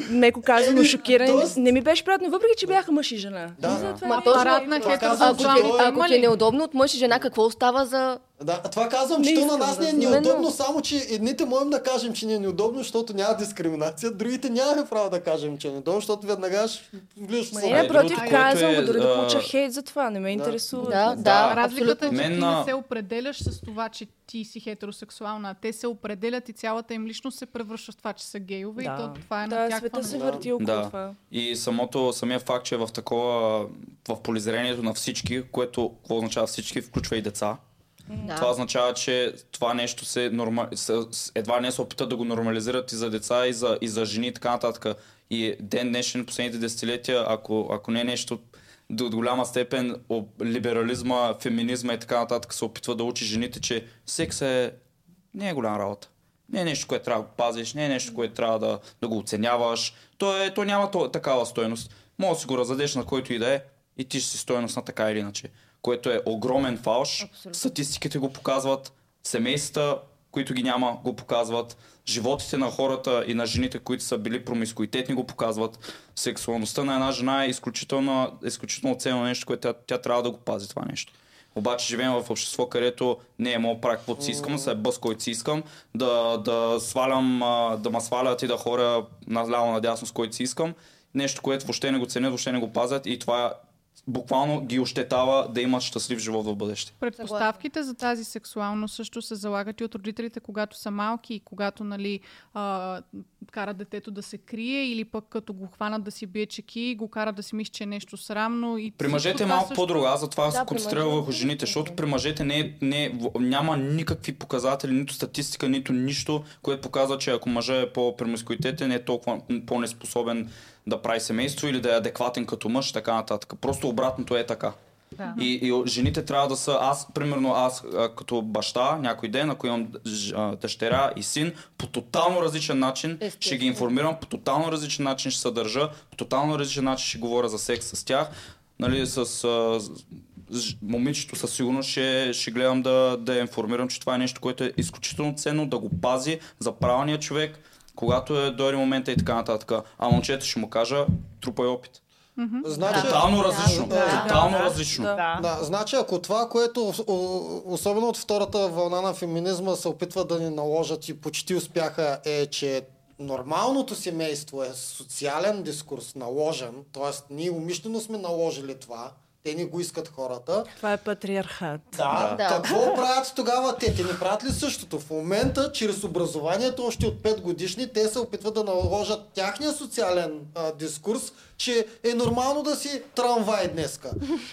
Speaker 8: меко казано, шокиран.
Speaker 4: тоест-
Speaker 8: Не ми беше приятно, въпреки че бяха мъж и жена.
Speaker 4: Да.
Speaker 8: Е
Speaker 7: Ма
Speaker 8: апарат
Speaker 7: точно- Ако ти,
Speaker 5: хетеросексуално.
Speaker 7: ако ти е неудобно от мъж и жена, какво остава за...
Speaker 4: Да, това казвам,
Speaker 8: Не
Speaker 4: че то на нас
Speaker 8: да
Speaker 4: не е неудобно,
Speaker 7: Именно.
Speaker 4: само че едните можем да кажем, че ни е неудобно, защото няма дискриминация, другите нямаме право да кажем, че е неудобно, защото веднага ще влизаш в
Speaker 8: не,
Speaker 3: другото, което
Speaker 8: казвам
Speaker 3: е,
Speaker 8: го, дори да получа хейт за това. Не ме интересува.
Speaker 7: Да,
Speaker 3: Да.
Speaker 7: да,
Speaker 5: Разликата е, че ти
Speaker 3: на-
Speaker 5: не се определяш с това, че ти си хетеросексуална. а Те се определят и цялата им личност се превръща в това, че са гейове и то това е на
Speaker 8: да,
Speaker 5: тях.
Speaker 8: света се върти около
Speaker 3: Да.
Speaker 8: това.
Speaker 3: И самото, самия факт, че е в такова, в полизрението на всички, което какво означава всички, включва и деца.
Speaker 7: Да.
Speaker 3: Това означава, че това нещо се норма... едва не се опитат да го нормализират и за деца, и за, и за жени и така нататък. И ден днешен, последните десетилетия, ако, ако не е нещо до, голяма степен либерализма, феминизма и така нататък се опитва да учи жените, че секс е не е голяма работа. Не е нещо, което трябва да пазиш, не е нещо, което трябва да, да го оценяваш. То, е, то няма то, такава стойност. Може да си го раздадеш на който и да е и ти ще си стойност на така или иначе. Което е огромен фалш.
Speaker 7: Абсолютно.
Speaker 3: Статистиките го показват, семействата, които ги няма, го показват, животите на хората и на жените, които са били промискуитетни, го показват. Сексуалността на една жена е изключително, изключително ценно нещо, което тя, тя трябва да го пази това нещо. Обаче живеем в общество, където не е да правя каквото си искам, се бъс който си искам, да, да свалям, да ме свалят и да хоря наляво надясно с който си искам. Нещо, което въобще не го ценят, въобще не го пазят и това буквално ги ощетава да имат щастлив живот в бъдеще.
Speaker 5: Предпоставките за тази сексуалност също се залагат и от родителите, когато са малки и когато нали, а, карат детето да се крие или пък като го хванат да си бие чеки, го карат да си мисли, че е нещо срамно. И
Speaker 3: При мъжете е малко
Speaker 5: също-
Speaker 3: по-друго. Аз затова
Speaker 7: Да,
Speaker 3: се концентрирам върху жените, защото при мъжете не, е- не, е- няма никакви показатели, нито статистика, нито нищо, което показва, че ако мъжът е по-премискуитетен, е толкова по-неспособен да прави семейство или да е адекватен като мъж, така нататък. Просто обратното е така.
Speaker 5: Да.
Speaker 3: И, и жените трябва да са, аз, примерно, аз като баща, някой ден, ако имам дъщеря и син, по тотално различен начин ще ги
Speaker 7: Естествено.
Speaker 3: информирам, по тотално различен начин ще се държа, по тотално различен начин ще говоря за секс с тях. Нали, с с- ж- момичето със сигурност ще, ще гледам да, да информирам, че това е нещо, което е изключително ценно, да го пази за правилния човек, когато е дойде момента и така нататък. А момчето ще му кажа, трупай опит.
Speaker 4: Значи,
Speaker 3: Тотално различно.
Speaker 4: да,
Speaker 3: Тотално
Speaker 6: да,
Speaker 3: различно.
Speaker 6: Да.
Speaker 4: Да, значи ако това, което особено от втората вълна на феминизма се опитва да ни наложат и почти успяха е, че нормалното семейство е социален дискурс, наложен, т.е. ние умишлено сме наложили това, те не го искат хората.
Speaker 8: Това е патриархат.
Speaker 4: Да,
Speaker 7: Да.
Speaker 4: какво правят тогава те? Те не правят ли същото? В момента, чрез образованието, още от 5 годишни, те се опитват да наложат тяхния социален а, дискурс, че е нормално да си трамвай днеска.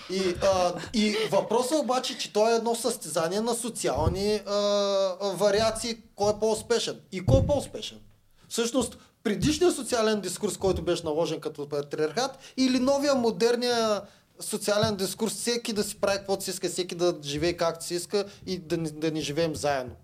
Speaker 4: И, а, и въпросът обаче, че то е едно състезание на социални а, а, вариации, кой е по-успешен и кой е по-успешен. Всъщност, предишният социален дискурс, който беше наложен като патриархат, или новия модерния социален дискурс, всеки да си прави каквото си иска, всеки да живее както си иска и да, да ни живеем заедно.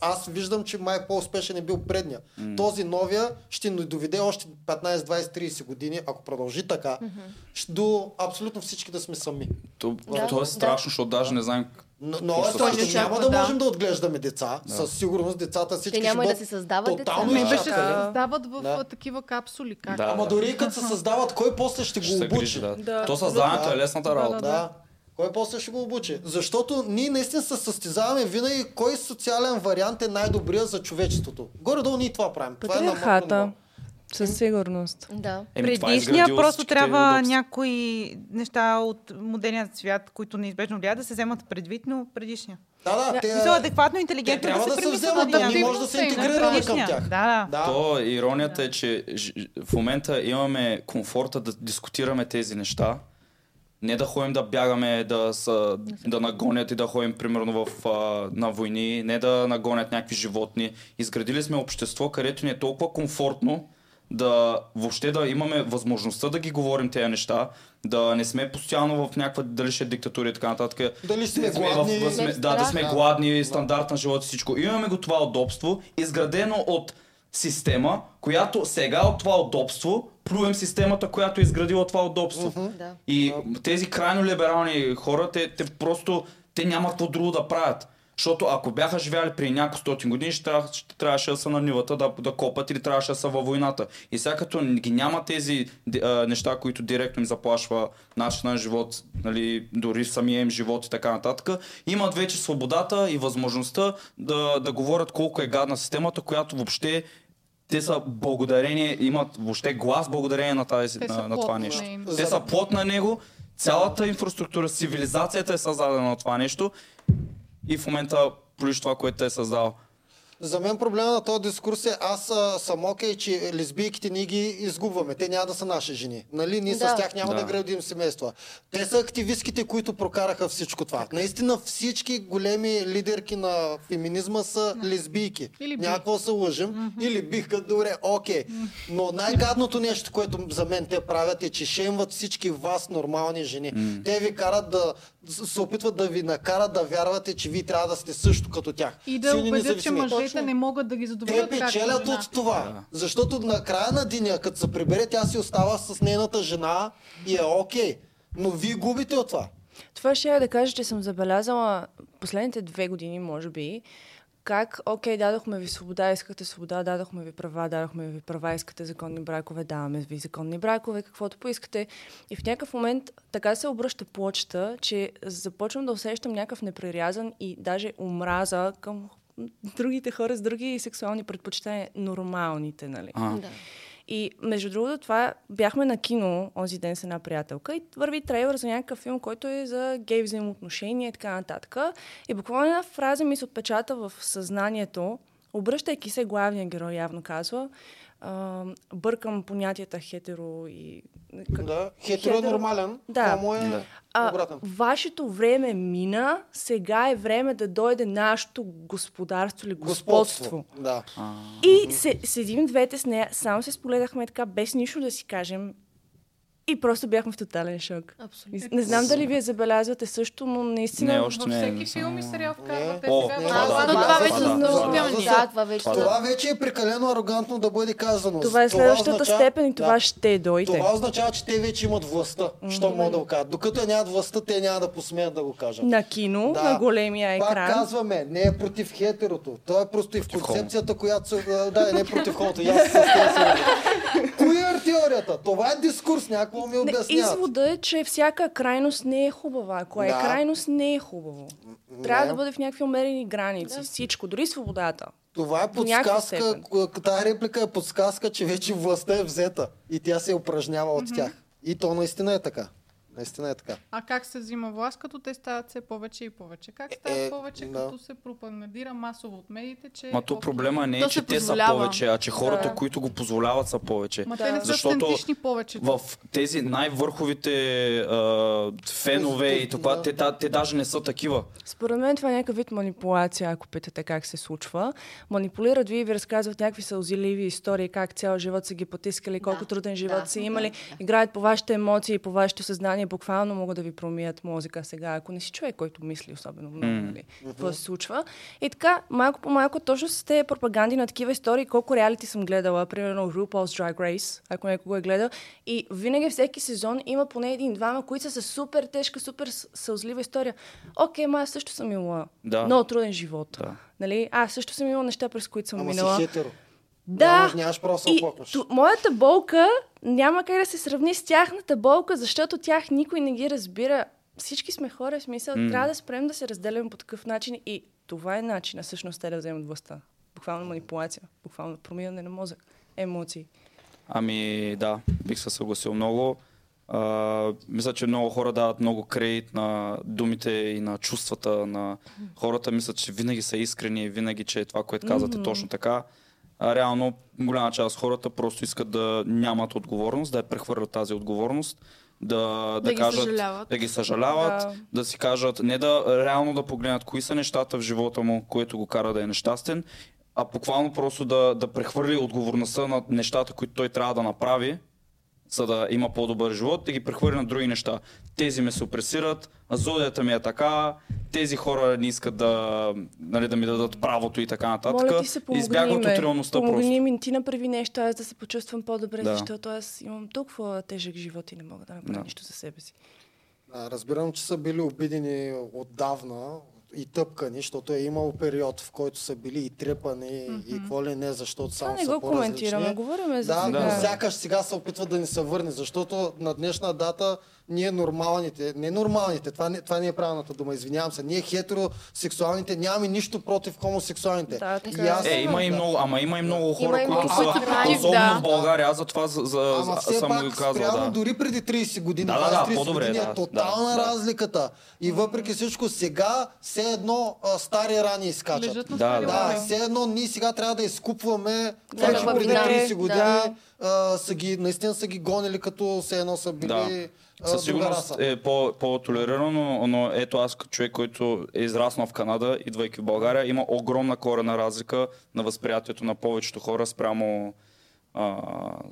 Speaker 4: Аз виждам, че май по-успешен е бил предния. Mm. Този новия ще ни доведе още 15, 20, 30 години, ако продължи така, mm-hmm. до абсолютно всички да сме сами.
Speaker 3: То,
Speaker 7: Да,
Speaker 3: то е
Speaker 7: да.
Speaker 3: страшно, защото даже не знаем
Speaker 4: Но, но е
Speaker 3: ще
Speaker 4: страшно,
Speaker 3: случи?
Speaker 4: няма да
Speaker 5: Да.
Speaker 4: можем да отглеждаме деца. Със сигурност децата всички
Speaker 7: Те няма
Speaker 4: ще
Speaker 7: да се създават деца.
Speaker 4: тотално
Speaker 3: Да.
Speaker 5: беше се създават в
Speaker 4: Да.
Speaker 5: а, такива капсули. Как?
Speaker 3: Да.
Speaker 4: Ама дори и като се създават, кой после ще
Speaker 3: ще
Speaker 4: го обучи?
Speaker 3: грижи. Да.
Speaker 8: Да.
Speaker 3: То създаването
Speaker 4: Да.
Speaker 3: е лесната
Speaker 5: Да,
Speaker 3: работа.
Speaker 5: да,
Speaker 4: Да. Кой после ще го обучи? Защото ние наистина се състезаваме винаги кой социален вариант е най-добрия за човечеството. Горе-долу ние това правим. Това е на
Speaker 8: Патриархата.
Speaker 4: ниво.
Speaker 8: Със сигурност.
Speaker 7: Да.
Speaker 3: Еми, е
Speaker 6: Предишния
Speaker 3: изградило
Speaker 6: просто трябва
Speaker 3: удобства.
Speaker 6: някои неща от модерният свят, които неизбежно влияят, да се вземат предвид, но предишния.
Speaker 4: Да, да, те,
Speaker 6: Мисля, адекватно,
Speaker 4: те
Speaker 6: интелигентно
Speaker 4: трябва
Speaker 6: да
Speaker 4: да
Speaker 6: се
Speaker 4: вземат, да ние може да се
Speaker 5: е
Speaker 4: интегрираме към тях.
Speaker 6: Да, да.
Speaker 4: Да.
Speaker 3: То иронията е, че в момента имаме комфорта да дискутираме тези неща. Не да ходим да бягаме, да, са, да нагонят и да ходим примерно в, а, на войни, не да нагонят някакви животни. Изградили сме общество, където ни е толкова комфортно да въобще да имаме възможността да ги говорим тези неща, да не сме постоянно в някаква дали ще е диктатура и така нататък.
Speaker 4: Дали сме
Speaker 3: Сме в-
Speaker 4: гладни?
Speaker 3: сме- да, да сме
Speaker 4: Да.
Speaker 3: гладни, стандарт на живота и всичко. Имаме го това удобство, изградено от система, която сега от това удобство плюем системата, която е изградила това удобство.
Speaker 7: Да.
Speaker 3: И тези крайно либерални хора, те, те просто те нямат какво друго да правят. Защото ако бяха живяли при няколко стотин години, ще, ще трябваше да са на нивата да, да копат или трябваше да са във войната. И сега като ги няма тези а, неща, които директно им заплашва начина на живот, нали, дори самия им живот и така нататък, имат вече свободата и възможността да, да говорят колко е гадна системата, която въобще те са благодарение, имат въобще глас благодарение на, тази, на, на това
Speaker 5: на
Speaker 3: нещо. Те са плод на него, цялата инфраструктура, цивилизацията е създадена от това нещо и в момента плюш това, което те е създал.
Speaker 4: За мен проблема на този дискурс е, аз а, съм окей, че лесбийките ние ги изгубваме. Те няма да са наши жени. Нали? Ние
Speaker 7: Да.
Speaker 4: с тях няма да.
Speaker 3: Да.
Speaker 4: градим семейства. Те са активистките, които прокараха всичко това. Наистина всички големи лидерки на феминизма са лесбийки.
Speaker 5: Или.
Speaker 4: Някакво се лъжим. Или биха, добре, окей. Но най-гадното нещо, което за мен те правят е, че шемват всички вас нормални жени. Те ви карат да се опитват да ви накарат да вярвате, че вие трябва да сте също като тях.
Speaker 5: И да
Speaker 4: Силни,
Speaker 5: убедят, че мъжете
Speaker 4: Точно.
Speaker 5: не могат да ги
Speaker 4: Те
Speaker 5: задоволят както
Speaker 4: печелят от това. Защото на края на деня, като се прибере, тя си остава с нейната жена и е окей. Но вие губите от това.
Speaker 8: Това ще я да кажа, че съм забелязала последните две години, може би, как, окей, дадохме ви свобода, искате свобода, дадохме ви права, дадохме ви права, искате законни бракове, даваме ви законни бракове, каквото поискате. И в някакъв момент така се обръща плочата, че започвам да усещам някакъв непрерязан и даже омраза към другите хора с други сексуални предпочитания, нормалните, нали?
Speaker 3: А.
Speaker 7: Да.
Speaker 8: И между другото, това бяхме на кино онзи ден с една приятелка и върви трейлър за някакъв филм, който е за гей взаимоотношения и така нататък. И буквално една фраза ми се отпечата в съзнанието, обръщайки се главния герой, явно казва, а, бъркам понятията хетеро и... как-
Speaker 4: Да. Хетеро е нормален.
Speaker 8: Да.
Speaker 4: Хомо е
Speaker 3: Да.
Speaker 8: А,
Speaker 4: обратен.
Speaker 8: вашето време мина, сега е време да дойде нашето господарство или
Speaker 4: Господство.
Speaker 8: господство.
Speaker 4: Да.
Speaker 8: И се, седим двете с нея, само се споледахме така, без нищо да си кажем. И просто бяхме в тотален шок.
Speaker 7: Абсолютно.
Speaker 8: Не знам дали вие забелязвате също, но наистина...
Speaker 3: Не, още
Speaker 5: Във
Speaker 3: не.
Speaker 5: всеки
Speaker 3: не
Speaker 5: филм и сериал вкарват. Те
Speaker 3: О,
Speaker 5: сега
Speaker 4: това да,
Speaker 7: Но това вече
Speaker 3: да,
Speaker 7: това вече
Speaker 3: Това
Speaker 4: вече е прекалено арогантно да бъде казано.
Speaker 8: Това е следващата степен и това ще дойде.
Speaker 4: Това означава, че те вече имат властта. Що могат да го кажат. Докато нямат властта, те няма да посмеят да го кажат.
Speaker 8: На кино, на големия
Speaker 4: Пак
Speaker 8: екран.
Speaker 4: казваме, не е против хетерото. Това е просто и в концепцията, която Да, не е против холото. Теорията? Това е дискурс, някакво ми
Speaker 8: Не,
Speaker 4: обясняват.
Speaker 8: извода е, че всяка крайност не е хубава. Ако е
Speaker 4: Да.
Speaker 8: крайност, не е хубаво. Трябва
Speaker 4: Не.
Speaker 8: да бъде в някакви умерени граници. Всичко, дори свободата.
Speaker 4: Това е подсказка, тази реплика е подсказка, че вече властта е взета и тя се упражнява от тях. И то наистина е така. Наистина е така.
Speaker 5: А как се взима власт, като те стават все повече и повече? Как стават
Speaker 4: Е,
Speaker 5: повече,
Speaker 4: да.
Speaker 5: като се пропагандира масово от медиите, че...
Speaker 3: Ма то проблема не е,
Speaker 2: То
Speaker 3: че
Speaker 2: се
Speaker 3: те са повече, а че хората,
Speaker 8: Да.
Speaker 3: които го позволяват са повече.
Speaker 5: Ма те не са
Speaker 3: Защото
Speaker 5: повече.
Speaker 3: В тези най-върховите а, фенове и това, те, та- те даже не са такива.
Speaker 8: Според мен това е някакъв вид манипулация, ако питате как се случва. Манипулират ви и ви разказват някакви сълзеливи истории, как цял живот са ги потискали, колко труден живот
Speaker 7: Да.
Speaker 8: са имали. Играят по вашите емоции, по вашето съзнание, буквално могат да ви промият мозъка сега, ако не си човек, който мисли особено много,
Speaker 3: М.
Speaker 8: нали, какво се случва. И така, малко по малко, точно с тези пропаганди на такива истории, колко реалити съм гледала, примерно RuPaul's Drag Race, ако някой го е гледал, и винаги всеки сезон има поне един-двама, които са с супер тежка, супер сълзлива история. Окей, ма аз също съм имала
Speaker 3: Да.
Speaker 8: много труден живот.
Speaker 3: Да.
Speaker 8: Нали? Аз също съм имала неща, през които съм
Speaker 4: Ама
Speaker 8: минала.
Speaker 4: си хетеро.
Speaker 8: Да.
Speaker 4: Нямаш, нямаш право да се
Speaker 8: И
Speaker 4: оплакваш.
Speaker 8: ту, моята болка няма как да се сравни с тяхната болка, защото тях никой не ги разбира всички сме хора, в смисъл,
Speaker 3: М.
Speaker 8: трябва да спрем да се разделяме по такъв начин и това е начина всъщност те да вземат властта. Буквално манипулация, буквално промиване на мозък, емоции.
Speaker 3: Ами да, бих се съгласил много. А, мисля, че много хора дават много кредит на думите и на чувствата на хората. Мислят, че винаги са искрени, винаги, че това, което казвате, е точно така. А реално голяма част от хората просто искат да нямат отговорност, да я прехвърлят тази отговорност, да, да,
Speaker 2: Да ги
Speaker 3: кажат,
Speaker 2: съжаляват.
Speaker 3: да ги съжаляват,
Speaker 8: Да.
Speaker 3: да си кажат, не да реално да погледнат кои са нещата в живота му, което го кара да е нещастен, а буквално просто да, да прехвърли отговорността на нещата, които той трябва да направи, за да има по-добър живот, да ги прехвърли на други неща. Тези ме а зодията ми е така, тези хора не искат да, нали, да ми дадат правото и така нататък.
Speaker 8: Моля ти се, помогни
Speaker 3: Избягват от реалността
Speaker 8: помогни
Speaker 3: просто.
Speaker 8: ми, ти направи нещо, аз да се почувствам по-добре,
Speaker 3: Да.
Speaker 8: защото аз имам толкова тежък живот и не мога да направя
Speaker 3: Да.
Speaker 8: нищо за себе си.
Speaker 4: А, разбирам, че са били обидени отдавна и тъпкани, защото е имало период, в който са били и трепани и какво ли не, защото само
Speaker 8: не
Speaker 4: са
Speaker 8: го коментираме,
Speaker 4: по-различни.
Speaker 8: говорим за
Speaker 4: Да,
Speaker 8: сега.
Speaker 4: но сякаш сега се опитват да ни се върне, защото на днешна дата ние нормалните, не нормалните, това не, това не е правилната дума, извинявам се, ние хетеросексуалните нямаме нищо против хомосексуалните.
Speaker 8: Да,
Speaker 4: и
Speaker 8: така
Speaker 4: аз,
Speaker 3: Е, има и много, ама има и много хора,
Speaker 7: Има и
Speaker 3: които са,
Speaker 7: против,
Speaker 3: особено
Speaker 2: да.
Speaker 3: в България, аз затова за, за,
Speaker 4: Ама все
Speaker 3: съм
Speaker 4: пак,
Speaker 3: казал,
Speaker 4: спрямо
Speaker 3: да.
Speaker 4: дори преди 30 години,
Speaker 3: Да, да, да,
Speaker 4: 20-30
Speaker 3: по-добре,
Speaker 4: години
Speaker 3: да,
Speaker 4: е тотална
Speaker 3: да,
Speaker 4: разликата. И въпреки всичко, сега все едно а, стари рани изкачат.
Speaker 5: Лежат
Speaker 3: Да, да.
Speaker 4: Да, все едно ние сега трябва да изкупваме това,
Speaker 7: Да,
Speaker 4: че преди
Speaker 7: да.
Speaker 4: 30 години
Speaker 7: Да.
Speaker 4: а, са ги, наистина са ги гонили като все едно са били
Speaker 3: Да. Със сигурност е по- по-толерирано, но, но ето аз като човек, който е израснал в Канада, идвайки в България, има огромна корена разлика на възприятието на повечето хора спрямо, а,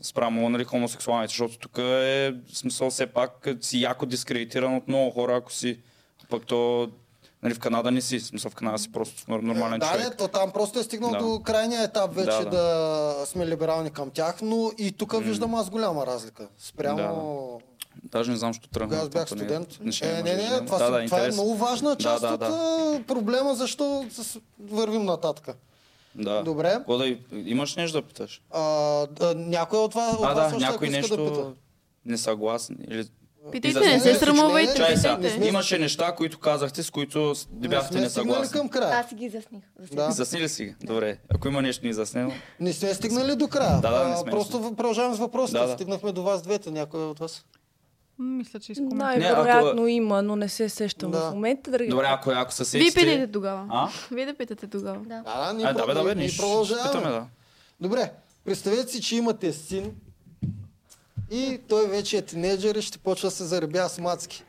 Speaker 3: спрямо нали, хомосексуалните, защото тук е смисъл все пак си яко дискредитиран от много хора, ако си пък то нали, в Канада не си, смисъл в Канада си просто нор- нормален
Speaker 4: да,
Speaker 3: човек.
Speaker 4: не, то там просто е стигнал
Speaker 3: Да.
Speaker 4: до крайния етап вече
Speaker 3: Да,
Speaker 4: да,
Speaker 3: да.
Speaker 4: сме либерални към тях, но и тук виждам аз голяма разлика. Спрямо...
Speaker 3: Даже не знам, що тръгна.
Speaker 4: Кога аз бях
Speaker 3: не е
Speaker 4: студент. Е,
Speaker 3: може
Speaker 4: не,
Speaker 3: би,
Speaker 4: не,
Speaker 3: да.
Speaker 4: това,
Speaker 3: да, да,
Speaker 4: това е много важна част
Speaker 3: да,
Speaker 4: от
Speaker 3: да.
Speaker 4: а, проблема, защо вървим нататък.
Speaker 3: Да.
Speaker 4: Добре.
Speaker 3: Какво да, имаш нещо да питаш?
Speaker 4: А, да, някой от вас, от
Speaker 3: А,
Speaker 4: вас
Speaker 3: да, някой
Speaker 4: иска да пита.
Speaker 3: нещо несъгласен или...
Speaker 2: Питайте, не се срамувайте,
Speaker 3: Чай сега, имаше неща, които казахте, с които
Speaker 4: Не
Speaker 3: бяхте
Speaker 4: стигнали
Speaker 3: несъгласни.
Speaker 4: към края.
Speaker 7: Аз си ги изясних.
Speaker 4: Да.
Speaker 3: Изясни ли си ги? Добре. Ако има нещо неизяснено,
Speaker 4: Не сме стигнали до края.
Speaker 3: Да, да, не
Speaker 4: А,
Speaker 3: сме
Speaker 4: Просто продължаваме с въпросите.
Speaker 3: Да, да.
Speaker 4: Стигнахме до вас двете, някой от вас.
Speaker 5: Мисля, че искам.
Speaker 8: Най-вероятно има, но не се сещам
Speaker 4: Да.
Speaker 8: в момента. Да
Speaker 3: добре, ако, ако се
Speaker 2: Вие
Speaker 3: сетите...
Speaker 2: питайте тогава.
Speaker 3: А?
Speaker 2: Вие да питате тогава.
Speaker 7: Да.
Speaker 4: Да, да, ние,
Speaker 3: А, да, бе, да, бе,
Speaker 4: ние продължаваме.
Speaker 3: питаме, да.
Speaker 4: Добре, представете си, че имате син и той вече е тинейджър и ще почва да се заребя с мацки.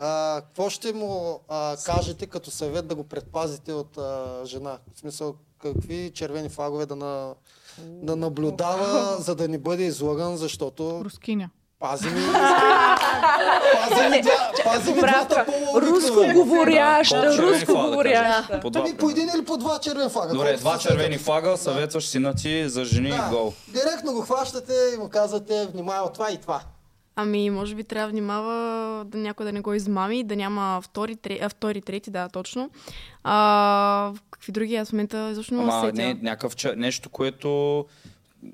Speaker 4: А, какво ще му а, кажете като съвет да го предпазите от а, жена? В смисъл, какви червени флагове да, на, да наблюдава, за да не бъде излаган, защото
Speaker 5: Рускиня.
Speaker 4: Пази ми... пази ми, два, пази ми двата пола
Speaker 8: Руско говоряща, руско говоряща.
Speaker 3: кажеш? По два.
Speaker 4: Ами по един или по два червени флага.
Speaker 3: Добре, два червени флага, съветваш сина ти за жени
Speaker 4: Да,
Speaker 3: гол.
Speaker 4: директно го хващате и му казвате, внимай от това и това.
Speaker 2: Ами, може би трябва да внимава да някой да не го измами, да няма втори, тре, а, втори трети, да, точно. А, какви други аз в момента изобщо не
Speaker 3: Ама
Speaker 2: се
Speaker 3: не, някакъв, нещо, което...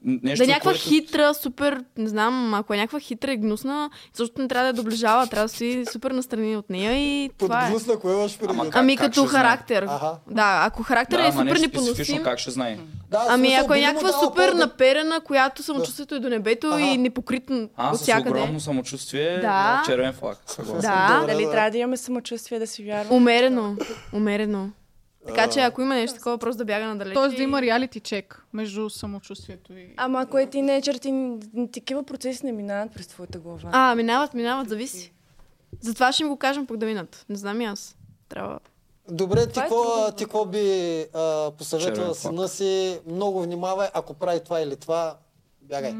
Speaker 3: Нещо,
Speaker 2: Да е някаква
Speaker 3: което...
Speaker 2: хитра, супер, не знам, ако е някаква хитра и гнусна, защото не трябва да я доближава, трябва да си супер настрани от нея и това е.
Speaker 4: Подгнусна, кое имаш предвид?
Speaker 3: Ама как-
Speaker 2: Ами
Speaker 3: как
Speaker 2: като характер.
Speaker 4: Аха.
Speaker 2: Да, ако характер
Speaker 3: Да,
Speaker 2: е супер непоносим.
Speaker 3: как ще знае?
Speaker 4: Да,
Speaker 2: Ами
Speaker 4: смисъл,
Speaker 2: ако е някаква супер
Speaker 4: по-
Speaker 2: наперена, която самочувствието е до небето
Speaker 4: Ага.
Speaker 2: и непокритно
Speaker 3: А,
Speaker 2: от
Speaker 3: с
Speaker 2: всякъде.
Speaker 3: огромно самочувствие,
Speaker 2: Да.
Speaker 3: червен флаг.
Speaker 2: Да,
Speaker 8: Дали
Speaker 4: да.
Speaker 8: трябва да имаме самочувствие да си вярваме?
Speaker 2: умерено. Умерено. Така че ако има нещо такова, просто да бяга надалеч.
Speaker 5: Тоест да има реалити чек между самочувствието и...
Speaker 8: Ама ако е тинейджър, ти, такива процеси не минават през твоята глава.
Speaker 2: А, минават, минават, зависи. Затова ще им го кажем пък да минат. Не знам и аз. Трябва.
Speaker 4: Добре, ти
Speaker 8: е
Speaker 4: какво
Speaker 8: трудно.
Speaker 4: ти какво би а, посъветвала сина си? Много внимавай, ако прави това или това, бягай.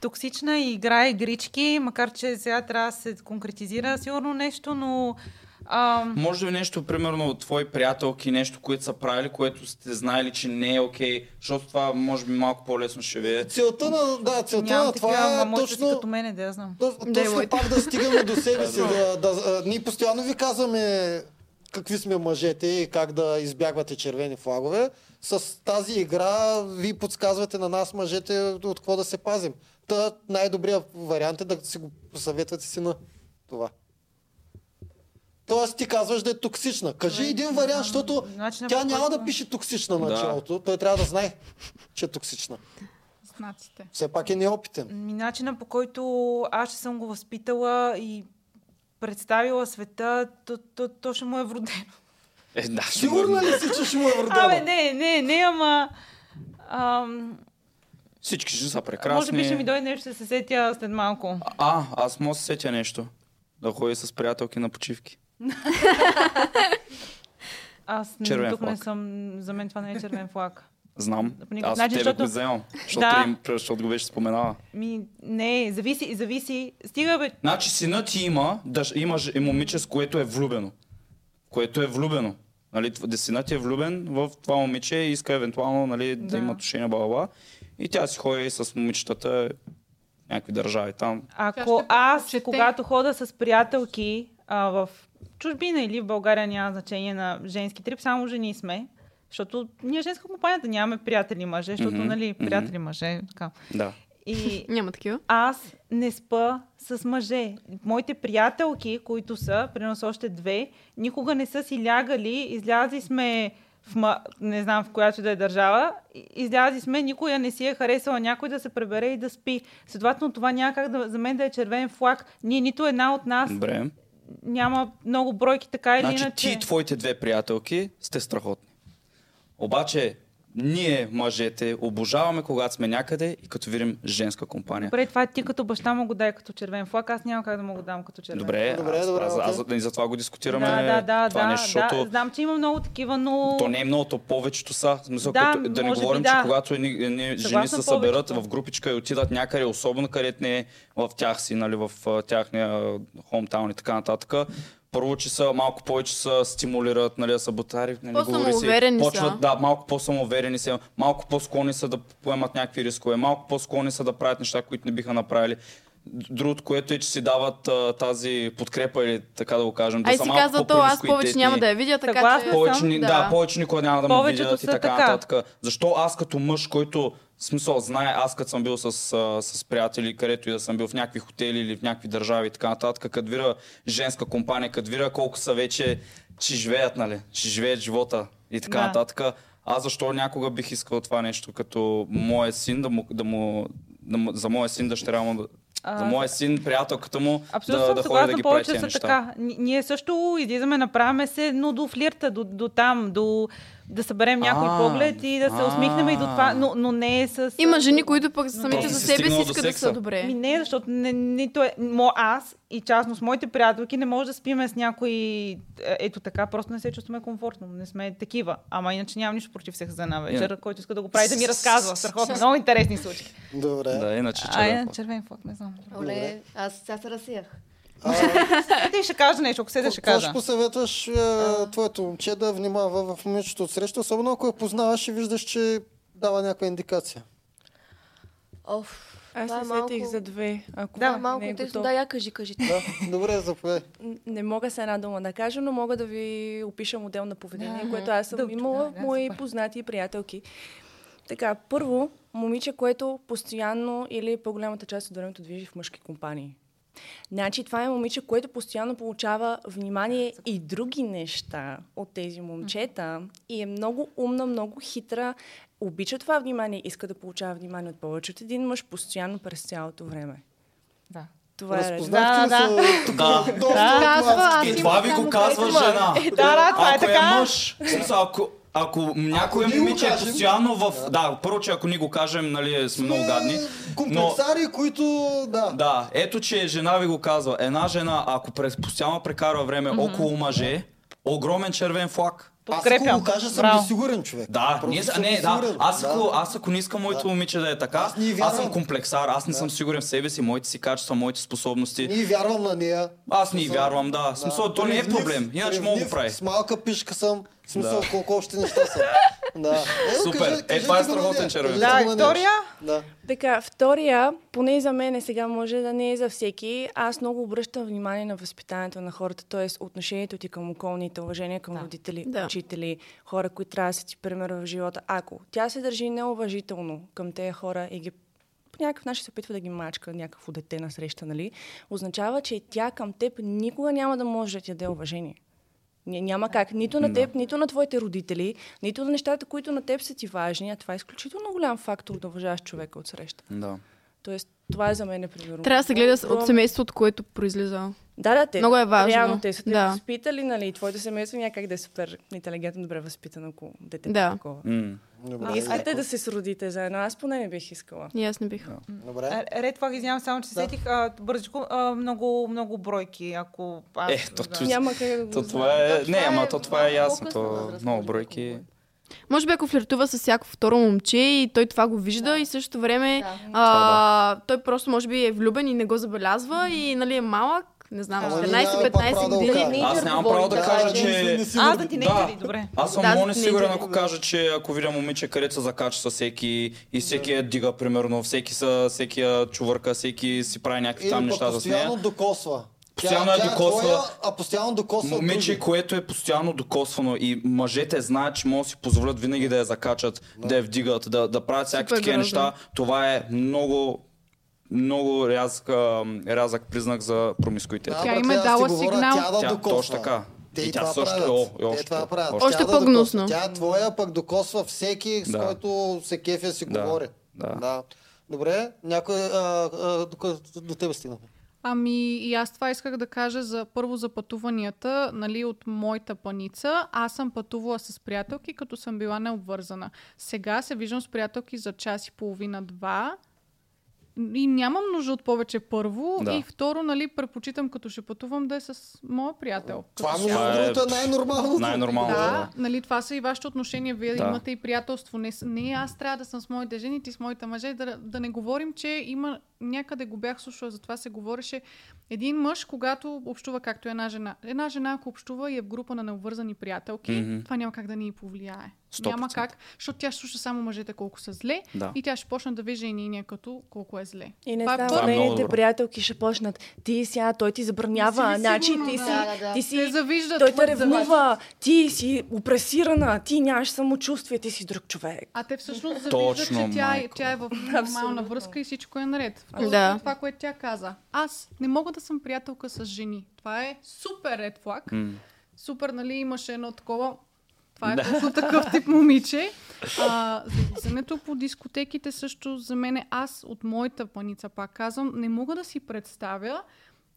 Speaker 6: Токсична игра, игрички, макар че сега трябва да се конкретизира сигурно нещо, но а,
Speaker 3: Може ли нещо, примерно, от твои приятелки, нещо, което са правили, което сте знаели, че не е окей, защото това може би малко по-лесно ще ви е.
Speaker 4: Целта на, да, целта
Speaker 6: нямам
Speaker 4: на това е
Speaker 6: да
Speaker 4: точно...
Speaker 6: като мене, да я знам.
Speaker 4: То-
Speaker 2: Да,
Speaker 4: Точно пак да стигаме до себе си. да, да, а, ние постоянно ви казваме какви сме мъжете и как да избягвате червени флагове. С тази игра ви подсказвате на нас мъжете от какво да се пазим. Та най-добрият вариант е да си го посъветвате си на това. Тоест ти казваш да е токсична. Кажи един вариант, защото
Speaker 6: Начинът,
Speaker 4: тя няма
Speaker 6: който-
Speaker 4: да пише токсична на
Speaker 3: Да.
Speaker 4: началото. Той трябва да знае, че е токсична.
Speaker 5: Знаците.
Speaker 4: Все пак е неопитен.
Speaker 6: Начина по който аз ще съм го възпитала и представила света, то, то, то ще му е вродено.
Speaker 3: Е, да,
Speaker 4: Сигурна ли си, че ще му е
Speaker 6: Абе,
Speaker 4: вродена?
Speaker 6: не, не, не, ама... Ам,
Speaker 3: Всички ще са
Speaker 6: може
Speaker 3: прекрасни.
Speaker 6: би ще ми дойде нещо, ще се сетя след малко.
Speaker 3: А, аз мога да се сетя нещо. Да ходи с приятелки на почивки.
Speaker 6: Аз
Speaker 3: Червен
Speaker 6: тук не
Speaker 3: флаг.
Speaker 6: съм... За мен това не е червен флаг.
Speaker 3: Знам. Аз
Speaker 6: начин,
Speaker 3: тебе
Speaker 6: защото-
Speaker 3: го вземам. Защото,
Speaker 6: Да.
Speaker 3: им, защото го беше споменала.
Speaker 6: Ми, не, зависи, зависи. Стига, бе,
Speaker 3: Значи синът ти има, да, има ж- и момиче, с което е влюбено. Което е влюбено. Нали, синът ти е влюбен в това момиче и иска евентуално нали, да.
Speaker 6: Да.
Speaker 3: има отношения, бла. И тя си ходи с момичетата някакви държави там.
Speaker 6: Ако аз, когато хода с приятелки а, в чужбина или в България няма значение на женски трип, само жени сме. Защото ние женска компанията нямаме приятели мъже, защото,
Speaker 3: Мгм,
Speaker 6: нали, приятели мъже, така.
Speaker 3: Да.
Speaker 6: И
Speaker 2: Няма такива.
Speaker 6: аз не спа с мъже. Моите приятелки, които са, примерно са още две, никога не са си лягали, излязли сме в, ма... не знам в която да е държава, излязли сме, никоя не си е харесала някой да се пребере и да спи. Следователно това няма как да, за мен да е червен флаг. Ние нито една от нас
Speaker 3: Добре.
Speaker 6: Няма много бройки така или
Speaker 3: Значи
Speaker 6: иначе.
Speaker 3: ти и твоите две приятелки сте страхотни. Обаче, ние, мъжете, обожаваме, когато сме някъде и като видим женска компания.
Speaker 6: Добре, това ти като баща му го дай като червен флаг, аз няма как да му го дам като червен
Speaker 3: Добре,
Speaker 4: Добре,
Speaker 3: аз,
Speaker 4: добре,
Speaker 3: аз, аз,
Speaker 4: окей.
Speaker 3: и затова го дискутираме
Speaker 6: Да, да, да,
Speaker 3: това
Speaker 6: да,
Speaker 3: нещо, защото
Speaker 6: да. Знам, че има много такива, но...
Speaker 3: то не е много, то повечето са. Смисъл,
Speaker 6: Да,
Speaker 3: като, да не
Speaker 6: може би
Speaker 3: говорим,
Speaker 6: да.
Speaker 3: че когато едни, едни жени се съберат
Speaker 6: повечето.
Speaker 3: в групичка и отидат някъде, особено където не е в тях си, нали, в тяхния хомтаун и така нататък, първо, че са малко повече са стимулират, нали, да са бутари, нали, говори се,
Speaker 2: По-самоуверени са.
Speaker 3: почват, да, малко по-самоуверени са, малко по-склонни са да поемат някакви рискове, малко по-склонни са да правят неща, които не биха направили. Другото, което е, че си дават а, тази подкрепа или така да го кажем. Да
Speaker 2: Ай си казва то, аз повече няма да я видя, така
Speaker 6: Съгласна
Speaker 2: че...
Speaker 3: Повече,
Speaker 6: съм,
Speaker 3: ни, да.
Speaker 2: да.
Speaker 3: повече никога няма да ме видят и така,
Speaker 6: така.
Speaker 3: нататък. Защо аз като мъж, който в смисъл знае, аз като съм бил с, с приятели, където и да съм бил в някакви хотели или в някакви държави и така нататък, като видя женска компания, като видя колко са вече, че живеят, нали, че живеят живота и така
Speaker 6: Да.
Speaker 3: нататък. Аз защо някога бих искал това нещо, като моя син, да му, да му, да му за моя син, дъщеря му, за моя син, приятелката му,
Speaker 6: Абсолютно
Speaker 3: да,
Speaker 6: съм
Speaker 3: да ходи да ги прави тези
Speaker 6: са
Speaker 3: неща.
Speaker 6: така. Н- Ние също излизаме, направяме се, но до флирта, до, до там, до да съберем някой
Speaker 3: А,
Speaker 6: поглед и да се усмихнем и до това, но, но не е с...
Speaker 2: Има жени, които пък самите за себе си искат да са добре.
Speaker 6: Ми не, защото не, нито е, мо, аз и частно с моите приятелки не може да спиме с някой е, ето така, просто не се чувстваме комфортно, не сме такива. Ама иначе нямам нищо против секса за една вечер,
Speaker 3: Yeah.
Speaker 6: който иска да го прави да ми разказва. Страхотно, много интересни случаи.
Speaker 4: Добре.
Speaker 3: Да, иначе
Speaker 6: А,
Speaker 3: червен
Speaker 6: е,
Speaker 3: флаг.
Speaker 6: червен флаг, не знам.
Speaker 7: Оле, аз сега се разсеях.
Speaker 6: Ти ще кажа нещо, ако седа ще кажа.
Speaker 4: ще посъветваш е, твоето момче да внимава в момичето от среща, особено ако я познаваш и виждаш, че дава някаква индикация?
Speaker 7: Оф,
Speaker 8: Аз
Speaker 7: е
Speaker 8: се
Speaker 7: малко...
Speaker 8: сетих за две. Ако
Speaker 7: Да,
Speaker 8: не
Speaker 7: малко
Speaker 8: е
Speaker 7: тесно.
Speaker 8: готов.
Speaker 7: Да, я кажи, кажи.
Speaker 4: Да, добре, заповядай.
Speaker 8: Не мога с една дума да кажа, но мога да ви опиша модел на поведение,
Speaker 6: Да,
Speaker 8: което аз съм имала
Speaker 6: да,
Speaker 8: в мои познати и приятелки. Така, първо, момиче, което постоянно или по-голямата част от времето движи в мъжки компании. Значи това е момиче, което постоянно получава внимание и други неща от тези момчета и е много умна, много хитра, обича това внимание, иска да получава внимание от повече от един мъж постоянно през цялото време.
Speaker 6: Да.
Speaker 8: Това е.
Speaker 4: Разпознахте
Speaker 6: Да, да.
Speaker 3: Да.
Speaker 7: аз
Speaker 3: И
Speaker 7: имам
Speaker 3: това ви го казва жена.
Speaker 6: Да, да, това е
Speaker 3: ако
Speaker 6: така.
Speaker 3: мъж, в смисъл, ако, ако някой
Speaker 4: Ако ни
Speaker 3: момиче е постоянно в... Да, първо, че ако ни го кажем, нали, сме много гадни. Но,
Speaker 4: Комплексари, които... Да.
Speaker 3: да, ето, че жена ви го казва. Една жена, ако през, постоянно прекарва време около мъже, огромен червен флаг.
Speaker 4: Аз ако
Speaker 6: Подкрепям.
Speaker 4: го кажа, съм
Speaker 6: Браво.
Speaker 4: несигурен човек.
Speaker 3: Да,
Speaker 4: Просто
Speaker 3: ние,
Speaker 4: съм
Speaker 3: не, да, аз ако,
Speaker 4: Да.
Speaker 3: аз ако не искам моето
Speaker 4: Да.
Speaker 3: момиче да е така,
Speaker 4: Аз
Speaker 3: аз, съм комплексар, аз не съм сигурен в себе си, моите си качества, моите способности.
Speaker 4: Ние вярвам на нея.
Speaker 3: Аз не
Speaker 4: Смисъл,
Speaker 3: вярвам, да. В смисъл, то не е проблем, иначе мога да го прави.
Speaker 4: С малка пишка съм. В смисъл,
Speaker 3: Да.
Speaker 4: колко още неща са. Да. Ето,
Speaker 3: Супер.
Speaker 4: кажи-
Speaker 3: Е, това е страхотен червен.
Speaker 6: Да. Виктория?
Speaker 4: Да.
Speaker 8: Така, втория, поне за мен сега може да не е за всеки. Аз много обръщам внимание на възпитанието на хората, т.е. отношението ти към околните, уважение към
Speaker 6: Да.
Speaker 8: родители,
Speaker 2: Да.
Speaker 8: учители, хора, които трябва да са ти пример в живота. Ако тя се държи неуважително към тези хора и ги по някакъв начин се опитва да ги мачка някакво дете на среща, нали, означава, че тя към теб никога няма да може да ти даде уважение. Ня- Няма как. Нито на
Speaker 3: Да.
Speaker 8: теб, нито на твоите родители, нито на нещата, които на теб са ти важни. А това е изключително голям фактор да уважаваш човека от среща.
Speaker 3: Да.
Speaker 8: Тоест, това е за мен, примерно.
Speaker 2: Трябва да се гледа от семейството, от което произлиза.
Speaker 8: Да, да, те.
Speaker 2: Много е важно.
Speaker 8: Реално те са те
Speaker 2: Да.
Speaker 8: възпитали, нали? и Твоето семейство някак да е супер интелигентно, добре възпитано, ако детето
Speaker 2: Да.
Speaker 8: е такова.
Speaker 3: М.
Speaker 4: Добре.
Speaker 8: Не искате да се сродите заедно. Аз поне не бих искала.
Speaker 2: И аз не бих.
Speaker 4: Добре.
Speaker 6: А, Ред флаг, извинявам само, че се
Speaker 4: Да.
Speaker 6: сетих а, бързичко, а, много, много бройки, ако аз...
Speaker 3: Е, то-
Speaker 6: да.
Speaker 3: то-
Speaker 8: Няма как да го
Speaker 3: То
Speaker 8: знам.
Speaker 3: това е... Не, ама
Speaker 7: е
Speaker 3: то това е ясно. То много бройки.
Speaker 7: ако
Speaker 2: Може би ако флиртува с всяко второ момче и той това го вижда и същото време
Speaker 7: Да.
Speaker 2: а, той просто може би е влюбен и не го забелязва и нали е малък, не знам,
Speaker 4: Ама ние нямаме
Speaker 2: 14-15
Speaker 4: право да го
Speaker 2: години.
Speaker 3: Аз нямам право да кажа, че...
Speaker 6: А, за тинейджери,
Speaker 3: Да.
Speaker 6: добре.
Speaker 3: Аз съм
Speaker 2: Да,
Speaker 3: много
Speaker 2: за
Speaker 3: несигурен, ако кажа, че ако видя момиче, където се закача с всеки и всеки я дига, примерно, всеки, са, всеки чувърка, всеки си прави някакви там неща с
Speaker 4: постоянно
Speaker 3: нея.
Speaker 4: докосва.
Speaker 3: Постоянно
Speaker 4: Тя- е
Speaker 3: докосва.
Speaker 4: твоя, а постоянно докосва
Speaker 3: Момиче,
Speaker 4: други.
Speaker 3: което е постоянно докосвано и мъжете знаят, че могат да си позволят винаги да я закачат, да, я вдигат, да, да правят всякакви такива неща, това е много много рязък, а, рязък признак за промискуитет.
Speaker 4: Да,
Speaker 5: Тя им е дала
Speaker 4: говоря,
Speaker 5: сигнал.
Speaker 4: Тя да
Speaker 3: Тя,
Speaker 4: докосва.
Speaker 3: точно така.
Speaker 4: Те
Speaker 3: И
Speaker 4: и
Speaker 3: тя
Speaker 4: това
Speaker 3: също-
Speaker 4: правят.
Speaker 3: о, и
Speaker 4: Те
Speaker 3: още
Speaker 4: това правят.
Speaker 3: още
Speaker 4: да
Speaker 2: по-гнусно.
Speaker 4: докосва. Тя е твоя, пък докосва всеки, с
Speaker 3: Да.
Speaker 4: който се кефя си
Speaker 3: Да,
Speaker 4: говори.
Speaker 3: да.
Speaker 4: да. Добре, някой а, а, до, до тебе стигна.
Speaker 5: Ами и аз това исках да кажа за първо за пътуванията, нали, от моята паница. Аз съм пътувала с приятелки, като съм била необвързана. Сега се виждам с приятелки за час и половина-два. И нямам нужда от повече първо.
Speaker 3: Да.
Speaker 5: И второ, нали, предпочитам като ще пътувам да е с моя приятел.
Speaker 4: Това,
Speaker 5: Като
Speaker 4: между
Speaker 3: Това е
Speaker 4: другото, е най-нормалното.
Speaker 3: Най-нормално.
Speaker 5: да,
Speaker 3: Да.
Speaker 5: нали, това са и вашите отношения. Вие
Speaker 3: Да.
Speaker 5: имате и приятелство. Не, не аз трябва да съм с моите жени, ти с моите мъже. Да, да не говорим, че има някъде го бях слушала, затова се говореше. Един мъж, когато общува както една жена. Една жена, ако общува и е в група на необвързани приятелки,
Speaker 3: Мгм.
Speaker 5: това няма как да ни повлияе.
Speaker 3: 100%.
Speaker 5: Няма как, защото тя ще слуша само мъжете колко са зле
Speaker 3: Да.
Speaker 5: и тя ще почне да вижда и ние като колко е зле.
Speaker 8: И не
Speaker 5: Това е
Speaker 8: само
Speaker 3: е
Speaker 8: нейните приятелки ще почнат. Ти сега, той ти забранява.
Speaker 5: Не си ли
Speaker 8: Значи
Speaker 5: сигурна,
Speaker 8: ти си,
Speaker 7: Да, да, да.
Speaker 8: ти си
Speaker 5: завиждат.
Speaker 8: той те ревнува, ти си опресирана, ти нямаш самочувствие, ти си друг човек.
Speaker 5: А те всъщност завиждат,
Speaker 3: Точно,
Speaker 5: че тя, е, тя е в нормална връзка и всичко е наред.
Speaker 2: Да.
Speaker 5: е това, което тя каза. Аз не мога да съм приятелка с жени. Това е супер ред флаг. Супер, нали, имаше едно такова... Това е точно такъв тип момиче. А, за излизането по дискотеките също за мен аз от моята паница, пак казвам, не мога да си представя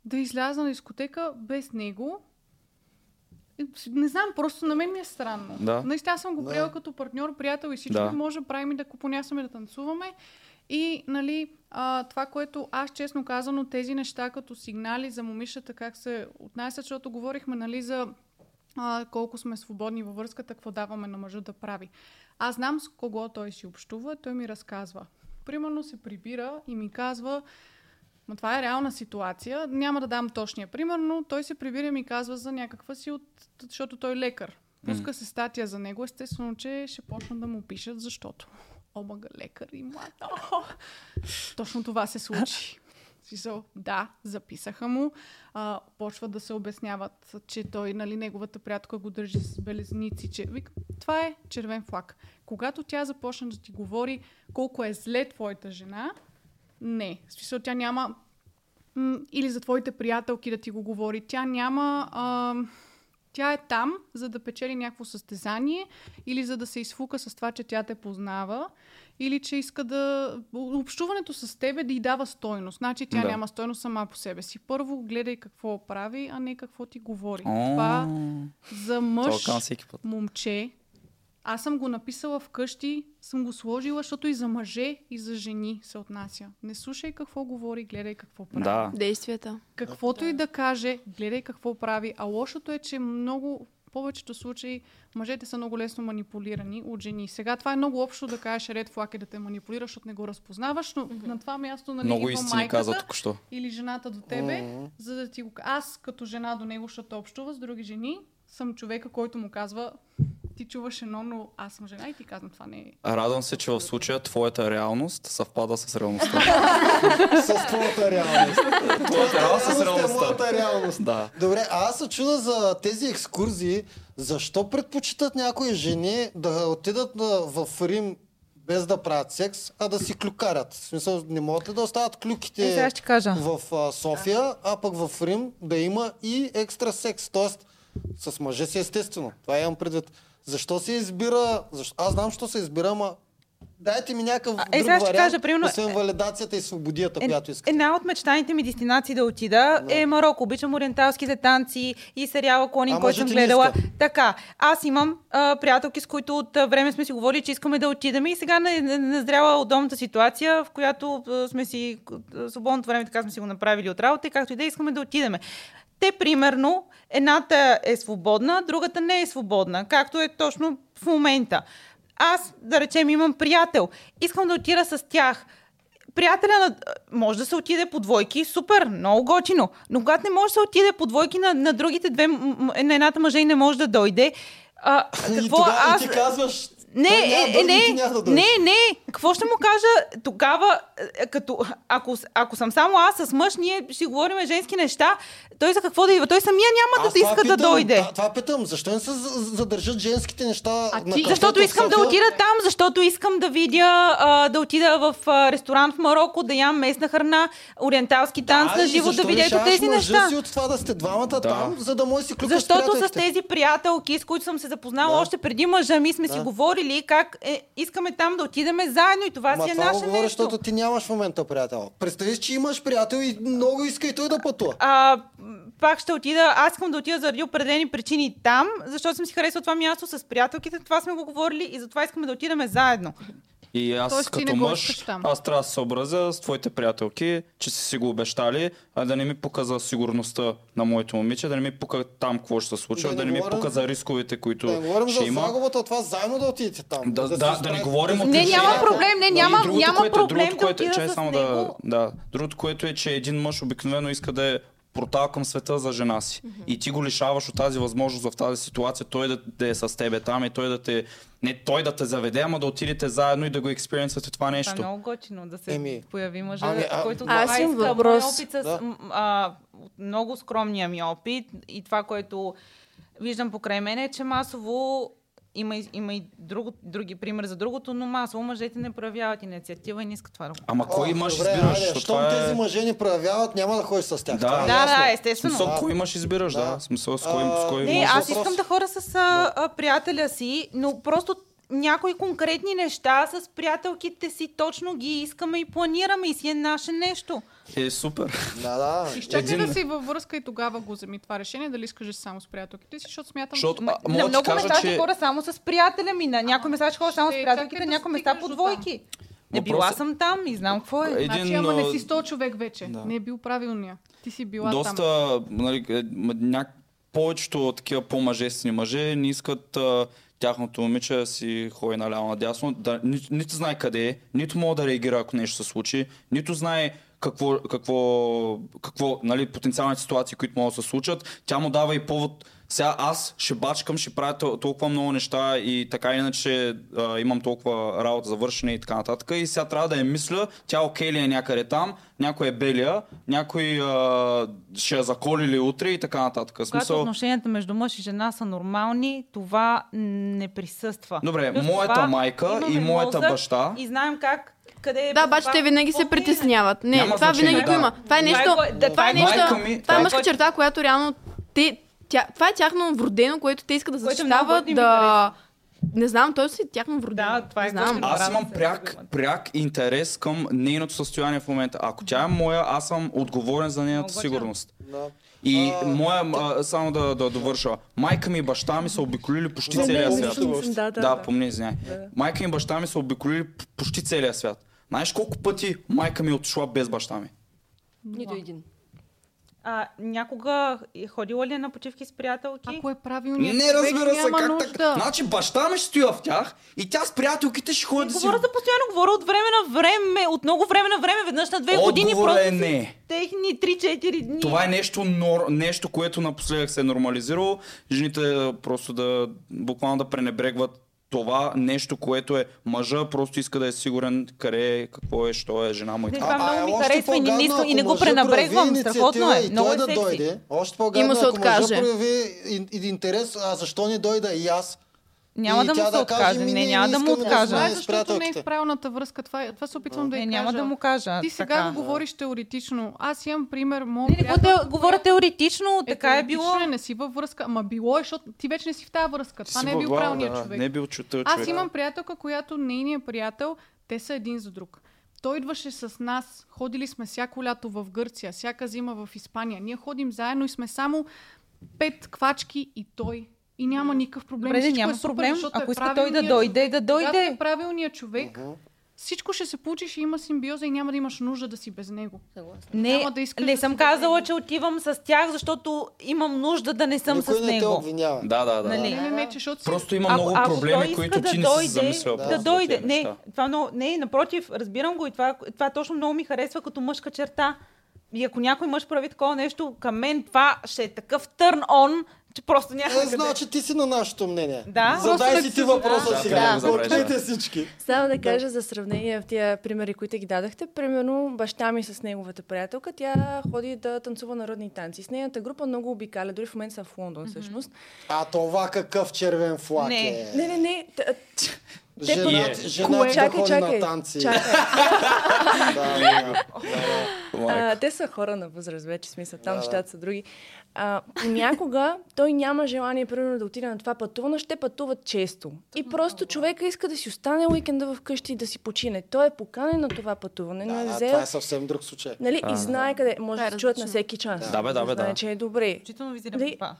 Speaker 5: да изляза на дискотека без него. Не знам, просто на мен ми е странно.
Speaker 3: Да.
Speaker 5: Наистина аз съм го
Speaker 4: Да.
Speaker 5: приела като партньор, приятел и всичко
Speaker 3: Да.
Speaker 5: може да правим и да купонясаме, да танцуваме. И, нали, а, това, което аз честно казано, тези неща като сигнали за момичета, как се отнасят, защото говорихме, нали, за а, колко сме свободни във връзката, какво даваме на мъжа да прави. Аз знам с кого той си общува, той ми разказва. Примерно се прибира и ми казва, Ма това е реална ситуация. Няма да дам точния пример, но той се прибира и ми казва за някаква си от... Защото той е лекар. Пуска се статия за него. Естествено, че ще почнат да му пишат, защото омага лекар и млад. Точно това се случи. Смисъл, да, записаха му. А, почват да се обясняват, че той, нали, неговата приятелка го държи с белезници. Че... Вик, това е червен флаг. Когато тя започне да ти говори колко е зле твоята жена, не. В смисъл, тя няма... м, Или за твоите приятелки да ти го говори. Тя няма... А, тя е там, за да печели някакво състезание или за да се изфука с това, че тя те познава или че иска да... Общуването с тебе да й дава стойност. Значи тя
Speaker 3: Да.
Speaker 5: няма стойност сама по себе си. Първо гледай какво прави, а не какво ти говори.
Speaker 3: О,
Speaker 5: Това за мъж, момче, аз съм го написала вкъщи, съм го сложила, защото и за мъже, и за жени се отнася. Не слушай какво говори, гледай какво прави.
Speaker 3: Да.
Speaker 2: Действията.
Speaker 5: Каквото и да каже, гледай какво прави. А лошото е, че много, в повечето случаи, мъжете са много лесно манипулирани от жени. Сега това е много общо да кажеш ред флаг и да те манипулираш, защото не го разпознаваш, но на това място нали,
Speaker 3: Много
Speaker 5: идва
Speaker 3: истини
Speaker 5: майката
Speaker 3: каза току-що.
Speaker 5: или жената до тебе, за да ти го... Аз като жена до него, защото общува с други жени, съм човека, който му казва ти чуваш едно, но аз съм жена и ти казвам това не е.
Speaker 3: Радвам се, че в случая твоята реалност съвпада с реалността.
Speaker 4: С твоята реалност.
Speaker 3: твоята реалност с реалността.
Speaker 4: реалност.
Speaker 3: Да.
Speaker 4: Добре, а аз се чуда за тези екскурзии. Защо предпочитат някои жени да отидат в Рим без да правят секс, а да си клюкарят. В смисъл, не могат ли да остават клюките
Speaker 6: Е, ще кажа.
Speaker 4: в а, София, а пък в Рим да има и екстра секс. Тоест, с мъже си естествено. Това имам предвид. Защо се избира... Защо? Аз знам, защо се избира, ама дайте ми някакъв
Speaker 6: А, е,
Speaker 4: друг вариант,
Speaker 6: кажа, примерно,
Speaker 4: освен валидацията и свободията,
Speaker 6: Е,
Speaker 4: която искате.
Speaker 6: Една от мечтаните ми дестинации да отида е Марокко. Обичам ориенталските танци и сериала Клонин, който съм гледала. Така, аз имам а, приятелки, с които от а, време сме си говорили, че искаме да отидем и сега назряла удобната ситуация, в която а, сме си свободното време така сме си го направили от работа и както и да е, искаме да отидеме. Те, примерно, едната е свободна, другата не е свободна, както е точно в момента. Аз, да речем, имам приятел. Искам да отида с тях приятеля на... може да се отиде по двойки, супер, много готино. Но когато не може да се отиде по двойки на, на другите две, м- на едната мъже и не може да дойде, а,
Speaker 4: И
Speaker 6: какво
Speaker 4: тогава
Speaker 6: аз...
Speaker 4: и ти казваш,
Speaker 6: Не, е,
Speaker 4: да
Speaker 6: е, не,
Speaker 4: да
Speaker 6: не, не. Какво ще му кажа тогава, е, като, ако, ако съм само аз с мъж, ние ще говорим женски неща, той за какво да идва? Той самия няма
Speaker 4: Аз
Speaker 6: да иска да
Speaker 4: питам,
Speaker 6: дойде.
Speaker 4: Това, това питам. Защо не се за- задържат женските неща
Speaker 5: А
Speaker 4: на
Speaker 5: ти-
Speaker 6: Защото искам да отида там, защото искам да видя, а, да отида в а, ресторант в Марокко, да ям местна храна, ориенталски танц на
Speaker 4: и
Speaker 6: живо, да видя ето тези неща.
Speaker 4: си от това да сте двамата там, за да може да си клюкаш
Speaker 6: Защото с
Speaker 4: приятелките.
Speaker 6: тези приятелки, с които съм се запознала
Speaker 4: Да.
Speaker 6: още преди мъжа ми, сме си
Speaker 4: Да.
Speaker 6: говорили как е, искаме там да отидем заедно и това
Speaker 4: Ма
Speaker 6: си е
Speaker 4: това
Speaker 6: наше
Speaker 4: говоря,
Speaker 6: нещо.
Speaker 4: защото ти нямаш в момента приятел. Представи си, че имаш приятел и много иска и той да пътува.
Speaker 6: А, пак ще отида, аз искам да отида заради определени причини там, защото съм си харесала това място с приятелките, това сме го говорили и затова искаме да отидем заедно.
Speaker 3: И аз
Speaker 5: Тоест, ти
Speaker 3: като мъж, аз трябва да се съобразя с твоите приятелки, че си си го обещали, а да не ми пука за сигурността на моето момиче, да не ми пука там какво ще се случва,
Speaker 4: Да
Speaker 3: да,
Speaker 4: не
Speaker 3: не ми пука за рисковете, които
Speaker 4: Да не говорим
Speaker 3: ще
Speaker 4: за
Speaker 3: има.
Speaker 4: загубата от това заедно да отидете там.
Speaker 3: Да,
Speaker 4: се
Speaker 3: да, да не говорим от
Speaker 6: Не, няма проблем, не,
Speaker 3: И
Speaker 6: няма,
Speaker 3: другото,
Speaker 6: няма
Speaker 3: което е-
Speaker 6: проблем
Speaker 3: другото,
Speaker 6: да
Speaker 3: което е,
Speaker 6: отида
Speaker 3: че
Speaker 6: с
Speaker 3: само
Speaker 6: него.
Speaker 3: да, да. Другото, което е, че един мъж обикновено иска да е портал към света за жена си. И ти го лишаваш от тази възможност в тази ситуация, той да, да е с тебе там и той да те... Не той да те заведе, ама да отидете заедно и да го експериенсвате това
Speaker 6: Това е
Speaker 3: нещо.
Speaker 6: много готино да се
Speaker 4: Еми,
Speaker 6: появи мъжа,
Speaker 4: ами, а-
Speaker 6: който
Speaker 7: Аз
Speaker 6: това
Speaker 7: имам
Speaker 6: иска.
Speaker 7: въпрос.
Speaker 6: Опит с,
Speaker 4: Да.
Speaker 6: а, много скромния ми опит и това, което виждам покрай мен е, че масово има, и- има и друго, други примери за другото, но масово мъжете не проявяват инициатива и не искат това да го
Speaker 3: Ама кой
Speaker 4: О,
Speaker 3: имаш
Speaker 4: добре,
Speaker 3: избираш?
Speaker 4: айде,
Speaker 3: защото
Speaker 4: Щом
Speaker 3: е-
Speaker 4: тези мъже ни проявяват, няма да ходиш с тях.
Speaker 3: Да.
Speaker 4: Това е
Speaker 6: Да, да, естествено.
Speaker 3: Смисъл,
Speaker 4: Да.
Speaker 3: кой имаш избираш, да.
Speaker 4: Да.
Speaker 3: Смисъл, с кой,
Speaker 4: А,
Speaker 3: с кой
Speaker 6: Не, аз искам да хора с а, а, приятеля си, но просто някои конкретни неща с приятелките си точно ги искаме и планираме и си е наше нещо.
Speaker 3: Е, супер.
Speaker 4: Да, да.
Speaker 5: Изчакай
Speaker 3: Един-
Speaker 5: да си във връзка и тогава го вземи това решение, дали искаш само с приятелките си, защото смятам,
Speaker 3: Защото,
Speaker 5: че...
Speaker 3: а,
Speaker 6: на много
Speaker 3: кажа,
Speaker 6: места
Speaker 3: че...
Speaker 6: хора само с приятеля ми, на някои места ще хора само с приятелките,
Speaker 5: е
Speaker 6: на
Speaker 5: да
Speaker 6: някои места по двойки. Не била
Speaker 3: Въпросът-
Speaker 6: съм там и знам какво е.
Speaker 3: Един,
Speaker 5: Значи, ама не си 100 човек вече.
Speaker 3: да.
Speaker 5: Не е бил правилния. Ти си била
Speaker 3: доста,
Speaker 5: там.
Speaker 3: нали, е, няк... повечето такива по-мъжествени мъже не искат а, тяхното момиче си ходи наляво надясно, да, ни, нито знае къде е, нито мога да реагира, ако нещо се случи, нито знае какво, какво, какво нали, потенциалните ситуации, които могат да се случат. Тя му дава и повод сега аз ще бачкам, ще правя тол- толкова много неща и така иначе а, имам толкова работа за вършене и така нататък. И сега трябва да я мисля, тя окей ли е някъде там, някой е белия, някой а, ще я заколи ли утре и така нататък.
Speaker 6: Когато
Speaker 3: Смисъл,
Speaker 6: отношенията между мъж и жена са нормални, това не присъства.
Speaker 3: Добре,
Speaker 6: Плюс
Speaker 3: моята
Speaker 6: това
Speaker 3: майка и моята
Speaker 6: мозък
Speaker 3: баща-
Speaker 6: И знаем как, къде е
Speaker 2: Да, обаче те винаги се
Speaker 6: е.
Speaker 2: притесняват. Не,
Speaker 3: Няма
Speaker 2: това
Speaker 3: значение,
Speaker 2: винаги го
Speaker 3: да.
Speaker 2: има. Това е
Speaker 6: е
Speaker 2: нещо, това е
Speaker 6: това е
Speaker 2: нещо,
Speaker 3: майка ми,
Speaker 2: това е мъжка черта, която реално те, тя, това е тяхно вродено, което те искат да
Speaker 6: много
Speaker 2: защитават, да... Не знам, то си тяхно вродено.
Speaker 6: Да, това е
Speaker 2: знам.
Speaker 3: Аз имам пряк, пряк интерес към нейното състояние в момента. Ако тя е моя, аз съм отговорен за нейната
Speaker 6: Много
Speaker 3: сигурност.
Speaker 4: Да.
Speaker 3: И
Speaker 4: А,
Speaker 3: моя, а, само да, да довърша, майка ми и баща ми са обиколили почти целия свят.
Speaker 8: Да, да,
Speaker 3: Да,
Speaker 8: да.
Speaker 3: помни, извиняй. Майка ми и баща ми са обиколили почти целия свят. Знаеш колко пъти майка ми е отшла без баща ми?
Speaker 7: Нито един.
Speaker 6: А, някога е ходила ли е на почивки с приятелки?
Speaker 5: Ако е правилният
Speaker 3: Не разбира се
Speaker 5: няма
Speaker 3: как
Speaker 5: нужда.
Speaker 3: така. Значи баща ми ще стоя в тях и тя с приятелките ще ходят да си...
Speaker 6: Говоря постоянно, говоря от време на време, от много време на време, веднъж на две години.
Speaker 3: Отговорът
Speaker 6: просто
Speaker 3: е не.
Speaker 6: Техни 3-4 дни.
Speaker 3: Това е нещо, нор... нещо, което напоследък се е нормализирало. Жените просто да буквално да пренебрегват това нещо, което е мъжа, просто иска да е сигурен къде е, какво е, що е жена му и
Speaker 6: Не,
Speaker 3: така.
Speaker 6: това много ми харесва и не- искам- и не го
Speaker 4: прояви
Speaker 6: страхотно е, много е
Speaker 4: той да
Speaker 6: секси.
Speaker 4: дойде. Още
Speaker 2: И
Speaker 4: по-гадно, ако
Speaker 2: откаже.
Speaker 4: прояви и, и интерес, а защо не дойда и аз?
Speaker 6: Няма
Speaker 4: И
Speaker 6: да му се
Speaker 4: да каже, ми,
Speaker 6: Не,
Speaker 4: не,
Speaker 6: няма
Speaker 4: не
Speaker 6: да му
Speaker 4: да
Speaker 6: откажа.
Speaker 5: е
Speaker 4: с
Speaker 5: защото не е в правилната връзка. Това, е- това се опитвам да
Speaker 6: Не,
Speaker 5: я
Speaker 6: няма
Speaker 5: кажа.
Speaker 6: да му кажа.
Speaker 5: Ти сега
Speaker 6: така.
Speaker 5: го говориш теоретично. Аз имам пример, моят
Speaker 6: Не, не
Speaker 5: приятел,
Speaker 6: те, говоря теоретично, така е било.
Speaker 5: теоретично Не си във връзка, ама било е, защото ти вече не си в тази връзка. Това не е бил правилният
Speaker 3: да,
Speaker 5: човек.
Speaker 3: Не е бил чутъл
Speaker 5: Аз
Speaker 3: човек.
Speaker 5: имам приятелка, която нейният приятел, те са един за друг. Той идваше с нас, ходили сме всяко лято в Гърция, всяка зима в Испания. Ние ходим заедно и сме само пет квачки и той. И няма никакъв проблем.
Speaker 6: Добре, да,
Speaker 5: Всичко
Speaker 6: няма
Speaker 5: е супер,
Speaker 6: проблем.
Speaker 5: защото
Speaker 6: Ако
Speaker 5: е
Speaker 6: иска той да дойде, да дойде.
Speaker 5: Когато е правилният човек, всичко ще се получи, ще има симбиоза и няма да имаш нужда да си без него.
Speaker 6: Не,
Speaker 5: Няма да искаш
Speaker 6: не
Speaker 5: да
Speaker 6: съм казала,
Speaker 5: него.
Speaker 6: че отивам с тях, защото имам нужда да не съм
Speaker 4: Никой
Speaker 6: с
Speaker 4: не те
Speaker 6: него.
Speaker 4: обвинява.
Speaker 3: Да, да, да.
Speaker 6: Нали?
Speaker 5: Не, не, не, че защото си...
Speaker 3: Просто има
Speaker 6: Ако-
Speaker 3: много
Speaker 6: ако
Speaker 3: проблеми,
Speaker 6: иска
Speaker 3: които
Speaker 6: да
Speaker 3: ти не си замислял.
Speaker 6: Да
Speaker 3: за
Speaker 6: дойде. Не, това много, не, напротив, разбирам го и това, това точно много ми харесва като мъжка черта. И ако някой мъж прави такова нещо към мен, това ще е такъв търн он, че просто няма
Speaker 4: Е, значи ти си на нашето мнение.
Speaker 6: Да.
Speaker 4: Задай си
Speaker 5: да
Speaker 4: ти въпроса
Speaker 3: Да,
Speaker 4: сега.
Speaker 3: трябва да да.
Speaker 4: всички.
Speaker 8: Само да кажа за сравнение в тия примери, които ги дадахте. Примерно баща ми с неговата приятелка, тя ходи да танцува народни танци. С нейната група много обикаля, дори в момента са в Лондон всъщност.
Speaker 4: А това какъв червен флаг
Speaker 6: Не.
Speaker 4: е.
Speaker 8: Не, не, не. Те
Speaker 4: Жена,
Speaker 3: Кое?
Speaker 4: жена да
Speaker 8: Чакай,
Speaker 4: ходи
Speaker 8: чакай.
Speaker 4: на танци.
Speaker 8: Чакай.
Speaker 4: Да, да, да.
Speaker 8: А, те са хора на възраст вече, смисъл, там
Speaker 4: Да, да.
Speaker 8: нещата са други. А, понякога той няма желание, примерно, да отиде на това пътуване, ще пътуват често. И просто човека иска да си остане уикенда вкъщи и да си почине. Той е поканен на това пътуване, но е
Speaker 4: Да,
Speaker 8: взел...
Speaker 4: това е съвсем друг случай.
Speaker 8: Нали, и знае къде. Може
Speaker 2: Това е
Speaker 8: да се чуят на всеки час.
Speaker 3: Да, бе, да, бе,
Speaker 8: Знае,
Speaker 3: да.
Speaker 8: че е добре.
Speaker 6: Включително това.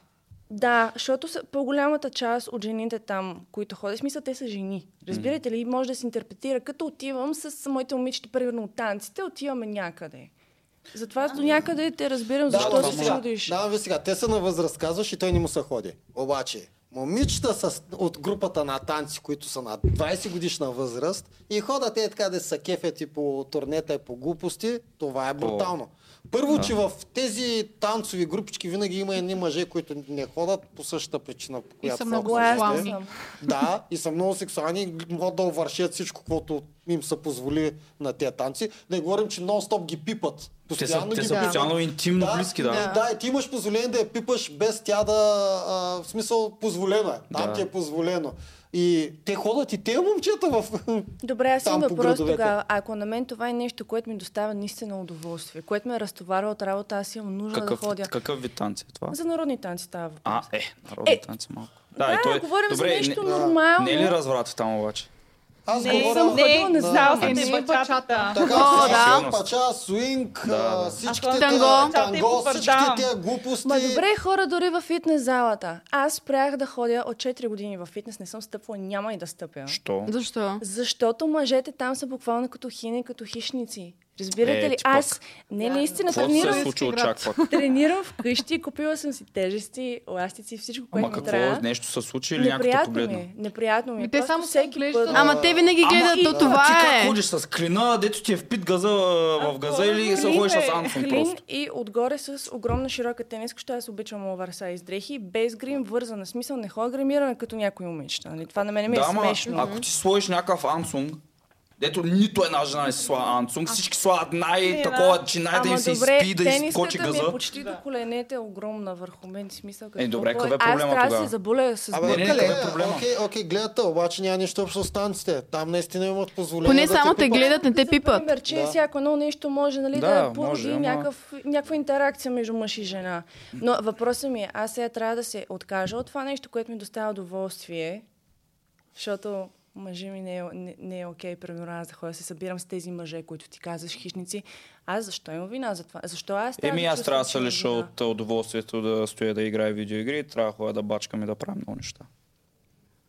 Speaker 8: Да, защото са, по-голямата част от жените там, които ходят, смисъл, те са жени. Разбирате ли? Може да се интерпретира, като отивам с моите момичета, примерно от танците, отиваме някъде. Затова до някъде те разбирам,
Speaker 4: Да,
Speaker 8: защо
Speaker 4: това
Speaker 8: се чудиш.
Speaker 4: Давам ви сега. Те са на възраст, казваш, и той не му се ходи. Обаче, момичета с, от групата на танци, които са на 20 годишна възраст и ходят е така да се кефят и по турнета и по глупости, това е брутално. Първо, че в тези танцови групички винаги има едни мъже, които не ходят по същата причина, по която
Speaker 5: са
Speaker 4: са
Speaker 5: много сексуални.
Speaker 4: Да, и са много сексуални, и могат да увършат всичко, което им се позволи на тези танци. Да не говорим, че нон-стоп ги пипат.
Speaker 3: Те са,
Speaker 4: Постоянно
Speaker 3: те
Speaker 4: ги
Speaker 3: са
Speaker 4: пипат.
Speaker 3: постоянно интимно близки, да.
Speaker 4: Да. да, и ти имаш позволение да я пипаш без тя да... А, в смисъл, позволено е. Там
Speaker 3: Да.
Speaker 4: ти е позволено. И те ходят и те момчета в...
Speaker 8: Добре, аз имам въпрос тогава. Ако на мен това е нещо, което ми доставя наистина удоволствие, което ме разтоварва от работа, аз имам нужда
Speaker 3: Какъв,
Speaker 8: да ходя.
Speaker 3: какъв вид танци е това?
Speaker 8: За народни танци става въпрос.
Speaker 3: А, е, народни
Speaker 8: Е,
Speaker 3: танци малко.
Speaker 8: Да,
Speaker 3: и той-
Speaker 8: говорим за
Speaker 3: Добре,
Speaker 8: нещо
Speaker 3: не,
Speaker 8: нормално.
Speaker 3: не е ли разврат там обаче?
Speaker 4: Аз
Speaker 6: Не,
Speaker 4: говоря...
Speaker 6: съм ходила, не знам,
Speaker 5: Е,
Speaker 6: не
Speaker 5: не е
Speaker 6: бачата.
Speaker 4: Така,
Speaker 2: О,
Speaker 4: да. пача, свинг,
Speaker 3: Да, да.
Speaker 4: всичките
Speaker 2: танго.
Speaker 4: танго,
Speaker 6: Те
Speaker 4: всичките тези глупости.
Speaker 8: Ма добре, хора дори в фитнес залата. Аз спрях да ходя от 4 години в фитнес, не съм стъпвала, няма и да стъпя.
Speaker 3: Що?
Speaker 2: Защо?
Speaker 8: Защото мъжете там са буквално като хини, като хищници. Разбирате
Speaker 3: Е,
Speaker 8: ли?
Speaker 3: ти.
Speaker 8: Аз не наистина
Speaker 3: Какво се
Speaker 8: тренирам,
Speaker 3: е случило чак пак?
Speaker 8: тренирам вкъщи, купила съм си тежести, еластици, всичко, което
Speaker 3: Ама
Speaker 8: ми
Speaker 3: какво,
Speaker 8: трябва.
Speaker 3: нещо се случи или някакво
Speaker 8: ми
Speaker 3: погледна?
Speaker 8: е. Неприятно ми е.
Speaker 5: Ми те
Speaker 8: Просто
Speaker 5: само се
Speaker 8: всеки
Speaker 5: отглеждат.
Speaker 8: път...
Speaker 2: Ама те винаги гледат, то
Speaker 3: ти
Speaker 2: това
Speaker 3: как
Speaker 2: е.
Speaker 3: ходиш с клина, дето ти е впит газа в газа или се ходиш
Speaker 8: е
Speaker 3: с
Speaker 8: клин
Speaker 3: просто?
Speaker 8: и отгоре с огромна широка тениска, защото аз обичам оверсайз дрехи, без грим, вързана. Смисъл, не ходя гримирана като някои момичета. Нали? Това на мен ми е
Speaker 3: Да, ама
Speaker 8: смешно.
Speaker 3: ако ти сложиш някакъв Ансунг, дето нито една жена не си слага Ансунг, всички слагат най-такова, че най да им
Speaker 8: Ама
Speaker 3: се
Speaker 8: добре,
Speaker 3: изпи, да изкочи
Speaker 8: тениската ми е
Speaker 3: газа.
Speaker 8: почти до коленете, огромна върху мен. Смисъл, какво
Speaker 3: Е, добре, какъв е
Speaker 8: Аз
Speaker 3: проблема
Speaker 8: трябва да се заболя с
Speaker 4: Абе,
Speaker 3: Не, не,
Speaker 4: къде?
Speaker 3: какъв е проблема?
Speaker 4: Окей, окей, гледате, обаче няма нищо общо с танците. Там наистина имат позволение
Speaker 2: Поне
Speaker 4: да
Speaker 2: само
Speaker 4: те
Speaker 2: гледат, не те пипат.
Speaker 8: Например, че
Speaker 4: Да.
Speaker 8: всяко едно нещо може нали,
Speaker 3: Да,
Speaker 8: да, породи
Speaker 3: ама-
Speaker 8: някаква интеракция между мъж и жена. Но въпросът ми е, аз сега трябва да се откажа от това нещо, което ми доставя удоволствие, защото мъжа ми не е, не, не е окей, примерно аз да ходя да се събирам с тези мъже, които ти казваш хищници. Аз защо имам вина за това? Защо аз трябва
Speaker 3: Еми
Speaker 8: да
Speaker 3: аз
Speaker 8: чувствам,
Speaker 3: трябва да се лиша от удоволствието да стоя да играя видеоигри трябва да ходя да бачкам и да правя много неща.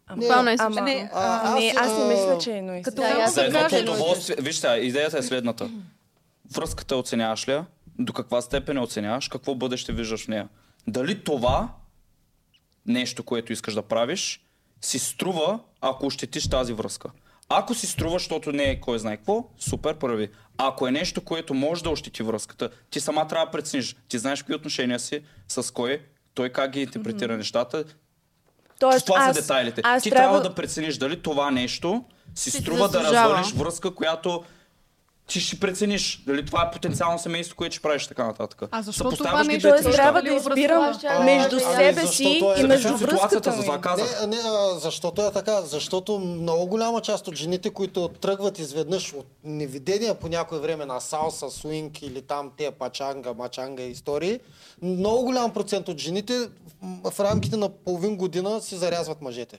Speaker 8: Ама,
Speaker 2: Буквално е
Speaker 8: ама,
Speaker 2: случай.
Speaker 6: Не,
Speaker 8: а, не,
Speaker 4: аз,
Speaker 8: аз не мисля, че е но
Speaker 6: като
Speaker 2: Да, аз
Speaker 3: За едното удоволствие, вижте, идеята е следната. Връзката оценяваш ли? До каква степен я оценяваш? Какво бъдеще виждаш в нея? Дали това нещо, което искаш да правиш, си струва, ако ощетиш тази връзка? Ако си струва, защото не е кой знае какво, супер, прави. Ако е нещо, което може да ощети връзката, ти сама трябва да прецениш. Ти знаеш какви отношения си, с кой, той как ги интерпретира нещата.
Speaker 8: Тоест,
Speaker 3: това
Speaker 8: аз,
Speaker 3: са детайлите.
Speaker 8: Аз
Speaker 3: ти
Speaker 8: трябва...
Speaker 3: трябва да прецениш дали това нещо си
Speaker 2: се
Speaker 3: струва да развалиш връзка, която ти ще прецениш дали това е потенциално семейство, което ще правиш така нататък.
Speaker 5: А защо това нещо
Speaker 3: неща.
Speaker 8: трябва да избирам между
Speaker 7: Ами,
Speaker 8: себе
Speaker 4: защото
Speaker 8: си
Speaker 4: е
Speaker 8: и между
Speaker 3: от ситуацията,
Speaker 8: връзката ми.
Speaker 4: Не, не, а, защото е така? Защото много голяма част от жените, които тръгват изведнъж от невидения по някое време на салса, свинг или там те пачанга, мачанга истории, много голям процент от жените в рамките на половин година си зарязват мъжете.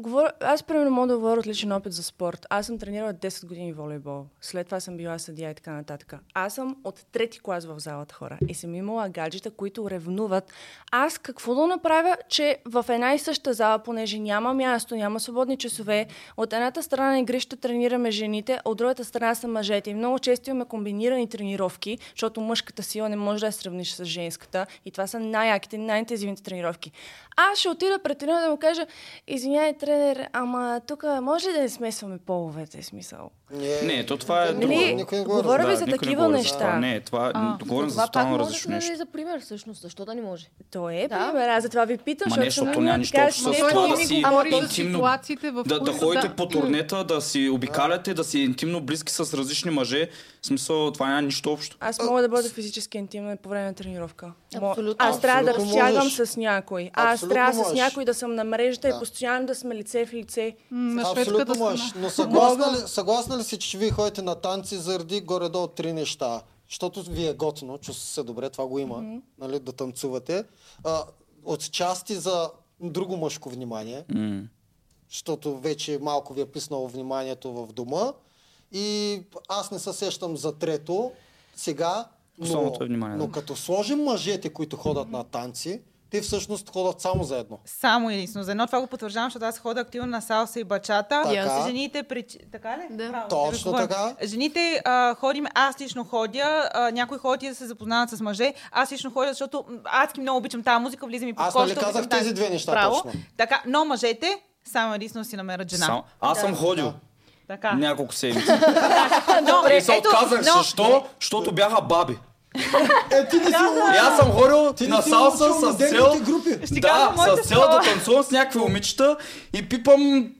Speaker 8: Говоря, аз примерно мога да говоря от личен опит за спорт. Аз съм тренирала 10 години волейбол. След това съм била съдия и така нататък. Аз съм от трети клас в залата хора. И съм имала гаджета, които ревнуват. Аз какво да направя, че в една и съща зала, понеже няма място, няма свободни часове, от едната страна на игрища тренираме жените, от другата страна са мъжете. И много често имаме комбинирани тренировки, защото мъжката сила не може да я сравниш с женската. И това са най-яките, най-интензивните тренировки. Аз ще отида пред тренера да му кажа, извиняй, тренер, ама тук може да не смесваме половете, смисъл.
Speaker 4: Не,
Speaker 3: Не, то това е друго.
Speaker 8: Нали,
Speaker 4: никой не говори
Speaker 8: говоря
Speaker 4: за
Speaker 3: Да,
Speaker 8: за
Speaker 3: не
Speaker 8: такива
Speaker 3: за
Speaker 8: неща.
Speaker 3: това. Не, това
Speaker 6: А,
Speaker 3: говорим за
Speaker 7: Това
Speaker 3: тотално различно нещо.
Speaker 7: за пример, всъщност. Защо да не може?
Speaker 8: То е
Speaker 7: Да.
Speaker 8: пример, аз затова ви питам,
Speaker 3: Ма не,
Speaker 8: защото съм
Speaker 3: няма нищо общо с това да си
Speaker 5: за
Speaker 3: интимно- Да, да ходите
Speaker 5: да-
Speaker 3: по турнета, да си обикаляте, да си интимно близки с различни мъже. В смисъл, това няма нищо общо.
Speaker 8: Аз мога да бъда физически интимна по време на тренировка.
Speaker 7: Абсолютно.
Speaker 8: Аз трябва да разтягам с някой. Аз трябва с някой да съм на мрежата и постоянно да сме лице в лице.
Speaker 4: Абсолютно можеш. Но съгласна ли, ли си, че вие ходите на танци заради горе-долу три неща? Защото ви е готино, чувствате се добре, това го има, нали, да танцувате. А, от части за друго мъжко внимание,
Speaker 3: М.
Speaker 4: защото вече малко ви е писнало вниманието в дома. И аз не се сещам за трето сега, но,
Speaker 3: е внимание,
Speaker 4: но
Speaker 3: да.
Speaker 4: като сложим мъжете, които ходят на танци, те всъщност ходят само за едно.
Speaker 6: Само единствено за едно. Това го потвърждавам, защото аз ходя активно на салса и бачата.
Speaker 4: Така.
Speaker 6: Жените прич... Така ли?
Speaker 2: Да.
Speaker 6: Браво,
Speaker 4: Точно така.
Speaker 6: Жените а, ходим, аз лично ходя, а, някои ходят и да се запознават с мъже. Аз лично ходя, защото адски много обичам тази музика, влизам и под
Speaker 4: Аз нали казах
Speaker 6: тази-
Speaker 4: тези две неща
Speaker 6: Браво.
Speaker 4: точно?
Speaker 6: Така, но мъжете само единствено си намерят жена.
Speaker 3: Само- Аз съм ходил
Speaker 6: Така.
Speaker 3: няколко седмици.
Speaker 6: Добре,
Speaker 3: И се отказах,
Speaker 6: но-
Speaker 3: защо? Защото бяха баби.
Speaker 4: Е, ти не си
Speaker 3: И аз съм ходил
Speaker 4: Ти
Speaker 3: на салса с цел... Да, с цел да танцувам с някакви момичета и пипам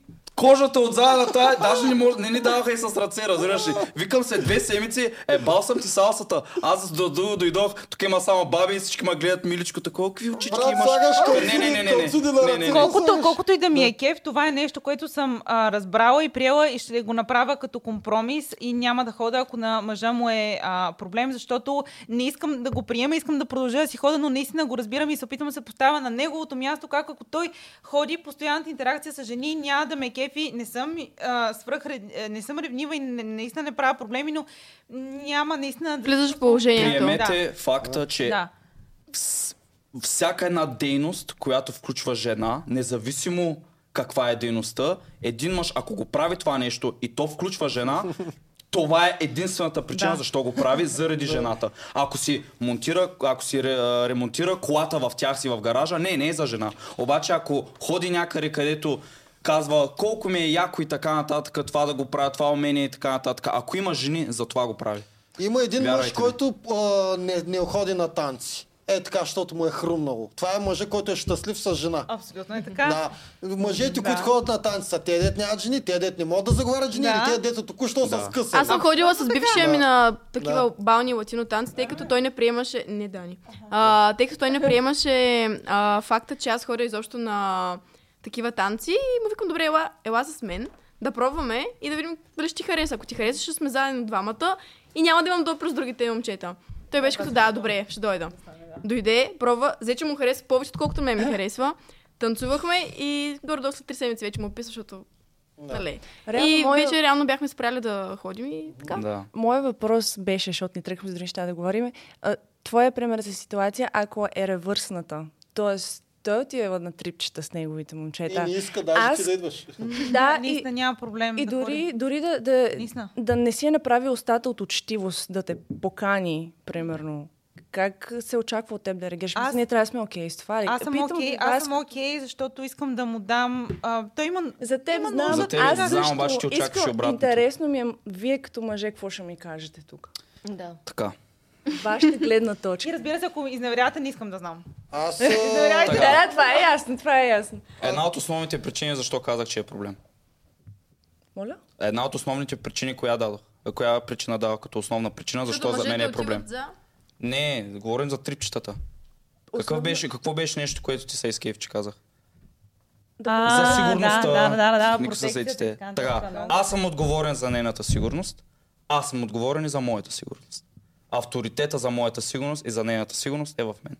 Speaker 3: кожата от задата, даже не, мож, не ни даваха и с ръце, разбираш ли. Викам се две седмици, е бал съм ти салсата. Аз до, до, дойдох, тук има само баби и всички ме гледат миличко, такова, какви очички
Speaker 4: Брат,
Speaker 3: имаш.
Speaker 4: слагаш
Speaker 3: Не, не, не, не, не, не, не, не.
Speaker 6: Колкото, колкото и да ми е кеф, това е нещо, което съм а, разбрала и приела и ще го направя като компромис и няма да хода, ако на мъжа му е а, проблем, защото не искам да го приема, искам да продължа да си хода, но наистина го разбирам и се опитвам да се поставя на неговото място, как ако той ходи постоянната интеракция с жени, няма да ме кефи, не съм а, свръх, не съм ревнива и не, наистина не правя проблеми, но няма наистина... да-
Speaker 2: Влизаш в положението.
Speaker 3: Приемете факта, че
Speaker 6: Да.
Speaker 3: вс- всяка една дейност, която включва жена, независимо каква е дейността, един мъж, ако го прави това нещо и то включва жена, това е единствената причина
Speaker 6: Да.
Speaker 3: защо го прави, заради жената. Ако си монтира, ако си ремонтира колата в тях си в гаража, не, не е за жена. Обаче ако ходи някъде, където казва колко ми е яко и така нататък, това да го правя, това умение и така нататък. Ако има жени, за това го прави.
Speaker 4: Има един мъж,
Speaker 3: Вярвайте ми.
Speaker 4: който а, не, не ходи на танци. Е така, защото му е хрумнало. Това е мъжа, който е щастлив с жена.
Speaker 6: Абсолютно е така.
Speaker 4: Да. Мъжете,
Speaker 6: Да.
Speaker 4: които ходят на танци са те дет нямат жени, те дет не могат да заговарят жени,
Speaker 6: Да.
Speaker 4: или те дето току-що са
Speaker 3: Да.
Speaker 4: скъсани.
Speaker 2: Аз съм ходила с бившия ми на такива
Speaker 4: Да.
Speaker 2: бални латино танци, тъй като той не приемаше... Не, Дани. А, тъй като той не приемаше а, факта, че аз ходя изобщо на такива танци и му викам, добре, ела, ела с мен, да пробваме и да видим дали ще ти хареса. Ако ти хареса, ще сме заедно двамата и няма да имам допър с другите момчета. Той беше като, да, добре, ще дойда. Дойде, пробва, взе, че му хареса повече, отколкото мен ми харесва. Танцувахме и горе-долу след три седмици вече му описа, защото... Нали.
Speaker 8: Реално,
Speaker 2: и
Speaker 8: моя-
Speaker 2: вече реално бяхме спряли да ходим и така.
Speaker 3: Да.
Speaker 8: Моят въпрос беше, защото ни тръгваме за други неща да говорим. Твоя пример за ситуация, ако е ревърсната. Тоест, той отива на трипчета с неговите
Speaker 4: И
Speaker 8: момчета.
Speaker 4: не иска даже
Speaker 8: Аз-
Speaker 4: ти да идваш.
Speaker 8: Да, и,
Speaker 6: Наистина няма проблем.
Speaker 8: и
Speaker 6: да
Speaker 8: дори,
Speaker 6: ходи.
Speaker 8: дори да, да, да не си е направил устата от учтивост, да те покани, примерно. Как се очаква от теб да реагираш?
Speaker 6: Аз-
Speaker 8: Аз... Ние трябва да сме окей с това.
Speaker 6: Аз съм окей,
Speaker 8: ви
Speaker 6: аз съм окей, защото искам да му дам... А, той има...
Speaker 8: За теб
Speaker 6: Има
Speaker 8: знам,
Speaker 3: За теб
Speaker 8: аз
Speaker 3: знам,
Speaker 8: също
Speaker 3: обаче ти очакваш
Speaker 8: искам,
Speaker 3: обратното.
Speaker 8: Интересно ми е, вие като мъже, какво ще ми кажете тук?
Speaker 7: Да.
Speaker 3: Така.
Speaker 8: Вашата гледна точка.
Speaker 6: И разбира се, ако изневерявате, не искам да знам.
Speaker 4: Аз...
Speaker 6: Изневерявайте.
Speaker 8: Да, да, това е ясно, това е ясно.
Speaker 3: Една от основните причини, защо казах, че е проблем.
Speaker 8: Моля?
Speaker 3: Една от основните причини, коя дадох. Коя причина дава като основна причина, защо за мен е проблем?
Speaker 2: За...
Speaker 3: Не, говорим за трипчетата. Какъв беше, какво беше нещо, което ти се изкейв, че казах?
Speaker 6: А,
Speaker 3: за сигурността,
Speaker 6: Да, да, да, да,
Speaker 3: микросъседите.
Speaker 6: протекцията,
Speaker 3: Така,
Speaker 6: така, да.
Speaker 3: аз съм отговорен за нейната сигурност, аз съм отговорен и за моята сигурност. Авторитета за моята сигурност и за нейната сигурност е в мен.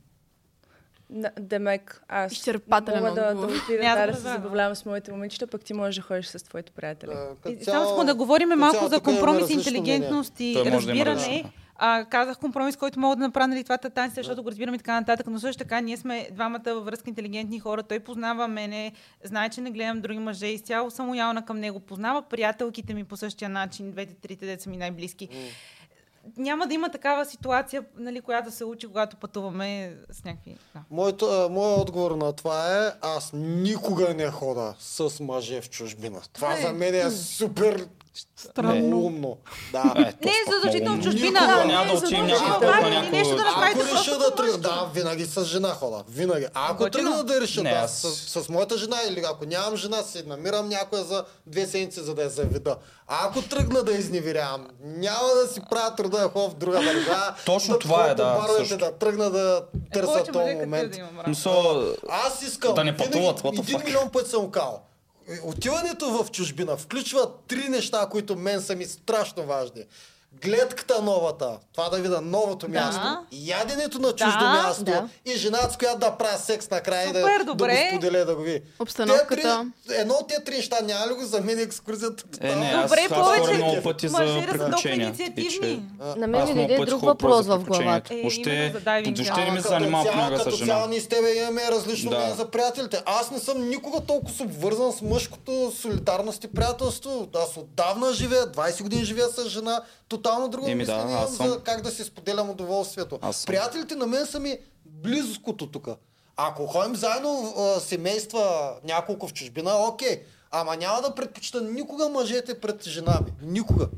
Speaker 8: На- Демек, аз
Speaker 2: Изчерпателен
Speaker 8: мога да, да отида да,
Speaker 6: да
Speaker 8: да се забавлявам с моите момичета, пък ти можеш да ходиш с твоите приятели.
Speaker 4: Да,
Speaker 6: И Само искам да говорим малко за
Speaker 4: имаме
Speaker 6: компромис, интелигентност и
Speaker 3: да
Speaker 6: разбиране. А, казах компромис, който мога да направя нали, това татанци, защото го разбирам и така нататък, но също така ние сме двамата във връзка интелигентни хора. Той познава мене, знае, че не гледам други мъже, изцяло съм лоялна към него, познава приятелките ми по същия начин, двете, трите деца ми най-близки. Няма да има такава ситуация, нали, която се учи, когато пътуваме с някакви... Да.
Speaker 4: Моето, моят отговор на това е, аз никога не хода с мъже в чужбина. Това за мен е супер
Speaker 5: Странно.
Speaker 4: умно. Да.
Speaker 3: Е, то
Speaker 6: Не,
Speaker 3: пък
Speaker 6: задължително
Speaker 3: много-
Speaker 6: чужбина.
Speaker 3: Никога
Speaker 6: Не,
Speaker 3: няма да отидем
Speaker 6: задължително.
Speaker 3: някъде
Speaker 6: Това
Speaker 3: на
Speaker 6: е
Speaker 3: някой...
Speaker 6: нещо да направите
Speaker 4: Ако реша да тръгна, да, винаги с жена хода. Винаги. А ако тръгна да реша
Speaker 3: Не,
Speaker 4: да,
Speaker 3: аз-
Speaker 4: с, с, моята жена или ако нямам жена, си намирам някоя за две седмици, за да я заведа. А ако тръгна да изневерявам, няма да си правя труда да ходя в друга държава.
Speaker 3: Точно
Speaker 4: да
Speaker 3: това е, да,
Speaker 4: баровете,
Speaker 3: също.
Speaker 4: да тръгна да търся този момент.
Speaker 6: да
Speaker 4: Аз искам.
Speaker 3: Да не пътуват,
Speaker 4: Един милион пъти съм кал. Отиването в чужбина включва три неща, които мен са ми страшно важни. Гледката новата, това да видя новото
Speaker 6: Да.
Speaker 4: място, яденето на чуждо
Speaker 6: Да.
Speaker 4: място
Speaker 7: Да.
Speaker 4: и жената, с която да правя секс накрая и да,
Speaker 6: Супер,
Speaker 4: да
Speaker 6: добре.
Speaker 4: го споделя да го ви.
Speaker 2: Обстановката.
Speaker 4: Те три- едно от тези три неща няма ли го за мен екскурзията?
Speaker 3: Е, не, аз,
Speaker 6: Добре,
Speaker 3: аз
Speaker 6: повече
Speaker 3: много пъти за
Speaker 6: да
Speaker 3: приключения. че-
Speaker 7: На мен ми дойде друг въпрос
Speaker 3: за
Speaker 7: в главата.
Speaker 6: Е, дайвинга.
Speaker 3: въобще не се занимава понякога с жена.
Speaker 4: ние с тебе имаме различно
Speaker 3: Да.
Speaker 4: мнение за приятелите. Аз не съм никога толкова обвързан с мъжкото солидарност и приятелство. Аз отдавна живея, 20 години живея с жена, тотално друго
Speaker 3: Еми да,
Speaker 4: мислене
Speaker 3: съм.
Speaker 4: за как да си споделям удоволствието.
Speaker 3: Съм.
Speaker 4: Приятелите на мен са ми близкото тук. Ако ходим заедно а, семейства, няколко в чужбина, окей. Ама няма да предпочита никога мъжете пред жена ми. Никога.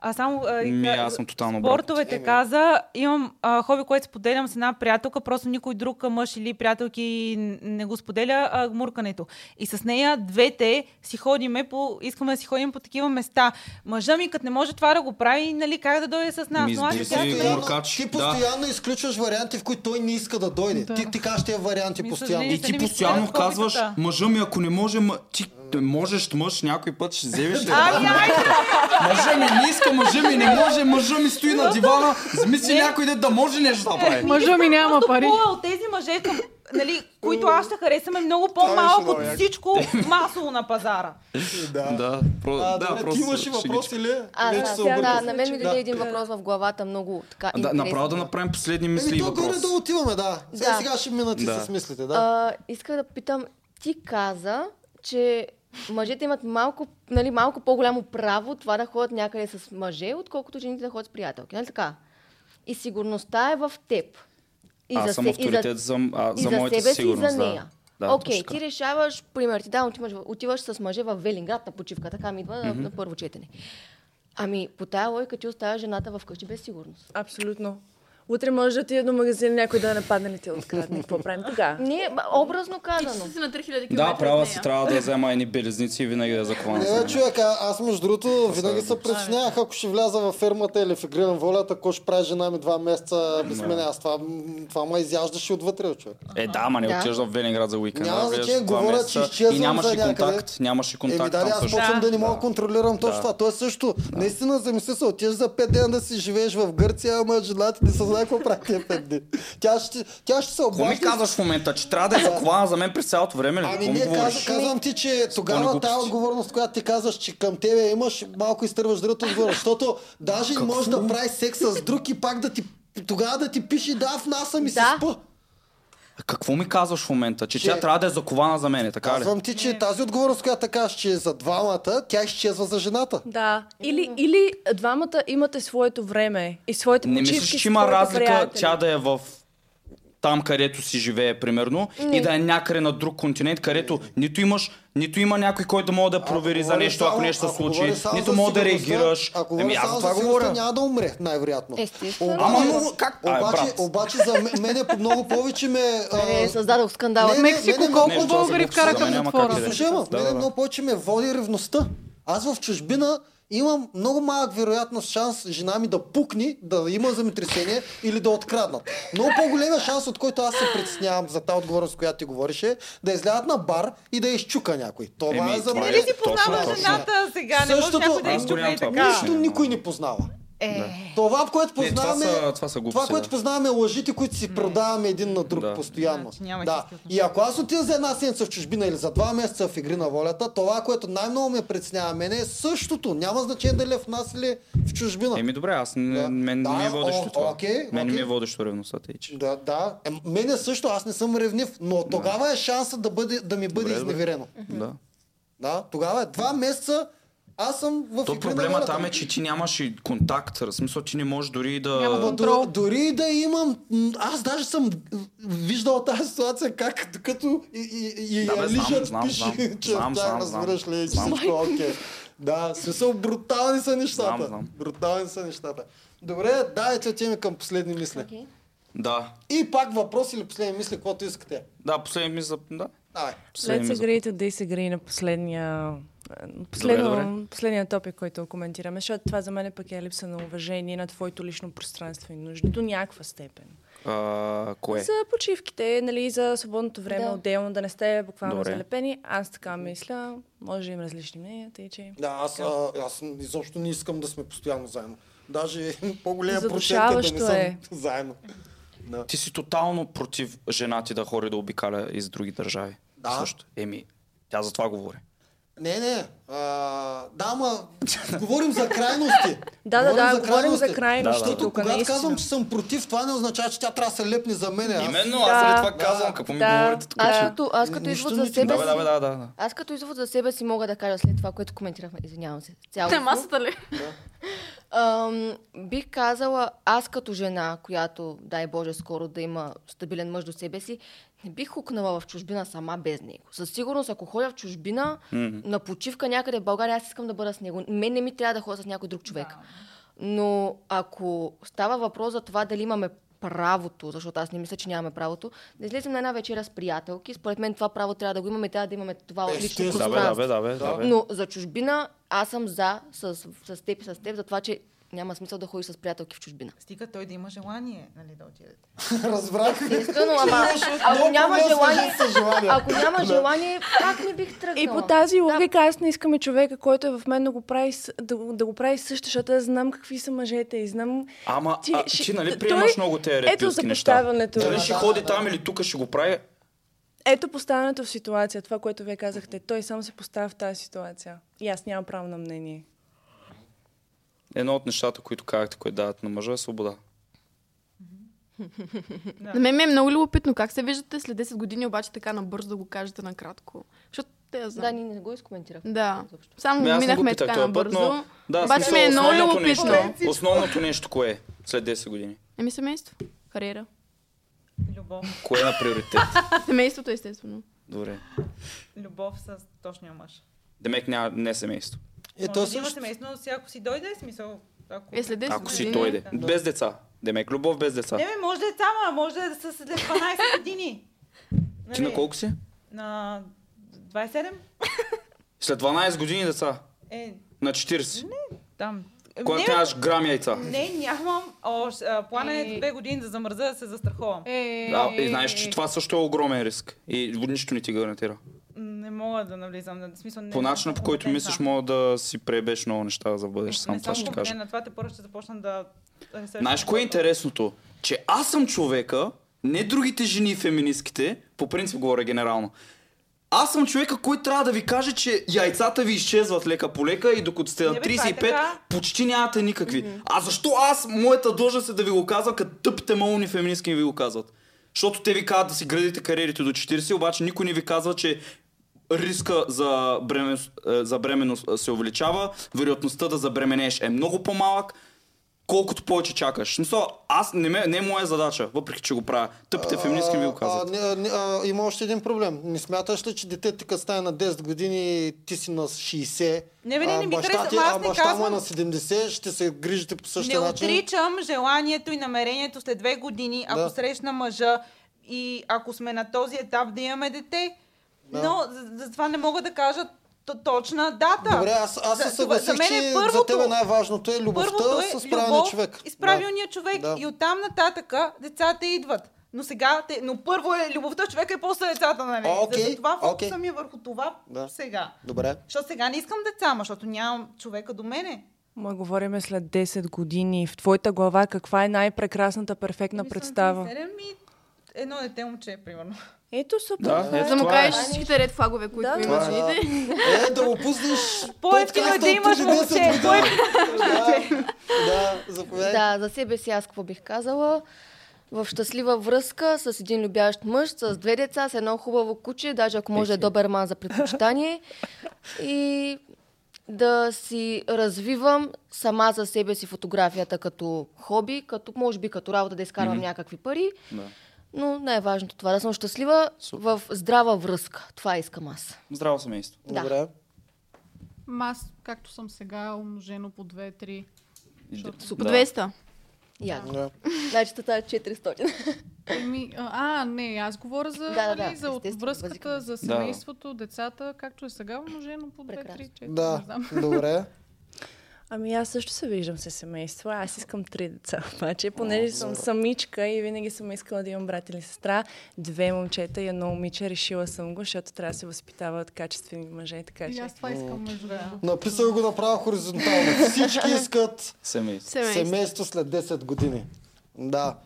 Speaker 6: А само а,
Speaker 3: Ми, аз съм тотално
Speaker 6: спортовете
Speaker 4: Еми.
Speaker 6: каза, имам а, хоби, което споделям с една приятелка, просто никой друг мъж или приятелки не го споделя, а гмуркането. И с нея двете си ходиме по, искаме да си ходим по такива места. Мъжа ми, като не може това да го прави, нали, как да дойде с нас?
Speaker 3: Ми,
Speaker 6: Но аз
Speaker 3: сбили
Speaker 6: и тя
Speaker 3: си
Speaker 6: сме-
Speaker 3: гмуркач.
Speaker 4: ти
Speaker 3: да.
Speaker 4: постоянно изключваш варианти, в които той не иска да дойде.
Speaker 5: Да.
Speaker 4: Ти, ти кажеш тези варианти
Speaker 6: Ми,
Speaker 4: постоянно.
Speaker 3: И ти постоянно казваш, мъжа ми, ако не може, ти можеш мъж, някой път ще вземеш ли?
Speaker 6: Ами!
Speaker 3: Мъжа ми не иска, мъжа ми не може, мъжа ми стои на дивана, замисли някой да, да може нещо да прави.
Speaker 5: Мъжа ми няма пари.
Speaker 6: пула от тези мъже, към, нали, които аз ще харесам, е много по-малко от всичко масово на пазара.
Speaker 4: Да.
Speaker 3: Да, про...
Speaker 4: А,
Speaker 3: да,
Speaker 4: добре,
Speaker 3: просто
Speaker 4: ти имаш и въпрос или?
Speaker 7: А, да,
Speaker 4: се
Speaker 7: да, на мен ми
Speaker 4: Да.
Speaker 7: дойде един въпрос в главата, много така
Speaker 3: Да, направо да направим последни мисли
Speaker 4: Еми,
Speaker 3: и
Speaker 4: то горе
Speaker 3: въпрос.
Speaker 4: да отиваме, да. Сега,
Speaker 7: Да.
Speaker 4: сега ще минат и
Speaker 3: Да.
Speaker 4: с мислите, да.
Speaker 7: А, иска да питам, ти каза, че мъжете имат малко, нали, малко по-голямо право това да ходят някъде с мъже, отколкото жените да ходят с приятелки. Нали така? И сигурността е в теб. И
Speaker 3: Аз съм
Speaker 7: се-
Speaker 3: авторитет за, а,
Speaker 7: и
Speaker 3: за
Speaker 7: за
Speaker 3: моята
Speaker 7: себе
Speaker 3: сигурност.
Speaker 7: си и за нея.
Speaker 3: Да. Да,
Speaker 7: Окей, ти решаваш, пример ти да, отиваш, в- отиваш с мъже в Велинград на почивка, така ми идва на, на първо четене. Ами, по тая логика ти оставяш жената вкъщи без сигурност.
Speaker 8: Абсолютно. Утре може да отиде до магазин някой да нападне ли ти открадне. Какво правим тогава?
Speaker 7: Не, ма, образно
Speaker 2: И
Speaker 7: казано.
Speaker 2: че си на 3000 км.
Speaker 3: Да, права си, трябва да взема едни белезници и винаги да заклана
Speaker 4: Не,
Speaker 3: за
Speaker 4: бе, човек, а, аз между другото винаги се притеснявах, ако ще вляза във фермата или в игрирам волята, какво ще прави жена ми два месеца без мен. Аз това, това ме изяждаше отвътре, човек.
Speaker 3: Е, да, ма не
Speaker 7: Да.
Speaker 3: отиваш в Велинград за уикенд.
Speaker 4: Няма значение, говоря, че изчезвам
Speaker 3: И нямаш
Speaker 4: за някъде.
Speaker 3: контакт. Нямаш и
Speaker 4: Еми
Speaker 3: контакт
Speaker 4: да,
Speaker 3: там
Speaker 4: аз почвам да, не мога
Speaker 3: Да.
Speaker 4: да контролирам точно
Speaker 3: Да.
Speaker 4: това. То е също. Наистина замисли се, отиваш за 5 дена да си живееш в Гърция, ама жената ти не се знае какво прави тия 5 дни. Тя ще, тя ще се
Speaker 3: Какво ми
Speaker 4: обажда.
Speaker 3: казваш в момента? Че трябва да е закована за мен през цялото време?
Speaker 4: Ами не,
Speaker 3: говориш?
Speaker 4: казвам, ти, че тогава тази отговорност, която ти казваш, че към тебе имаш, малко изтърваш другата отговорност. Защото даже не може да прави секс с друг и пак да ти тогава да ти пише да, в наса ми се
Speaker 7: Да.
Speaker 4: спа.
Speaker 3: Какво ми казваш в момента? Че,
Speaker 4: Че-
Speaker 3: тя трябва да е закована за мен, така ли?
Speaker 4: Казвам ти, че тази отговорност, която кажеш, че е за двамата, тя изчезва за жената.
Speaker 8: Да. Или, или двамата имате своето време и своите
Speaker 3: Не мислиш, че има разлика
Speaker 8: приятели.
Speaker 3: тя да е в там, където си живее, примерно, и да е някъде на друг континент, където нито имаш, нито има някой, който да може да провери за нещо, ако
Speaker 4: само-
Speaker 3: нещо се
Speaker 4: ако
Speaker 3: случи, нито може да реагираш.
Speaker 4: Ако
Speaker 3: Еми,
Speaker 4: говориш
Speaker 3: аз това
Speaker 4: за сигурността,
Speaker 3: говоря.
Speaker 4: няма да умре, най-вероятно.
Speaker 7: Естествено.
Speaker 4: Обаче-
Speaker 3: Ама много- как?
Speaker 4: Обаче,
Speaker 3: брат.
Speaker 4: обаче за мен- мене много повече ме... а,
Speaker 7: Не, създадох скандал.
Speaker 4: Не, не,
Speaker 5: Мексико
Speaker 4: не, не,
Speaker 5: колко
Speaker 3: не,
Speaker 5: българи вкараха в затвора?
Speaker 3: е.
Speaker 4: Слушай,
Speaker 3: да.
Speaker 4: много повече ме води ревността. Аз в чужбина имам много малък вероятност шанс жена ми да пукни, да има земетресение или да откраднат. Много по-големия шанс, от който аз се притеснявам за тази отговорност, която ти говореше, да излязат на бар и да изчука някой. Това
Speaker 3: Еми,
Speaker 4: е за мен.
Speaker 3: е-
Speaker 6: Нали си
Speaker 3: Точно,
Speaker 6: познава жената сега, не може
Speaker 4: Същото-
Speaker 6: някой да изчука и така.
Speaker 4: Нищо никой не познава.
Speaker 6: Е,
Speaker 4: Това, което
Speaker 3: Не, това
Speaker 4: познаваме,
Speaker 3: са, това са глупости.
Speaker 4: това, което
Speaker 3: да.
Speaker 4: познаваме е лъжите, които си продаваме един на друг
Speaker 3: Да.
Speaker 4: постоянно.
Speaker 6: Значи
Speaker 4: да.
Speaker 6: отношения.
Speaker 4: И ако аз отида за една седмица в чужбина или за два месеца в игри на волята, това, което най-много ме притеснява мене е същото. Няма значение дали е в нас или в чужбина.
Speaker 3: Еми добре, аз не,
Speaker 4: Да.
Speaker 3: мен
Speaker 4: Да,
Speaker 3: не ми е водещо
Speaker 4: о,
Speaker 3: това.
Speaker 4: окей,
Speaker 3: мен не ми е
Speaker 4: окей.
Speaker 3: водещо ревността, тъй че.
Speaker 4: Да, да. Е, мене също, аз не съм ревнив, но тогава е шанса да, бъде, да ми бъде
Speaker 3: добре.
Speaker 4: изневерено.
Speaker 3: Да.
Speaker 4: Да, тогава е два месеца, аз съм в
Speaker 3: То проблема там е, че ти нямаш и контакт. В смисъл, ти не можеш дори да...
Speaker 5: Няма контрол.
Speaker 4: до- дори да имам, аз даже съм виждал тази ситуация, как докато и, и, и
Speaker 3: Да, бе, знам,
Speaker 4: лижат,
Speaker 3: знам,
Speaker 4: пише,
Speaker 3: знам.
Speaker 4: че
Speaker 3: Знам, знам,
Speaker 4: разбираш ли, че
Speaker 3: Знам.
Speaker 4: всичко е окей. Да, смисъл брутални са нещата.
Speaker 3: Знам, знам.
Speaker 4: Брутални са нещата. Добре, дайте отиваме към последни мисли.
Speaker 7: Окей.
Speaker 3: Да.
Speaker 4: И пак въпрос или последни мисли, каквото искате.
Speaker 3: Да, последния ми за... Да.
Speaker 4: Давай.
Speaker 8: Let's agree to disagree на последния, последно,
Speaker 3: добре.
Speaker 8: последния топик, който коментираме, защото това за мен пък е липса на уважение на твоето лично пространство и нужди до някаква степен.
Speaker 3: А, кое?
Speaker 8: За почивките, нали, за свободното време,
Speaker 7: Да.
Speaker 8: отделно, да не сте буквално
Speaker 3: Добре.
Speaker 8: залепени. Аз така мисля, може да има различни мнения, тъй че...
Speaker 4: Да, аз, а, аз изобщо не искам да сме постоянно заедно. Даже по-голям процент е да не съм
Speaker 8: е.
Speaker 4: заедно.
Speaker 3: Ти си тотално против жена ти да хори да обикаля из други държави.
Speaker 4: Да.
Speaker 3: Също. Еми, тя за това говори.
Speaker 4: Не, не. А, да, ама говорим за крайности.
Speaker 8: Да, да, да, говорим за крайности
Speaker 3: Да, да.
Speaker 4: Защото
Speaker 8: тук,
Speaker 4: когато
Speaker 8: наистина.
Speaker 4: казвам, че съм против, това не означава, че тя трябва да се лепне за мене. Аз-
Speaker 3: Именно,
Speaker 8: Да,
Speaker 3: аз след това
Speaker 4: да,
Speaker 3: казвам, какво ми
Speaker 8: да.
Speaker 3: говорите тук.
Speaker 7: Аз като, аз като извод за себе
Speaker 3: Да, бе,
Speaker 7: си...
Speaker 3: да, да, да, да.
Speaker 7: Аз като извод за себе си мога да кажа след това, което коментирахме, извинявам се, цялото.
Speaker 2: На масата ли?
Speaker 7: Ам, бих казала, аз като жена, която, дай Боже, скоро да има стабилен мъж до себе си, не бих хукнала в чужбина сама без него. Със сигурност, ако ходя в чужбина, на почивка някъде в България, аз искам да бъда с него. Мен не ми трябва да ходя с някой друг човек. Но ако става въпрос за това дали имаме правото, защото аз не мисля, че нямаме правото, да излезем на една вечеря с приятелки, според мен това право трябва да го имаме, трябва да имаме това лично
Speaker 4: Естествено.
Speaker 3: Да, бе,
Speaker 7: пространство.
Speaker 3: да, бе, да, бе, да, бе.
Speaker 7: Но за чужбина аз съм за с, с теб и с теб, за това, че няма смисъл да ходиш с приятелки в чужбина.
Speaker 6: Стига той да има желание, нали, да отидете.
Speaker 4: Разбрах.
Speaker 7: Естествено, ама ако
Speaker 4: Много
Speaker 7: няма
Speaker 4: проблем с
Speaker 7: желание, ако няма желание, пак не бих тръгнала.
Speaker 8: И по тази логика аз не искам човека, който е в мен да го прави, с- да, го- да го прави също, защото аз знам какви са мъжете и знам...
Speaker 3: Ама,
Speaker 8: Ти-
Speaker 3: а,
Speaker 8: ще-
Speaker 3: ти нали
Speaker 8: той-
Speaker 3: приемаш много тези
Speaker 8: Ето
Speaker 3: репилски
Speaker 8: за
Speaker 3: неща?
Speaker 8: поставянето.
Speaker 3: Дали
Speaker 4: Да,
Speaker 3: ще ходи там или тук ще го прави?
Speaker 8: Ето поставянето в ситуация, това, което вие казахте. Той сам се поставя в тази ситуация. И аз нямам право на мнение.
Speaker 3: Едно от нещата, които казахте, които дават на мъжа е свобода.
Speaker 2: На мен ми е много любопитно как се виждате след 10 години, обаче така набързо да го кажете накратко. Защото те я
Speaker 7: Да,
Speaker 2: знам.
Speaker 7: ние не го изкоментирахме.
Speaker 2: Да. Само
Speaker 3: Ами не го
Speaker 2: минахме така
Speaker 3: този път,
Speaker 2: набързо.
Speaker 3: но... Да,
Speaker 2: обаче
Speaker 3: смисъл,
Speaker 2: ми е много
Speaker 3: основното
Speaker 2: любопитно.
Speaker 3: нещо, основното нещо кое е след 10 години?
Speaker 2: Еми семейство. Кариера.
Speaker 6: Любов.
Speaker 3: Кое е на приоритет?
Speaker 2: Семейството, естествено.
Speaker 3: Добре.
Speaker 6: Любов с точния мъж.
Speaker 3: Демек няма не семейство.
Speaker 4: Е,
Speaker 6: Може
Speaker 4: то
Speaker 6: да има
Speaker 4: също.
Speaker 6: семейство, но си ако си дойде, смисъл... Ако...
Speaker 2: Е, след 10
Speaker 3: Ако си дойде.
Speaker 6: Да.
Speaker 3: Без деца. Демек, любов без деца.
Speaker 6: Не, бе, може да е само, може да са след 12 години.
Speaker 3: Ти на колко си?
Speaker 6: На 27?
Speaker 3: След 12 години деца.
Speaker 6: Е,
Speaker 3: На 40.
Speaker 6: там.
Speaker 3: Когато
Speaker 6: не,
Speaker 3: нямаш грам яйца.
Speaker 6: не, нямам. О, ш- а, плана е
Speaker 5: Е.
Speaker 6: две години да замръза да се застраховам.
Speaker 5: Е,
Speaker 3: Да, и
Speaker 5: е,
Speaker 3: знаеш,
Speaker 5: е,
Speaker 3: че
Speaker 5: е.
Speaker 3: това също е огромен риск. И нищо не ти гарантира.
Speaker 6: Не мога да навлизам. В смисъл, не
Speaker 3: По начина, по който мислиш, мога да си пребеш много неща за бъдеще. Само
Speaker 6: не
Speaker 3: това ще кажа.
Speaker 6: на това те първо ще започна да...
Speaker 3: Знаеш кое е интересното? Че аз съм човека, не другите жени феминистките, по принцип говоря генерално. Аз съм човека, който трябва да ви каже, че яйцата ви изчезват лека по лека и докато сте на
Speaker 6: Не, бе, това е
Speaker 3: 35,
Speaker 6: така.
Speaker 3: почти нямате никакви. А защо аз, моята длъжност е да ви го казвам, като тъпите мални феминистки ми ви го казват? Защото те ви казват да си градите кариерите до 40, обаче никой не ви казва, че риска за, бременност, е, за бременност се увеличава, вероятността да забременееш е много по-малък, колкото повече чакаш. Смисъл, аз не, ме, не е моя задача, въпреки че го правя. Тъпите феминистки ми го
Speaker 4: А,
Speaker 3: казват.
Speaker 4: не, не, а, има още един проблем. Не смяташ ли, че детето ти като стане на 10 години, ти си на 60,
Speaker 6: Не, бе, не, не ми
Speaker 4: баща ти,
Speaker 6: аз
Speaker 4: а
Speaker 6: не
Speaker 4: баща му е
Speaker 6: казвам-
Speaker 4: на 70, ще се грижите по
Speaker 6: Не
Speaker 4: същия начин.
Speaker 6: отричам желанието и намерението след две години, ако
Speaker 4: Да.
Speaker 6: срещна мъжа и ако сме на този етап да имаме дете.
Speaker 4: Да.
Speaker 6: Но за, за това не мога да кажа точна дата.
Speaker 4: Добре, аз, аз
Speaker 6: За-
Speaker 4: се съгласих,
Speaker 6: за мен е
Speaker 4: че
Speaker 6: първото-
Speaker 4: за тебе най-важното е любовта
Speaker 6: е
Speaker 4: с правилния човек.
Speaker 6: и с правилния човек.
Speaker 4: Да.
Speaker 6: И оттам нататъка децата идват. Но сега, те, но първо е любовта човека и после децата, нали?
Speaker 4: А, окей,
Speaker 6: За- Затова фокуса
Speaker 4: окей.
Speaker 6: ми е върху това
Speaker 4: Да.
Speaker 6: сега.
Speaker 4: Добре.
Speaker 6: Защото сега не искам деца, ма, защото нямам човека до мене.
Speaker 8: Ма говориме след 10 години. В твоята глава каква е най-прекрасната, перфектна
Speaker 6: Мисля,
Speaker 8: представа?
Speaker 6: 37 и едно дете момче, примерно.
Speaker 8: Ето супер.
Speaker 3: Да,
Speaker 8: това е.
Speaker 2: Да му
Speaker 3: е.
Speaker 2: кажеш всичките ред флагове, които
Speaker 8: Да.
Speaker 2: имаш.
Speaker 4: Това е. да го пуснеш.
Speaker 6: По-ефтино е
Speaker 4: подкаста
Speaker 6: да имаш
Speaker 4: преди 10
Speaker 6: момче.
Speaker 4: Да, да, заповядай.
Speaker 7: Да, за себе си аз какво бих казала. В щастлива връзка с един любящ мъж, с две деца, с едно хубаво куче, даже ако може е добър ман за предпочитание. И да си развивам сама за себе си фотографията като хоби, като може би като работа да изкарвам
Speaker 3: Мгм.
Speaker 7: някакви пари.
Speaker 3: Да.
Speaker 7: Но най-важното това да съм щастлива
Speaker 3: Супер.
Speaker 7: в здрава връзка. Това искам аз.
Speaker 3: Здраво семейство.
Speaker 7: Да.
Speaker 4: Добре.
Speaker 5: Аз, както съм сега, умножено по 2-3.
Speaker 2: По 200.
Speaker 7: Я.
Speaker 4: Да.
Speaker 7: Значи това е 400.
Speaker 5: Еми, а, не, аз говоря за,
Speaker 7: Да, да,
Speaker 5: нали,
Speaker 7: да,
Speaker 5: за връзката,
Speaker 7: възикаме.
Speaker 5: за семейството, децата, както е сега, умножено по 2, 3,
Speaker 7: Прекрасно.
Speaker 5: 4, не
Speaker 4: Да,
Speaker 5: знам.
Speaker 4: добре.
Speaker 8: Ами аз също се виждам с семейство. Аз искам три деца. Обаче, понеже съм самичка и винаги съм искала да имам брат или сестра, две момчета и едно момиче, решила съм го, защото трябва да се възпитават качествени мъже, така
Speaker 5: И
Speaker 8: че.
Speaker 5: аз това искам между другото.
Speaker 4: Написал го направо хоризонтално. Всички искат
Speaker 3: Семейство.
Speaker 2: Семейство.
Speaker 4: семейство след 10 години. Да.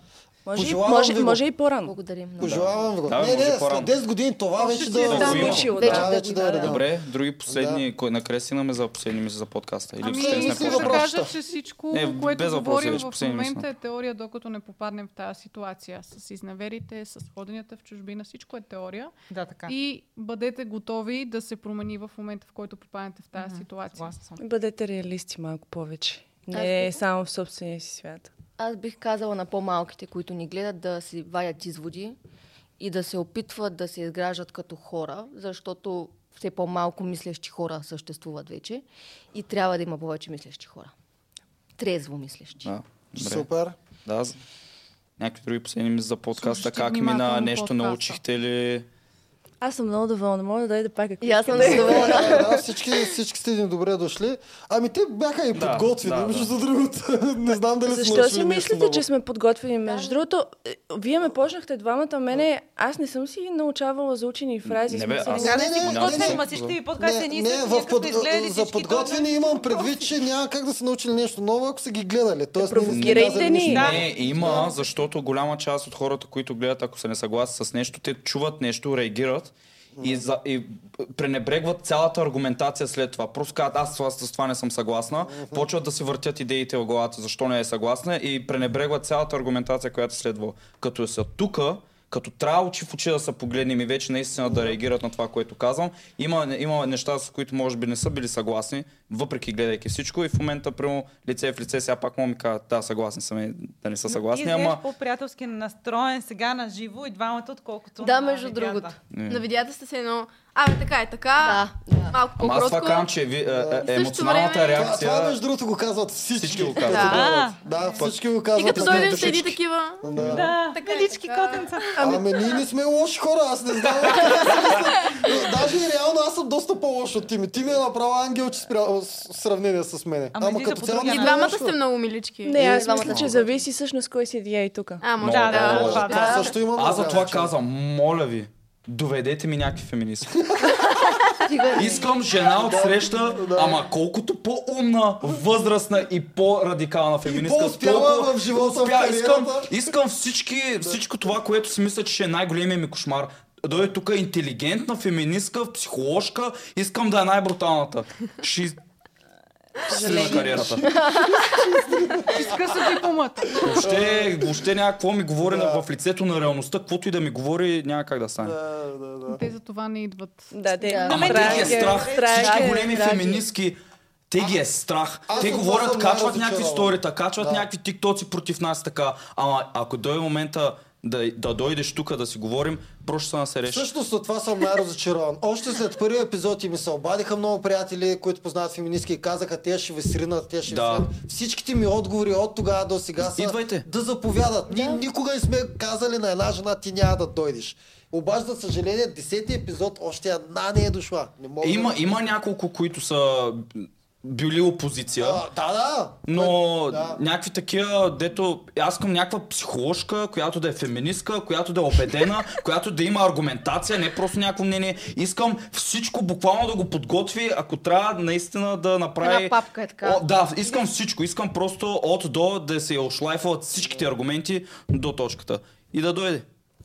Speaker 8: Може, и,
Speaker 4: Пожелавам
Speaker 8: може,
Speaker 4: ви го.
Speaker 8: може и по-рано.
Speaker 7: Благодарим много.
Speaker 4: Пожелавам ви го.
Speaker 3: Да,
Speaker 4: не, не, след 10 години това вече да,
Speaker 5: е
Speaker 3: там
Speaker 4: да,
Speaker 8: учил,
Speaker 4: да,
Speaker 7: да.
Speaker 4: вече да е редно.
Speaker 3: Добре, други последни, кой накрая стигнаме за последни мисли за подкаста. Или
Speaker 5: Ами,
Speaker 3: последни сме
Speaker 5: да кажа, че всичко,
Speaker 3: Не,
Speaker 5: което говорим
Speaker 3: вече,
Speaker 5: в момента
Speaker 3: мисля.
Speaker 5: е теория, докато не попаднем в тази ситуация. С изнаверите, с ходенията в чужбина, всичко е теория.
Speaker 6: Да, така.
Speaker 5: И бъдете готови да се промени в момента, в който попаднете в тази ситуация.
Speaker 8: Бъдете реалисти малко повече. Не
Speaker 7: бих-
Speaker 8: само в собствения си свят.
Speaker 7: Аз бих казала на по-малките, които ни гледат, да си вадят изводи и да се опитват да се изграждат като хора, защото все по-малко мислещи хора съществуват вече и трябва да има повече мислещи хора. Трезво мислещи.
Speaker 3: Да, добре.
Speaker 4: Супер.
Speaker 3: Да, някакви други последни мисли за подкаста.
Speaker 5: Слушайте
Speaker 3: Как мина, нещо
Speaker 5: подкаста.
Speaker 3: научихте ли?
Speaker 8: Аз съм много доволна. Мога да дойде пак ако
Speaker 7: И аз съм доволна.
Speaker 4: Да, да, всички, всички сте ни добре дошли. Ами те бяха и
Speaker 3: Да,
Speaker 4: подготвени,
Speaker 3: да,
Speaker 4: между
Speaker 3: да.
Speaker 4: другото. Не знам дали сме
Speaker 8: Защо
Speaker 4: научили
Speaker 8: си мислите,
Speaker 4: ново.
Speaker 8: че сме подготвени? Между другото, е, вие ме почнахте двамата, мене, аз не съм си научавала за учени фрази.
Speaker 3: Не, бе, аз-
Speaker 4: Не,
Speaker 6: не
Speaker 4: не,
Speaker 6: подготвени, ма
Speaker 3: не.
Speaker 6: всичките ви подкасти
Speaker 4: Не, не,
Speaker 6: сме
Speaker 4: в под,
Speaker 6: сме
Speaker 4: за
Speaker 6: всички
Speaker 4: подготвени имам предвид, че няма как да са научили нещо ново, ако са ги гледали. Тоест,
Speaker 8: провокирайте ни. Да.
Speaker 3: Не, има, защото голяма част от хората, които гледат, ако са не съгласни с нещо, те чуват нещо, реагират и, за, и пренебрегват цялата аргументация след това. Просто казват, аз с това, с това не съм съгласна, почват да си въртят идеите в главата, защо не е съгласна и пренебрегват цялата аргументация, която следва. Като са тука, като трябва очи в очи да са погледнем и вече наистина да реагират на това, което казвам. Има, има неща, с които може би не са били съгласни, въпреки гледайки всичко и в момента, прямо лице в лице, сега пак мога ми кажат, да, съгласни са ми, да не са съгласни,
Speaker 6: Ти
Speaker 3: ама...
Speaker 6: по-приятелски настроен сега на живо и двамата, отколкото
Speaker 7: Да,
Speaker 6: на
Speaker 7: между
Speaker 6: видеята.
Speaker 7: другото.
Speaker 2: На видеята сте се едно... Абе, така е така.
Speaker 7: Да, да.
Speaker 2: Малко
Speaker 3: Ама аз това
Speaker 2: по-кротко.
Speaker 3: казвам, че ви, е, е, емоционалната
Speaker 2: време-
Speaker 4: Това,
Speaker 3: реакция...
Speaker 4: това, между другото, го казват всички.
Speaker 3: Всички го казват.
Speaker 6: Да.
Speaker 4: Да, всички го
Speaker 2: И
Speaker 4: казват.
Speaker 2: като
Speaker 4: на
Speaker 2: дойдем седи такива.
Speaker 4: Да.
Speaker 6: Да,
Speaker 2: Така е,
Speaker 6: велички
Speaker 2: така.
Speaker 6: котенца.
Speaker 4: Ами ние не сме лоши хора, аз не знам. Даже и реално аз съм доста по-лош от Тими. Тими е направо ангелче спря... с в сравнение с мене.
Speaker 6: Ама
Speaker 4: Ама като цяло
Speaker 2: И двамата сте много милички.
Speaker 8: Не, аз
Speaker 7: двамата
Speaker 8: мисля, че зависи всъщност кой седи и тук.
Speaker 2: А, може
Speaker 3: Да.
Speaker 4: Това също имам.
Speaker 3: Аз за това
Speaker 4: че-
Speaker 3: казвам, моля ви, доведете ми някакви феминистки.
Speaker 7: Стига.
Speaker 3: Искам жена от среща, ама колкото по-умна, възрастна и по-радикална феминистка.
Speaker 4: по-успяла
Speaker 3: толкова
Speaker 4: в живота,
Speaker 3: успя- искам, искам всички, всичко това, което си мисля, че ще е най-големия ми кошмар. Дойде тук интелигентна, феминистка, психоложка, искам да е най-бруталната. Ще Срина кариерата.
Speaker 5: Изкъса дипломата.
Speaker 3: Въобще, въобще няма какво ми говори на- в лицето на реалността, каквото и да ми говори, няма как да стане.
Speaker 4: Да, да, да.
Speaker 5: Те за това не идват.
Speaker 8: Да, те.
Speaker 7: Да.
Speaker 3: Ама те ги е страх. Всички големи феминистки, те ги е страх.
Speaker 4: аз
Speaker 3: Те говорят, качват някакви сторита, качват
Speaker 4: Да.
Speaker 3: някакви тиктоци против нас така. Ама ако дойде момента да, да дойдеш тук да си говорим, просто ще се насереш.
Speaker 4: Всъщност от това съм най-разочарован. Още след първия епизод и ми се обадиха много приятели, които познават феминистки и казаха, те ще ви сринат, те ще
Speaker 3: Да.
Speaker 4: ви сринат. Всичките ми отговори от тогава до сега са
Speaker 3: Идвайте.
Speaker 4: да заповядат. Ние никога не сме казали на една жена, ти няма да дойдеш. Обаче, за съжаление, десети епизод още една не е дошла. Не мога
Speaker 3: Има,
Speaker 4: да...
Speaker 3: има няколко, които са били опозиция.
Speaker 4: А, да, да.
Speaker 3: Но
Speaker 4: Да.
Speaker 3: някакви такива, дето аз искам някаква психоложка, която да е феминистка, която да е убедена, която да има аргументация, не просто някакво мнение. Искам всичко буквално да го подготви, ако трябва наистина да направи...
Speaker 7: Една папка е така.
Speaker 3: О, да, искам всичко. Искам просто от до да се ошлайфват всичките аргументи до точката. И да дойде.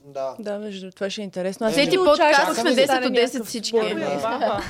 Speaker 4: Да.
Speaker 8: Да, между това ще е интересно. Аз
Speaker 7: Всеки подкаст сме
Speaker 8: да
Speaker 7: 10
Speaker 8: стане
Speaker 7: от 10
Speaker 8: някакъв
Speaker 7: всички.
Speaker 6: е
Speaker 4: Да.
Speaker 6: баба.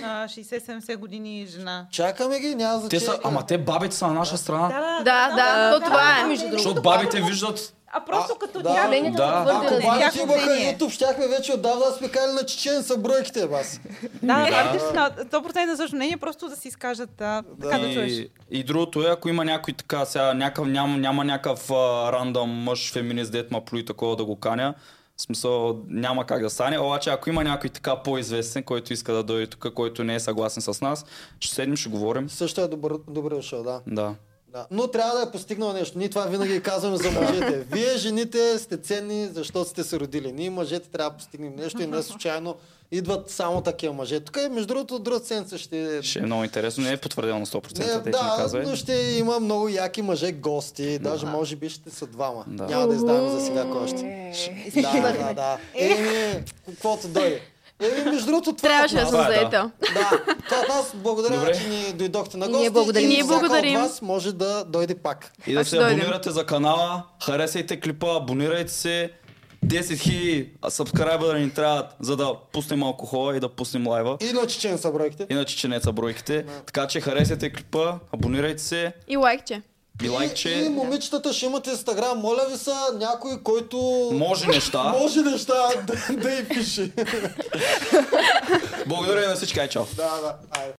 Speaker 6: На 60-70 години жена.
Speaker 4: Чакаме ги, няма
Speaker 3: Те
Speaker 4: значение.
Speaker 3: са, ама те бабите са на наша страна.
Speaker 2: Да, да, то това е.
Speaker 3: Защото бабите виждат
Speaker 6: А просто
Speaker 4: А,
Speaker 6: като
Speaker 4: да.
Speaker 6: тя...
Speaker 3: Да.
Speaker 7: твърде
Speaker 4: Ако бабите имаха. YouTube, щяхме вече отдавна да сме кали на чечен са бройките, бас.
Speaker 6: Да, бабите са на 100% също мнение, просто да си изкажат а, така да чуеш.
Speaker 3: И, и другото е, ако има някой така, сега някакъв, няма, няма някакъв а, рандъм мъж феминист, дет ма плюи такова да го каня. В смисъл няма как да стане, обаче ако има някой така по-известен, който иска да дойде тук, който не е съгласен с нас, ще седнем, ще говорим.
Speaker 4: Също е добър, добре дошъл, да.
Speaker 3: Да.
Speaker 4: Да. Но трябва да е постигнал нещо. Ние това винаги казваме за мъжете. Вие, жените, сте ценни, защото сте се родили. Ние, мъжете, трябва да постигнем нещо и не случайно идват само такива мъже. Тук, е, между другото, друга седмица ще...
Speaker 3: Ще е много интересно, не е потвърдено на 100%,
Speaker 4: Не,
Speaker 3: ще
Speaker 4: да,
Speaker 3: казват.
Speaker 4: но ще има много яки мъже гости. Даже може би ще са двама.
Speaker 3: Да.
Speaker 4: Няма да издаваме за сега кой още. Да, да, да. Еми, каквото дойде. Еми, между другото, това
Speaker 2: Трябваше
Speaker 4: е
Speaker 2: да
Speaker 4: от
Speaker 2: съм
Speaker 3: е, да.
Speaker 2: заета.
Speaker 4: Да, това от нас благодаря,
Speaker 3: Добре.
Speaker 4: че ни дойдохте на гости.
Speaker 7: ние благодарим.
Speaker 4: И
Speaker 2: Ние благодарим.
Speaker 4: от вас може да дойде пак.
Speaker 3: И да
Speaker 2: Аз
Speaker 3: се абонирате за канала, харесайте клипа, абонирайте се. 10 000 сабскрайбъра ни трябват, за да пуснем алкохола и да пуснем лайва.
Speaker 4: И на чечен са бройките.
Speaker 3: Иначе че не са бройките. Така че харесайте клипа, абонирайте се
Speaker 2: И лайкче.
Speaker 3: И
Speaker 4: И,
Speaker 3: лайкче.
Speaker 4: момичетата ще имат инстаграм. Моля ви са някой, който
Speaker 3: Може неща.
Speaker 4: може неща да, да й пише.
Speaker 3: Благодаря и на всички. Ай, чао.
Speaker 4: да, да. Айде.